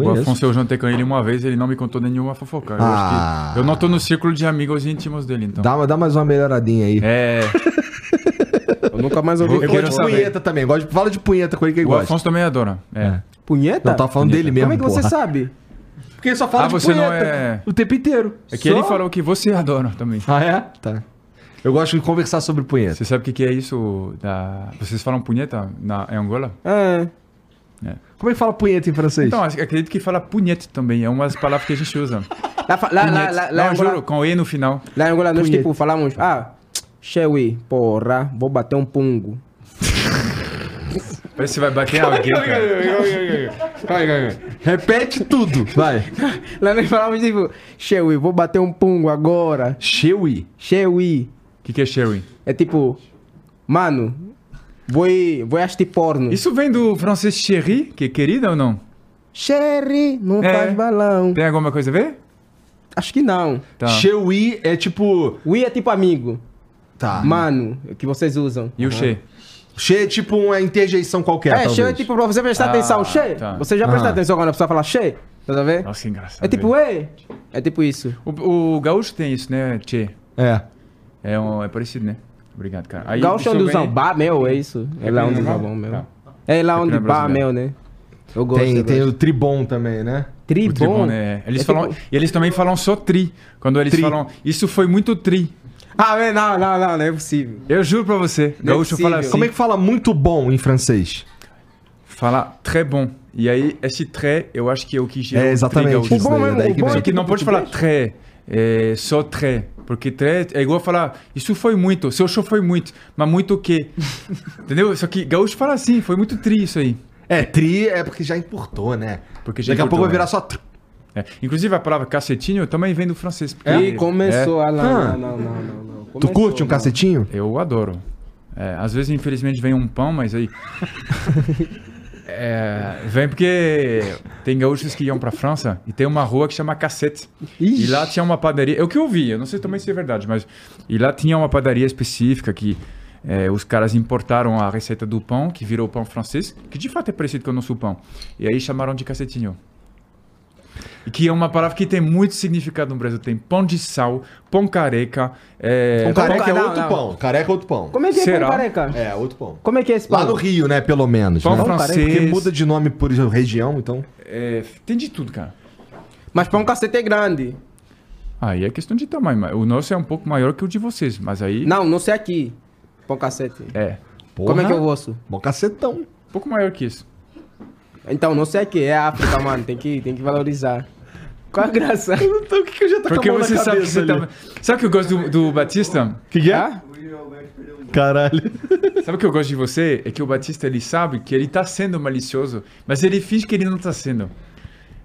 O Conheço. Afonso, eu jantei com ele uma vez ele não me contou nenhuma fofoca. Eu, Ah. acho que eu não tô no círculo de amigos íntimos dele, então. Dá, dá mais uma melhoradinha aí. É, Eu nunca mais ouvi Eu Eu gosto de saber. punheta também. Gosto de, fala de punheta com ele que ele o gosta. Afonso também adora. É. Punheta? Não, tá falando dele mesmo, Como é que você porra. sabe? Porque ele só fala Ah, de você não punheta é- o tempo inteiro. É que Só? ele falou que você adora também. Ah, é? Tá. Eu gosto de conversar sobre punheta. Você sabe o que, que é isso? Da... Vocês falam punheta na, em Angola? É. Como é que fala punheta em francês? Então, acredito que fala punhete também. É uma das palavras que a gente usa. Lá, lá, lá, Punhete. lá, lá, não, Angola, juro, com E no final. lá em Angola nós tipo falamos, ah, Chewi, porra, vou bater um pungo. Parece que você vai bater alguém, cara. Repete tudo. Vai. Lá nós falamos tipo, Chewi, vou bater um pungo agora. Chewy. Chewi. O que, que é Sherry? É tipo, mano, vou, vou assistir porno. Isso vem do francês chéri, que é querida ou não? Sherry, não É. faz balão. Tem alguma coisa a ver? Acho que não. Tá. Chewy é tipo. We é tipo amigo. Tá. Mano, que vocês usam. E o che? Che é tipo uma interjeição qualquer. É, talvez. che é tipo pra você prestar Ah, atenção. Che. tá. Você já presta Ah. atenção quando a pessoa fala che? Tá a ver? Nossa, que engraçado. É tipo, ei. É tipo isso. O, o gaúcho tem isso, né? Che. É. É, um, é parecido, né? Obrigado, cara. Aí, é usam vem- bar meu, é isso. É lá onde bar meu. Tá. É lá É onde creme bar brasileiro. meu, né? Eu gosto. Tem, eu tem gosto. o tribom também, né? O Tribom. tribom, né? Eles, É falam, tipo- e eles também falam só tri. Quando eles Tri. falam, isso foi muito tri. Ah, é, não, não, não, não é possível. Eu juro pra você, Não é gaúcho possível. fala assim. Como é que fala muito bom em francês? Fala très bon. E aí, esse très, eu acho que é o que gerou É, o exatamente. tri gaúcho. Isso O bom daí o que bom. Só que não pode falar très, é, só très. Porque é igual falar, isso foi muito, seu show foi muito, mas muito o quê? Entendeu? Só que gaúcho fala assim, foi muito tri isso aí. É, tri é porque já importou, né? Porque já Daqui a pouco vai virar né? só. tr- É. Inclusive a palavra cacetinho também vem do francês. porque- E começou. Ah, não, Ah. não, não, não, não, não. Tu Começou, curte um não. cacetinho? É, eu adoro. É, às vezes, infelizmente, vem um pão, mas aí. É, vem porque tem gaúchos que iam pra França e tem uma rua que chama Cacete. E lá tinha uma padaria. É o que eu vi, eu não sei também se é verdade, mas. E lá tinha uma padaria específica que é, os caras importaram a receita do pão, que virou pão francês, que de fato é parecido com o nosso pão. E aí chamaram de cacetinho. Que é uma palavra que tem muito significado no Brasil. Tem pão de sal, pão careca. É, Um careca é não, outro não. pão. Careca é outro pão. Como é que é Será? pão careca? É, outro pão. Como é que é esse Lá pão? no Rio, né? Pelo menos. Pão né? francês. Porque muda de nome por região, então. é, tem de tudo, cara. Mas pão cacete é grande. Aí é questão de tamanho. mas O nosso é um pouco maior que o de vocês, mas aí. Não, não sei aqui. Pão cacete. É. Como é que é o osso? Bom cacetão. Um pouco maior que isso. Então, não sei aqui. É África, mano. Tem que, tem que valorizar. Qual a graça? Então o que, que eu já tá Porque com a mão você sabe que você tá. Sabe que eu gosto do, do Batista? que, que é? Ah? Caralho. Sabe o que eu gosto de você? É que o Batista ele sabe que ele tá sendo malicioso, mas ele finge que ele não tá sendo.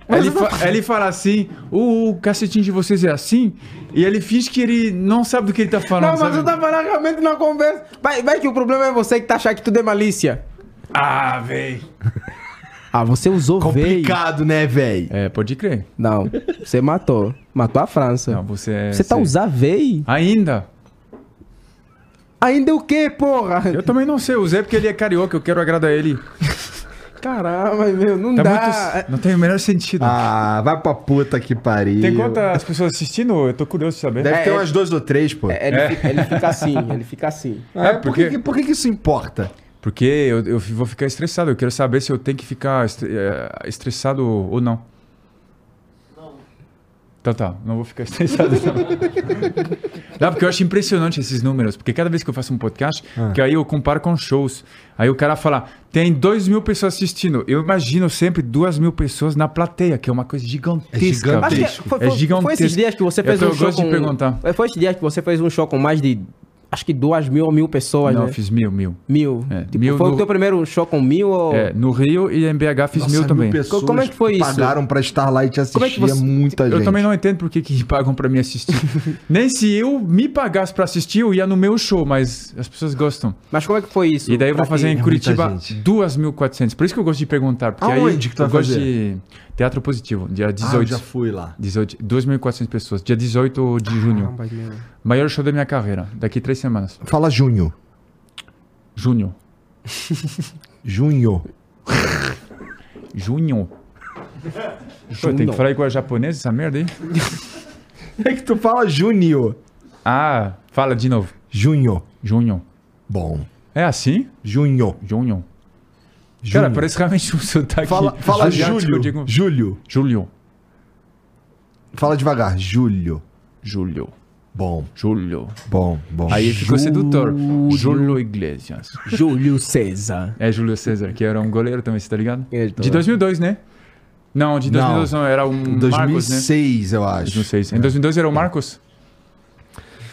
Ele, fa- ele fala assim, o cacetinho de vocês é assim, e ele finge que ele não sabe do que ele tá falando. Não, mas sabe? eu tava falando realmente na conversa. Vai, vai que o problema é você que tá achando que tudo é malícia. Ah, véi. Ah, você usou. Complicado, né, véi? É, pode crer. Não, você matou. Matou a França. Não, você é. você tá você- usando véi? Ainda. Ainda o quê, porra? Eu também não sei, Zé porque ele é carioca, eu quero agradar ele. Caramba, meu, não Tá dá. muito- Não tem o menor sentido. Ah, vai pra puta que pariu. Tem quantas pessoas assistindo? Eu tô curioso de saber. Deve É, ter é- umas duas ou três, pô. É, Ele, fica, ele fica assim, ele fica assim. É, por, porque- que, que- por que, que isso importa? Porque eu, eu vou ficar estressado. Eu quero saber se eu tenho que ficar eh, estressado ou não. Então tá, não vou ficar estressado. Não. não, porque eu acho impressionante esses números. Porque cada vez que eu faço um podcast, que aí eu comparo com shows. Aí o cara fala, tem 2 mil pessoas assistindo. Eu imagino sempre 2 mil pessoas na plateia, que é uma coisa gigantesca. gigantesco. Acho que velho. foi, É foi, foi gigantesco. esses dias que você Eu fez tô- um eu show gosto de com... perguntar. Foi esses dias que você fez um show com mais de... Acho que duas mil ou mil pessoas, Não, né? eu fiz mil, mil. Mil. É, Tipo, mil foi no- o teu primeiro show com mil ou... É, no Rio e em BH fiz mil Nossa, também. pessoas Como é que foi isso? Pagaram pra Starlight assistir Como é que você- muita gente. Eu também não entendo por que, que pagam pra me assistir. Nem se eu me pagasse pra assistir, eu ia no meu show, mas as pessoas gostam. Mas como é que foi isso? E daí eu vou fazer em muita Curitiba gente. 2.400. Por isso que eu gosto de perguntar. Porque Aonde aí que tu eu vai gosto fazer? de teatro positivo, dia Ah, eu 18. já fui lá. 18 2.400 pessoas, dia 18 de junho. Caramba, meu. Maior show da minha carreira, daqui três semanas. Fala junho. Junho. Junho. Junho. Pô, tem que falar igual japonês essa merda aí? É que tu fala Júnior. Ah, fala de novo. Júnior. Junho. Bom. É assim? Júnior. Junho. Cara, parece realmente um sotaque. Fala, fala Júlio. digo- Júlio. Júlio. Fala devagar. Júlio. Júlio. Bom, Júlio. bom, bom. Aí ficou sedutor. Júlio Iglesias. Júlio César. É Júlio César, que era um goleiro também, você tá ligado? Tô- De 2002, né? Não, de 2002 não, era um Marcos, né? 2006, eu acho. 2006. Em 2002 era o Marcos?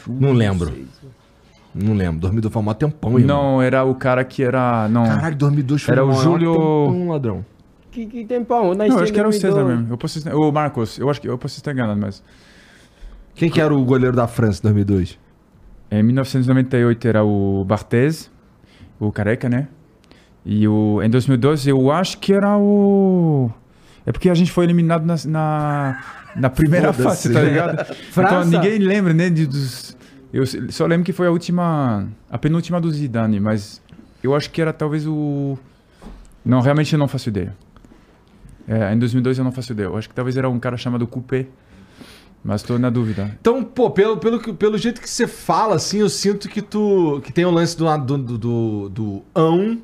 Não lembro. Não lembro. 2002 foi um tempão, irmão. Não, era o cara que era... Não, Caralho, 2002 foi Era o Júlio- tempão, ladrão. Que, que tempão? Não eu acho que era o 2002. César mesmo. Eu posso estar... O Marcos, eu acho que eu posso estar enganado, mas... Quem que era o goleiro da França em 2002? Em 1998 era o Barthez, o careca, né? E o, em 2012 eu acho que era o... É porque a gente foi eliminado na, na, na primeira fase, tá ligado? então França? ninguém lembra, né? de- dos, eu só lembro que foi a última... A penúltima do Zidane, mas eu acho que era talvez o... Não, realmente eu não faço ideia. É, em 2002 eu não faço ideia. Eu acho que talvez era um cara chamado Coupé, mas estou na dúvida. Então, pô, pelo, pelo, pelo jeito que você fala, assim, eu sinto que tu. que tem o lance do do, do, do, do ão,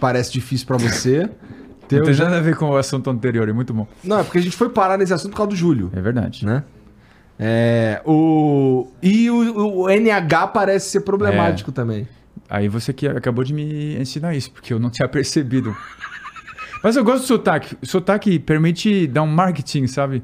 parece difícil pra você. Tem Não tem nada a ver com o assunto anterior, é muito bom. Não, é porque a gente foi parar nesse assunto por causa do Júlio, É verdade. né? É. O. E o, o NH parece ser problemático também. Aí você que acabou de me ensinar isso, porque eu não tinha percebido. Mas eu gosto do sotaque. O sotaque permite dar um marketing, sabe?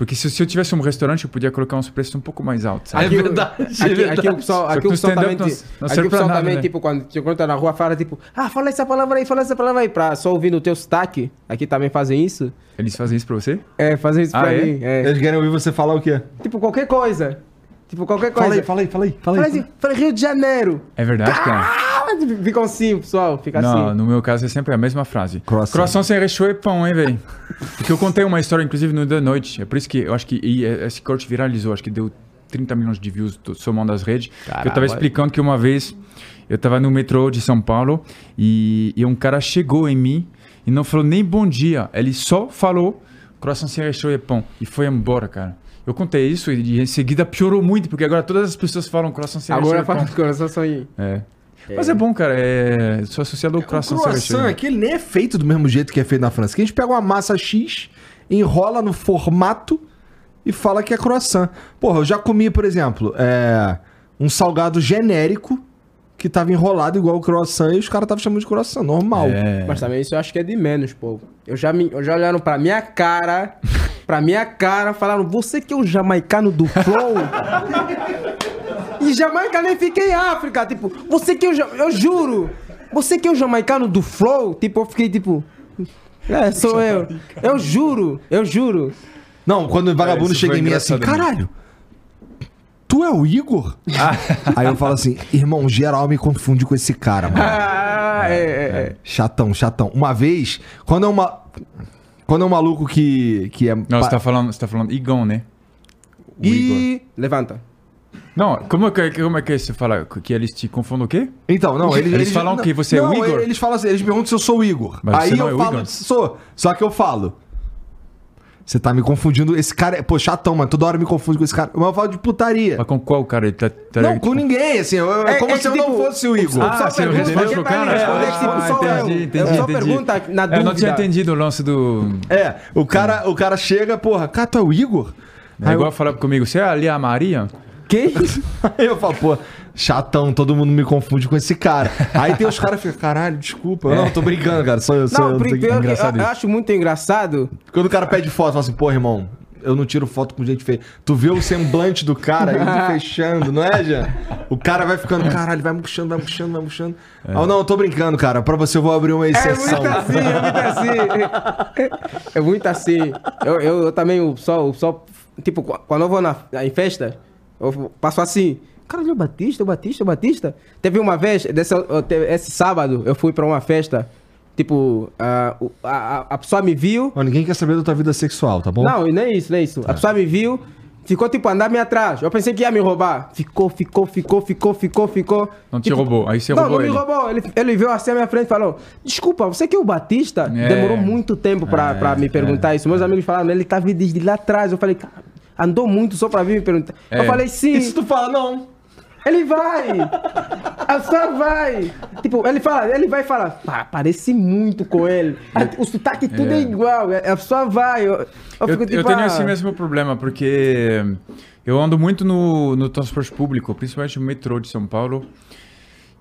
Porque se, se eu tivesse um restaurante, eu podia colocar uns preços um pouco mais altos. Sabe? é verdade. é Aqui, verdade. aqui o pessoal, aqui o pessoal também, não- não aqui o pessoal nada, também né? tipo, quando te encontra na rua, fala tipo, ah, fala essa palavra aí, fala essa palavra aí, pra só ouvir no teu sotaque. Aqui também fazem isso. Eles fazem isso pra você? É, fazem isso Ah, pra é? mim. É. Eles querem ouvir você falar o quê? Tipo, qualquer coisa. Tipo, qualquer coisa. Fala aí, fala aí, fala aí. Fala Fala aí. assim, fala Rio de Janeiro. É verdade, cara? Ah, fica assim, pessoal, fica Não, assim. no meu caso é sempre a mesma frase. Croissant. sem recheio é pão, hein, velho? Porque eu contei uma história, inclusive, no The Noite. É por isso que eu acho que e esse corte viralizou. Acho que deu 30 milhões de views do- somando as redes. Que eu tava explicando que uma vez eu tava no metrô de São Paulo e, e um cara chegou em mim e não falou nem bom dia. Ele só falou croissant sem recheio é pão. E foi embora, cara. Eu contei isso e em seguida piorou muito, porque agora todas as pessoas falam croissant sem Agora é fala só aí. É. Mas é bom, cara. É... Sou associado ao O croissant, sem croissant recheio. aqui ele nem é feito do mesmo jeito que é feito na França. Que a gente pega uma massa X, enrola no formato e fala que é croissant. Porra, eu já comi, por exemplo, é, um salgado genérico que tava enrolado igual o croissant e os caras estavam chamando de croissant, normal. É. Mas também isso eu acho que é de menos, pô. Eu já, me, eu já olharam pra minha cara, pra minha cara, falaram, você que é o jamaicano do flow? e Jamaica nem fica em África, tipo, você que é o, eu juro, você que é o jamaicano do flow? Tipo, eu fiquei tipo, é, sou eu. Eu juro, eu juro. Não, quando o vagabundo É, chega em mim assim, caralho, tu é o Igor? Aí eu falo assim, irmão, geral me confunde com esse cara, mano. Ah, é, é, é. Chatão, chatão. Uma vez, quando é uma... Quando é um maluco que, que é... Não, você tá falando, você tá falando Igão, né? O Igor. E... Levanta. Não, como é, que, como é que você fala? Que eles te confundem o quê? Então, não, eles, Eles falam que você é o não, Igor? Eles falam assim, eles perguntam se eu sou o Igor. Mas Aí você não eu é o falo, Igor? sou. Só que eu falo. Você tá me confundindo. Esse cara é, pô, chatão, mano. Toda hora me confunde com esse cara. Mas eu falo de putaria. Mas com qual cara? Ele tá, tá Não, tipo- com ninguém, assim. eu- eu- é, É- como é se eu não tipo, fosse o Igor. Ah, Só você respondeu pro cara? responder, Ah, tipo, só eu. entendi, entendi, Eu só entendi. pergunta na É, eu não tinha dúvida. entendido o lance do... É, o cara, o cara chega, porra, cara, tu é o Igor? É igual falar comigo, você é ali a Maria? Quem? Aí eu falo, pô, chatão, todo mundo me confunde com esse cara. Aí tem os caras que ficam, caralho, desculpa. Eu, Não, tô brincando, cara. Sou eu, sou Não, eu. que- que engraçado eu, eu isso. acho muito engraçado. Quando o cara pede foto, fala assim, pô, irmão, eu não tiro foto com gente feia. Tu vê o semblante do cara, tá fechando, não é, Jean? O cara vai ficando, caralho, vai murchando, vai murchando, vai murchando. Ah, não, eu tô brincando, cara. Pra você eu vou abrir uma É exceção. muito assim, é muito assim. É muito assim. Eu, eu, eu também só, só. Tipo, qu- quando eu vou na, em festa, eu passo assim. Caralho, o Batista, o Batista, o Batista. Teve uma vez, te- esse sábado, eu fui pra uma festa. Tipo, a, a, a- pessoa me viu. Ó, ninguém quer saber da tua vida sexual, tá bom? Não, nem isso, nem isso. A pessoa me viu Ficou tipo a andar-me atrás. Eu pensei que ia me roubar. Ficou, ficou, ficou, ficou, ficou, ficou. Não te Tipo, roubou. Aí você não, roubou não ele. me roubou. Ele, ele veio assim à minha frente e falou: Desculpa, você que é o Batista? É. Demorou muito tempo pra, É, pra me perguntar isso. Meus amigos falaram: Ele tá vindo desde lá atrás. Eu falei: "Cara, Andou muito só pra vir me perguntar. É. Eu falei: Sim. E se tu fala, não? Ele vai! A só vai! Tipo, ele fala, ele vai falar, pá, parece muito com ele. O sotaque tudo é, É. igual, a pessoa vai. Eu, eu Eu, tipo, eu tenho ah, esse mesmo problema, porque eu ando muito no, no transporte público, principalmente no metrô de São Paulo.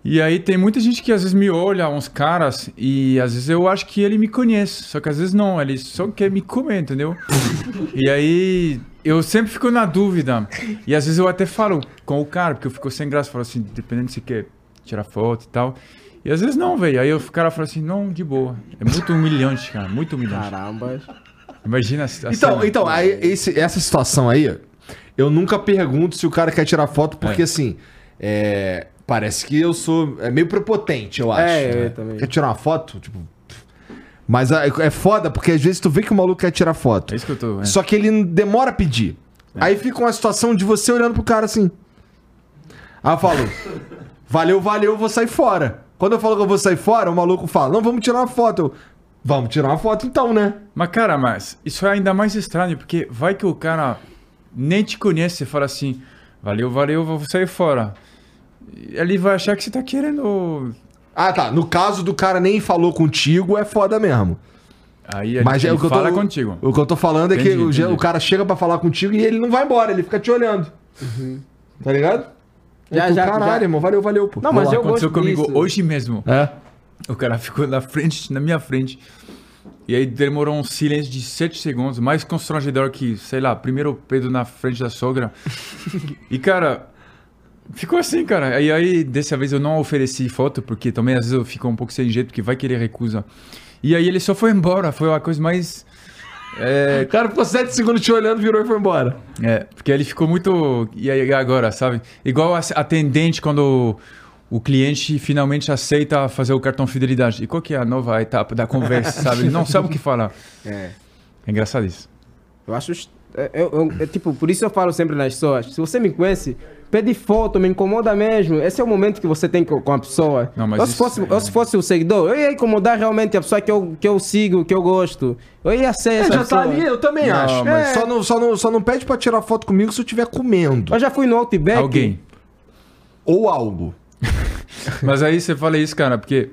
E aí tem muita gente que às vezes me olha, uns caras, e às vezes eu acho que ele me conhece, só que às vezes não, ele só quer me comer, entendeu? e aí eu sempre fico na dúvida. E às vezes eu até falo com o cara, porque eu fico sem graça, falo assim, dependendo se quer tirar foto e tal. E às vezes não, velho. Aí o cara fala assim, não, de boa. É muito humilhante, cara, muito humilhante. Caramba. Imagina a, a Então, cena. então aí, esse- essa situação aí, eu nunca pergunto se o cara quer tirar foto, porque É. assim, é, parece que eu sou é meio prepotente, eu acho. É, eu né? também. Quer tirar uma foto? Tipo. Mas é é foda, porque às vezes tu vê que o maluco quer tirar foto. É isso que eu tô. é. Só que ele demora a pedir. Aí fica uma situação de você olhando pro cara assim. Aí eu falo, valeu, valeu, eu vou sair fora. Quando eu falo que eu vou sair fora, o maluco fala, não, vamos tirar uma foto. Eu, vamos tirar uma foto então, né? Mas, cara, mas isso é ainda mais estranho, porque vai que o cara nem te conhece e fala assim, valeu, valeu, vou sair fora. Ele vai achar que você tá querendo. Ah, tá. No caso do cara nem falou contigo, é foda mesmo. Aí Mas é o que eu fala tô, contigo. O que eu tô falando é Entendi, que o, entendi. o cara chega pra falar contigo e ele não vai embora, ele fica te olhando. Tá ligado? Uhum. Já, Eu já, Caralho, já. irmão, valeu, valeu, pô. Não, mas eu Aconteceu gosto comigo disso. hoje mesmo. É? O cara ficou na frente, na minha frente. E aí demorou um silêncio de 7 segundos, mais constrangedor que, sei lá, primeiro o Pedro na frente da sogra. e, cara, ficou assim, cara. E aí, dessa vez eu não ofereci foto, porque também às vezes eu fico um pouco sem jeito, porque vai que ele recusa. E aí ele só foi embora, foi a coisa mais... É, O cara ficou sete segundos te olhando, virou e foi embora. é, porque ele ficou muito. E aí agora, sabe? Igual a atendente quando o, o cliente finalmente aceita fazer o cartão fidelidade. E qual que é a nova etapa da conversa, sabe? Ele não sabe o que falar. É. É engraçado isso. Eu acho. É- eu- é tipo, por isso eu falo sempre nas pessoas: se você me conhece, pede foto, me incomoda mesmo. Esse é o momento que você tem com, com a pessoa. Não, mas eu, se fosse, é- eu, se fosse o seguidor, eu ia incomodar realmente a pessoa que eu, que eu sigo, que eu gosto. Eu ia ser É, essa já pessoa. tá ali, eu também Não, acho. mas- Só, não, só, não, só não pede pra tirar foto comigo se eu estiver comendo. Eu já fui no Outback. Alguém. Ou algo. Mas aí você fala isso, cara, porque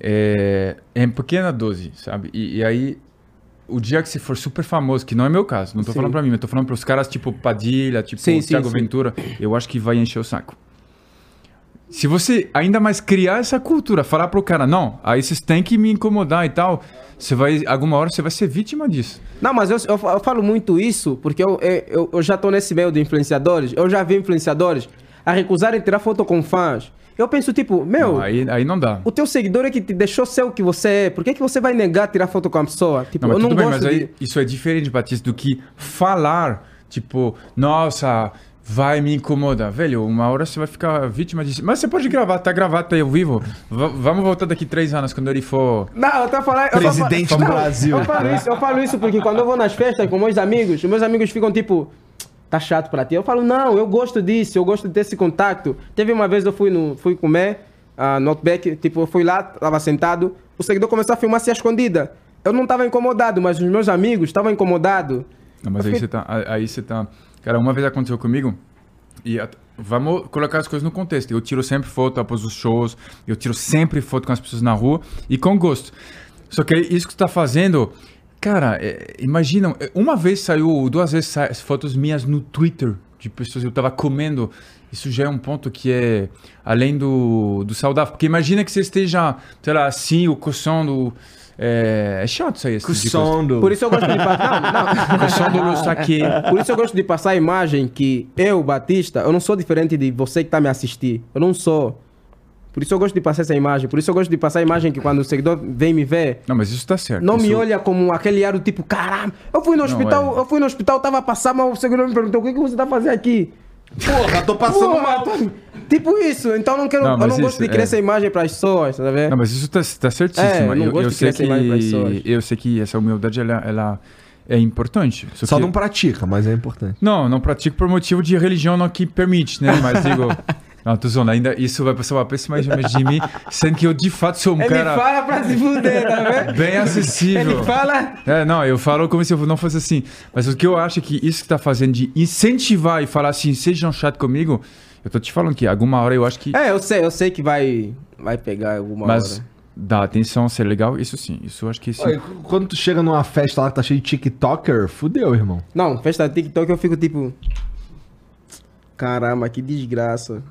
é, é em pequena dose, sabe? E, e aí, o dia que você for super famoso, que não é meu caso, não tô Sim. falando pra mim, mas tô falando pros caras tipo Padilha, tipo Sim, Thiago sim. Ventura, eu acho que vai encher o saco. Se você ainda mais criar essa cultura, falar pro cara, não, aí vocês têm que me incomodar e tal, você vai, alguma hora você vai ser vítima disso. Não, mas eu, eu, eu falo muito isso porque eu, eu, eu já tô nesse meio de influenciadores. Eu já vi influenciadores a recusarem tirar foto com fãs. Eu penso, tipo, meu, Não, aí, aí não dá. o teu seguidor é que te deixou ser o que você é. Por que, que você vai negar tirar foto com a pessoa? Tipo, Não, mas eu tudo não bem, gosto mas aí de... isso é diferente, Batista, do que falar, tipo, nossa, vai me incomodar. Velho, uma hora você vai ficar vítima disso. Mas você pode gravar, tá gravado, tá aí ao vivo. V- vamos voltar daqui três anos, quando ele for... Não, eu tô falando... eu tô Presidente falando- do Não, Brasil. Eu falo, isso, eu falo isso porque quando eu vou nas festas com meus amigos, meus amigos ficam tipo... Tá chato pra ti. Eu falo, não, eu gosto disso, eu gosto de ter esse contato. Teve uma vez eu fui, no, fui comer uh, no Outback, tipo, eu fui lá, tava sentado, o seguidor começou a filmar se escondida. Eu não tava incomodado, mas os meus amigos estavam incomodados. Não, mas Eu aí fiquei- você tá... Aí você tá... Cara, uma vez aconteceu comigo, e at- vamos colocar as coisas no contexto. Eu tiro sempre foto após os shows, eu tiro sempre foto com as pessoas na rua, e com gosto. Só que isso que você tá fazendo... Cara, é, imagina, é, uma vez saiu, duas vezes sa fotos minhas no Twitter, de pessoas que eu tava comendo. Isso já é um ponto que é além do, do saudável. Porque imagina que você esteja, sei lá, assim, o coçando. É, é chato isso aí. coisa. Sondo. Por isso eu gosto de passar... Não, não. Coçando saque. Por isso eu gosto de passar a imagem que eu, Batista, eu não sou diferente de você que está me assistir. Eu não sou. Por isso eu gosto de passar essa imagem. Por isso eu gosto de passar a imagem que quando o seguidor vem me ver, Não, mas isso tá certo. não me Isso- olha como aquele ar do tipo, caramba, eu fui no Não, hospital, é. eu fui no hospital, tava passando, mas o seguidor me perguntou, o que, que você tá fazendo aqui? Porra, tô passando Porra, mal. tô- Tipo isso, então eu não quero, Não, eu não gosto isso, de criar é. essa imagem para as pessoas, tá vendo? Não, mas isso tá, tá certíssimo. É, eu não eu, gosto eu de sei criar essa imagem pras que pessoas. eu sei que essa humildade ela, ela é importante. Só que- não pratica, mas é importante. Não, não pratico por motivo de religião não que permite, né? Mas digo. Não, tô zoando, ainda isso vai passar uma péssima imagem de mim, sendo que eu de fato sou um Ele cara fala pra se fuder, tá vendo? bem acessível. Ele fala. É, não, eu falo como se eu não fosse assim. Mas o que eu acho é que isso que tá fazendo de incentivar e falar assim, sejam chato comigo, eu tô te falando que alguma hora eu acho que. É, eu sei, eu sei que vai, vai pegar alguma mas hora. dá atenção, ser legal, isso sim. Isso eu acho que sim. Olha, quando tu chega numa festa lá que tá cheio de TikToker, fudeu, irmão. Não, festa TikTok eu fico tipo. Caramba, que desgraça.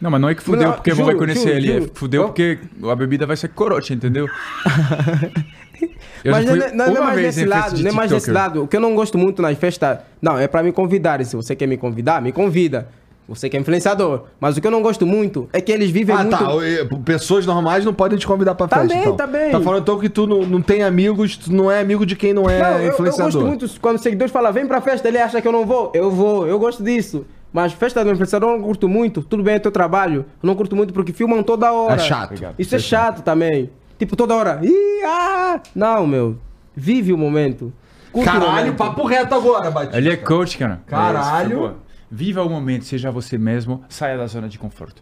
Não, mas não é que fudeu Não, porque juro, vai conhecer juro, ele. É juro. fudeu Eu- porque a bebida vai ser corote, entendeu? Eu mas já fui não, é- não, não é mais desse lado, não é mais desse lado. O que eu não gosto muito nas festas. Não, é pra me convidarem. Se você quer me convidar, me convida. Você que é influenciador. Mas o que eu não gosto muito é que eles vivem Ah, muito. tá. eh, Pessoas normais não podem te convidar pra Tá festa. bem, então. tá bem. Tá falando então que tu não, não tem amigos, tu não é amigo de quem não é Não, eu, eu influenciador. gosto muito quando os seguidores falam, vem pra festa, ele acha que eu não vou. Eu vou, eu gosto disso. Mas festa do influenciador eu não curto muito. Tudo bem, é teu trabalho. Eu não curto muito porque filmam toda hora. É chato. Isso é chato também. Tipo, toda hora. Ih, ah! Não, meu. Vive o momento. Curte o Caralho, momento. papo reto agora, Batista. Ele é coach, cara. Caralho. É isso, boa. Viva o momento, seja você mesmo, saia da zona de conforto.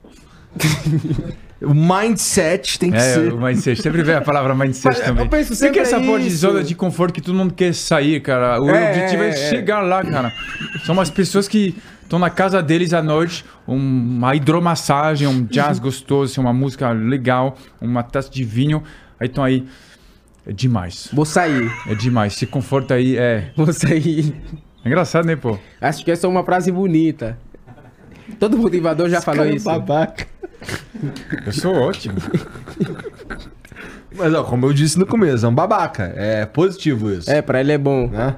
O mindset tem que É, ser. o mindset. Sempre vem a palavra mindset Mas também. eu penso O que que é essa sempre porra de zona de conforto que todo mundo quer sair, cara? O É, objetivo é, é, é. chegar lá, cara. São umas pessoas que estão na casa deles à noite, um- uma hidromassagem, um jazz gostoso, uma música legal, uma taça de vinho, aí estão aí. É demais. Vou sair. É demais. Se conforta aí, é. Vou sair. É engraçado, né, pô? Acho que essa é uma frase bonita. Todo motivador já falou isso. Babaca. Eu sou ótimo. Mas, ó, como eu disse no começo, é um babaca. É positivo isso. É, pra ele é bom. Né?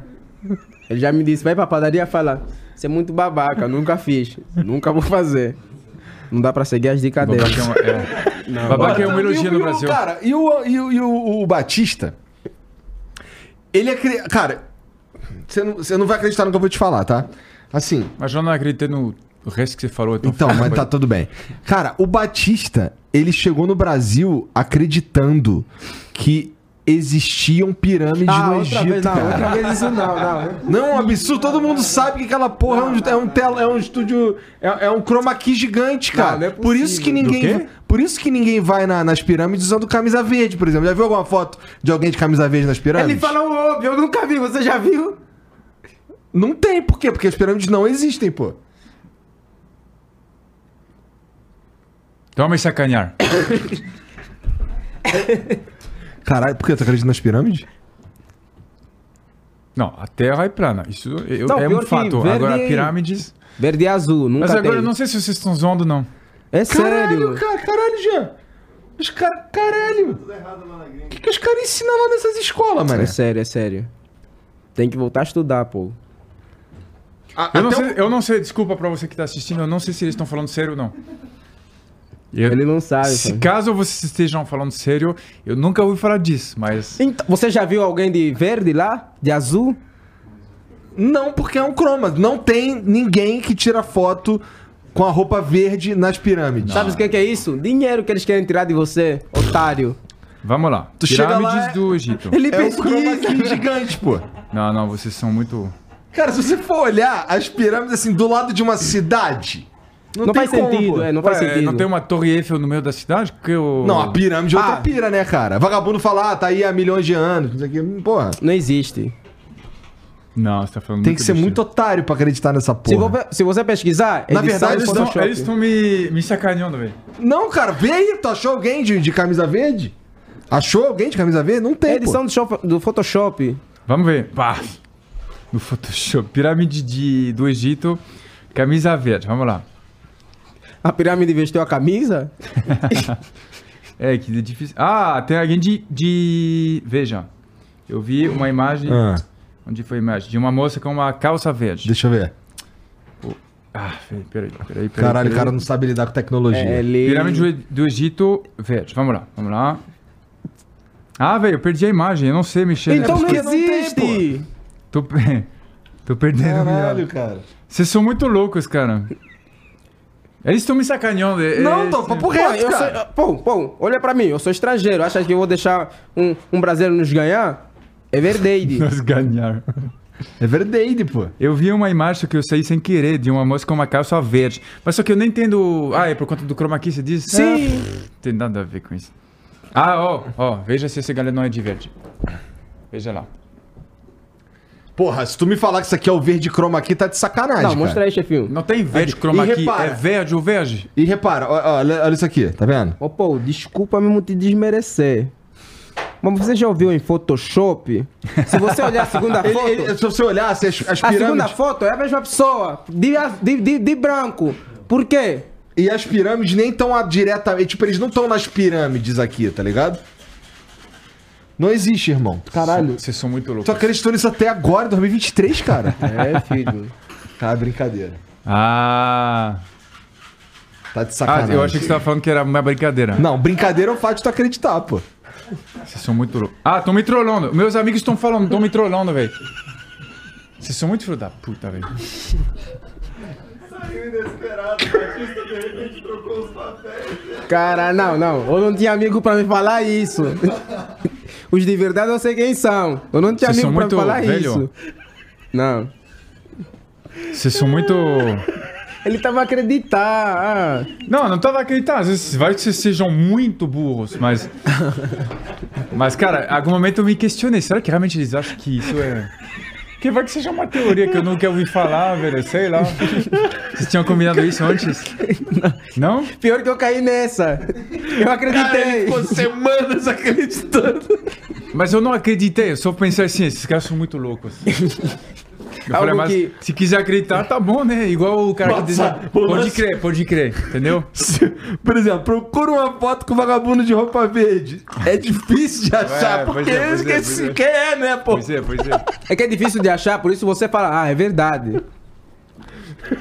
Ele já me disse, vai pra padaria e fala, você é muito babaca, nunca fiz, nunca vou fazer. Não dá pra seguir as dicas dele. Babaca é, uma, é. Babaca é um Então, elogio no Brasil. Cara, e o, e o, e o- o Batista? Ele é. cri- Cara, você não, você não vai acreditar no que eu vou te falar, tá? Assim. Mas eu não acreditei no resto que você falou. Então, mas tá tudo bem. Cara, o Batista, ele chegou no Brasil acreditando que existiam pirâmides Ah, no outra Egito, vez, não, cara. outra vez isso não, não. Não, é um absurdo. Todo mundo sabe que aquela porra é um, é um, tela, é um estúdio. É, é um chroma key gigante, cara. Não, não é por isso que ninguém. Por isso que ninguém vai na- nas pirâmides usando camisa verde, por exemplo. Já viu alguma foto de alguém de camisa verde nas pirâmides? Ele fala o óbvio, eu nunca vi, você já viu? Não tem, por quê? Porque as pirâmides não existem, pô. Toma me sacanear. Caralho, por que tu acredita nas pirâmides? Não, a Terra é plana. Isso eu- Não, é pior um que fato. verde- Agora, pirâmides. Verde e azul, nunca Mas agora tem. eu não sei se vocês estão zoando, não. É Caralho, sério. cara, caralho, Jean. Os caras, caralho. O que, que os caras ensinam lá nessas escolas, mano? É sério, é sério. Tem que voltar a estudar, pô. Eu não, sei, eu não sei, desculpa pra você que tá assistindo, eu não sei se eles estão falando sério ou não. Eu- Ele não sabe. se pô. caso vocês estejam falando sério, eu nunca ouvi falar disso, mas. Então, você já viu alguém de verde lá? De azul? Não, porque é um croma. Não tem ninguém que tira foto com a roupa verde nas pirâmides. Sabe o que, que é isso? Dinheiro que eles querem tirar de você, otário. Vamos lá. Tu chega Pirâmides lá, é- do Egito. Ele É um croma pesquisa. key gigante, pô. Não, não, vocês são muito. Cara, se você for olhar as pirâmides assim do lado de uma cidade, não, Não, faz como, sentido, é, não faz sentido. não tem uma torre Eiffel no meio da cidade? Que eu... Não, a pirâmide é outra Ah. pira, né, cara? Vagabundo fala, ah, tá aí há milhões de anos, não sei o quê. Porra, Não existe. Não, você tá falando tem que ser besteira. muito otário pra acreditar nessa Se, porra. se você pesquisar, Na verdade, do Eles estão- me, me sacaneando, velho. Não, cara, vê aí, tu achou alguém de, de camisa verde? Achou alguém de camisa verde? Não tem, É edição do, shop- do Photoshop. Vamos ver. Pá. No Photoshop. Pirâmide de, do Egito. Camisa verde. Vamos lá. A pirâmide vestiu a camisa? É, que é difícil. Ah, tem alguém de, de... Veja. Eu vi uma imagem... Ah, Onde foi a imagem? De uma moça com uma calça verde. deixa eu ver. Ah, peraí, peraí, peraí. peraí Caralho, o cara não sabe lidar com tecnologia. É, ele... Pirâmide do, do Egito verde. Vamos lá, vamos lá. Ah, velho, eu perdi a imagem. Eu não sei mexer. Então né? não existe! Tô, Tô perdendo. Caralho, minha- cara. Vocês são muito loucos, cara. Eles estão me sacaneando. é- Não, é- tô papo reto, cara. sou, pô, pô, olha pra mim, eu sou estrangeiro. Acha que eu vou deixar um, um brasileiro nos ganhar? É verdade. Nós ganharam. É verdade, pô. Eu vi uma imagem que eu saí sem querer de uma moça com uma calça verde. Mas só que eu nem entendo. Ah, é por conta do chroma key, você diz? Sim. Ah, tem nada a ver com isso. Ah, ó, ó, veja se esse galera não é de verde. Veja lá. Porra, se tu me falar que isso aqui é o verde chroma aqui, tá de sacanagem, Não, cara. mostra aí, chefinho. Não tem verde chroma repara. é verde ou verde? E repara, ó, ó, olha, olha isso aqui, tá vendo? Ô, pô, desculpa mesmo te desmerecer. Mas você já ouviu em Photoshop? Se você olhar a segunda Ele- foto... ele- se você olhasse as, as a segunda pirâmides... foto é a mesma pessoa, de, de, de, de branco. Por quê? E as pirâmides nem estão diretamente... Tipo, eles não estão nas pirâmides aqui, tá ligado? Não existe, irmão. Caralho. Vocês são muito Tu loucos. acreditou nisso até agora, em 2023, cara? É, filho. Cara, brincadeira. Ah. Tá de Ah, sacanagem. eu achei que você tava falando que era uma brincadeira. Não, brincadeira é o fato de tu acreditar, pô. Vocês são muito loucos. Ah, estão me trollando. Meus amigos estão falando, estão me trollando, velho. Vocês são muito filho da puta, velho. Saiu inesperado, o Batista de repente trocou os papéis. Cara, não, não. Eu não tinha amigo pra me falar isso. Os de verdade eu sei quem são. Eu não tinha amigo pra falar velho. isso. Não. Vocês são muito. Ele tava a acreditar. Ah. Não, não tava acreditando. Às vezes vai que vocês sejam muito burros, mas. Mas, cara, em algum momento eu me questionei. Será que realmente eles acham que isso é. Que vai que seja uma teoria que eu nunca ouvi falar, velho. Sei lá. Vocês tinham combinado isso antes? Não? Pior que eu caí nessa. Eu acreditei. Ficou semanas acreditando. Mas eu não acreditei, eu só pensei assim, esses caras são muito loucos. Eu falei, mas que- se quiser acreditar, tá bom, né? Igual o cara que Nossa, desenha. o Pode lance- crer, pode crer, entendeu? Por exemplo, procura uma foto com vagabundo de roupa verde. É difícil de achar, É, porque é, esse que é, é. quem é, né, pô? Pois é, pois é. É que é difícil de achar, por isso você fala, ah, é verdade.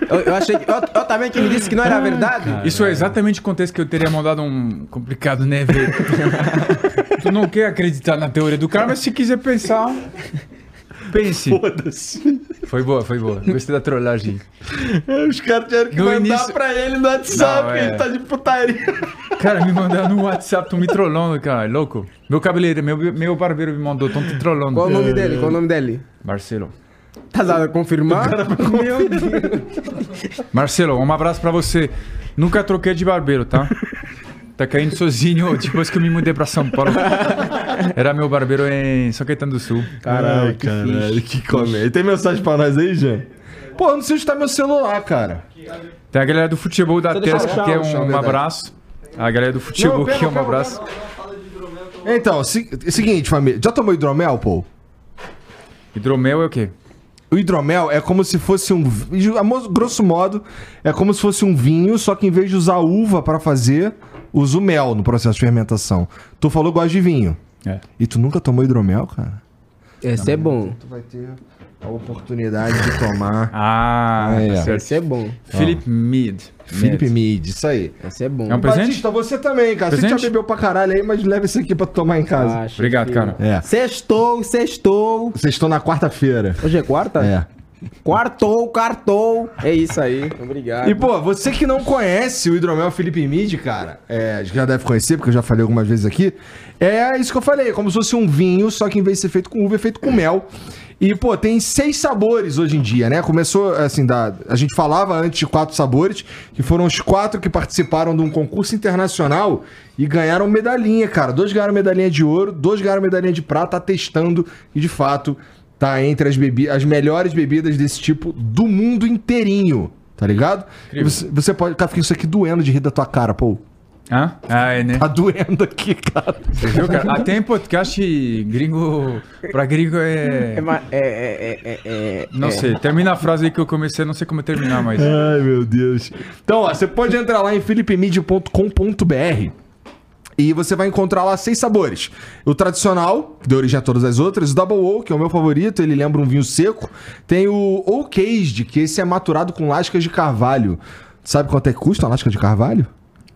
Eu, eu achei que. Eu, eu também que me disse que não era verdade. Isso é exatamente o contexto que eu teria mandado um complicado, né, velho? tu não quer acreditar na teoria do cara, mas se quiser pensar. Pense. Foda-se. Foi boa, foi boa. Gostei da trollagem. Os caras tiveram que No mandar início- pra ele no WhatsApp, Não, é. ele tá de putaria. Cara, me mandaram no WhatsApp, tão me trollando, cara. Louco. Meu cabeleireiro, meu, meu barbeiro me mandou, tão te trollando. Qual o nome dele? Qual o nome dele? Marcelo. Tá a confirmar? Meu Deus. Marcelo, um abraço pra você. Nunca troquei de barbeiro, tá? Tá caindo sozinho depois que eu me mudei pra São Paulo. Era meu barbeiro em São Caetano do Sul. Caralho, caralho, que comédia. Tem mensagem pra nós aí, Jean? Pô, eu não sei onde tá meu celular, cara. Tem a galera do futebol da Tesca, achar, que é deixa eu um verdade. abraço. A galera do futebol que é um abraço. Então, se- seguinte, família. Já tomou hidromel, pô? Hidromel é o quê? O hidromel é como se fosse um. Grosso modo, é como se fosse um vinho, só que em vez de usar uva pra fazer, usa o mel no processo de fermentação. Tu falou que gosta de vinho. É. E tu nunca tomou hidromel, cara? Esse é bom. Tu vai ter a oportunidade de tomar. Ah, É. tá. Esse é bom. Philip Mead. Felipe Mead. Mid, isso aí. Esse é bom. É um presente? Batista, você também, cara. Você Presente? já bebeu pra caralho aí, mas leva esse aqui pra tu tomar em casa. Ah, Obrigado, cara. É. Sextou, sextou. Estão na quarta-feira. Hoje é quarta? É. Quartou, quartou. É isso aí. Obrigado. E, pô, você que não conhece o hidromel Felipe Mid, cara, é, já deve conhecer, porque eu já falei algumas vezes aqui. É isso que eu falei, como se fosse um vinho, só que em vez de ser feito com uva, é feito com mel. E, pô, tem seis sabores hoje em dia, né? Começou, assim, da, a gente falava antes de quatro sabores, que foram os quatro que participaram de um concurso internacional e ganharam medalhinha, cara. Dois ganharam medalhinha de ouro, dois ganharam medalhinha de prata, atestando e, de fato, tá entre as, bebi as melhores bebidas desse tipo do mundo inteirinho, tá ligado? E você, você pode. Cara, fica isso aqui doendo de rir da tua cara, pô. Hã? Ah, é, né? Tá doendo aqui, cara. Você viu, cara? Até em podcast gringo. Pra gringo é. É, ma- é, é, é, é, Não é. sei. Termina a frase aí que eu comecei, não sei como terminar, mas. Ai, meu Deus. Então, ó, você pode entrar lá em philipemid.com.br e você vai encontrar lá seis sabores. O tradicional, que deu origem a todas as outras. O Double O, que é o meu favorito, ele lembra um vinho seco. Tem o Oak Aged, que esse é maturado com lascas de carvalho. Sabe quanto é que custa uma lasca de carvalho?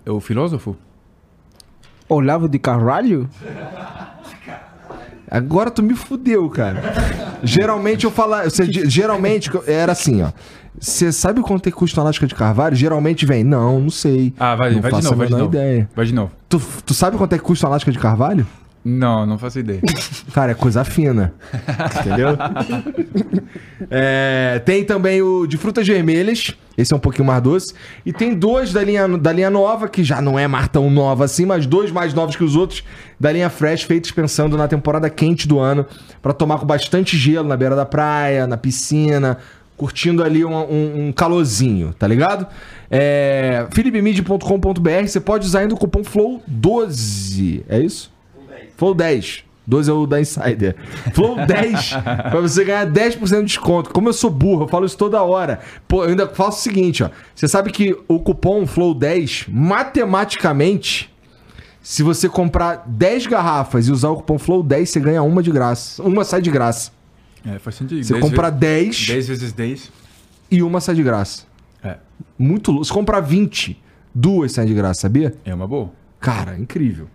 É o filósofo? Olavo de Carvalho? Agora tu me fudeu, cara. geralmente eu falo. Você, geralmente era assim, ó. Você sabe quanto é que custa uma lasca de carvalho? Geralmente vem, não, não sei. Ah, vai, não vai de faço novo, a vai de menor novo. ideia. Vai de novo. Tu, tu sabe quanto é que custa uma lasca de carvalho? Não, não faço ideia. Cara, é coisa fina. Entendeu? É, tem também o de frutas vermelhas. Esse é um pouquinho mais doce. E tem dois da linha, da linha nova, que já não é mais tão nova assim, mas dois mais novos que os outros, da linha Fresh, feitos pensando na temporada quente do ano, pra tomar com bastante gelo na beira da praia, na piscina, curtindo ali um, um, um calorzinho, tá ligado? É, philipmid.com.br, você pode usar ainda o cupom FLOW12, é isso? Flow 10. 12 é o da Insider. Flow 10 pra você ganhar 10% de desconto. Como eu sou burro, eu falo isso toda hora. Pô, eu ainda faço o seguinte, ó. Você sabe que o cupom Flow 10, matematicamente, se você comprar 10 garrafas e usar o cupom Flow 10, você ganha uma de graça. Uma sai de graça. É, faz sentido. Você compra 10 10 vezes 10. e uma sai de graça. É, Muito louco. Se comprar 20, duas saem de graça, sabia? é uma boa. Cara, incrível.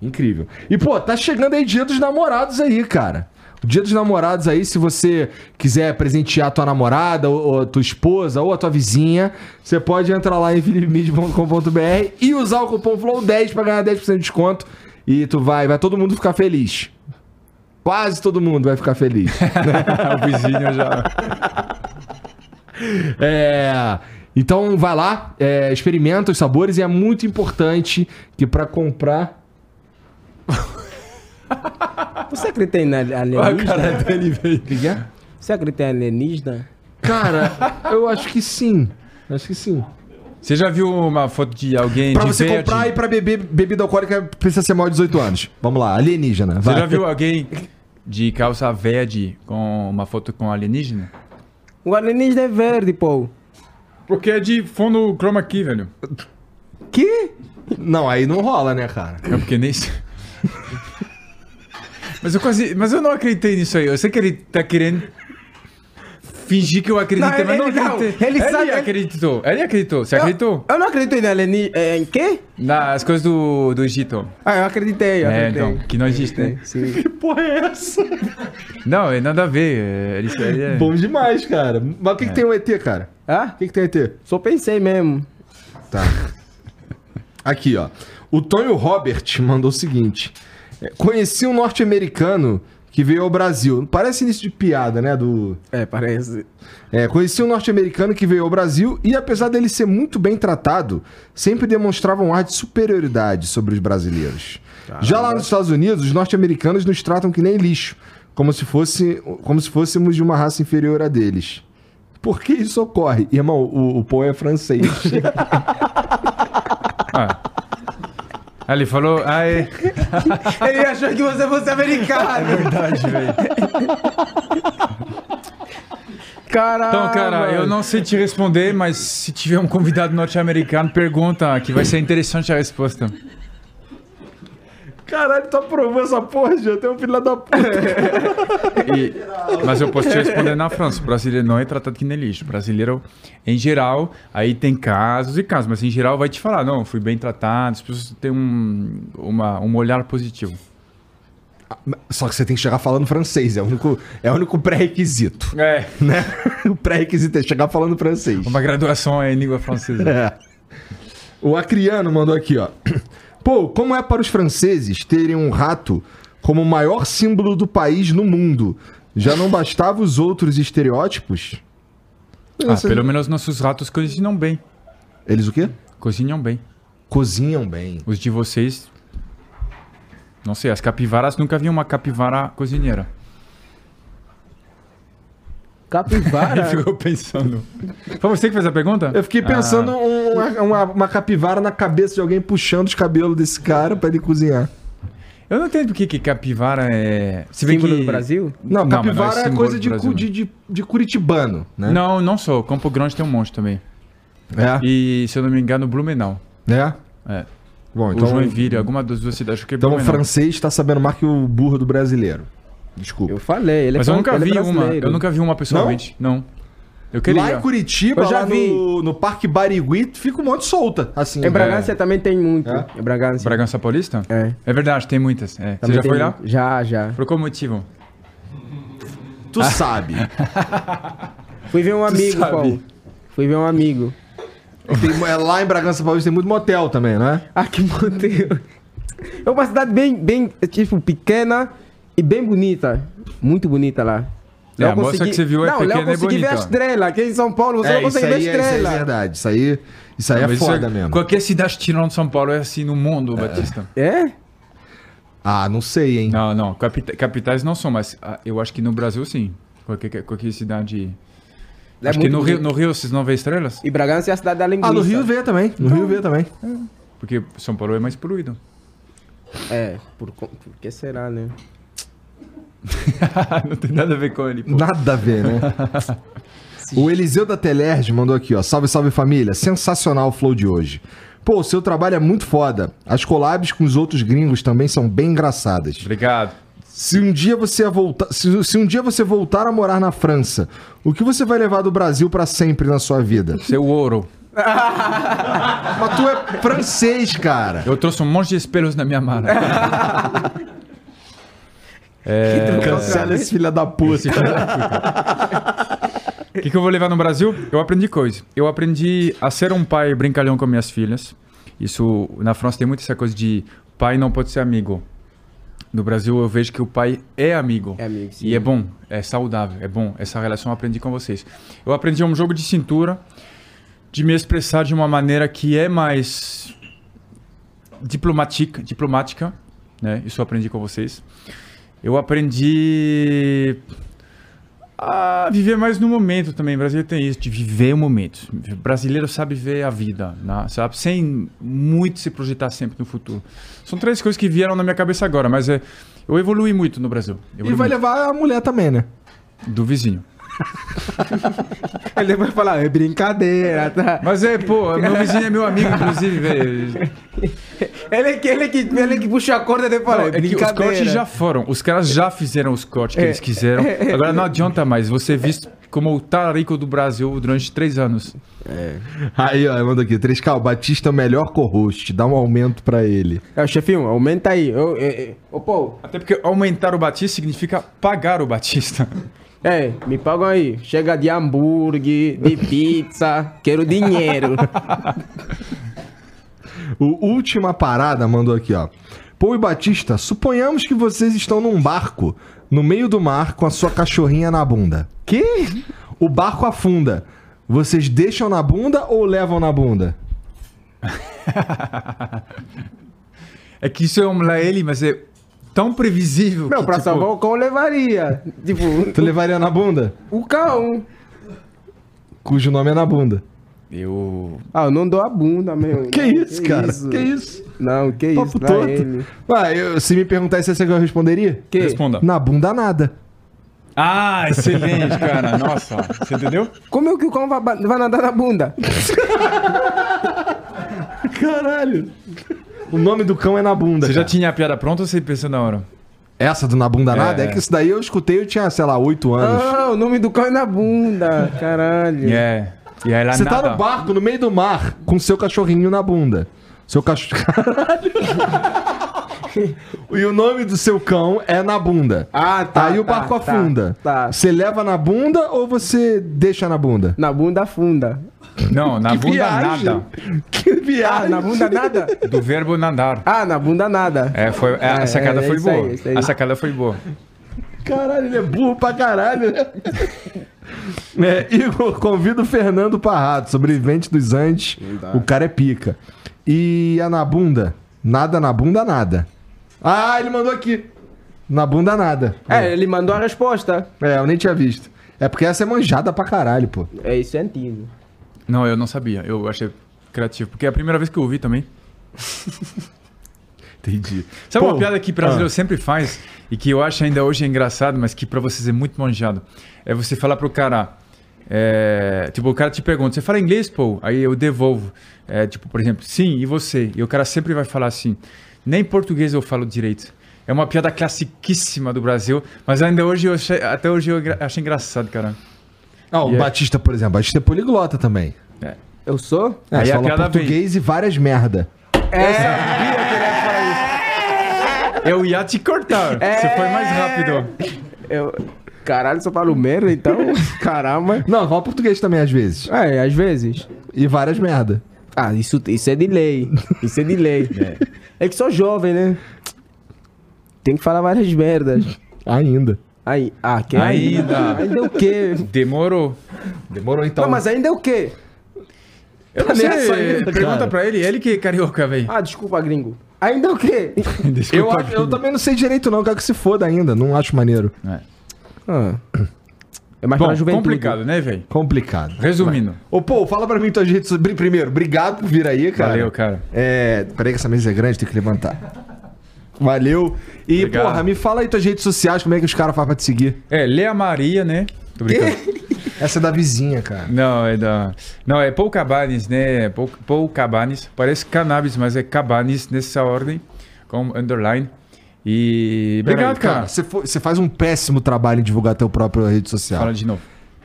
Incrível. E, pô, tá chegando aí dia dos namorados aí, cara. O dia dos namorados aí, se você quiser presentear a tua namorada, ou, ou a tua esposa, ou a tua vizinha, você pode entrar lá em philipmid.com.br e usar o cupom FLOW10 pra ganhar 10% de desconto. E tu vai, vai todo mundo ficar feliz. Quase todo mundo vai ficar feliz. o vizinho já. É, então vai lá, é, experimenta os sabores e é muito importante que pra comprar. Você acredita em Olha a alienígena? cara dele, velho. O que que é? Você acredita em alienígena? Cara, eu acho que sim. Acho que sim. Você já viu uma foto de alguém Pra de você verde? comprar e pra beber bebida alcoólica precisa ser maior de 18 anos. Vamos lá, alienígena. Você Vai. já viu alguém de calça verde com uma foto com alienígena? O alienígena é verde, pô. Porque é de fundo chroma key, velho. Que? Não, aí não rola, né, cara? É porque nem... mas eu quase... Mas eu não acreditei nisso aí. Eu sei que ele tá querendo fingir que eu acreditei, Não, mas não ele- não, acreditei. ele ele sabe- acreditou. Ele acreditou. Você acreditou? Eu, eu não acredito em alienígena. Em quê? Nas coisas do, do Egito. Ah, eu acreditei, eu É, acreditei. então, que não existe, né? Sim. Que porra é essa? Não, é nada a ver. é- Ele, ele é... Bom demais, cara. Mas o que, que tem o ET, cara? Ah? O que, que tem o ET? Só pensei mesmo. Tá. Aqui, ó. O Tonho Robert mandou o seguinte: é, Conheci um norte-americano que veio ao Brasil. Parece início de piada, né? Do. É, parece. É, conheci um norte-americano que veio ao Brasil e, apesar dele ser muito bem tratado, sempre demonstrava um ar de superioridade sobre os brasileiros. Já lá nos Estados Unidos, os norte-americanos nos tratam que nem lixo, como se, fosse, como se fôssemos de uma raça inferior a deles. Por que isso ocorre? Irmão, o, o Paul é francês. Ah, ele falou... É... Ele achou que você fosse americano. Verdade, velho. Caralho. Então, cara, eu não sei te responder, mas se tiver um convidado norte-americano, pergunta, que vai ser interessante a resposta. Caralho, tu aprovou essa porra, já tem um filho da puta. E- mas eu posso te responder na França. O brasileiro não é tratado que nem lixo. O brasileiro, em geral, aí tem casos e casos, mas em geral vai te falar, não, fui bem tratado, as pessoas têm um, uma, um olhar positivo. Só que você tem que chegar falando francês, é o único, é o único pré-requisito, É, né? O pré-requisito é chegar falando francês. uma graduação em língua francesa. É. O Acriano mandou aqui, ó. Pô, como é para os franceses terem um rato como o maior símbolo do país no mundo? Já não bastava os outros estereótipos? Ah, Essa- pelo menos nossos ratos cozinham bem. Eles o quê? Cozinham bem. Cozinham bem. Os de vocês. Não sei, as capivaras nunca vi uma capivara cozinheira. Capivara? Ele ficou pensando. Foi você que fez a pergunta? Eu fiquei pensando Ah. um- uma, uma- uma capivara na cabeça de alguém puxando os cabelos desse cara pra ele cozinhar. Eu não entendo por que capivara é. Se bem Símbolo que... do Brasil? Não, mas capivara é, símbolo coisa de, de, de, de curitibano, né? Não, não só. Campo Grande tem um monte também. É, E, se eu não me engano, Blumenau. né? É. Bom, o então, Joinville, alguma das duas cidades. Acho que é então o Blumenau. francês tá sabendo mais que o burro do brasileiro. Desculpa. Eu falei, ele é Mas eu nunca é vi uma. Eu nunca vi uma pessoalmente. Não? Eu queria. Lá em Curitiba, Eu já lá vi. no, no Parque Barigui, fica um monte solta, assim. Em Bragança também tem muito. É? Em Bragança. Bragança Paulista? É. É verdade, tem muitas. É. Você já foi lá? muito. Já, já. Por qual motivo? Tu sabe. Fui ver um amigo. Paulo. Fui ver um amigo. Tem- é, lá em Bragança Paulista tem muito motel também, né? Ah, que motel. É uma cidade bem, bem, tipo, pequena e bem bonita. Muito bonita lá. É, Lá a moça que você viu é não, pequena eu e consegui ver a bonita. estrela. Aqui em São Paulo você É, não isso consegue ver a é, isso aí é estrela. verdade. Isso aí, isso aí é Mas isso foda mesmo. Qualquer cidade tirando São Paulo é assim no mundo, Batista. É? Ah, não sei, hein? Não, não. capita- capitais não são, mas ah, eu acho que no Brasil sim. Qualquer, qualquer cidade. É acho que no Rio, no Rio vocês não vê estrelas? E Bragança é a cidade da linguiça. Ah, no Rio vê também. No Rio vê também. Porque São Paulo é mais poluído. É, por, por que será, né? não tem nada a ver com ele. Pô. Nada a ver, né? o Eliseu da Telerge mandou aqui, ó. Salve, salve família. Sensacional o flow de hoje. Pô, o seu trabalho é muito foda. As collabs com os outros gringos também são bem engraçadas. Obrigado. Se um dia você voltar, se, se um dia você voltar a morar na França, o que você vai levar do Brasil pra sempre na sua vida? Seu ouro. Mas tu é francês, cara. Eu trouxe um monte de espelhos na minha mala. É... Cancela esse filho da puta. O que, que eu vou levar no Brasil? Eu aprendi coisa. Eu aprendi a ser um pai brincalhão com minhas filhas. Isso, na França tem muito essa coisa de pai não pode ser amigo. No Brasil eu vejo que o pai é amigo. É amigo, sim. E é bom, é saudável, é bom. Essa relação eu aprendi com vocês. Eu aprendi um jogo de cintura, de me expressar de uma maneira que é mais diplomática, diplomática né? Isso eu aprendi com vocês. Eu aprendi a viver mais no momento também. O brasileiro tem isso, de viver o momento. O brasileiro sabe ver a vida, né? sabe? Sem muito se projetar sempre no futuro. São três coisas que vieram na minha cabeça agora, mas é, eu evolui muito no Brasil. E vai muito. levar a mulher também, né? Do vizinho. Ele vai falar, é brincadeira, tá? Mas é, pô, meu vizinho é meu amigo, inclusive, velho. Ele que, ele que, ele que puxa a corda e Não, é é que os cortes já foram. Os caras já fizeram os cortes que É. eles quiseram. Agora não adianta mais. Você é visto como o talarico do Brasil durante três anos. Aí, ó, manda aqui. 3K, o Batista é o melhor co-host. Dá um aumento pra ele. É, chefinho, aumenta aí. Eu, eu, eu, ô, pô, Até porque aumentar o Batista significa pagar o Batista. é, me pagam aí. Chega de hambúrguer, de pizza, quero dinheiro. O Última Parada mandou aqui, ó. Pô e Batista, suponhamos que vocês estão num barco, no meio do mar, com a sua cachorrinha na bunda. que? O barco afunda. Vocês deixam na bunda ou levam na bunda? É que isso é um lá ele, mas é tão previsível. Não, que, pra tipo, salvar o cão eu levaria. Tipo, Tu levaria na bunda? o cão. Cujo nome é na bunda. Eu. Ah, eu não dou a bunda, meu. Que Não, isso, cara? Que isso? Não, que Papo isso, pra todo. ele. Ué, eu- se me perguntasse essa que eu responderia? Que? Responda. Na bunda nada. Ah, excelente, cara. Nossa, você entendeu? Como é que o cão vai, vai nadar na bunda? Caralho. O nome do cão é na bunda. Você já cara. tinha a piada pronta ou você pensou na hora? Essa do na bunda É. nada? É que isso daí eu escutei, eu tinha, sei lá, 8 anos. Ah, o nome do cão é na bunda. Caralho. É. E aí lá Você nada. tá no barco, no meio do mar, com seu cachorrinho na bunda. Seu cachorro. Caralho. e o nome do seu cão é na bunda. Ah, tá. Aí o tá, barco tá, afunda. Tá. Você leva na bunda ou você deixa na bunda? Na bunda afunda. Não, na Que bunda viagem. nada. Que Ah, viagem. na bunda nada? Do verbo nadar. Ah, na bunda nada. É, foi, é, a É, sacada é foi boa. aí. A sacada foi boa. Caralho, ele é burro pra caralho, né? É, Igor, convida o Fernando Parrato, sobrevivente dos Andes. O cara é pica. E a na bunda? Nada na bunda, nada. Ah, ele mandou aqui. Na bunda, nada. É, ele mandou a resposta. É, eu nem tinha visto. É porque essa é manjada pra caralho, pô. É isso é antigo. Não, eu não sabia. Eu achei criativo. Porque é a primeira vez que eu ouvi também. Entendi. Sabe Pô, uma piada que brasileiro ah. sempre faz e que eu acho ainda hoje engraçado, mas que pra vocês é muito manjado? É você falar pro cara. é, tipo, o cara te pergunta, você fala inglês, pô? Aí eu devolvo. É, tipo, por exemplo, sim, e você? E o cara sempre vai falar assim, nem português eu falo direito. É uma piada classiquíssima do Brasil, mas ainda hoje eu achei, até hoje eu achei engraçado, cara. Ah, o E é- Batista, por exemplo. Batista é poliglota também. Eu sou? É, Aí você a fala piada português e várias merda. Eu ia te cortar, você foi mais rápido. Eu... Caralho, só falo merda, então. Caramba. Não, fala português também às vezes. É, às vezes. E várias merda. Ah, isso, isso é de lei. Isso é de lei. É que sou jovem, né? Tem que falar várias merdas. Ainda. Aí, ah, que Ainda. Ainda o quê? Demorou. Demorou então. Não, mas ainda é o quê? Eu não nessa sei. ainda, Pergunta cara. pra ele, ele que é carioca, velho. Ah, desculpa, gringo. Ainda o quê? eu, acho- eu também não sei direito, não. Quero que se foda ainda. Não acho maneiro. É. Ah. É mais Bom, pra juventude. complicado, né, velho? Complicado. Resumindo. Ô, pô, fala pra mim tuas redes sociais. Primeiro, obrigado por vir aí, cara. Valeu, cara. É. Peraí que essa mesa é grande, tem que levantar. Valeu. E, Obrigado. porra, me fala aí tuas redes sociais, como é que os caras fazem pra te seguir? É, Lea Maria, né? Tô brincando. Essa é da vizinha, cara. Não, é da. Não, é Paul Cabanes, né? Paul, Paul Cabanes. Parece cannabis, mas é Cabanes nessa ordem, com underline. E. Obrigado, Peraí, cara. Você, você faz um péssimo trabalho em divulgar teu próprio rede social. Fala de novo.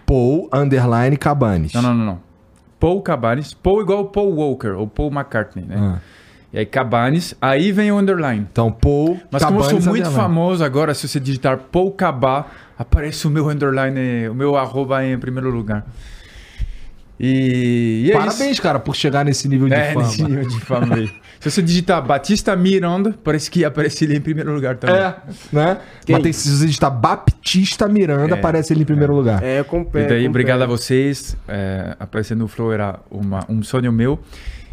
Paul Underline Cabanes. Não, não, não, não. Paul Cabanes. Paul igual Paul Walker ou Paul McCartney, né? Ah. E aí Cabanes, aí vem o underline. Então, Paul Mas como eu sou Cabanes muito Underline. famoso agora, se você digitar Paul Cabá, aparece o meu underline, o meu arroba em primeiro lugar. E, e é Parabéns, cara, por chegar nesse nível isso. de É, fama. nesse nível de fama aí. Se você digitar Batista Miranda, parece que aparece ele em primeiro lugar também. É, né? Quem? Mas tem, se você digitar Baptista Miranda, É. aparece ele em primeiro lugar. É, eu comprei. E daí, obrigado a vocês. É, aparecer no Flow era uma, um sonho meu.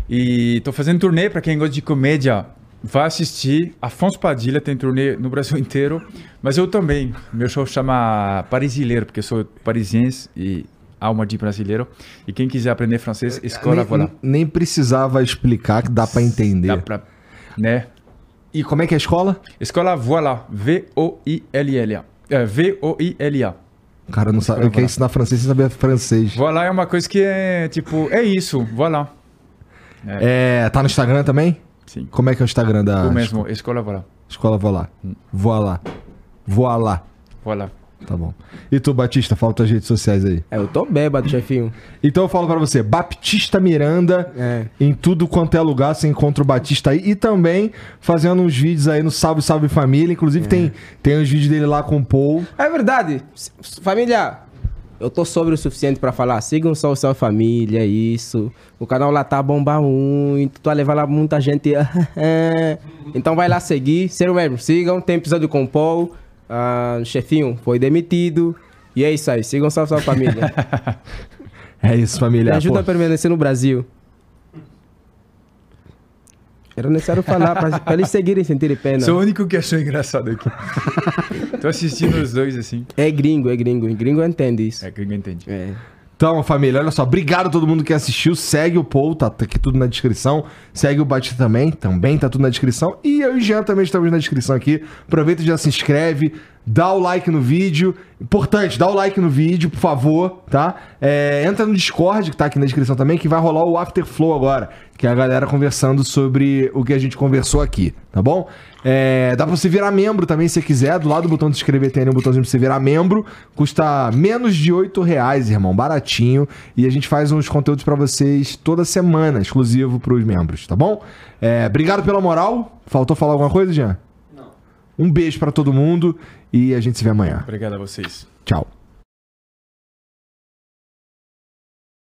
E tô fazendo turnê, pra quem gosta de comédia, vai assistir. Afonso Padilha tem turnê no Brasil inteiro. Mas eu também. Meu show chama Parisileiro, porque eu sou parisiense e alma de brasileiro. E quem quiser aprender francês, escola, nem, voilà. nem precisava explicar que dá pra entender. Dá pra... Né? E como é que é a escola? Escola, voilà. V-O-I-L-L-A. É, V-O-I-L-A. O cara não sabe. Ele quer ensinar francês sem saber francês. Voilà é uma coisa que é, tipo, é isso. Voilà. É, tá no Instagram também? Sim. Como é que é o Instagram da O mesmo, escola, voilà. escola? Vou lá. Vou lá. Vou lá. Voilà. Tá bom. E tu, Batista, fala tuas redes sociais aí. É, eu tô bêbado, chefinho. Então eu falo pra você, Baptista Miranda, É. em tudo quanto é lugar, você encontra o Batista aí. E também fazendo uns vídeos aí no Salve Salve Família. Inclusive tem, tem uns vídeos dele lá com o Paul. É verdade. Família, eu tô sobre o suficiente pra falar. Sigam só o seu família, isso. O canal lá tá bomba muito. Tu vai levar lá muita gente. então vai lá seguir. Sério mesmo, sigam. Tem episódio com o Paul. Ah, chefinho foi demitido. E é isso aí. Sigam só a sua família. É isso, família. Me ajuda Pô, a permanecer no Brasil. Era necessário falar pra, pra eles seguirem sem ter pena. Sou o único que achou engraçado aqui. Tô assistindo os dois assim. É gringo, é gringo. Gringo entende isso. É ninguém entende. É. Então, família, olha só. Obrigado a todo mundo que assistiu. Segue o Paul, tá, tá aqui tudo na descrição. Segue o Batista também, também tá tudo na descrição. E eu e o Jean também estamos na descrição aqui. Aproveita e já se inscreve. Dá o like no vídeo. Importante, dá o like no vídeo, por favor, tá? É, entra no Discord, que tá aqui na descrição também, que vai rolar o Afterflow agora. Que é a galera conversando sobre o que a gente conversou aqui, tá bom? É, dá pra você virar membro também, se você quiser. Do lado do botão de se inscrever tem ali um botãozinho pra você virar membro. Custa menos de 8 reais, irmão. Baratinho. E a gente faz uns conteúdos pra vocês toda semana, exclusivo pros membros, tá bom? É, obrigado pela moral. Faltou falar alguma coisa, Jean? Não. Um beijo pra todo mundo e a gente se vê amanhã. Obrigado a vocês. Tchau.